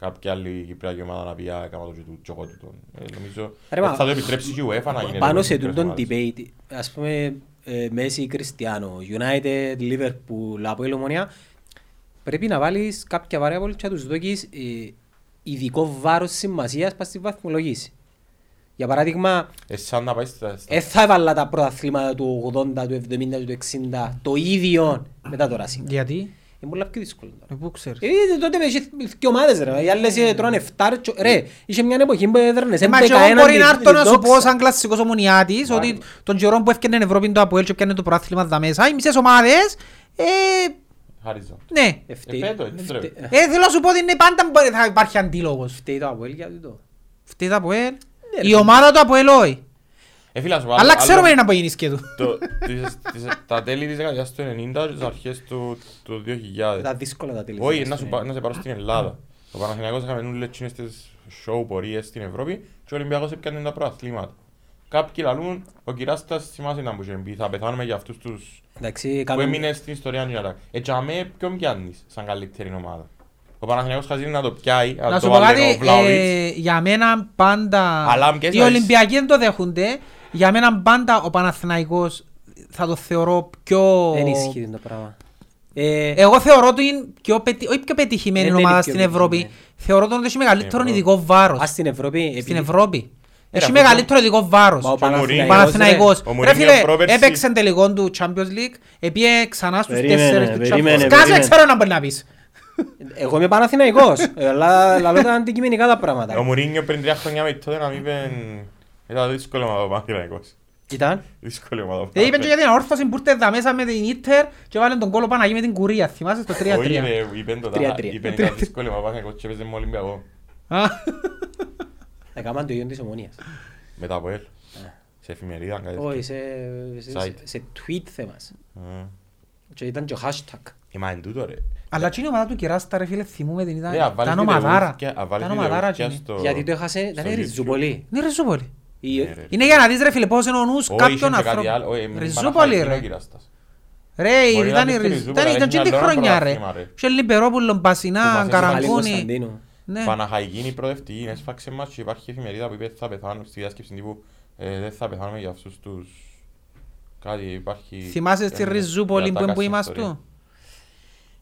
[SPEAKER 3] Κάποια άλλη Κυπριακή ομάδα να πει «Α, έκανα το και του τσοκό του τον». Ε, Νομίζω
[SPEAKER 1] Ρε,
[SPEAKER 3] ε,
[SPEAKER 1] μα-
[SPEAKER 3] θα το επιτρέψει και η UEFA να γίνεται.
[SPEAKER 1] Πάνω
[SPEAKER 3] με
[SPEAKER 1] σε
[SPEAKER 3] τις
[SPEAKER 1] τούτον
[SPEAKER 3] ομάδες.
[SPEAKER 1] debate, ας πούμε, ε, Μέση Κριστιανό, United, Liverpool, Αποέλ Ομονία, πρέπει να βάλεις κάποια variable και να τους δώσεις ε, ειδικό βάρος σημασίας πας στη βαθμολογήση. Για παράδειγμα,
[SPEAKER 3] Ε, σαν να πάει στα... στα-
[SPEAKER 1] δεν θα έβαλα τα πρωταθλήματα του 80, του 70, του 60, το ίδιο μετά το Racing.
[SPEAKER 2] Γιατί,
[SPEAKER 1] Είναι πολλά πιο δύσκολο τώρα.
[SPEAKER 2] ε, πού ξέρεις;
[SPEAKER 1] Ε, τότε με είχε και ομάδες ρε, οι άλλες ε, τρώνε 7, ρε, είχε μια εποχή που έδρανες
[SPEAKER 2] Ε, Μα
[SPEAKER 1] 11
[SPEAKER 2] και εγώ μπορεί να έρθω να σου πω
[SPEAKER 1] δόξα.
[SPEAKER 2] σαν κλασσικός ομονιάτης ότι τον καιρό που έφτιανε η Ευρώπη το Αποέλ και έπιανε το πρωτάθλημα δα μέσα, οι μισές ομάδες, ε,
[SPEAKER 3] Χάριζα.
[SPEAKER 2] ναι.
[SPEAKER 1] Ευταίει-
[SPEAKER 3] Ε, φέτο, έτσι
[SPEAKER 1] ευταίει-
[SPEAKER 3] τρέπει.
[SPEAKER 2] Ε, θέλω να σου πω ότι είναι πάντα μπορεί- θα υπάρχει αντίλογος.
[SPEAKER 1] Φταίει το Αποέλ για τούτο.
[SPEAKER 2] Φταίει το Αποέλ.
[SPEAKER 1] Ναι, ρε.
[SPEAKER 2] Η ομάδα του Αποέλ όχι.
[SPEAKER 3] Ε, φίλα σου,
[SPEAKER 2] Αλλά
[SPEAKER 3] άλλο-
[SPEAKER 2] ξέρουμε
[SPEAKER 3] άλλο-
[SPEAKER 2] να μπορεί και του.
[SPEAKER 3] το- τις- τις- Τα τέλη της δεκαετίας του 90 και τις αρχές του του 2000.
[SPEAKER 1] Ήταν δύσκολα τα τέλη.
[SPEAKER 3] Όχι,
[SPEAKER 1] της
[SPEAKER 3] να, σου,
[SPEAKER 1] ζωής,
[SPEAKER 3] πα- να σε πάρω στην Ελλάδα. Ο Παναθηναϊκός είχαμε όλες εκείνες τις show πορείες στην Ευρώπη και ο Ολυμπιακός έπιανε τα προαθλήματα. Κάποιοι λαλούν, ο Κυράστας θυμάσαι να μου είχε πει, θα πεθάνουμε για αυτούς τους
[SPEAKER 1] Εντάξει,
[SPEAKER 3] που
[SPEAKER 1] κάνουν-
[SPEAKER 3] έμεινε στην ιστορία του Έτσι αμέ ποιον πιάνεις σαν καλύτερη ομάδα; Ο Παναθηναϊκός χαζίνει να το πιάει,
[SPEAKER 2] Να
[SPEAKER 3] να
[SPEAKER 2] σου
[SPEAKER 3] το
[SPEAKER 2] πω
[SPEAKER 3] βάλει
[SPEAKER 2] κάτι,
[SPEAKER 3] ο Βλάουιτς.
[SPEAKER 2] ε, για μένα πάντα,
[SPEAKER 3] Αλλά και
[SPEAKER 2] οι
[SPEAKER 3] εσάς-
[SPEAKER 2] Ολυμπιακοί δεν το δέχονται, για μένα πάντα ο Παναθηναϊκός θα το θεωρώ πιο...
[SPEAKER 1] Δεν ισχύει το πράγμα. Ε,
[SPEAKER 2] Εγώ θεωρώ ότι είναι πιο, πετυ... όχι πιο πετυχημένη
[SPEAKER 1] Δεν είναι
[SPEAKER 2] ομάδα
[SPEAKER 1] πιο
[SPEAKER 2] στην Ευρώπη.
[SPEAKER 1] πετυχημένη.
[SPEAKER 2] Θεωρώ ότι έχει μεγαλύτερο
[SPEAKER 3] Ευρώπη.
[SPEAKER 2] ειδικό βάρος.
[SPEAKER 1] ας στην Ευρώπη...
[SPEAKER 2] Στην
[SPEAKER 1] επειδή-
[SPEAKER 2] Ευρώπη. Έχει
[SPEAKER 3] αφού το-
[SPEAKER 2] μεγαλύτερο ειδικό βάρος.
[SPEAKER 1] Μα ο
[SPEAKER 3] Και ο Μουρίνιο-
[SPEAKER 2] Ο
[SPEAKER 1] Παναθηναϊκός,
[SPEAKER 2] Παναθηναϊκός.
[SPEAKER 3] Ο
[SPEAKER 2] Ρε
[SPEAKER 3] Μουρίνιο
[SPEAKER 2] φίλε,
[SPEAKER 3] πρόπερση-
[SPEAKER 2] έπαιξε τελικό του Champions League, επίε ξανά στους
[SPEAKER 1] Περίμενε,
[SPEAKER 2] τέσσερις του
[SPEAKER 1] περίμενε,
[SPEAKER 2] Champions League. Κάτσε,
[SPEAKER 1] περίμενε.
[SPEAKER 2] ξέρω να μπορεί να πεις.
[SPEAKER 1] ρε. Εγώ είμαι Παναθηναϊκός, ε, αλλά λαλώ τα αντικειμενικά τα πράγματα.
[SPEAKER 3] Ο Μουρίνιο πριν τρία χρόνια με τότε να μην είπε... Ήταν δύσκολο ομάδα ο Παναθηναϊκός.
[SPEAKER 1] Ήταν;
[SPEAKER 3] Δύσκολη ομάδα. ο
[SPEAKER 2] Ε, είπε και
[SPEAKER 3] Παναθηναϊκός.
[SPEAKER 2] για την αόρθωση που ήρθε εδώ μέσα με την Ίντερ και βάλε τον κόλο Παναγί με την Κουρία. Θυμάσαι το 3-3.
[SPEAKER 3] Όχι ρε, είπεν το
[SPEAKER 1] Τρία,
[SPEAKER 3] τα-
[SPEAKER 1] τρία.
[SPEAKER 3] είπεν ήταν δύσκολη ομάδα ο Παναθηναϊκός και έπαιζε με Ολυμπιακό.
[SPEAKER 2] Α,
[SPEAKER 1] Έκαναν το ίδιο της ομονίας.
[SPEAKER 3] Μετά από ελ. Σε εφημερίδα κάτι τέτοιο.
[SPEAKER 1] Όχι, σε, σε,
[SPEAKER 3] Site.
[SPEAKER 1] σε tweet θέμας.
[SPEAKER 3] Α.
[SPEAKER 1] Και ήταν και ο hashtag.
[SPEAKER 3] Ε, μα εν τούτο ρε.
[SPEAKER 2] Αλλά εκείνη η ομάδα του Κεράστα ρε φίλε θυμούμε την ήταν.
[SPEAKER 3] Ε, αν βάλεις
[SPEAKER 2] Ήταν ομαδάρα.
[SPEAKER 3] βιντεούθκια- αν βάλεις
[SPEAKER 2] Ήταν ομαδάρα
[SPEAKER 3] βιντεούθκια
[SPEAKER 2] εκείνη.
[SPEAKER 3] στο-
[SPEAKER 1] Γιατί το έχασε, ήταν
[SPEAKER 3] στο YouTube.
[SPEAKER 1] ριζουπολί.
[SPEAKER 2] Είναι ριζούπολη.
[SPEAKER 1] Η-
[SPEAKER 3] Ναι, ρε.
[SPEAKER 2] Είναι για να δεις ρε φίλε πώς είναι ο νους
[SPEAKER 3] Όχι,
[SPEAKER 2] κάποιων
[SPEAKER 3] είχε και κάτι
[SPEAKER 2] ανθρώπων.
[SPEAKER 3] άλλο. Όχι, μην
[SPEAKER 2] Ριζούπολη
[SPEAKER 3] Παναχαϊκή
[SPEAKER 2] ρε.
[SPEAKER 3] ο Κυράστας.
[SPEAKER 2] Ρε,
[SPEAKER 3] Μπορεί
[SPEAKER 2] ήταν
[SPEAKER 3] να
[SPEAKER 2] η
[SPEAKER 3] είναι
[SPEAKER 2] Ριζ-
[SPEAKER 3] Ριζούπολη,
[SPEAKER 2] ήταν- ήταν
[SPEAKER 3] έχει
[SPEAKER 2] και τη
[SPEAKER 3] ένα άλλο
[SPEAKER 2] χρονιά ρε.
[SPEAKER 3] πρωτάθλημα, ρε.
[SPEAKER 2] Και Λιμπερόπουλο, Μπασινά,
[SPEAKER 3] Που
[SPEAKER 1] Πάλι
[SPEAKER 2] Καραγκούνη.
[SPEAKER 1] Κωνσταντίνου.
[SPEAKER 2] Ναι.
[SPEAKER 3] Παναχαϊκή είναι η προοδευτική, έσφαξε μας και υπάρχει εφημερίδα που είπε θα πεθάνουν στη διάσκεψη τύπου ε, δεν θα πεθάνουμε για αυτούς τους Κάτι υπάρχει...
[SPEAKER 2] Θυμάσαι στη
[SPEAKER 3] ένα-
[SPEAKER 2] Ριζούπολη
[SPEAKER 3] μια
[SPEAKER 2] που που
[SPEAKER 3] τάκας
[SPEAKER 2] είμαστε;
[SPEAKER 3] ιστορία.
[SPEAKER 2] του.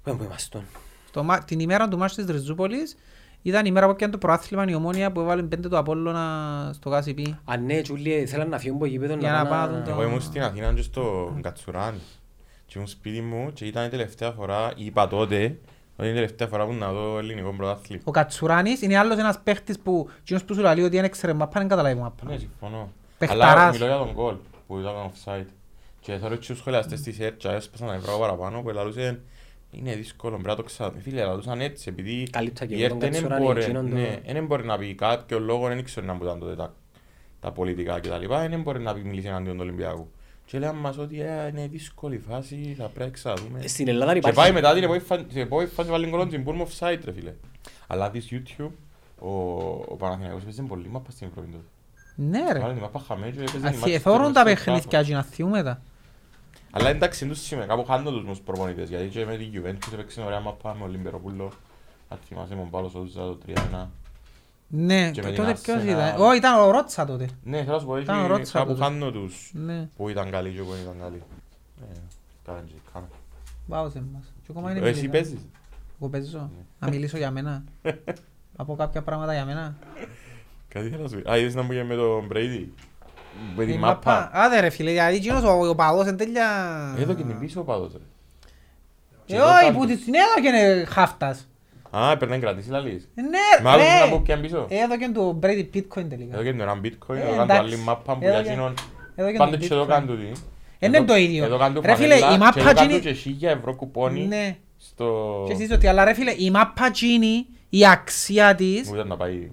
[SPEAKER 1] Πού που είμαστε.
[SPEAKER 2] Το μα- Την ημέρα του μάτς της Ριζούπολης ήταν η ημέρα που έπιανε το προάθλημα η Ομόνια που έβαλε πέντε το Απόλλωνα στο ΚΑΣΙΠ.
[SPEAKER 1] Α, ναι, Τζούλιε, θέλαν να φύγουν από γήπεδο
[SPEAKER 2] Για να
[SPEAKER 1] πάνε
[SPEAKER 2] πάνε να το-
[SPEAKER 3] Εγώ ήμουν στην Αθήνα και στο Κατσουράνι. Και ήμουν σπίτι μου και ήταν η τελευταία φορά, είπα τότε, ότι είναι η τελευταία φορά που να δω ελληνικό πρωτάθλημα.
[SPEAKER 2] Ο Κατσουράνης είναι άλλος ένας παίχτης που εκείνος που σου λέει ότι δεν έξερε μάπα, δεν καταλάβει μάπα.
[SPEAKER 3] Ναι, συμφωνώ.
[SPEAKER 2] Παιχταράς.
[SPEAKER 3] Αλλά μιλώ για τον γκολ που ήταν offside. Και θέλω και τους σχολιαστές της ΕΡΤ, έσπασαν να βρω παραπάνω που λαλούσαν είναι δύσκολο, πρέπει να το ξέρουμε. Φίλε, λαλούσαν έτσι, επειδή
[SPEAKER 1] Καλύπτα και
[SPEAKER 3] η
[SPEAKER 1] εγώ
[SPEAKER 3] ΕΡΤ
[SPEAKER 1] τον
[SPEAKER 3] δεν
[SPEAKER 1] Κατσουράνη,
[SPEAKER 3] μπορεί,
[SPEAKER 1] εκείνον το-
[SPEAKER 3] ναι, δεν μπορεί να πει κάποιο λόγος, δεν ήξερε να ήταν τότε τα, τα πολιτικά κτλ. Δεν μπορεί να πει μιλήσει εναντίον του Ολυμπιακού. Και λέγαν μας ότι «Ε, είναι δύσκολη φάση, θα πρέπει να ξαδούμε.
[SPEAKER 1] Στην Ελλάδα
[SPEAKER 3] Και
[SPEAKER 1] υπάρχει...
[SPEAKER 3] πάει μετά την επόμενη φάση- την επόμενη φάση βάλει γκολ την Bournemouth offside ρε φίλε. Αλλά δεις YouTube, ο, ο Παναθηναϊκός παίζει πολύ μάπα στην Ευρώπη τότε.
[SPEAKER 2] Ναι ρε.
[SPEAKER 3] Βάλε την μάπα χαμένη και έπαιζε η μάπα
[SPEAKER 2] Αθιεθώρουν
[SPEAKER 3] στο
[SPEAKER 2] τα
[SPEAKER 3] Trafford.
[SPEAKER 2] παιχνίδια και να θυούμε τα.
[SPEAKER 3] Αλλά εντάξει, είναι τους σήμερα, κάπου χάνω τους μους προπονητές, γιατί και με την Juventus έπαιξε ωραία μάπα με Ολυμπεροπούλο. Αν θυμάσαι με τον Πάλος Σόουζα το 3-1.
[SPEAKER 2] Ναι,
[SPEAKER 3] Και
[SPEAKER 2] και
[SPEAKER 3] με
[SPEAKER 2] τότε
[SPEAKER 3] την
[SPEAKER 2] ποιος
[SPEAKER 3] Arsenal.
[SPEAKER 2] ήταν; Ω, ήταν ο Ρότσα τότε.
[SPEAKER 3] Ναι, θέλω να σου πω,
[SPEAKER 2] Ήταν ο
[SPEAKER 3] έχει
[SPEAKER 2] Ρότσα
[SPEAKER 3] κάπου
[SPEAKER 2] τότε.
[SPEAKER 3] χάνω τους
[SPEAKER 2] Ναι,
[SPEAKER 3] που ήταν καλοί και που δεν ήταν καλοί. Ε, κάνε και κάνε.
[SPEAKER 2] βάουσε μας. Και ακόμα είναι
[SPEAKER 3] Ε, Εσύ
[SPEAKER 2] μιλήσα.
[SPEAKER 3] παίζεις;
[SPEAKER 2] Εγώ παίζω. Να μιλήσω για μένα. Να πω κάποια πράγματα για μένα.
[SPEAKER 3] Κάτι θέλω να σου πει. Α, είδες να μου με τον Brady; Με
[SPEAKER 2] Η
[SPEAKER 3] τη μάπα.
[SPEAKER 2] Άντε ρε φίλε, γιατί εκείνος ο ο παδός είναι τέλεια...
[SPEAKER 3] Εδώ και την πίσω ο πάδος ρε. Και
[SPEAKER 2] Ε,
[SPEAKER 3] εδώ
[SPEAKER 2] όχι,
[SPEAKER 3] κάτω.
[SPEAKER 2] που την έδωκε χάφτας.
[SPEAKER 3] Α, έπαιρνε να κρατήσει λαλείς.
[SPEAKER 2] Ε,
[SPEAKER 3] Μα
[SPEAKER 2] Ναι,
[SPEAKER 3] άκουσες να
[SPEAKER 2] ρε.
[SPEAKER 3] πω πιαν πίσω.
[SPEAKER 2] Έδωκε του Brady Bitcoin τελικά.
[SPEAKER 3] Εδώ και το έναν bitcoin,
[SPEAKER 2] Ε,
[SPEAKER 3] εδώ κάνω
[SPEAKER 2] εντάξει.
[SPEAKER 3] άλλη μάπα που
[SPEAKER 2] Εδώ
[SPEAKER 3] για
[SPEAKER 2] και-
[SPEAKER 3] εκείνον.
[SPEAKER 2] έδωκε
[SPEAKER 3] Πάντε
[SPEAKER 2] του
[SPEAKER 3] και εδώ
[SPEAKER 2] Bitcoin.
[SPEAKER 3] κάνουν τούτοι.
[SPEAKER 2] Ε, είναι
[SPEAKER 3] Εδώ-
[SPEAKER 2] το ίδιο.
[SPEAKER 3] Εδώ κάνουν
[SPEAKER 2] Ρε φίλε,
[SPEAKER 3] φανέλα
[SPEAKER 2] η μάπα
[SPEAKER 3] και εδώ κάνουν
[SPEAKER 2] γίνει-
[SPEAKER 3] και 1000 ευρώ κουπόνι
[SPEAKER 2] Ναι.
[SPEAKER 3] στο...
[SPEAKER 2] Και εσείς ότι, αλλά ρε φίλε, η μάπα γίνει, η αξία της,
[SPEAKER 3] Μου ήταν να πάει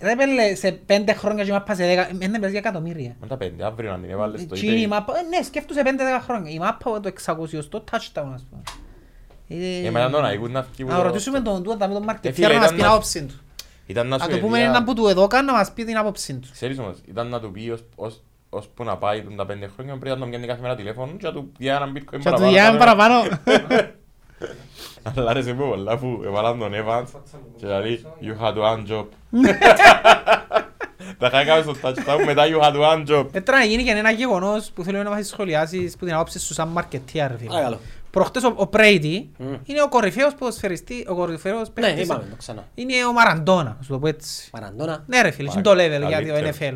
[SPEAKER 2] ρε πέλε, σε πέντε χρόνια και η μάπα σε δέκα, είναι πες για εκατομμύρια.
[SPEAKER 3] με τα πέντε, αύριο να την έβαλες στο
[SPEAKER 2] Εκείνη η
[SPEAKER 3] eBay.
[SPEAKER 2] μάπα, ε, ναι, σκέφτουσε πέντε-δέκα χρόνια. Η μάπα από το 600 στο touchdown, ας πούμε. Ε,
[SPEAKER 3] Ε, μετά τον Αίγουν να φύγει που
[SPEAKER 2] Να
[SPEAKER 3] το-
[SPEAKER 2] ρωτήσουμε τον τούτα με τον
[SPEAKER 3] Ε,
[SPEAKER 2] Μάρκετ,
[SPEAKER 3] φίλε,
[SPEAKER 2] να μας
[SPEAKER 3] ήταν
[SPEAKER 2] πει την
[SPEAKER 3] να-
[SPEAKER 2] άποψη του.
[SPEAKER 3] Ήταν να
[SPEAKER 2] Να
[SPEAKER 3] σου
[SPEAKER 2] του πούμε
[SPEAKER 3] εδιά-
[SPEAKER 2] έναν που του εδώ κάνει να μας πει την άποψη του.
[SPEAKER 3] Ξέρεις όμως, ήταν να του πει ως- ως- ώσπου να πάει τον τα πέντε χρόνια πρέπει να τον πιάνει κάθε μέρα τηλέφωνο και να του πιάνει έναν bitcoin
[SPEAKER 2] Και του
[SPEAKER 3] παραπάνω.
[SPEAKER 2] διάμε παραπάνω.
[SPEAKER 3] Αλλά άρεσε μου πολλά που έβαλαν τον Evans και λέει you had one job. Τα είχα κάνει στο touchdown μετά you had one job.
[SPEAKER 2] Ε, τώρα να γίνει και ένα γεγονός που θέλω να μας σχολιάσεις που την άποψη σου σαν μαρκετία ρε φίλε.
[SPEAKER 1] Παρακαλώ.
[SPEAKER 2] Προχτές ο, ο Πρέιτι
[SPEAKER 1] Μμ.
[SPEAKER 2] είναι ο κορυφαίος ποδοσφαιριστή, ο κορυφαίος
[SPEAKER 1] Ναι,
[SPEAKER 2] παίκτης.
[SPEAKER 1] είπαμε το ξανά.
[SPEAKER 2] Είναι ο Μαραντόνα, να σου το πω έτσι.
[SPEAKER 1] Μαραντώνα.
[SPEAKER 2] Ναι ρε φίλε, είναι το level
[SPEAKER 3] Καλύτερο.
[SPEAKER 2] για το NFL.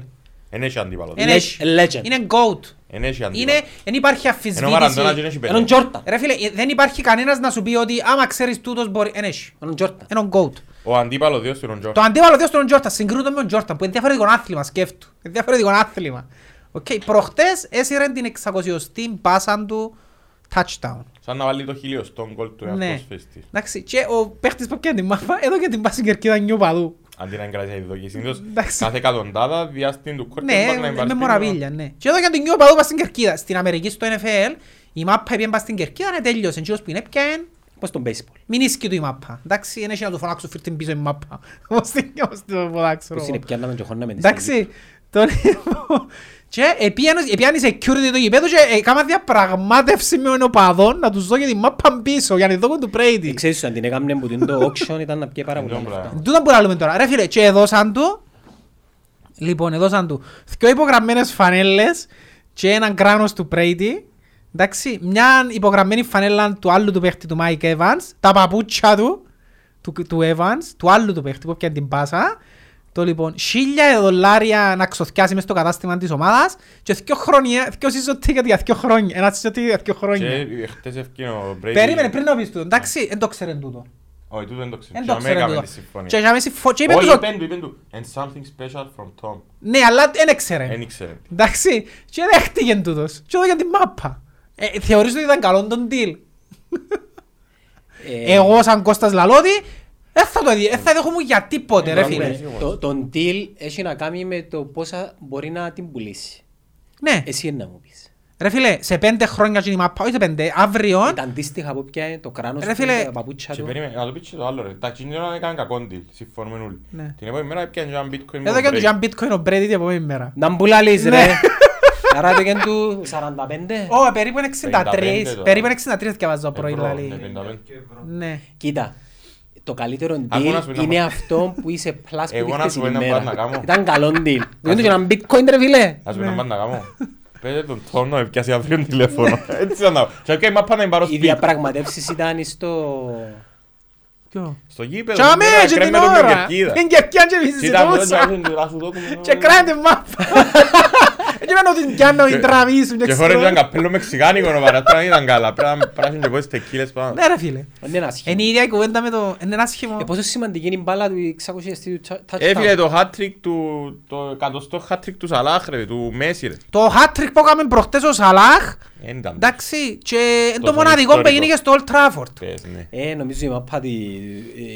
[SPEAKER 3] Εν έχει αντίπαλος.
[SPEAKER 2] Είναι-
[SPEAKER 1] Legend.
[SPEAKER 2] Είναι GOAT.
[SPEAKER 3] Εν έχει
[SPEAKER 2] Είναι,
[SPEAKER 3] αντίπαλο.
[SPEAKER 2] δεν υπάρχει
[SPEAKER 3] Ενώ ο Μαραντώνα δεν
[SPEAKER 2] αφισβήτηση.
[SPEAKER 3] έχει
[SPEAKER 1] Έναν
[SPEAKER 3] πέντε.
[SPEAKER 1] Τζόρταν.
[SPEAKER 2] Ρε φίλε, δεν υπάρχει κανένας να σου πει ότι άμα ξέρεις τούτος μπορεί... Εν έχει.
[SPEAKER 1] Έναν Τζόρταν.
[SPEAKER 2] Είναι ο GOAT.
[SPEAKER 3] Ο αντίπαλο δύο στον Τζο.
[SPEAKER 2] Το αντίπαλο δύο στον Τζόρταν, συγκρούτο με τον Τζόρταν που είναι διαφορετικό άθλημα, σκέφτου. Είναι διαφορετικό άθλημα. Οκ, προχτές έσυρε την 600η πάσα του touchdown.
[SPEAKER 3] Σαν να βάλει το χιλιοστό γκολ του
[SPEAKER 2] Ναι.
[SPEAKER 3] εαυτός φεστής.
[SPEAKER 2] Εντάξει, και ο παίχτης που πιάνει την μάπα, εδώ και την πάση στην κερκίδα νιου παδού.
[SPEAKER 3] Αντί να εγκράζει τη δοκή. Συνήθως
[SPEAKER 2] Εντάξει.
[SPEAKER 3] κάθε εκατοντάδα διάστην του quarterback
[SPEAKER 2] Ναι,
[SPEAKER 3] να
[SPEAKER 2] με
[SPEAKER 3] υπάρχει
[SPEAKER 2] μοραβίλια, ναι. Και εδώ και την νιου παδού πας στην κερκίδα. Στην Αμερική, στο NFL, η μάπα έπιαν πας στην κερκίδα, ναι, τέλειωσε. Και που είναι έπιαν,
[SPEAKER 1] Πώς στον baseball.
[SPEAKER 2] μην ίσκει του η μάπα. Εντάξει, δεν έχει να του φωνάξω φύρ την πίσω η μάπα. Όπως την όπως την φωνάξω.
[SPEAKER 1] Πώς είναι πιάνναμε και χώναμε τη
[SPEAKER 2] Εντάξει, τον Και επιάνε η security το γηπέδο και έκανα διαπραγμάτευση με τον οπαδόν να τους δω και τη μάπα πίσω για να δω του Brady.
[SPEAKER 1] Ε, Ξέρεις αν την έκαμε που την το auction ήταν να πιέ πάρα πολλά
[SPEAKER 3] Εντός
[SPEAKER 1] λεφτά.
[SPEAKER 3] πράγμα.
[SPEAKER 2] Τούτα που λέμε τώρα. Ρε φίλε, και έδωσαν του, λοιπόν, έδωσαν του δυο υπογραμμένες φανέλες και έναν κράνος του Brady, εντάξει, μια υπογραμμένη φανέλα του άλλου του παίχτη του Mike Evans, τα παπούτσια του, του, του Evans, του άλλου του παίχτη που πιάνε την πάσα, το λοιπόν, χίλια δολάρια να ξοθιάσει μες στο κατάστημα της ομάδας και δυο χρόνια, δυο συζωτήκα για δυο χρόνια, ένα συζωτήκα για δυο χρόνια.
[SPEAKER 3] Και χτες ευκαιρία ο Brady.
[SPEAKER 2] Περίμενε πριν να πεις τούτο, εντάξει, δεν το ξέρουν τούτο.
[SPEAKER 3] Όχι, τούτο δεν το ξέρω.
[SPEAKER 2] Δεν
[SPEAKER 3] Και
[SPEAKER 2] το
[SPEAKER 3] αμέ
[SPEAKER 2] ξέρουν
[SPEAKER 3] έκαμε
[SPEAKER 2] τούτο.
[SPEAKER 3] τη συμφωνία.
[SPEAKER 2] Και είχαμε συμφω- και είπε
[SPEAKER 3] Όχι,
[SPEAKER 2] τους-
[SPEAKER 3] είπεν του, είπεν του. And something special from Tom.
[SPEAKER 2] Ναι, αλλά δεν έξερε.
[SPEAKER 3] Δεν ήξερε.
[SPEAKER 2] Εντάξει, και δέχτηκε τούτος. Και έδωκε την μάπα. Ε, θεωρείς ότι ήταν καλό τον deal.
[SPEAKER 1] Ε,
[SPEAKER 2] Εγώ σαν Κώστας Λαλώτη, δεν θα το δει, δεν θα δέχομαι για τίποτε
[SPEAKER 3] Ε,
[SPEAKER 2] ρε
[SPEAKER 3] μπράβο,
[SPEAKER 2] φίλε.
[SPEAKER 3] ναι.
[SPEAKER 1] το- Το deal έχει να κάνει με το πόσα μπορεί να την πουλήσει.
[SPEAKER 2] Ναι,
[SPEAKER 1] Εσύ είναι να μου πεις.
[SPEAKER 2] ρε φίλε, σε πέντε χρόνια και η μάπα, όχι σε πέντε, αύριο,
[SPEAKER 1] Ήταν αντίστοιχα που πιάνε το κράνος
[SPEAKER 2] Ρε
[SPEAKER 1] του,
[SPEAKER 2] φίλε,
[SPEAKER 1] τα παπούτσια
[SPEAKER 3] Και
[SPEAKER 1] του.
[SPEAKER 3] περίμενε, να το πεις και το άλλο ρε. Τα κοινωνία δεν έκανε κακό deal. Συμφωνούμε όλοι.
[SPEAKER 2] Ναι.
[SPEAKER 3] Την επόμενη μέρα έπιανε και έναν bitcoin με
[SPEAKER 2] έδωκε
[SPEAKER 3] τον
[SPEAKER 2] του
[SPEAKER 3] Brady.
[SPEAKER 2] Jan Bitcoin ο Brady την επόμενη μέρα.
[SPEAKER 1] Να μπουλάλεις
[SPEAKER 2] Ναι.
[SPEAKER 1] ρε. Άρα έπαιγαν του 45.
[SPEAKER 2] Ω, περίπου είναι 63,
[SPEAKER 3] 55 τώρα.
[SPEAKER 2] περίπου είναι 63 διαβάζω πρωί
[SPEAKER 3] Ευρώ,
[SPEAKER 2] λαλή.
[SPEAKER 3] ναι, 55.
[SPEAKER 2] Ναι.
[SPEAKER 1] Κοίτα, το καλύτερο
[SPEAKER 3] Άκου να
[SPEAKER 1] deal
[SPEAKER 3] σου πει να
[SPEAKER 1] είναι
[SPEAKER 3] πω.
[SPEAKER 1] αυτό που είσαι πλάς που
[SPEAKER 3] Εγώ να
[SPEAKER 1] δείχνεις
[SPEAKER 3] σου
[SPEAKER 1] την
[SPEAKER 3] πω ένα
[SPEAKER 1] ημέρα.
[SPEAKER 3] πράγμα να κάνω.
[SPEAKER 1] Ήταν καλό deal. Δεν του και έναν bitcoin ρε φίλε.
[SPEAKER 3] Ας πούμε να πάνε να κάνω. Πέτε τον τόνο, έπιασε αύριο τηλέφωνο. Έτσι θα να Και okay, μα πάνε να πάρω
[SPEAKER 1] Οι
[SPEAKER 3] σπίτι.
[SPEAKER 1] διαπραγματεύσεις ήταν στο...
[SPEAKER 2] Ποιο;
[SPEAKER 3] Στο γήπεδο.
[SPEAKER 2] Τσάμε
[SPEAKER 3] τώρα,
[SPEAKER 2] και την
[SPEAKER 3] κρέμμε τον με
[SPEAKER 2] ώρα.
[SPEAKER 3] κερκίδα.
[SPEAKER 2] Την κερκίδα και εμείς
[SPEAKER 3] Κοίτα, μου,
[SPEAKER 2] συζητούσα.
[SPEAKER 3] να σου- να σου δώσουμε-
[SPEAKER 2] Και κράνε την μάπα. Έτσι μένω την πιάνω, την τραβήσουν και
[SPEAKER 3] Και χωρίς
[SPEAKER 2] ξέρω.
[SPEAKER 3] ήταν καπέλο μεξικάνικο, ο παράτρα δεν ήταν καλά. Πρέπει να πράσινουν και πόσες τεκίλες πάνω.
[SPEAKER 2] Ναι ρε φίλε.
[SPEAKER 1] Δεν είναι άσχημο.
[SPEAKER 2] Είναι η ίδια η κουβέντα με το... Είναι ένα άσχημο.
[SPEAKER 1] Ε, πόσο σημαντική είναι η μπάλα του 600 του touchdown.
[SPEAKER 3] Έφυγε το hat-trick του, το εκατοστό hat-trick του Σαλάχ ρε, του Μέση ρε.
[SPEAKER 2] Το hat-trick που έκαμε προχτές ο Σαλάχ,
[SPEAKER 3] Εν ήταν.
[SPEAKER 2] εντάξει, και είναι το
[SPEAKER 3] Τόσο
[SPEAKER 2] μοναδικό που
[SPEAKER 3] ιστορικό.
[SPEAKER 2] έγινε και στο Old Trafford.
[SPEAKER 3] Πες, ναι.
[SPEAKER 1] Ε, νομίζω η μάπα τη-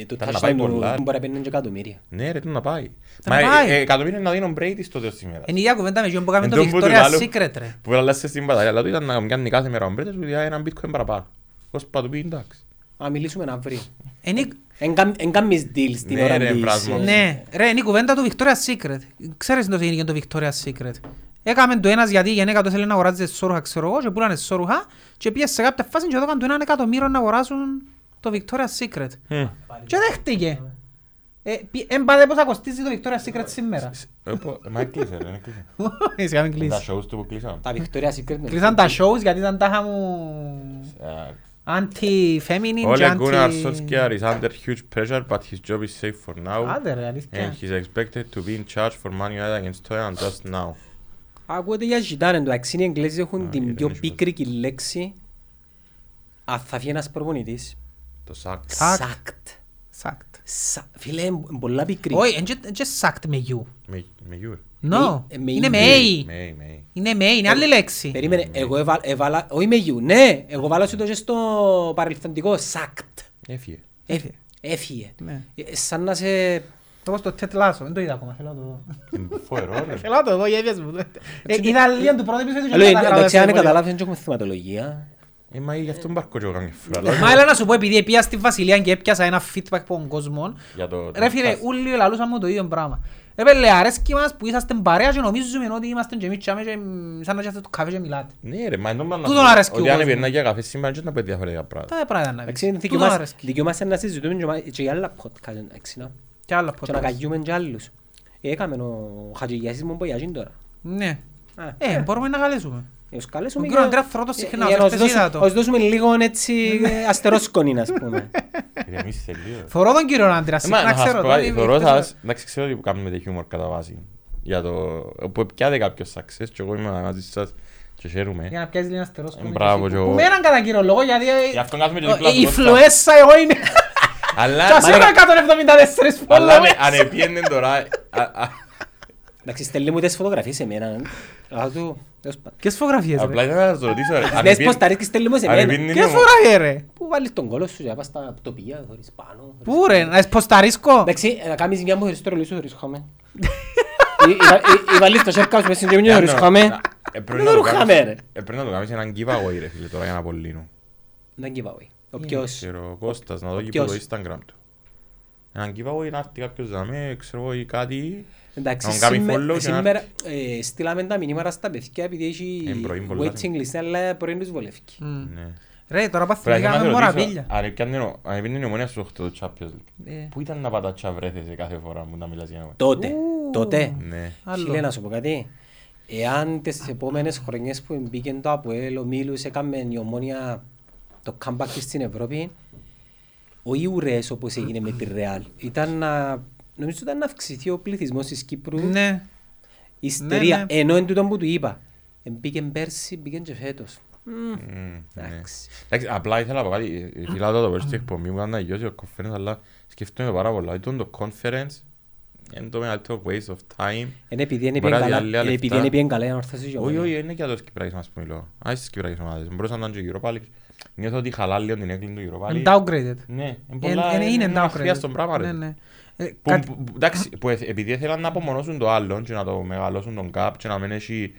[SPEAKER 1] ε, το
[SPEAKER 3] Ήταν να
[SPEAKER 1] touchdown
[SPEAKER 3] πάει
[SPEAKER 1] του
[SPEAKER 3] πολλά.
[SPEAKER 1] μπορεί να παίρνει και εκατομμύρια.
[SPEAKER 3] Ναι ρε, τι να πάει.
[SPEAKER 2] Θα
[SPEAKER 3] Μα
[SPEAKER 2] πάει.
[SPEAKER 3] ε, ε, εκατομμύρια να δίνουν Brady στο τέλος της ημέρας.
[SPEAKER 2] Είναι η ίδια κουβέντα με εκείνο που έκαμε
[SPEAKER 3] Εν
[SPEAKER 2] το
[SPEAKER 3] τόν που του
[SPEAKER 2] Victoria's
[SPEAKER 3] άλλου-
[SPEAKER 2] Secret ρε.
[SPEAKER 3] Που έλασες στην μπαταρία, αλλά του ήταν να μου κάνει κάθε μέρα ο Brady, του διά έναν bitcoin παραπάνω. Πώς θα του πει εντάξει.
[SPEAKER 1] Α, μιλήσουμε αύριο.
[SPEAKER 2] Είναι η-
[SPEAKER 1] Εν κάμ- εν κάμεις deals την
[SPEAKER 3] Ναι,
[SPEAKER 1] ώρα
[SPEAKER 3] ρε,
[SPEAKER 1] της...
[SPEAKER 3] βράσμο.
[SPEAKER 1] ε,
[SPEAKER 2] Ναι, ρε, είναι η κουβέντα του Victoria's Secret. Ξέρεις το τι είναι και το Victoria's Secret. Έκαμε το ένας γιατί η γυναίκα του θέλει να αγοράζει εσώρουχα, ξέρω εγώ, και πουλάνε εσώρουχα και πήγε σε κάποια φάση και έδωκαν του έναν εκατομμύριο να αγοράσουν το Victoria's Secret.
[SPEAKER 3] Μμ.
[SPEAKER 2] Και δέχτηκε. Ε, πι- Εν πάτε πώς θα κοστίζει το Victoria's Secret σήμερα.
[SPEAKER 3] Ε, πω- Μα έκλεισε ρε, έκλεισε.
[SPEAKER 2] Εσύ είχαμε
[SPEAKER 3] Τα
[SPEAKER 2] κλείσει.
[SPEAKER 3] shows του που κλείσαν.
[SPEAKER 1] Τα Victoria's Secret. ναι.
[SPEAKER 2] Κλείσαν τα shows γιατί ήταν τάχα μου
[SPEAKER 3] Ε,
[SPEAKER 2] anti-feminine και
[SPEAKER 3] Ole Gunnar
[SPEAKER 2] anti...
[SPEAKER 3] Solskjaer is under huge pressure, but his job is safe for now.
[SPEAKER 2] Άντε ρε,
[SPEAKER 3] And
[SPEAKER 2] αλήθεια.
[SPEAKER 3] he's expected to be in charge for Man United against Tottenham just now.
[SPEAKER 1] Ακούγεται για ζητάνε, εντάξει οι Εγγλέζοι έχουν
[SPEAKER 3] Α,
[SPEAKER 1] την
[SPEAKER 3] γιατί
[SPEAKER 1] πιο
[SPEAKER 3] δεν έχει
[SPEAKER 1] πίκρικη λέξη αν θα βγει ένας προπονητής.
[SPEAKER 3] Το sack.
[SPEAKER 2] Sacked.
[SPEAKER 1] Σάκτ.
[SPEAKER 2] Σάκτ.
[SPEAKER 1] Σα- Φίλε, είναι πολλά πικρή.
[SPEAKER 2] Όχι, είναι και σάκτ με you.
[SPEAKER 3] Με με γιουρ.
[SPEAKER 2] No,
[SPEAKER 1] Ε, με
[SPEAKER 2] είναι
[SPEAKER 1] you.
[SPEAKER 2] με A.
[SPEAKER 3] Με, με.
[SPEAKER 2] Είναι με A, είναι άλλη λέξη.
[SPEAKER 1] Περίμενε, εγώ έβα- έβαλα, όχι με γιου, ναι, εγώ βάλα σου το και στο παρελθοντικό, σάκτ.
[SPEAKER 3] Έφυγε.
[SPEAKER 1] Έφυγε. Έφυγε.
[SPEAKER 2] Ναι.
[SPEAKER 1] Ε, Σαν να σε...
[SPEAKER 2] Όπως το Ted Lasso, δεν το είδα ακόμα, θέλω να το δω.
[SPEAKER 3] Είναι Φοβερό ρε.
[SPEAKER 2] Θέλω να το δω, γεύες μου. Ε, Είδα λίγο του πρώτου επεισόδου και
[SPEAKER 1] Λέω,
[SPEAKER 2] δεν κατάλαβα
[SPEAKER 1] εντάξει, αν
[SPEAKER 2] σε πολύ.
[SPEAKER 1] καταλάβεις, δεν έχουμε θεματολογία.
[SPEAKER 3] Ε, μα γι' αυτό μπαρκώ και εγώ καμιά φορά.
[SPEAKER 2] Μα έλα να σου πω, επειδή πήγα στη Βασιλεία και έπιασα ένα feedback από τον κόσμο,
[SPEAKER 3] Για το-
[SPEAKER 2] ρε φίλε,
[SPEAKER 3] το-
[SPEAKER 2] όλοι λαλούσαν μου το ίδιο πράγμα. Ρε πέλε, αρέσκει μας που είσαστε παρέα και νομίζουμε ότι είμαστε και εμείς τσάμε και σαν να είστε το καφέ και μιλάτε.
[SPEAKER 3] Ναι ρε, μα είναι το
[SPEAKER 2] Τούτον αρέσκει ο
[SPEAKER 3] Ότι αν
[SPEAKER 2] κόσμος.
[SPEAKER 3] έπαιρνα για καφέ σήμερα δεν να πει διαφορετικά πράγματα.
[SPEAKER 2] Τα πράγματα να
[SPEAKER 1] Εντάξει,
[SPEAKER 2] πεις.
[SPEAKER 1] είναι
[SPEAKER 2] Τούτον
[SPEAKER 1] δικαιούμαστε-
[SPEAKER 2] αρέσκει.
[SPEAKER 1] δικαιούμαστε να συζητούμε και μα- και για άλλα podcast, εντάξει, να.
[SPEAKER 2] Και άλλα
[SPEAKER 1] Και να
[SPEAKER 2] podcast.
[SPEAKER 1] καγιούμε και άλλους. Ε, Έκαμε ο Χατζηγιάσης μου μπογιάζιν τώρα.
[SPEAKER 2] Ναι.
[SPEAKER 1] Α,
[SPEAKER 2] Ε, μπορούμε να καλέσουμε.
[SPEAKER 1] Ε, ως καλέσουμε
[SPEAKER 2] Ο
[SPEAKER 1] και-
[SPEAKER 2] κύριο Αντρέα Θρότος συχνά,
[SPEAKER 1] για να
[SPEAKER 2] ως
[SPEAKER 1] ως
[SPEAKER 2] χτες είδα
[SPEAKER 1] δώσουμε-
[SPEAKER 2] το.
[SPEAKER 1] ως δώσουμε λίγο έτσι ε, αστερόσκονη, ας πούμε.
[SPEAKER 3] Ηρεμήστε λίγο.
[SPEAKER 2] Θωρώ τον κύριο Άντρεα,
[SPEAKER 3] Ε, μα,
[SPEAKER 2] συχνά
[SPEAKER 3] να σας
[SPEAKER 2] ξέρω.
[SPEAKER 3] πω
[SPEAKER 2] το,
[SPEAKER 3] κάτι,
[SPEAKER 2] ότι
[SPEAKER 3] θωρώ
[SPEAKER 2] χτες-
[SPEAKER 3] σας, εντάξει ξέρω ότι κάνουμε το χιούμορ κατά βάση. Για το, που πιάτε κάποιος success και εγώ είμαι μαζί σας και χαίρομαι.
[SPEAKER 2] Για να πιάσεις λίγο αστερόσκονη.
[SPEAKER 3] Ε, μπράβο,
[SPEAKER 2] και
[SPEAKER 3] και
[SPEAKER 2] εσύ.
[SPEAKER 3] εγώ.
[SPEAKER 2] Που με έναν κατά κύριο λόγο, γιατί
[SPEAKER 3] Γι' αυτό κάθομαι και
[SPEAKER 2] ε,
[SPEAKER 3] δίπλα
[SPEAKER 2] η
[SPEAKER 3] του Κώστα.
[SPEAKER 2] φλουέσσα εγώ είναι...
[SPEAKER 3] Αλλά
[SPEAKER 2] Κι ας έχω 174
[SPEAKER 3] αλλά αν-
[SPEAKER 2] followers.
[SPEAKER 3] αν επίενε τώρα... α- α-
[SPEAKER 1] Εντάξει, στέλνει μου τις φωτογραφίες σε μένα. Αλλά του, τέλος πάντων.
[SPEAKER 2] Ποιες φωτογραφίες
[SPEAKER 3] Απλά
[SPEAKER 2] ρε.
[SPEAKER 3] ήθελα να σας ρωτήσω ρε. αν
[SPEAKER 1] Δες
[SPEAKER 3] επίεν-
[SPEAKER 1] πως τα ρίχνεις, στέλνεις μου σε
[SPEAKER 3] αν
[SPEAKER 1] μένα.
[SPEAKER 3] επίενε
[SPEAKER 2] Ποιες
[SPEAKER 3] ο-
[SPEAKER 2] φωτογραφίες ρε;
[SPEAKER 1] Πού βάλεις τον κόλο σου, για να πας στα τοπία, χωρίς πάνω. χωρίς
[SPEAKER 2] Πού ρε, να εσποσταρίσκω.
[SPEAKER 1] Εντάξει, να κάνεις μια μου χωρίς το ρολί σου, χωρίς χάμε. Ή- ή- ή- ή βάλεις το σέρκα σου μες στην γεμινή χωρίς
[SPEAKER 3] Γιάννο,
[SPEAKER 1] χάμε.
[SPEAKER 3] να- ε, πρέπει
[SPEAKER 1] Δεν
[SPEAKER 3] να
[SPEAKER 1] το
[SPEAKER 3] το
[SPEAKER 1] ρούχαμε,
[SPEAKER 3] κάνεις-
[SPEAKER 1] ρε.
[SPEAKER 3] ε, πρέπει να το κάνεις έναν giveaway ρε φίλε τώρα για να απολύνω.
[SPEAKER 1] Δεν giveaway. Ο ποιος...
[SPEAKER 3] Ξέρω, ο Κώστας να δω και
[SPEAKER 1] ποιος;
[SPEAKER 3] από το Instagram του. Έναν giveaway να έρθει κάποιος να με, ξέρω εγώ ή κάτι.
[SPEAKER 1] Εντάξει,
[SPEAKER 3] Να τον κάνει
[SPEAKER 1] σήμε-
[SPEAKER 3] follow και να-
[SPEAKER 1] σήμερα ε, στείλαμε τα μηνύματα στα παιδιά επειδή
[SPEAKER 3] Είναι
[SPEAKER 1] έχει
[SPEAKER 3] πρωί πολλά,
[SPEAKER 1] waiting list, αλλά μπορεί να τους βολεύει.
[SPEAKER 3] Ναι.
[SPEAKER 2] Ρε, τώρα
[SPEAKER 3] Πρέπει
[SPEAKER 2] παθήκαμε
[SPEAKER 3] να σε ρωτήσω,
[SPEAKER 2] μοραπίλια.
[SPEAKER 3] αν έπιανε ο- αν έπιανε η ομονία στους 8 του Champions League.
[SPEAKER 2] Ε.
[SPEAKER 3] Πού ήταν να πατάτσα βρέθεσαι κάθε φορά που να μιλάς για να
[SPEAKER 1] Τότε,
[SPEAKER 2] Ου.
[SPEAKER 1] τότε.
[SPEAKER 3] Ναι.
[SPEAKER 2] Άλλο.
[SPEAKER 1] Φίλε, να σου πω κάτι. Εάν τις επόμενες χρονιές που μπήκε το ΑΠΟΕΛ, ο Μίλους έκαμε η ομόνια το comeback της στην Ευρώπη, ο Ιουρές όπως έγινε με τη Ρεάλ, ήταν να, νομίζω ήταν να αυξηθεί ο πληθυσμός της Κύπρου,
[SPEAKER 2] Ναι.
[SPEAKER 1] η ιστερία,
[SPEAKER 2] ναι.
[SPEAKER 1] ενώ εν τούτον που του είπα. Ε, Μπήκε πέρσι, μπήκε και φέτος. Μμ,
[SPEAKER 3] Μμμ, ναι.
[SPEAKER 1] Εντάξει.
[SPEAKER 3] Εντάξει, απλά ήθελα να πω κάτι. ε, Φίλα το πέρσι στην εκπομπή μου ήταν να γιώσει το conference, αλλά σκεφτόμαι πάρα πολλά. Ήταν το conference είναι το μεγαλύτερο waste of time.
[SPEAKER 1] Είναι επειδή είναι
[SPEAKER 3] Μπορεί να
[SPEAKER 1] πήγαινε καλά,
[SPEAKER 3] διαλύει
[SPEAKER 1] είναι επειδή
[SPEAKER 3] λεφτά.
[SPEAKER 1] είναι πήγαινε καλά για να ορθώσεις η
[SPEAKER 3] Όχι,
[SPEAKER 1] ομόνια.
[SPEAKER 3] όχι, είναι και για τις Κυπριακές μας που μιλώ. Α, στις Κυπριακές ομάδες. Μπορούσαν να ήταν και Europa League. Νιώθω ότι χαλά λίγο την έκλειν του Europa
[SPEAKER 2] Είναι
[SPEAKER 3] League.
[SPEAKER 2] downgraded.
[SPEAKER 3] Ναι, είναι
[SPEAKER 2] Είναι-
[SPEAKER 3] πολλά,
[SPEAKER 2] είναι- Είναι
[SPEAKER 3] ένα
[SPEAKER 2] downgraded.
[SPEAKER 3] αχρίαστο πράγμα
[SPEAKER 2] Ναι,
[SPEAKER 3] ρε.
[SPEAKER 2] ναι. Ε,
[SPEAKER 3] Που-
[SPEAKER 2] κάτι-
[SPEAKER 3] που- Εντάξει, που ε- επειδή ήθελαν να απομονώσουν το άλλον και να το μεγαλώσουν τον καπ και να μην έχει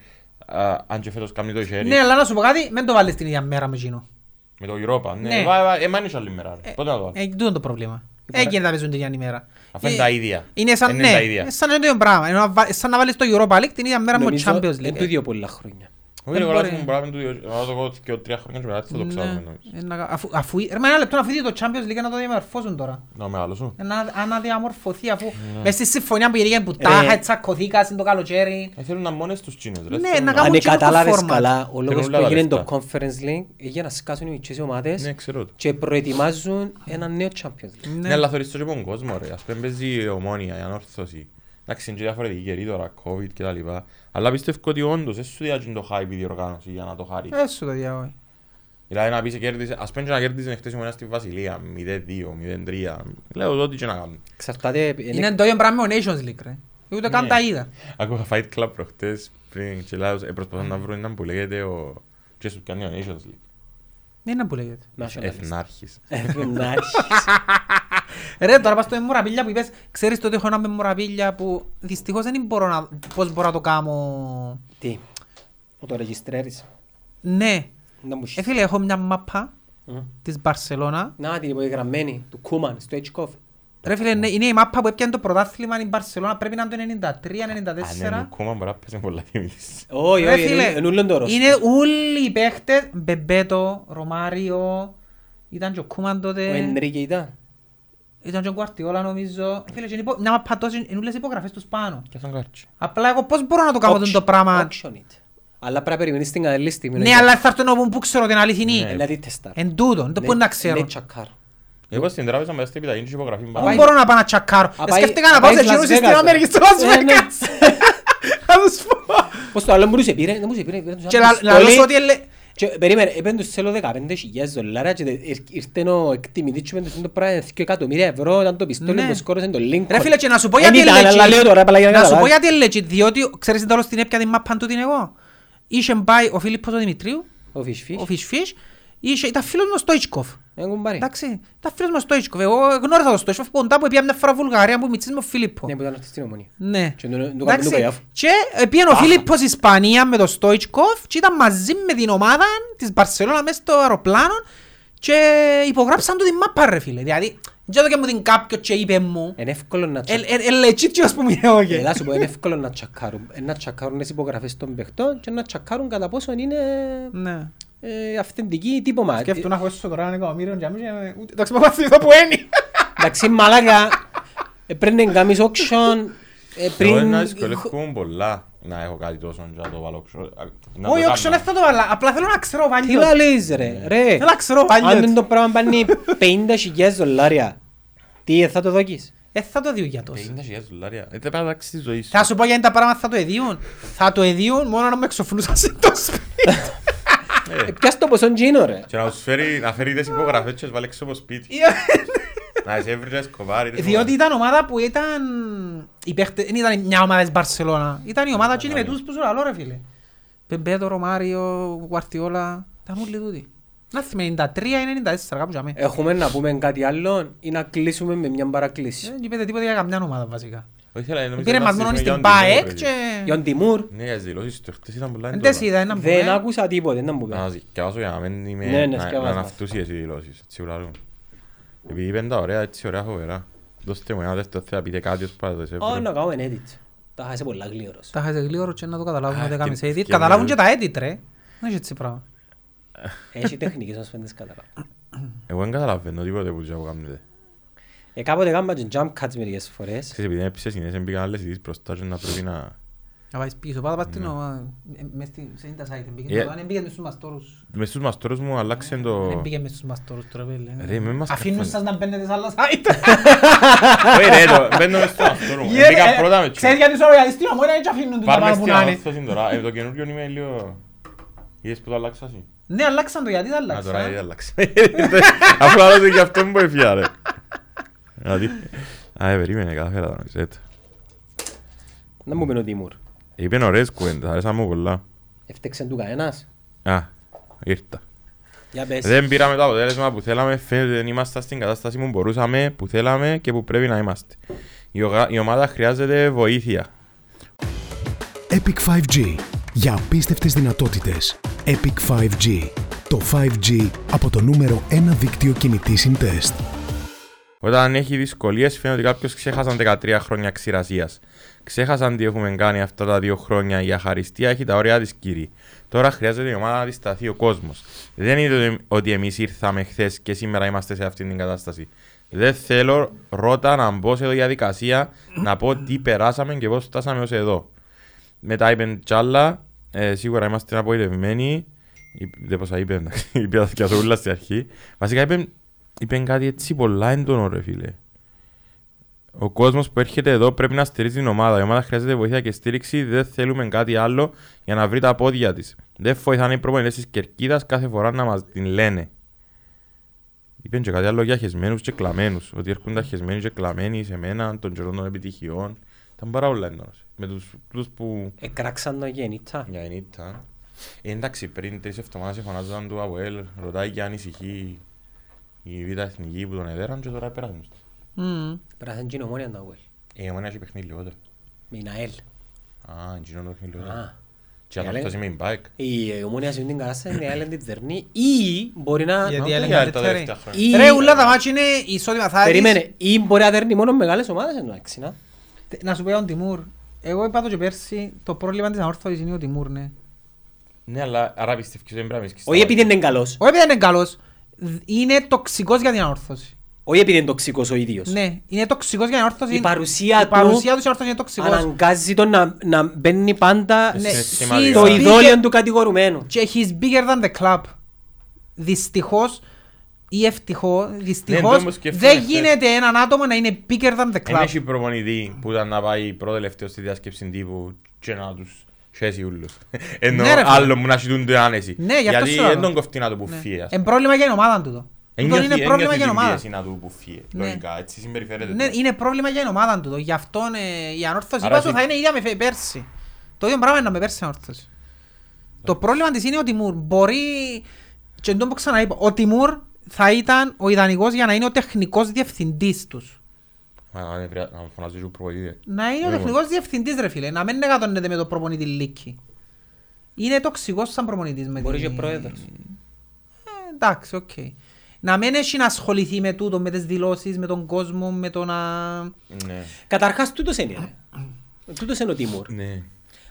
[SPEAKER 3] α, αν και φέτος κάνει το χέρι
[SPEAKER 2] Ναι, αλλά να σου πω κάτι, μην το βάλεις την ίδια μέρα με εκείνο.
[SPEAKER 3] με το Europa.
[SPEAKER 2] Ναι.
[SPEAKER 3] Ναι, βα- βα- ε, μα είναι και άλλη μέρα. ρε. Πότε να το βάλω.
[SPEAKER 2] Ε, τούτο είναι το πρόβλημα. Έγινε να παίζουν την ίδια ημέρα.
[SPEAKER 3] Αφού είναι
[SPEAKER 2] Ε,
[SPEAKER 3] τα ίδια.
[SPEAKER 2] Είναι σαν,
[SPEAKER 3] Είναι
[SPEAKER 2] ναι,
[SPEAKER 3] τα ίδια.
[SPEAKER 2] είναι σαν το ίδιο πράγμα. Είναι να βα- σαν να βάλεις το Europa League την ίδια μέρα με το
[SPEAKER 1] Νομίζω
[SPEAKER 2] Champions
[SPEAKER 1] είναι
[SPEAKER 2] League.
[SPEAKER 1] το ίδιο πολλά χρόνια.
[SPEAKER 3] Όχι,
[SPEAKER 2] Δεν
[SPEAKER 3] εγώ
[SPEAKER 2] μπορεί.
[SPEAKER 3] λάθος μου μπορεί να μην του δω- να το δω και ο τρία χρόνια και μετά θα το ξέρουμε.
[SPEAKER 2] Ναι.
[SPEAKER 3] νομίζω.
[SPEAKER 2] Ε, να- αφού- Αφού... Ρε, μα ένα λεπτό, αφού είδε το Champions League να το διαμορφώσουν τώρα.
[SPEAKER 3] Να μεγαλώσω.
[SPEAKER 2] Ε, Να αναδιαμορφωθεί αφού
[SPEAKER 3] Ναι.
[SPEAKER 2] μες στη συμφωνία που γεννήκαν που τάχα,
[SPEAKER 1] Ρε.
[SPEAKER 2] τσακωθήκα στην το καλοκαίρι.
[SPEAKER 3] Ε, Θέλουν να μόνες τους Τσίνες, ρε.
[SPEAKER 2] Ναι,
[SPEAKER 3] θέλουν
[SPEAKER 2] να
[SPEAKER 1] Αν
[SPEAKER 2] κάνουν
[SPEAKER 1] δεν
[SPEAKER 2] και το
[SPEAKER 1] κατάλαβες
[SPEAKER 2] format.
[SPEAKER 1] καλά, ο λόγος
[SPEAKER 3] Θέλουν
[SPEAKER 1] που
[SPEAKER 3] όλα τα
[SPEAKER 1] έγινε το
[SPEAKER 3] λεφτά.
[SPEAKER 1] Conference League είναι για να σκάσουν οι μικρές ομάδες
[SPEAKER 3] Ναι, ξέρω το.
[SPEAKER 1] και προετοιμάζουν ένα νέο Champions League.
[SPEAKER 3] Ναι, αλλά θωρείς το και τον κόσμο, ρε. Ας πούμε παίζει η ομόνια, η ανόρθωση. Εντάξει, είναι και διαφορετική καιρή τώρα, COVID και τα λοιπά. Αλλά πιστεύω ότι όντως δεν σου διάγει το hype η διοργάνωση για να το χάρει.
[SPEAKER 2] Ε, σου το διάω.
[SPEAKER 3] Δηλαδή να πεις κέρδισε, ας πούμε και να κέρδισε χτες η ομόνια στη Βασιλεία, 0-2, 0-3. Λέω το ό,τι και να κάνουν.
[SPEAKER 1] Εξαρτάται...
[SPEAKER 2] Είναι το ίδιο πράγμα με το Nations League, ρε. Ούτε καν
[SPEAKER 3] Ναι.
[SPEAKER 2] τα είδα.
[SPEAKER 3] Άκουγα Fight Club προχτές πριν και λέω, ε, προσπαθώ να βρω έναν που λέγεται ο... Και σου κάνει ο Nations League.
[SPEAKER 2] Δεν είναι που λέγεται.
[SPEAKER 1] Nationalist.
[SPEAKER 3] Εθνάρχης.
[SPEAKER 1] Εθνάρχης.
[SPEAKER 2] Ρε, τώρα πας στο μεμοραπίλια που είπες, ξέρεις τότε έχω ένα μεμοραπίλια που δυστυχώς δεν μπορώ να, πώς μπορώ να το κάνω.
[SPEAKER 1] Τι, που το ρεγιστρέρεις.
[SPEAKER 2] Ναι.
[SPEAKER 1] Να μου
[SPEAKER 2] Ε,
[SPEAKER 1] σου-
[SPEAKER 2] φίλε, έχω μια μάπα
[SPEAKER 1] Μμ.
[SPEAKER 2] της Μπαρσελώνα.
[SPEAKER 1] Να την υπογεγραμμένη, του Κούμαν, στο Hitchcock.
[SPEAKER 2] Ρε φίλε, ναι, είναι η μάπα που έπιανε το πρωτάθλημα η Μπαρσελώνα, πρέπει να είναι το 93-94.
[SPEAKER 3] Αν είναι κόμμα μπορεί να παίζει πολλά τιμής.
[SPEAKER 1] Όχι,
[SPEAKER 2] Ρε
[SPEAKER 1] όχι,
[SPEAKER 2] φίλε,
[SPEAKER 1] είναι ούλον το ρόστο.
[SPEAKER 2] είναι όλοι οι παίχτες, Μπεμπέτο, Ρωμάριο, ήταν και ο Κούμαν
[SPEAKER 1] Ο
[SPEAKER 2] τότε,
[SPEAKER 1] Ενρίκε ήταν.
[SPEAKER 2] Ήταν και ο Γκουαρτιόλα νομίζω. Ε, Φίλε, και είναι υπο- μια μάπα τόσο, είναι όλες οι υπογραφές τους πάνω.
[SPEAKER 3] Και αυτόν κάρτσι.
[SPEAKER 2] Απλά εγώ πώς μπορώ να το κάνω
[SPEAKER 1] Auction-
[SPEAKER 2] το πράγμα;
[SPEAKER 1] auction it. Αλλά πρέπει να περιμένεις την κατάλληλη στιγμή.
[SPEAKER 2] Ναι, αλλά θα έρθω να μου που ξέρω την αληθινή.
[SPEAKER 3] Ναι.
[SPEAKER 1] Να τη τεστάρω.
[SPEAKER 2] Εν τούτον, το
[SPEAKER 1] Ναι,
[SPEAKER 2] πού να ξέρω.
[SPEAKER 1] ναι, τσακάρω.
[SPEAKER 3] Εγώ στην τράπεζα μετά στην επιταγή και υπογραφή
[SPEAKER 2] Δεν
[SPEAKER 3] μπάρα.
[SPEAKER 2] μπορώ να πάω να τσακάρω.
[SPEAKER 1] Α,
[SPEAKER 2] Ε,
[SPEAKER 1] πάει-
[SPEAKER 2] Σκέφτηκα να
[SPEAKER 1] α,
[SPEAKER 2] πάω
[SPEAKER 1] πάει
[SPEAKER 2] σε
[SPEAKER 1] Las
[SPEAKER 2] εκείνους στην
[SPEAKER 1] Vegas.
[SPEAKER 2] Αμερική, στο Las
[SPEAKER 1] Ε, ναι.
[SPEAKER 2] Vegas. Να τους πω.
[SPEAKER 1] Πώς το άλλο μου τους επήρε, δεν μου τους επήρε. πήρε τους
[SPEAKER 2] Και
[SPEAKER 1] άλλους
[SPEAKER 2] λα- λαλώ
[SPEAKER 1] στολή.
[SPEAKER 2] σου ότι ελε-
[SPEAKER 1] Και περίμενε, έπαιρνε τους θέλω 15.000 δολάρια και τε- ήρ- ήρθε ο εκτιμητής και έπαιρνε τους το πράγμα 2 εκατομμύρια ευρώ, ήταν το πιστόλι
[SPEAKER 2] Ναι.
[SPEAKER 1] που σκόρωσε το Lincoln.
[SPEAKER 2] Ρε φίλε, και να σου πω
[SPEAKER 1] Εν
[SPEAKER 2] γιατί
[SPEAKER 1] ήταν,
[SPEAKER 2] είναι
[SPEAKER 1] αλλά λέω τώρα, απλά για να
[SPEAKER 2] Να σου πω
[SPEAKER 1] καταλάβεις.
[SPEAKER 2] γιατί είναι legit, διότι ξέρεις τι άλλο στην έπια την μάπα του την εγώ. Είχε πάει ο Φίλιππος ο Δημητρίου,
[SPEAKER 1] Ο Φυσφής.
[SPEAKER 2] ο Φυσφής, είχε- ήταν φίλος μου ο Στόιτσκοφ.
[SPEAKER 1] Ένα κουμπάρι.
[SPEAKER 2] Εντάξει, ήταν φίλος μου ο Στόιτσκοφ. Εγώ γνώριζα τον Στόιτσκοφ κοντά που πήγα μια φορά Βουλγαρία που μητσής με ο Φίλιππο.
[SPEAKER 1] Ναι, που ήταν αυτή στην ομονία.
[SPEAKER 2] Ναι.
[SPEAKER 1] Και τον- τον
[SPEAKER 2] Εντάξει,
[SPEAKER 1] κάνουν το καϊάφ.
[SPEAKER 2] Και πήγαινε ο Φίλιππος Ισπανία με τον Στόιτσκοφ και ήταν μαζί με την ομάδα της Μπαρσελώνα μέσα στο αεροπλάνο και υπογράψαν του την μάπα ρε φίλε. Δηλαδή, δεν το και μου την κάποιος και είπε μου,
[SPEAKER 1] Είναι εύκολο να τσακ-
[SPEAKER 2] «Ε, ε, ε, legit και ας πούμε εγώ και».
[SPEAKER 1] Ελά σου πω, είναι εύκολο να τσακάρουν. Ε, Να τσακάρουν τις υπογραφές των παιχτών και να τσακάρουν κατά πόσο είναι
[SPEAKER 2] Ναι.
[SPEAKER 1] ε, αυθεντική τύπομα.
[SPEAKER 2] Σκέφτομαι να έχω έσω τώρα ένα εκατομμύριο και αμέσως, ε, ούτε- εντάξει, μου πάθει το που είναι.
[SPEAKER 1] Εντάξει, μαλάκα, ε, πρέπει να κάνεις auction ε,
[SPEAKER 3] Εγώ
[SPEAKER 1] πριν...
[SPEAKER 3] να δυσκολεύομαι πολλά να έχω κάτι τόσο και να το βάλω ξω- να το
[SPEAKER 2] Όχι,
[SPEAKER 3] κάνω.
[SPEAKER 2] όχι, δεν θα το βάλω. Απλά θέλω να ξέρω
[SPEAKER 1] Τι
[SPEAKER 2] βάλιο.
[SPEAKER 1] λαλείς ρε, ρε.
[SPEAKER 2] Θέλω να ξέρω
[SPEAKER 1] Αν
[SPEAKER 2] βάλιο.
[SPEAKER 1] δεν το πράγμα πάνε 50.000 δολάρια, τι ε, θα το δοκείς.
[SPEAKER 2] Ε, θα το δει για τόσο.
[SPEAKER 3] 50.000 δολάρια. Ε, δεν πρέπει να αλλάξεις της ζωής σου.
[SPEAKER 2] Θα σου πω γιατί τα πράγματα θα το εδίουν. Θα το εδίουν μόνο να με εξοφλούσαν σε το σπίτι.
[SPEAKER 1] Ε, Πιάσ' το ποσόν τζίνο ρε.
[SPEAKER 3] Και να τους φέρει, να φέρει τις υπογραφές και να τις βάλει έξω από σπίτι. Να τις έβρει και σκοβάρει. τις
[SPEAKER 2] Διότι
[SPEAKER 3] υπογραφές.
[SPEAKER 2] ήταν ομάδα που ήταν... οι παίχτες- Δεν ήταν μια ομάδα της Μπαρσελώνα. Ήταν η ομάδα εκείνη με τους που σου λαλώ ρε φίλε. Πεμπέτο, Ρωμάριο, Γουαρτιόλα. Ήταν όλοι τούτοι. Να θυμάμαι 93 ή 94 κάπου για μένα.
[SPEAKER 1] Έχουμε να πούμε κάτι άλλο ή να κλείσουμε με μια παρακλήση;
[SPEAKER 2] Δεν είπετε τίποτα για καμιά ομάδα βασικά.
[SPEAKER 3] Όχι, αλλά νομίζω
[SPEAKER 2] Πήρε
[SPEAKER 3] να
[SPEAKER 2] μας μόνο
[SPEAKER 3] συζητήσουμε
[SPEAKER 2] στην
[SPEAKER 3] για τον
[SPEAKER 2] ΠΑΕΚ
[SPEAKER 3] Τιμούρ,
[SPEAKER 2] και...
[SPEAKER 1] Γιον Τιμούρ,
[SPEAKER 3] Ναι, για τις δηλώσεις του χτες ήταν πολλά
[SPEAKER 2] Δεν τις
[SPEAKER 3] έντονα.
[SPEAKER 2] είδα, ένα
[SPEAKER 1] δεν
[SPEAKER 2] που...
[SPEAKER 1] άκουσα τίποτε, δεν μου
[SPEAKER 3] Να
[SPEAKER 1] πει.
[SPEAKER 3] δισκευάσω για να μην είμαι...
[SPEAKER 1] Ναι, ναι,
[SPEAKER 3] να-
[SPEAKER 1] σκευάσου
[SPEAKER 3] Να είναι
[SPEAKER 1] μας.
[SPEAKER 3] αυτούσιες οι δηλώσεις. Έτσι ουλάρουν. Επειδή είπαν τα ωραία, έτσι ωραία φοβερά. Δώστε μου ένα δεύτερο θα πείτε κάτι ως πάντα. σε
[SPEAKER 1] Ω,
[SPEAKER 3] βρω.
[SPEAKER 1] να κάνουμε edit. Τα χάσε πολλά γλύωρος.
[SPEAKER 2] Τα χάσε γλύωρος και να το καταλάβουν
[SPEAKER 3] Α,
[SPEAKER 2] ότι έκαμε
[SPEAKER 3] και-
[SPEAKER 2] σε edit.
[SPEAKER 3] και
[SPEAKER 2] Καταλάβουν
[SPEAKER 3] με-
[SPEAKER 2] και τα edit ρε. Δεν έχει έτσι πράγμα.
[SPEAKER 1] Έχει τεχνικές όμως πέντες καταλάβω.
[SPEAKER 3] Εγώ δεν καταλαβαίνω τίποτε που τζάου κάνετε.
[SPEAKER 1] Ε, κάποτε κάμπα και jump cuts μερικές φορές.
[SPEAKER 3] Ξέρεις, επειδή έπισε συνέχεια μπήκαν άλλες ειδήσεις μπροστά και να πρέπει να...
[SPEAKER 2] Να πάεις πίσω, πάτα πάτε μες στη- σε ίντα site.
[SPEAKER 3] Ε.
[SPEAKER 2] Δεν πήγαινε στους μαστόρους.
[SPEAKER 3] Μες στους μαστόρους μου αλλάξε
[SPEAKER 2] Δεν
[SPEAKER 3] το...
[SPEAKER 2] πήγαινε μες στους μαστόρους τώρα πέλε.
[SPEAKER 3] Ρε, με μας
[SPEAKER 2] Αφήνουν
[SPEAKER 3] καφάνε.
[SPEAKER 2] σας να μπαίνετε σε άλλα site.
[SPEAKER 3] Όχι ρε, το- μπαίνω μες στο μαστόρο μου.
[SPEAKER 2] Γε-
[SPEAKER 3] Μπήκα
[SPEAKER 2] ε,
[SPEAKER 3] πρώτα με
[SPEAKER 2] Ξέρεις
[SPEAKER 3] τσιό.
[SPEAKER 2] γιατί σου γιατί στην ομόρα έτσι αφήνουν τους τα
[SPEAKER 3] Πάρ' με
[SPEAKER 2] πάνω που
[SPEAKER 3] στην
[SPEAKER 2] να είναι.
[SPEAKER 3] ανόρθωση τώρα. Ε, Το καινούριο είμαι λίγο... Είδες που το αλλάξα εσύ;
[SPEAKER 2] Ναι, αλλάξαν το γιατί δεν
[SPEAKER 3] Α, τώρα ήδη
[SPEAKER 2] αλλάξαν.
[SPEAKER 3] αλλάξα. Αφού άλλο και αυτό μου έφυγα ρε. Δηλαδή... Α, ε, περίμενε, κατάφερα να ξέρω.
[SPEAKER 1] Να μου πει ο Τιμούρ.
[SPEAKER 3] Είπεν ωραίες κουβέντες, αρέσαν μου πολλά.
[SPEAKER 1] Έφτεξε του κανένας;
[SPEAKER 3] Α, ήρθα.
[SPEAKER 1] Για πες.
[SPEAKER 3] Δεν πήραμε το αποτέλεσμα που θέλαμε, φαίνεται δεν είμαστε στην κατάσταση που μπορούσαμε, που θέλαμε και που πρέπει να είμαστε. Η, ογα- η ομάδα χρειάζεται βοήθεια.
[SPEAKER 5] Epic 5G. Για απίστευτες δυνατότητες. Epic 5G. Το 5G από το νούμερο 1 δίκτυο κινητή συντεστ.
[SPEAKER 3] Όταν έχει δυσκολίες φαίνεται ότι κάποιος ξέχασαν 13 χρόνια ξηρασίας. Ξέχασαν τι έχουμε κάνει αυτά τα δύο χρόνια. Η αχαριστία έχει τα όρια της κύριε. Τώρα χρειάζεται η ομάδα να αντισταθεί ο κόσμος. Δεν είναι ότι- ότι εμείς ήρθαμε χθες και σήμερα είμαστε σε αυτήν την κατάσταση. Δεν θέλω ρότα να μπω σε διαδικασία να πω τι περάσαμε και πώς φτάσαμε ως εδώ. Μετά είπε Τσάλα, ε, σίγουρα είμαστε απογοητευμένοι. Είπε- Δεν πώς τα είπε, εντάξει, είπε τα θκιασούλα στην αρχή. Βασικά είπε, είπε κάτι έτσι πολλά έντονο ρε φίλε. Ο κόσμος που έρχεται εδώ πρέπει να στηρίζει την ομάδα. Η ομάδα χρειάζεται βοήθεια και στήριξη. Δεν θέλουμε κάτι άλλο για να βρει τα πόδια της. Δεν βοηθάνε οι προπονητές της κερκίδας κάθε φορά να μας την λένε. Είπαν και κάτι άλλο για χεσμένους και κλαμμένους. Ότι έρχονται χεσμένοι και κλαμμένοι σε μένα των καιρών των επιτυχιών. Ήταν πάρα πολλά έντονος. Με τους που.
[SPEAKER 1] Εκράξαν το γεννήτσα.
[SPEAKER 3] Για ενίτα. Ε, εντάξει, πριν τρεις εβδομάδες φωνάζονταν του Αβουέλ, ρωτάει και αν ανησυχεί η Β' Εθνική που τον έδεραν και τώρα πέρασαν στο.
[SPEAKER 2] Μμμ.
[SPEAKER 1] Πέρασαν και η Ομόνια τα Ουέλ.
[SPEAKER 3] Ε, η Ομόνια έχει παιχνίδι λιγότερο.
[SPEAKER 1] Με την ΑΕΛ.
[SPEAKER 3] Α, εκείνο το παιχνίδι λιγότερο.
[SPEAKER 1] Α.
[SPEAKER 3] Και αν
[SPEAKER 1] Η ΑΕΛ-
[SPEAKER 3] αυτό σημαίνει μπάικ.
[SPEAKER 1] Η Ομόνια σε την κατάσταση, η ΑΕΛ την δερνεί ή μπορεί να...
[SPEAKER 2] Γιατί
[SPEAKER 3] Μα,
[SPEAKER 2] έλεγε
[SPEAKER 3] για τα
[SPEAKER 2] καλύτερη.
[SPEAKER 3] τελευταία χρόνια.
[SPEAKER 1] Ή-
[SPEAKER 2] Ρε, ούλα τα μάτια είναι ισότιμα. Θα δεις-
[SPEAKER 1] Περίμενε, ή μπορεί να δέρνει μόνο μεγάλες ομάδες εντάξει, να.
[SPEAKER 2] Να σου πω για τον Τιμούρ. Εγώ είπα το και πέρσι, το πρόβλημα της ανόρθωσης είναι ο Τιμούρ, ναι.
[SPEAKER 3] Ναι, αλλά άρα πιστεύεις ότι δεν πρέπει να βρίσκεις
[SPEAKER 1] Όχι
[SPEAKER 3] τα
[SPEAKER 1] επειδή είναι καλός,
[SPEAKER 2] Όχι επειδή είναι καλός, δ- είναι τοξικός για την ανόρθωση.
[SPEAKER 1] όχι επειδή είναι τοξικός ο ίδιος.
[SPEAKER 2] Ναι, είναι τοξικός για την ανόρθωση.
[SPEAKER 1] Η παρουσία
[SPEAKER 2] η
[SPEAKER 1] του
[SPEAKER 2] παρουσία του στην ανόρθωση είναι τοξικός.
[SPEAKER 1] Αναγκάζει τον να, να μπαίνει πάντα
[SPEAKER 2] Ναι,
[SPEAKER 3] Σημαντικά.
[SPEAKER 1] στο
[SPEAKER 2] he's
[SPEAKER 1] ειδόλιο
[SPEAKER 2] bigger-
[SPEAKER 1] του κατηγορουμένου.
[SPEAKER 2] Και he's bigger than the club. Δυστυχώς ή ευτυχώς, δυστυχώς
[SPEAKER 3] Ναι, το μου σκέφτομαι
[SPEAKER 2] δεν
[SPEAKER 3] χθες.
[SPEAKER 2] γίνεται έναν άτομο να είναι bigger than the
[SPEAKER 3] Δεν
[SPEAKER 2] club.
[SPEAKER 3] έχει προπονητή που ήταν να πάει πρώτο-τελευταίο στη διάσκεψη τύπου και να τους χέσει ούλους. Ενώ
[SPEAKER 2] Ναι, ρε φίλε.
[SPEAKER 3] άλλο μου να σιτούν την άνεση.
[SPEAKER 2] Ναι, γι' αυτό
[SPEAKER 3] Γιατί
[SPEAKER 2] σου λέω.
[SPEAKER 3] δεν τον κοφτεί να το
[SPEAKER 2] Ναι.
[SPEAKER 3] πουφεί. ας
[SPEAKER 2] Είναι πρόβλημα για την ομάδα του. το. Τούτο
[SPEAKER 3] Ένιωθει-
[SPEAKER 2] είναι πρόβλημα
[SPEAKER 3] ένιωθει
[SPEAKER 2] για την
[SPEAKER 3] την
[SPEAKER 2] ομάδα.
[SPEAKER 3] πίεση να του πουφεί.
[SPEAKER 2] Ναι.
[SPEAKER 3] Λογικά, έτσι συμπεριφέρεται.
[SPEAKER 2] Ναι,
[SPEAKER 3] τώρα.
[SPEAKER 2] είναι πρόβλημα για την ομάδα του. το. Γι' αυτό ε, η ανόρθωση
[SPEAKER 3] Άρα
[SPEAKER 2] είπα σου
[SPEAKER 3] εσύ-
[SPEAKER 2] θα είναι ίδια με φε- πέρσι. Το ίδιο πράγμα είναι με πέρσι η ανόρθωση. Το πρόβλημα της είναι ο Τιμούρ. Μπορεί, και τον που ξαναείπα, ο Τιμούρ θα ήταν ο ιδανικός για να είναι ο τεχνικός διευθυντής τους.
[SPEAKER 3] Μα, να είναι πριά- να φωνάζεις του προπονητή.
[SPEAKER 2] Να είναι ο
[SPEAKER 3] Ναι,
[SPEAKER 2] τεχνικός διευθυντής ρε φίλε, να μην εκατονέται με το προπονητή Λίκη. Είναι τοξικός σαν προπονητής με
[SPEAKER 1] Μπορεί
[SPEAKER 2] την-
[SPEAKER 1] και πρόεδρος.
[SPEAKER 2] Ε, εντάξει, οκ. Να μην έχει να ασχοληθεί με τούτο, με τις δηλώσεις, με τον κόσμο, με το να...
[SPEAKER 3] Ναι.
[SPEAKER 1] Καταρχάς τούτος είναι. ρε. Τούτος είναι ο Τιμούρ.
[SPEAKER 3] Ναι.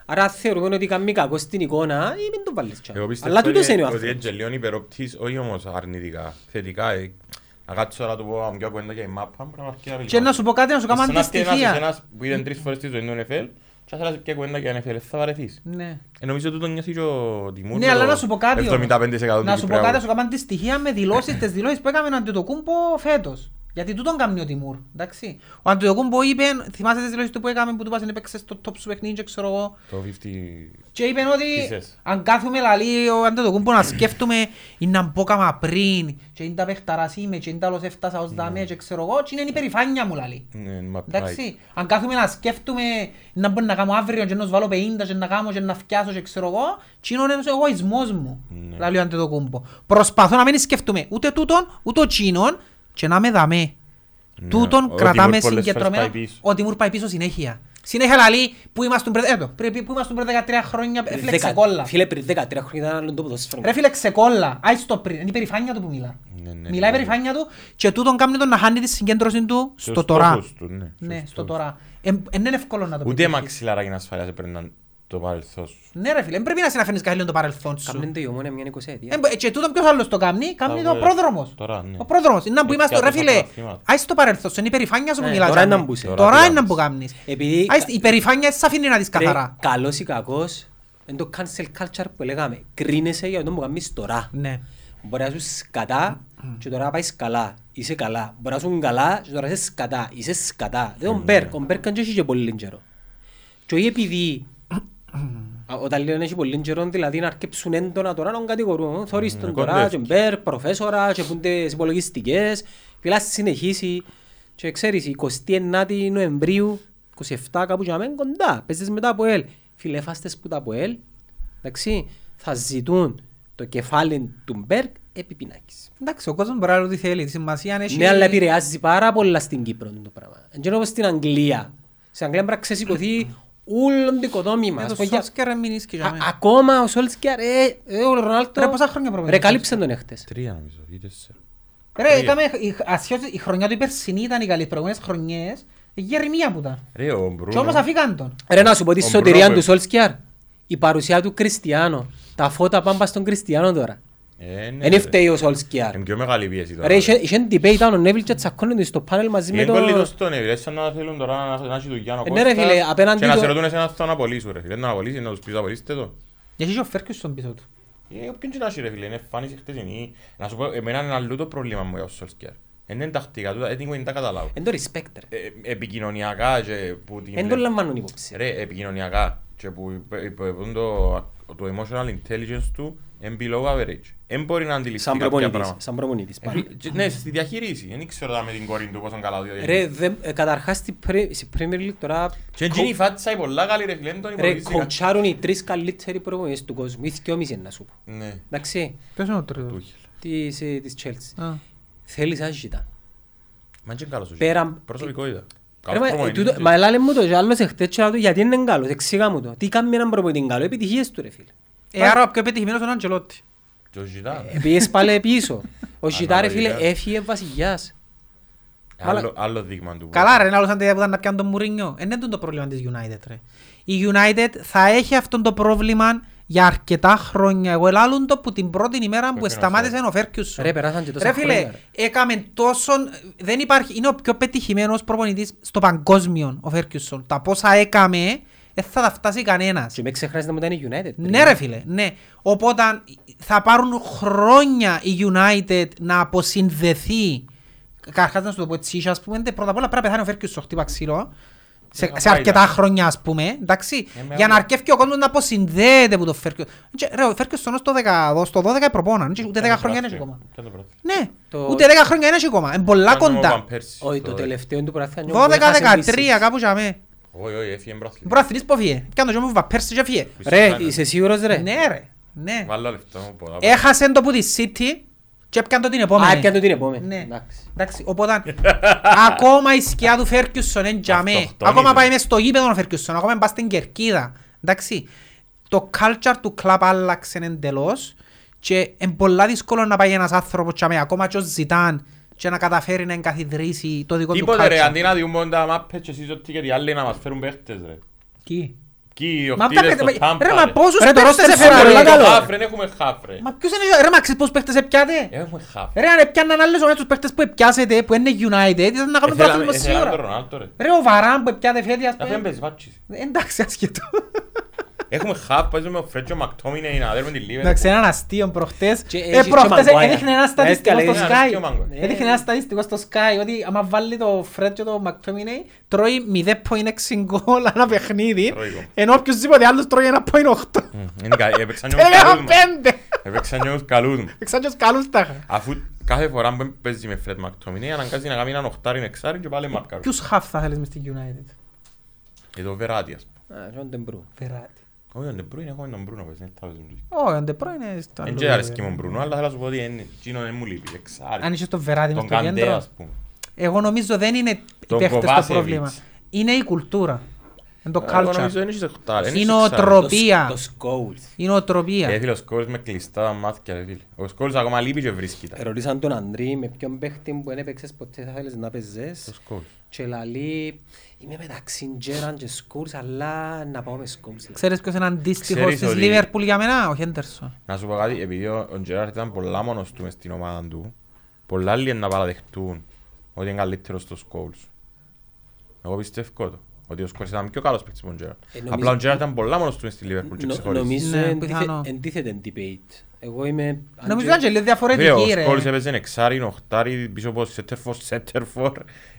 [SPEAKER 1] Άρα θεωρούμε ότι κάνει κακό στην εικόνα ή μην το βάλεις τσάμε.
[SPEAKER 3] Εγώ πιστεύω
[SPEAKER 1] Αλλά τούτος είναι ο
[SPEAKER 3] ότι
[SPEAKER 1] άνθρωπος.
[SPEAKER 3] έτσι λίγο υπεροπτής, όχι όμως αρνητικά, θετικά. Ε. Να κάτσω τώρα να του πω να μου πιω κουβέντα για η μάπα, μπορεί να μ' αρκεί να
[SPEAKER 2] Και να σου πω κάτι, να σου κάνω
[SPEAKER 3] Σαν να έρθει ένας
[SPEAKER 2] αντιστοιχεία.
[SPEAKER 3] εσένας που είδες τρεις φορές στη ζωή του NFL και θα θέλεις πια κουβέντα για NFL, θα βαρεθείς.
[SPEAKER 2] Ναι.
[SPEAKER 3] Ε, νομίζω ότι το νιώθεις και ο Τιμούρ
[SPEAKER 2] Ναι,
[SPEAKER 3] με
[SPEAKER 2] αλλά
[SPEAKER 3] το
[SPEAKER 2] να σου πω κάτι. όμως.
[SPEAKER 3] 75%
[SPEAKER 2] Να
[SPEAKER 3] του
[SPEAKER 2] σου πω
[SPEAKER 3] Κυπρέου.
[SPEAKER 2] κάτι, να σου κάνω αντιστοιχεία με δηλώσεις, τις δηλώσεις που έκαμε ο Αντιτοκούμπο φέτος. Γιατί τούτον κάνει ο Τιμούρ, εντάξει. Ο Αντιτοκούμπο είπε, θυμάσαι τις δηλώσεις του που έκαμε που του είπαν έπαιξε στο top σου παιχνίδι και ξέρω εγώ.
[SPEAKER 3] Το 50...
[SPEAKER 2] Και είπε ότι
[SPEAKER 3] Πίσες.
[SPEAKER 2] αν κάθουμε λαλί ο Αντιτοκούμπο να σκέφτομαι είναι να μπω κάμα πριν και είναι τα παιχταράς είμαι και είναι τα άλλος έφτασα ως δαμέ και ξέρω εγώ και είναι η περηφάνεια μου λαλί.
[SPEAKER 3] Ναι, μα pride.
[SPEAKER 2] Εντάξει, αν κάθομαι να σκέφτομαι να μπορώ να κάνω αύριο και να σου βάλω 50 και να κάνω και να φτιάσω και ξέρω εγώ, τι είναι ο εγωισμός μου,
[SPEAKER 3] Ναι.
[SPEAKER 2] λαλεί ο Αντετοκούμπο. Προσπαθώ να μην σκέφτομαι ούτε τούτον, ούτε ο τσίνον και να με δαμέ.
[SPEAKER 3] Ναι,
[SPEAKER 2] Τούτον
[SPEAKER 3] ο
[SPEAKER 2] κρατάμε
[SPEAKER 3] Τιμούρ πολλές
[SPEAKER 2] συγκεντρωμένα.
[SPEAKER 3] φορές πάει πίσω.
[SPEAKER 2] Ο Τιμούρ πάει πίσω συνέχεια. Συνέχεια λαλεί που ήμασταν πριν, έτω, πρέπει- που ήμασταν πριν 13 χρόνια,
[SPEAKER 1] Πριν
[SPEAKER 2] έφλεξε
[SPEAKER 1] δεκα-
[SPEAKER 2] κόλλα.
[SPEAKER 1] Φίλε, πριν 13 χρόνια ήταν άλλο το ποδόσφαιρο.
[SPEAKER 2] Ρε φίλε, ξεκόλλα. Άι στο πριν. Είναι η περηφάνεια του που μιλά.
[SPEAKER 3] Ναι, ναι,
[SPEAKER 2] Μιλάει η
[SPEAKER 3] ναι.
[SPEAKER 2] περηφάνεια του και τούτον κάνει τον να χάνει τη συγκέντρωση του στο
[SPEAKER 3] Στους
[SPEAKER 2] τώρα.
[SPEAKER 3] στόχους του, ναι,
[SPEAKER 2] Ναι,
[SPEAKER 3] στους
[SPEAKER 2] στο
[SPEAKER 3] στόχους.
[SPEAKER 2] τώρα. Δεν είναι εύκολο να το
[SPEAKER 3] Ούτε
[SPEAKER 2] πετύχεις.
[SPEAKER 3] μαξιλαράκι ασφαλείας έπαιρναν το παρελθόν σου.
[SPEAKER 2] Ναι ρε φίλε, δεν πρέπει να συναφήνεις καθόλου το παρελθόν σου.
[SPEAKER 1] Κάμνεν το η Ομόνια μια 20 ετία.
[SPEAKER 2] Ε, μπο- Και τούτον ποιος άλλος το κάνει, κάνει το ο
[SPEAKER 3] βέβαια.
[SPEAKER 2] πρόδρομος.
[SPEAKER 3] Τώρα, ναι.
[SPEAKER 2] Ο πρόδρομος. Είναι να που
[SPEAKER 3] Με
[SPEAKER 2] είμαστε, ρε
[SPEAKER 3] πιάτος
[SPEAKER 2] φίλε,
[SPEAKER 3] πρωταθλήματα.
[SPEAKER 2] άι στο παρελθόν σου, είναι η περηφάνεια σου που
[SPEAKER 1] Ναι,
[SPEAKER 2] μιλάς.
[SPEAKER 1] τώρα
[SPEAKER 2] τζάμε.
[SPEAKER 1] είναι να μπούσε.
[SPEAKER 3] Τώρα
[SPEAKER 2] Τώρα
[SPEAKER 3] τι
[SPEAKER 2] είναι να
[SPEAKER 3] κάνεις.
[SPEAKER 2] που κάνεις.
[SPEAKER 1] Επειδή
[SPEAKER 2] Άι, Η περηφάνεια σε αφήνει να δεις
[SPEAKER 1] ρε,
[SPEAKER 2] καθαρά.
[SPEAKER 1] καλός ή κακός, είναι το cancel culture που λέγαμε. Κρίνεσαι για το που κάνεις τώρα.
[SPEAKER 2] Ναι.
[SPEAKER 1] Μπορεί να σου σκατά και τώρα να πάεις καλά. Είσαι καλά. Μπορεί να σου καλά και τώρα είσαι σκατά. Είσαι σκατά. Δεν τον Μπέρκ. Ο Μπέρκ δεν έχει και πολύ καιρό. Και όχι επειδή α, όταν λένε έχει πολύ καιρό, δηλαδή να αρκέψουν έντονα τώρα να τον κατηγορούν. Θωρείς τον τώρα
[SPEAKER 3] κοντεύει.
[SPEAKER 1] και Μπέρκ, προφέσορα και πούν τις υπολογιστικές. Φίλα συνεχίσει και ξέρεις 29 Νοεμβρίου 27 κάπου και να μένει κοντά. Παίζεις μετά από ελ. Φίλε φάστες που τα από ελ. Εντάξει, θα ζητούν το κεφάλι του Μπέρκ επί πινάκης.
[SPEAKER 2] Εντάξει, ο κόσμος μπορεί να λέει ό,τι θέλει. Τη σημασία αν έχει...
[SPEAKER 1] Ναι, αλλά επηρεάζει πάρα πολλά στην Κύπρο το πράγμα. Δεν είναι όπως στην Αγγλία. Στην Αγγλία πρέπει να ξεσηκωθεί όλο το οικοδόμημα.
[SPEAKER 2] Με
[SPEAKER 1] Ας
[SPEAKER 2] το
[SPEAKER 1] πούμε, για-
[SPEAKER 2] Σόλσκερ μην ίσκει για
[SPEAKER 1] Α-
[SPEAKER 2] μένα.
[SPEAKER 1] Ακόμα ο Σόλσκιαρ, ε, ε, ο Ρονάλτο...
[SPEAKER 2] Ρε, πόσα χρόνια προπονητής
[SPEAKER 1] Ρε, κάλυψε τον έχτες.
[SPEAKER 3] Τρία νομίζω, ή τέσσερα.
[SPEAKER 2] Ρε,
[SPEAKER 3] Τρία.
[SPEAKER 2] έκαμε, η, ασχέτως, η χρονιά του η περσινή ήταν οι καλές προηγούμενες χρονιές. Η γερημία που ήταν.
[SPEAKER 3] Ρε, ο
[SPEAKER 2] Και όμως
[SPEAKER 3] Μπρούνο.
[SPEAKER 2] αφήκαν τον.
[SPEAKER 1] Ρε να σου πω τη
[SPEAKER 3] Ο
[SPEAKER 1] σωτηρία
[SPEAKER 3] Μπρούνο
[SPEAKER 1] του Σόλσκιαρ. Η παρουσία του Κριστιανό. Τα φώτα πάνε πας στον Κριστιανό τώρα.
[SPEAKER 3] Ε, ναι,
[SPEAKER 1] Δεν
[SPEAKER 3] ρε.
[SPEAKER 1] φταίει ο Σόλσκιαρ.
[SPEAKER 3] Είναι πιο μεγάλη πίεση τώρα.
[SPEAKER 1] Ρε, είχε είχε debate ήταν ο Νέβιλ και τσακώνονται στο πάνελ μαζί με
[SPEAKER 3] Είναι
[SPEAKER 1] το...
[SPEAKER 3] πολύ το στον Εύη, σαν να θέλουν τώρα να- να έχει δουλειά ο
[SPEAKER 1] Ε, ναι, ρε,
[SPEAKER 3] Κώστας
[SPEAKER 1] φίλε, απέναντι
[SPEAKER 3] και να
[SPEAKER 1] του-
[SPEAKER 3] σε ρωτούν εσένα θα να απολύσουν ρε φίλε. Δεν να απολύσεις, να τους πεις απολύστε το.
[SPEAKER 2] Γιατί είχε ο Φέρκιουσον πίσω του.
[SPEAKER 3] Ε, Όποιον και να έχει ρε φίλε, είναι εμφάνιση χτεσινή. Να σου πω, εμένα είναι αλλού το πρόβλημα μου για ο Σολσκιάρ. Είναι τακτικά του, δεν δεν τα καταλάβω.
[SPEAKER 1] Εν το respect ρε.
[SPEAKER 3] Ε, Επικοινωνιακά και που την...
[SPEAKER 1] Εν το λαμβάνουν υπόψη.
[SPEAKER 3] Ρε, επικοινωνιακά και που υπε- υπε- το, το emotional intelligence του είναι below average. Δεν μπορεί να αντιληφθεί
[SPEAKER 1] Σαν
[SPEAKER 3] κάποια
[SPEAKER 1] προπονητής.
[SPEAKER 3] πράγματα.
[SPEAKER 1] Σαν προπονητής.
[SPEAKER 3] Ε,
[SPEAKER 1] πάνω.
[SPEAKER 3] και- Ναι, στη διαχείριση. Δεν ξέρω τώρα με την κόρη του πόσο καλά το
[SPEAKER 1] Ρε,
[SPEAKER 3] διαχειρίζει.
[SPEAKER 1] δεν- ε, καταρχάς στη πρέ- στη Premier League τώρα
[SPEAKER 3] Και εκείνη η φάτσα η πολλά καλή ρε φίλε, δεν τον
[SPEAKER 1] ρε,
[SPEAKER 3] υπολογίζει καν.
[SPEAKER 1] κοουτσάρουν οι τρεις καλύτεροι προπονητές του κόσμου. Ή δυόμισι να σου πω.
[SPEAKER 3] Ναι,
[SPEAKER 1] Εντάξει,
[SPEAKER 2] Ποιος είναι ο τρίτος.
[SPEAKER 3] Τούχελ.
[SPEAKER 1] της, ε, της Chelsea.
[SPEAKER 2] Α.
[SPEAKER 1] Θέλεις να ζητά.
[SPEAKER 3] Μα είναι και καλός ο
[SPEAKER 1] Πέρα-
[SPEAKER 3] Ζήλ. Προσωπικότητα.
[SPEAKER 1] Ρε,
[SPEAKER 3] Καλός
[SPEAKER 1] μα, ε,
[SPEAKER 3] προπονητής,
[SPEAKER 1] τούτο-
[SPEAKER 3] ρε.
[SPEAKER 1] Μα έλα μου το και άλλος εχθές και να του γιατί είναι καλός. Εξήγα μου το. Τι κάνει με έναν προπονητή καλό. Επιτυχίες του ρε φίλε.
[SPEAKER 2] Ε, άρα ο πιο επιτυχημένος είναι ο Αντζελότη.
[SPEAKER 3] Και ο Ζητά.
[SPEAKER 1] Πήγες πάλι πίσω. Ο Ζητά ρε φίλε
[SPEAKER 3] Αναλογικά.
[SPEAKER 1] έφυγε βασιλιάς.
[SPEAKER 3] Άλλο- Άλλο δείγμα του.
[SPEAKER 2] Καλά ρε, είναι άλλος αν δεν ήταν να πιάνουν τον Μουρίνιο. Ε, Είναι το πρόβλημα της United ρε. Η United θα έχει αυτό το πρόβλημα για αρκετά χρόνια. Εγώ ελάλουν το που την πρώτη ημέρα που
[SPEAKER 3] Πρέπει να
[SPEAKER 2] σταμάτησε ο Φέρκιουσον.
[SPEAKER 1] Ρε, περάσαν και τόσα
[SPEAKER 2] Ρε φίλε,
[SPEAKER 1] χρόνια, ρε.
[SPEAKER 2] έκαμε τόσο... Δεν υπάρχει... Είναι ο πιο πετυχημένος προπονητής στο παγκόσμιο ο Φέρκιουσον. Τα πόσα έκαμε, δεν θα τα φτάσει κανένας.
[SPEAKER 1] Και με ξεχνάς να μου ήταν η United.
[SPEAKER 2] Ναι ρε φίλε, ναι. Οπότε θα πάρουν χρόνια η United να αποσυνδεθεί. Καρχάς να σου το πω έτσι, ας πούμε, πρώτα απ' όλα πρέπει να πεθάνει ο Φέρκιουσον, χτύπα ξύλο. Σε,
[SPEAKER 3] Ε,
[SPEAKER 2] σε
[SPEAKER 3] πάει,
[SPEAKER 2] αρκετά
[SPEAKER 3] εντάξει.
[SPEAKER 2] χρόνια ας πούμε, εντάξει,
[SPEAKER 3] Ε, με
[SPEAKER 2] για να
[SPEAKER 3] άλλο.
[SPEAKER 2] αρκεύει ο κόσμος να αποσυνδέεται από το Φέρκιουσον. Και, Ρε, ο Φέρκιουσον στο 10 στο 12 προπόνα, ούτε 10 χρόνια είναι ακόμα.
[SPEAKER 3] Ποιο είναι το πρώτο.
[SPEAKER 2] Ναι,
[SPEAKER 1] Το-
[SPEAKER 2] ούτε 10 χρόνια είναι ακόμα, είναι πολλά
[SPEAKER 3] Κάνουμε
[SPEAKER 2] κοντά.
[SPEAKER 3] όπαν πέρσι,
[SPEAKER 1] Όχι, το
[SPEAKER 3] το-
[SPEAKER 1] τελευταίο του πρωτάθλημα
[SPEAKER 2] 12-13 κάπου για μέ.
[SPEAKER 3] Όχι, όχι, έφυγε μπράθλημα.
[SPEAKER 2] Μπραθλής που φύγε, κάνω και μου βαπέρσι και φύγε.
[SPEAKER 1] Ρε, είσαι σίγουρος ρε;
[SPEAKER 2] Ναι ρε, ναι.
[SPEAKER 3] Βάλω λεφτά μου πολλά.
[SPEAKER 2] Έχασε το που τη City και έπιαν το την επόμενη.
[SPEAKER 1] Α, έπιαν το την επόμενη.
[SPEAKER 2] Ναι.
[SPEAKER 1] Εντάξει.
[SPEAKER 2] Εντάξει, οπότε ακόμα η σκιά του Φέρκιουσον είναι τζαμέ.
[SPEAKER 3] Αυτοκτονεί,
[SPEAKER 2] Ακόμα
[SPEAKER 3] ρε.
[SPEAKER 2] πάει μες στο γήπεδο ο Φέρκιουσον, ακόμα πάει στην Κερκίδα. Εντάξει, το culture του κλαπ άλλαξε εντελώς και είναι πολλά δύσκολο να πάει ένας άνθρωπος τζαμέ, ακόμα και ως ζητάν και να καταφέρει να εγκαθιδρύσει το δικό του
[SPEAKER 3] Τίποτε ρε,
[SPEAKER 2] culture.
[SPEAKER 3] αντί να διούμε τα μάπες και εσείς ότι και οι άλλοι να μας φέρουν παίχτες ρε.
[SPEAKER 2] Τι;
[SPEAKER 3] Κι οι
[SPEAKER 2] Μα
[SPEAKER 3] οχτίδες
[SPEAKER 2] αυτά
[SPEAKER 3] στο
[SPEAKER 2] παίχτε-
[SPEAKER 3] Τάμπα
[SPEAKER 2] ρε, μα
[SPEAKER 3] ρε.
[SPEAKER 2] πόσους
[SPEAKER 1] Ρε, το
[SPEAKER 2] παίχτες
[SPEAKER 1] roster
[SPEAKER 2] έφεραν,
[SPEAKER 1] σου
[SPEAKER 2] ρε.
[SPEAKER 1] πολλά
[SPEAKER 3] Έχουμε
[SPEAKER 1] καλό.
[SPEAKER 3] χαφ, ρε, δεν έχουμε χαφ ρε.
[SPEAKER 2] Μα ποιος είναι, ρε, μα ξέρεις πόσους παίχτες έπιατε;
[SPEAKER 3] Έχουμε χαφ.
[SPEAKER 2] Ρε, αν έπιαναν άλλες ομάδες τους παίχτες που έπιασετε, που είναι United, ήταν να κάνουν
[SPEAKER 3] Εθέλαμε-
[SPEAKER 2] πρόθυμο
[SPEAKER 3] εθέλαμε τον
[SPEAKER 2] σίγουρα.
[SPEAKER 3] Ρονάλτο ρε.
[SPEAKER 2] Ρε, ο Βαράν που έπιατε φέτη, ας
[SPEAKER 3] Αφού
[SPEAKER 2] πούμε.
[SPEAKER 3] έμπαιζε βάτσις.
[SPEAKER 2] Εντάξει, ασχετό.
[SPEAKER 3] Έχουμε χαφ, παίζουμε ο Φρέτζο Μακτόμινε να δέρουμε της Λίβερ.
[SPEAKER 2] Εντάξει, έναν αστείο προχτές.
[SPEAKER 1] Και
[SPEAKER 2] Ε,
[SPEAKER 1] έχει
[SPEAKER 2] προχτές
[SPEAKER 1] και Maguire.
[SPEAKER 2] έδειχνε ένα στατιστικό
[SPEAKER 1] Έσκαλε,
[SPEAKER 2] στο
[SPEAKER 3] είναι
[SPEAKER 2] Sky.
[SPEAKER 3] αστείο, Maguire.
[SPEAKER 2] Έδειχνε ένα στατιστικό στο Sky ότι άμα βάλει το Fred και το McTominay τρώει 0.6 γκολ ένα παιχνίδι
[SPEAKER 3] Τρώει γκολ.
[SPEAKER 2] ενώ οποιοσδήποτε άλλος τρώει 1.8.
[SPEAKER 3] Μμ, είναι κα- έπαιξαν και τους
[SPEAKER 2] Έλεγα
[SPEAKER 3] καλούς μας.
[SPEAKER 2] πέντε.
[SPEAKER 3] Έπαιξαν και τους καλούς μου.
[SPEAKER 2] Εξάν και τους καλούς τα είχα.
[SPEAKER 3] Αφού κάθε φορά που παίζει με Φρέτ Μακτόμινε αναγκάζει να κάνει έναν οχτάρι εξάρι και πάλι μαρκάρει.
[SPEAKER 2] Ποιους χαφ θα θέλεις μες στην United;
[SPEAKER 3] Εδώ Βεράτη ας πούμε.
[SPEAKER 1] Α, John De Bruyne.
[SPEAKER 2] Φεράτη.
[SPEAKER 3] Όχι, τον Ντεμπρούιν, έχουμε τον Μπρούνο παίζει, δεν θα παίζουν τους.
[SPEAKER 2] Όχι, ο Ντεπρό είναι στο
[SPEAKER 3] Εν
[SPEAKER 2] άλλο
[SPEAKER 3] και
[SPEAKER 2] level.
[SPEAKER 3] αρέσκει μου Μπρούνο, αλλά θέλω να σου πω ότι είναι- εκείνο δεν μου λείπει, εξάρι.
[SPEAKER 2] Αν είσαι το Βεράτη μες
[SPEAKER 3] Τον
[SPEAKER 2] στο
[SPEAKER 3] Καντέ
[SPEAKER 2] κέντρο.
[SPEAKER 3] ας πούμε.
[SPEAKER 2] Εγώ νομίζω δεν είναι οι
[SPEAKER 3] Τον
[SPEAKER 2] παίχτες το
[SPEAKER 3] Kovacevic.
[SPEAKER 2] πρόβλημα. Είναι η κουλτούρα. Είναι το
[SPEAKER 3] Εγώ νομίζω
[SPEAKER 2] culture.
[SPEAKER 3] δεν έχεις οχτάρι, δεν
[SPEAKER 2] Η
[SPEAKER 3] έχεις εξάρι.
[SPEAKER 2] νοοτροπία.
[SPEAKER 1] Το Scholes.
[SPEAKER 2] Η νοοτροπία.
[SPEAKER 3] Ε, φίλε, ο Σκόλς με κλειστά μάτια, ρε φίλε. Ο Σκόλς ακόμα λείπει και βρίσκει τα.
[SPEAKER 1] Ερωτήσαν τον Αντρή με ποιον παίχτη που δεν έπαιξες ποτέ θα θέλεις να παίζεις;
[SPEAKER 3] Ο Σκόλς.
[SPEAKER 1] Και λαλεί, είμαι μεταξύ Τζέραν και Scholes, αλλά να πάω με Scholes.
[SPEAKER 2] Ξέρεις ποιος είναι αντίστοιχος
[SPEAKER 3] Ξέρεις
[SPEAKER 2] της
[SPEAKER 3] ότι-
[SPEAKER 2] Λίβερπουλ για μένα, ο Χέντερσον.
[SPEAKER 3] Να σου πω κάτι, επειδή ο ο Τζεράρτ ήταν πολλά μόνος του μες στην ομάδα του, πολλά άλλοι είναι να παραδεχτούν ότι είναι καλύτερος στο Σκόλς. Εγώ πιστεύω το. Ότι ο Σκόλς ήταν πιο καλός παίκτης από τον Τζεράρτ.
[SPEAKER 1] Ε, νομίζω-
[SPEAKER 3] Απλά ο Τζεράρτ ήταν πολλά μόνος του μες στη Λίβερπουλ και
[SPEAKER 1] Νο-
[SPEAKER 3] ξεχώρισε.
[SPEAKER 1] Νομίζω
[SPEAKER 2] Ναι,
[SPEAKER 1] εντίθε-
[SPEAKER 2] πιθανό.
[SPEAKER 1] εντίθεται debate. Εγώ είμαι...
[SPEAKER 2] Νομίζω ήταν και λίγο
[SPEAKER 3] Φίλε, ο
[SPEAKER 2] διαφορετική ρε.
[SPEAKER 3] Σκόλς έπαιζε εξάρι, οχτάρι, πίσω από σέτερφορ, σέτερφορ.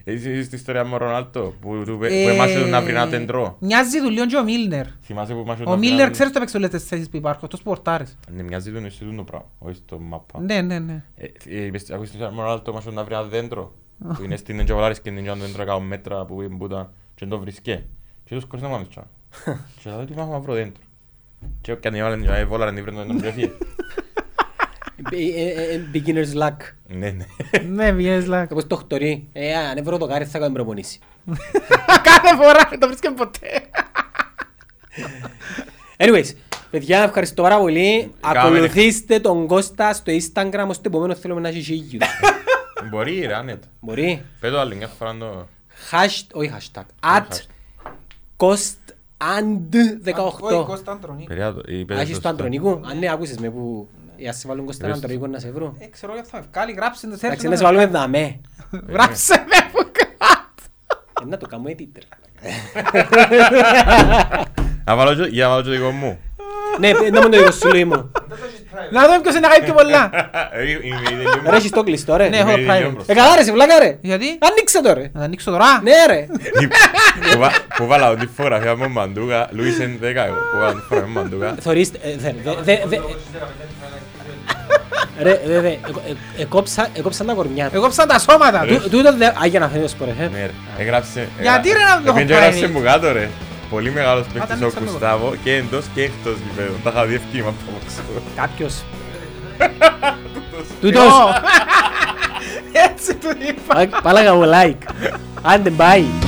[SPEAKER 3] Είσαι στην ιστορία με ο Ρονάλτο, που του- που
[SPEAKER 2] Ε,
[SPEAKER 3] έμασε τον να βρει ένα τεντρό.
[SPEAKER 2] Μοιάζει του λίγο και ο Μίλνερ.
[SPEAKER 3] Θυμάσαι που έμασε τον
[SPEAKER 2] Ο
[SPEAKER 3] να βρει
[SPEAKER 2] Μίλνερ
[SPEAKER 3] ένα-
[SPEAKER 2] ξέρεις το παίξει όλες τις θέσεις που υπάρχουν, αυτός που ορτάρεις.
[SPEAKER 3] Ναι, μοιάζει τον εσύ το πράγμα, όχι στο μάπα.
[SPEAKER 2] Ναι, ναι, ναι.
[SPEAKER 3] Ε, ε, είπες- Ακούεις την Ρονάλτο έμασε να βρει ένα δέντρο, που είναι στην Εντζαβολάρης και είναι ένα δέντρο 100 μέτρα που που ήταν και δεν το βρίσκε. Και τους κόρες να πάμε τσά. Και λέω, τι πάμε να βρω δέντρο. Και και αν έβαλε βόλαραν την βρει το δέντρο και έφυγε.
[SPEAKER 1] Ε, ε, ε, Beginner's luck.
[SPEAKER 3] Ναι, ναι.
[SPEAKER 2] Ναι, βγαίνεις λάκ.
[SPEAKER 1] Όπως το χτωρί. Ε, αν έβρω το κάρι θα κάνω προπονήσεις.
[SPEAKER 2] Κάθε φορά δεν το βρίσκεται ποτέ.
[SPEAKER 1] Anyways, παιδιά, ευχαριστώ πάρα πολύ.
[SPEAKER 3] Κάμε.
[SPEAKER 1] Ακολουθήστε τον Κώστα στο Instagram, στο επόμενο θέλουμε να έχει χίλιους.
[SPEAKER 3] Μπορεί ρε, άνετα.
[SPEAKER 1] Μπορεί.
[SPEAKER 3] Πέτω άλλη μια φορά το...
[SPEAKER 1] Hasht, όχι hashtag. At cost and 18.
[SPEAKER 3] Περιά το- ή πέτω
[SPEAKER 1] Άχεις
[SPEAKER 3] το
[SPEAKER 1] το
[SPEAKER 3] στο-
[SPEAKER 1] Αντρονικού. Αν ναι, άκουσες με που... Για να σε βάλουν Κώστα
[SPEAKER 3] Βρες το.
[SPEAKER 1] Αντρονικό να σε βρουν.
[SPEAKER 2] Ε, ξέρω για θα βγάλει, γράψε το
[SPEAKER 1] Εντάξει,
[SPEAKER 2] θέλει.
[SPEAKER 1] να σε βάλουμε δαμέ.
[SPEAKER 2] Γράψε με που κάτω.
[SPEAKER 1] Ε, Να το κάνω edit. ρε.
[SPEAKER 3] Να βάλω και- Για να βάλω και το δικό μου.
[SPEAKER 1] Ναι, να μου το δικό σου Λουί μου.
[SPEAKER 2] Να δούμε ποιος είναι να κάνει πιο πολλά.
[SPEAKER 3] Ε, είμαι- είμαι λίγο-
[SPEAKER 1] Ρε, έχεις το κλειστό ρε.
[SPEAKER 2] Ναι, έχω
[SPEAKER 3] είμαι
[SPEAKER 2] το
[SPEAKER 3] λίγο
[SPEAKER 2] private.
[SPEAKER 3] μπροστά.
[SPEAKER 1] Ε, καλά ρε, σε βλάκα ρε.
[SPEAKER 2] Γιατί;
[SPEAKER 1] Ανοίξε το ρε.
[SPEAKER 2] Να το ανοίξω τώρα.
[SPEAKER 1] Ναι ρε.
[SPEAKER 3] Που βα- Που βάλα τη φωτογραφία μου μαντούκα, Λουίς εν δέκα εγώ, που βάλα τη φωτογραφία μου μαντούκα.
[SPEAKER 1] Θωρείς, ε, δε- δε- δε- δε- Ρε, δε, δε, εκο- ε- εκόψα- εκόψαν τα κορμιά του.
[SPEAKER 2] Εγώ ψάχνω τα σώματα του.
[SPEAKER 1] Τού- Τούτο δε... Α, για να φέρει το σπορ, ε.
[SPEAKER 3] Ναι ρε, έγραψε...
[SPEAKER 2] Γιατί, ρε, να το έχω
[SPEAKER 3] Επειδή έγραψε
[SPEAKER 2] κάνει.
[SPEAKER 3] μου κάτω ρε. Πολύ μεγάλος παίκτης ο
[SPEAKER 2] ανοίξαμε το.
[SPEAKER 3] Κουστάβο και εντός και εκτός γηπέδου. Τα είχα δει ευκήμα από έξω.
[SPEAKER 1] Κάποιος.
[SPEAKER 2] Τούτος.
[SPEAKER 1] Τούτος.
[SPEAKER 2] Έτσι του είπα.
[SPEAKER 1] Πάλαγα μου like. Άντε, bye.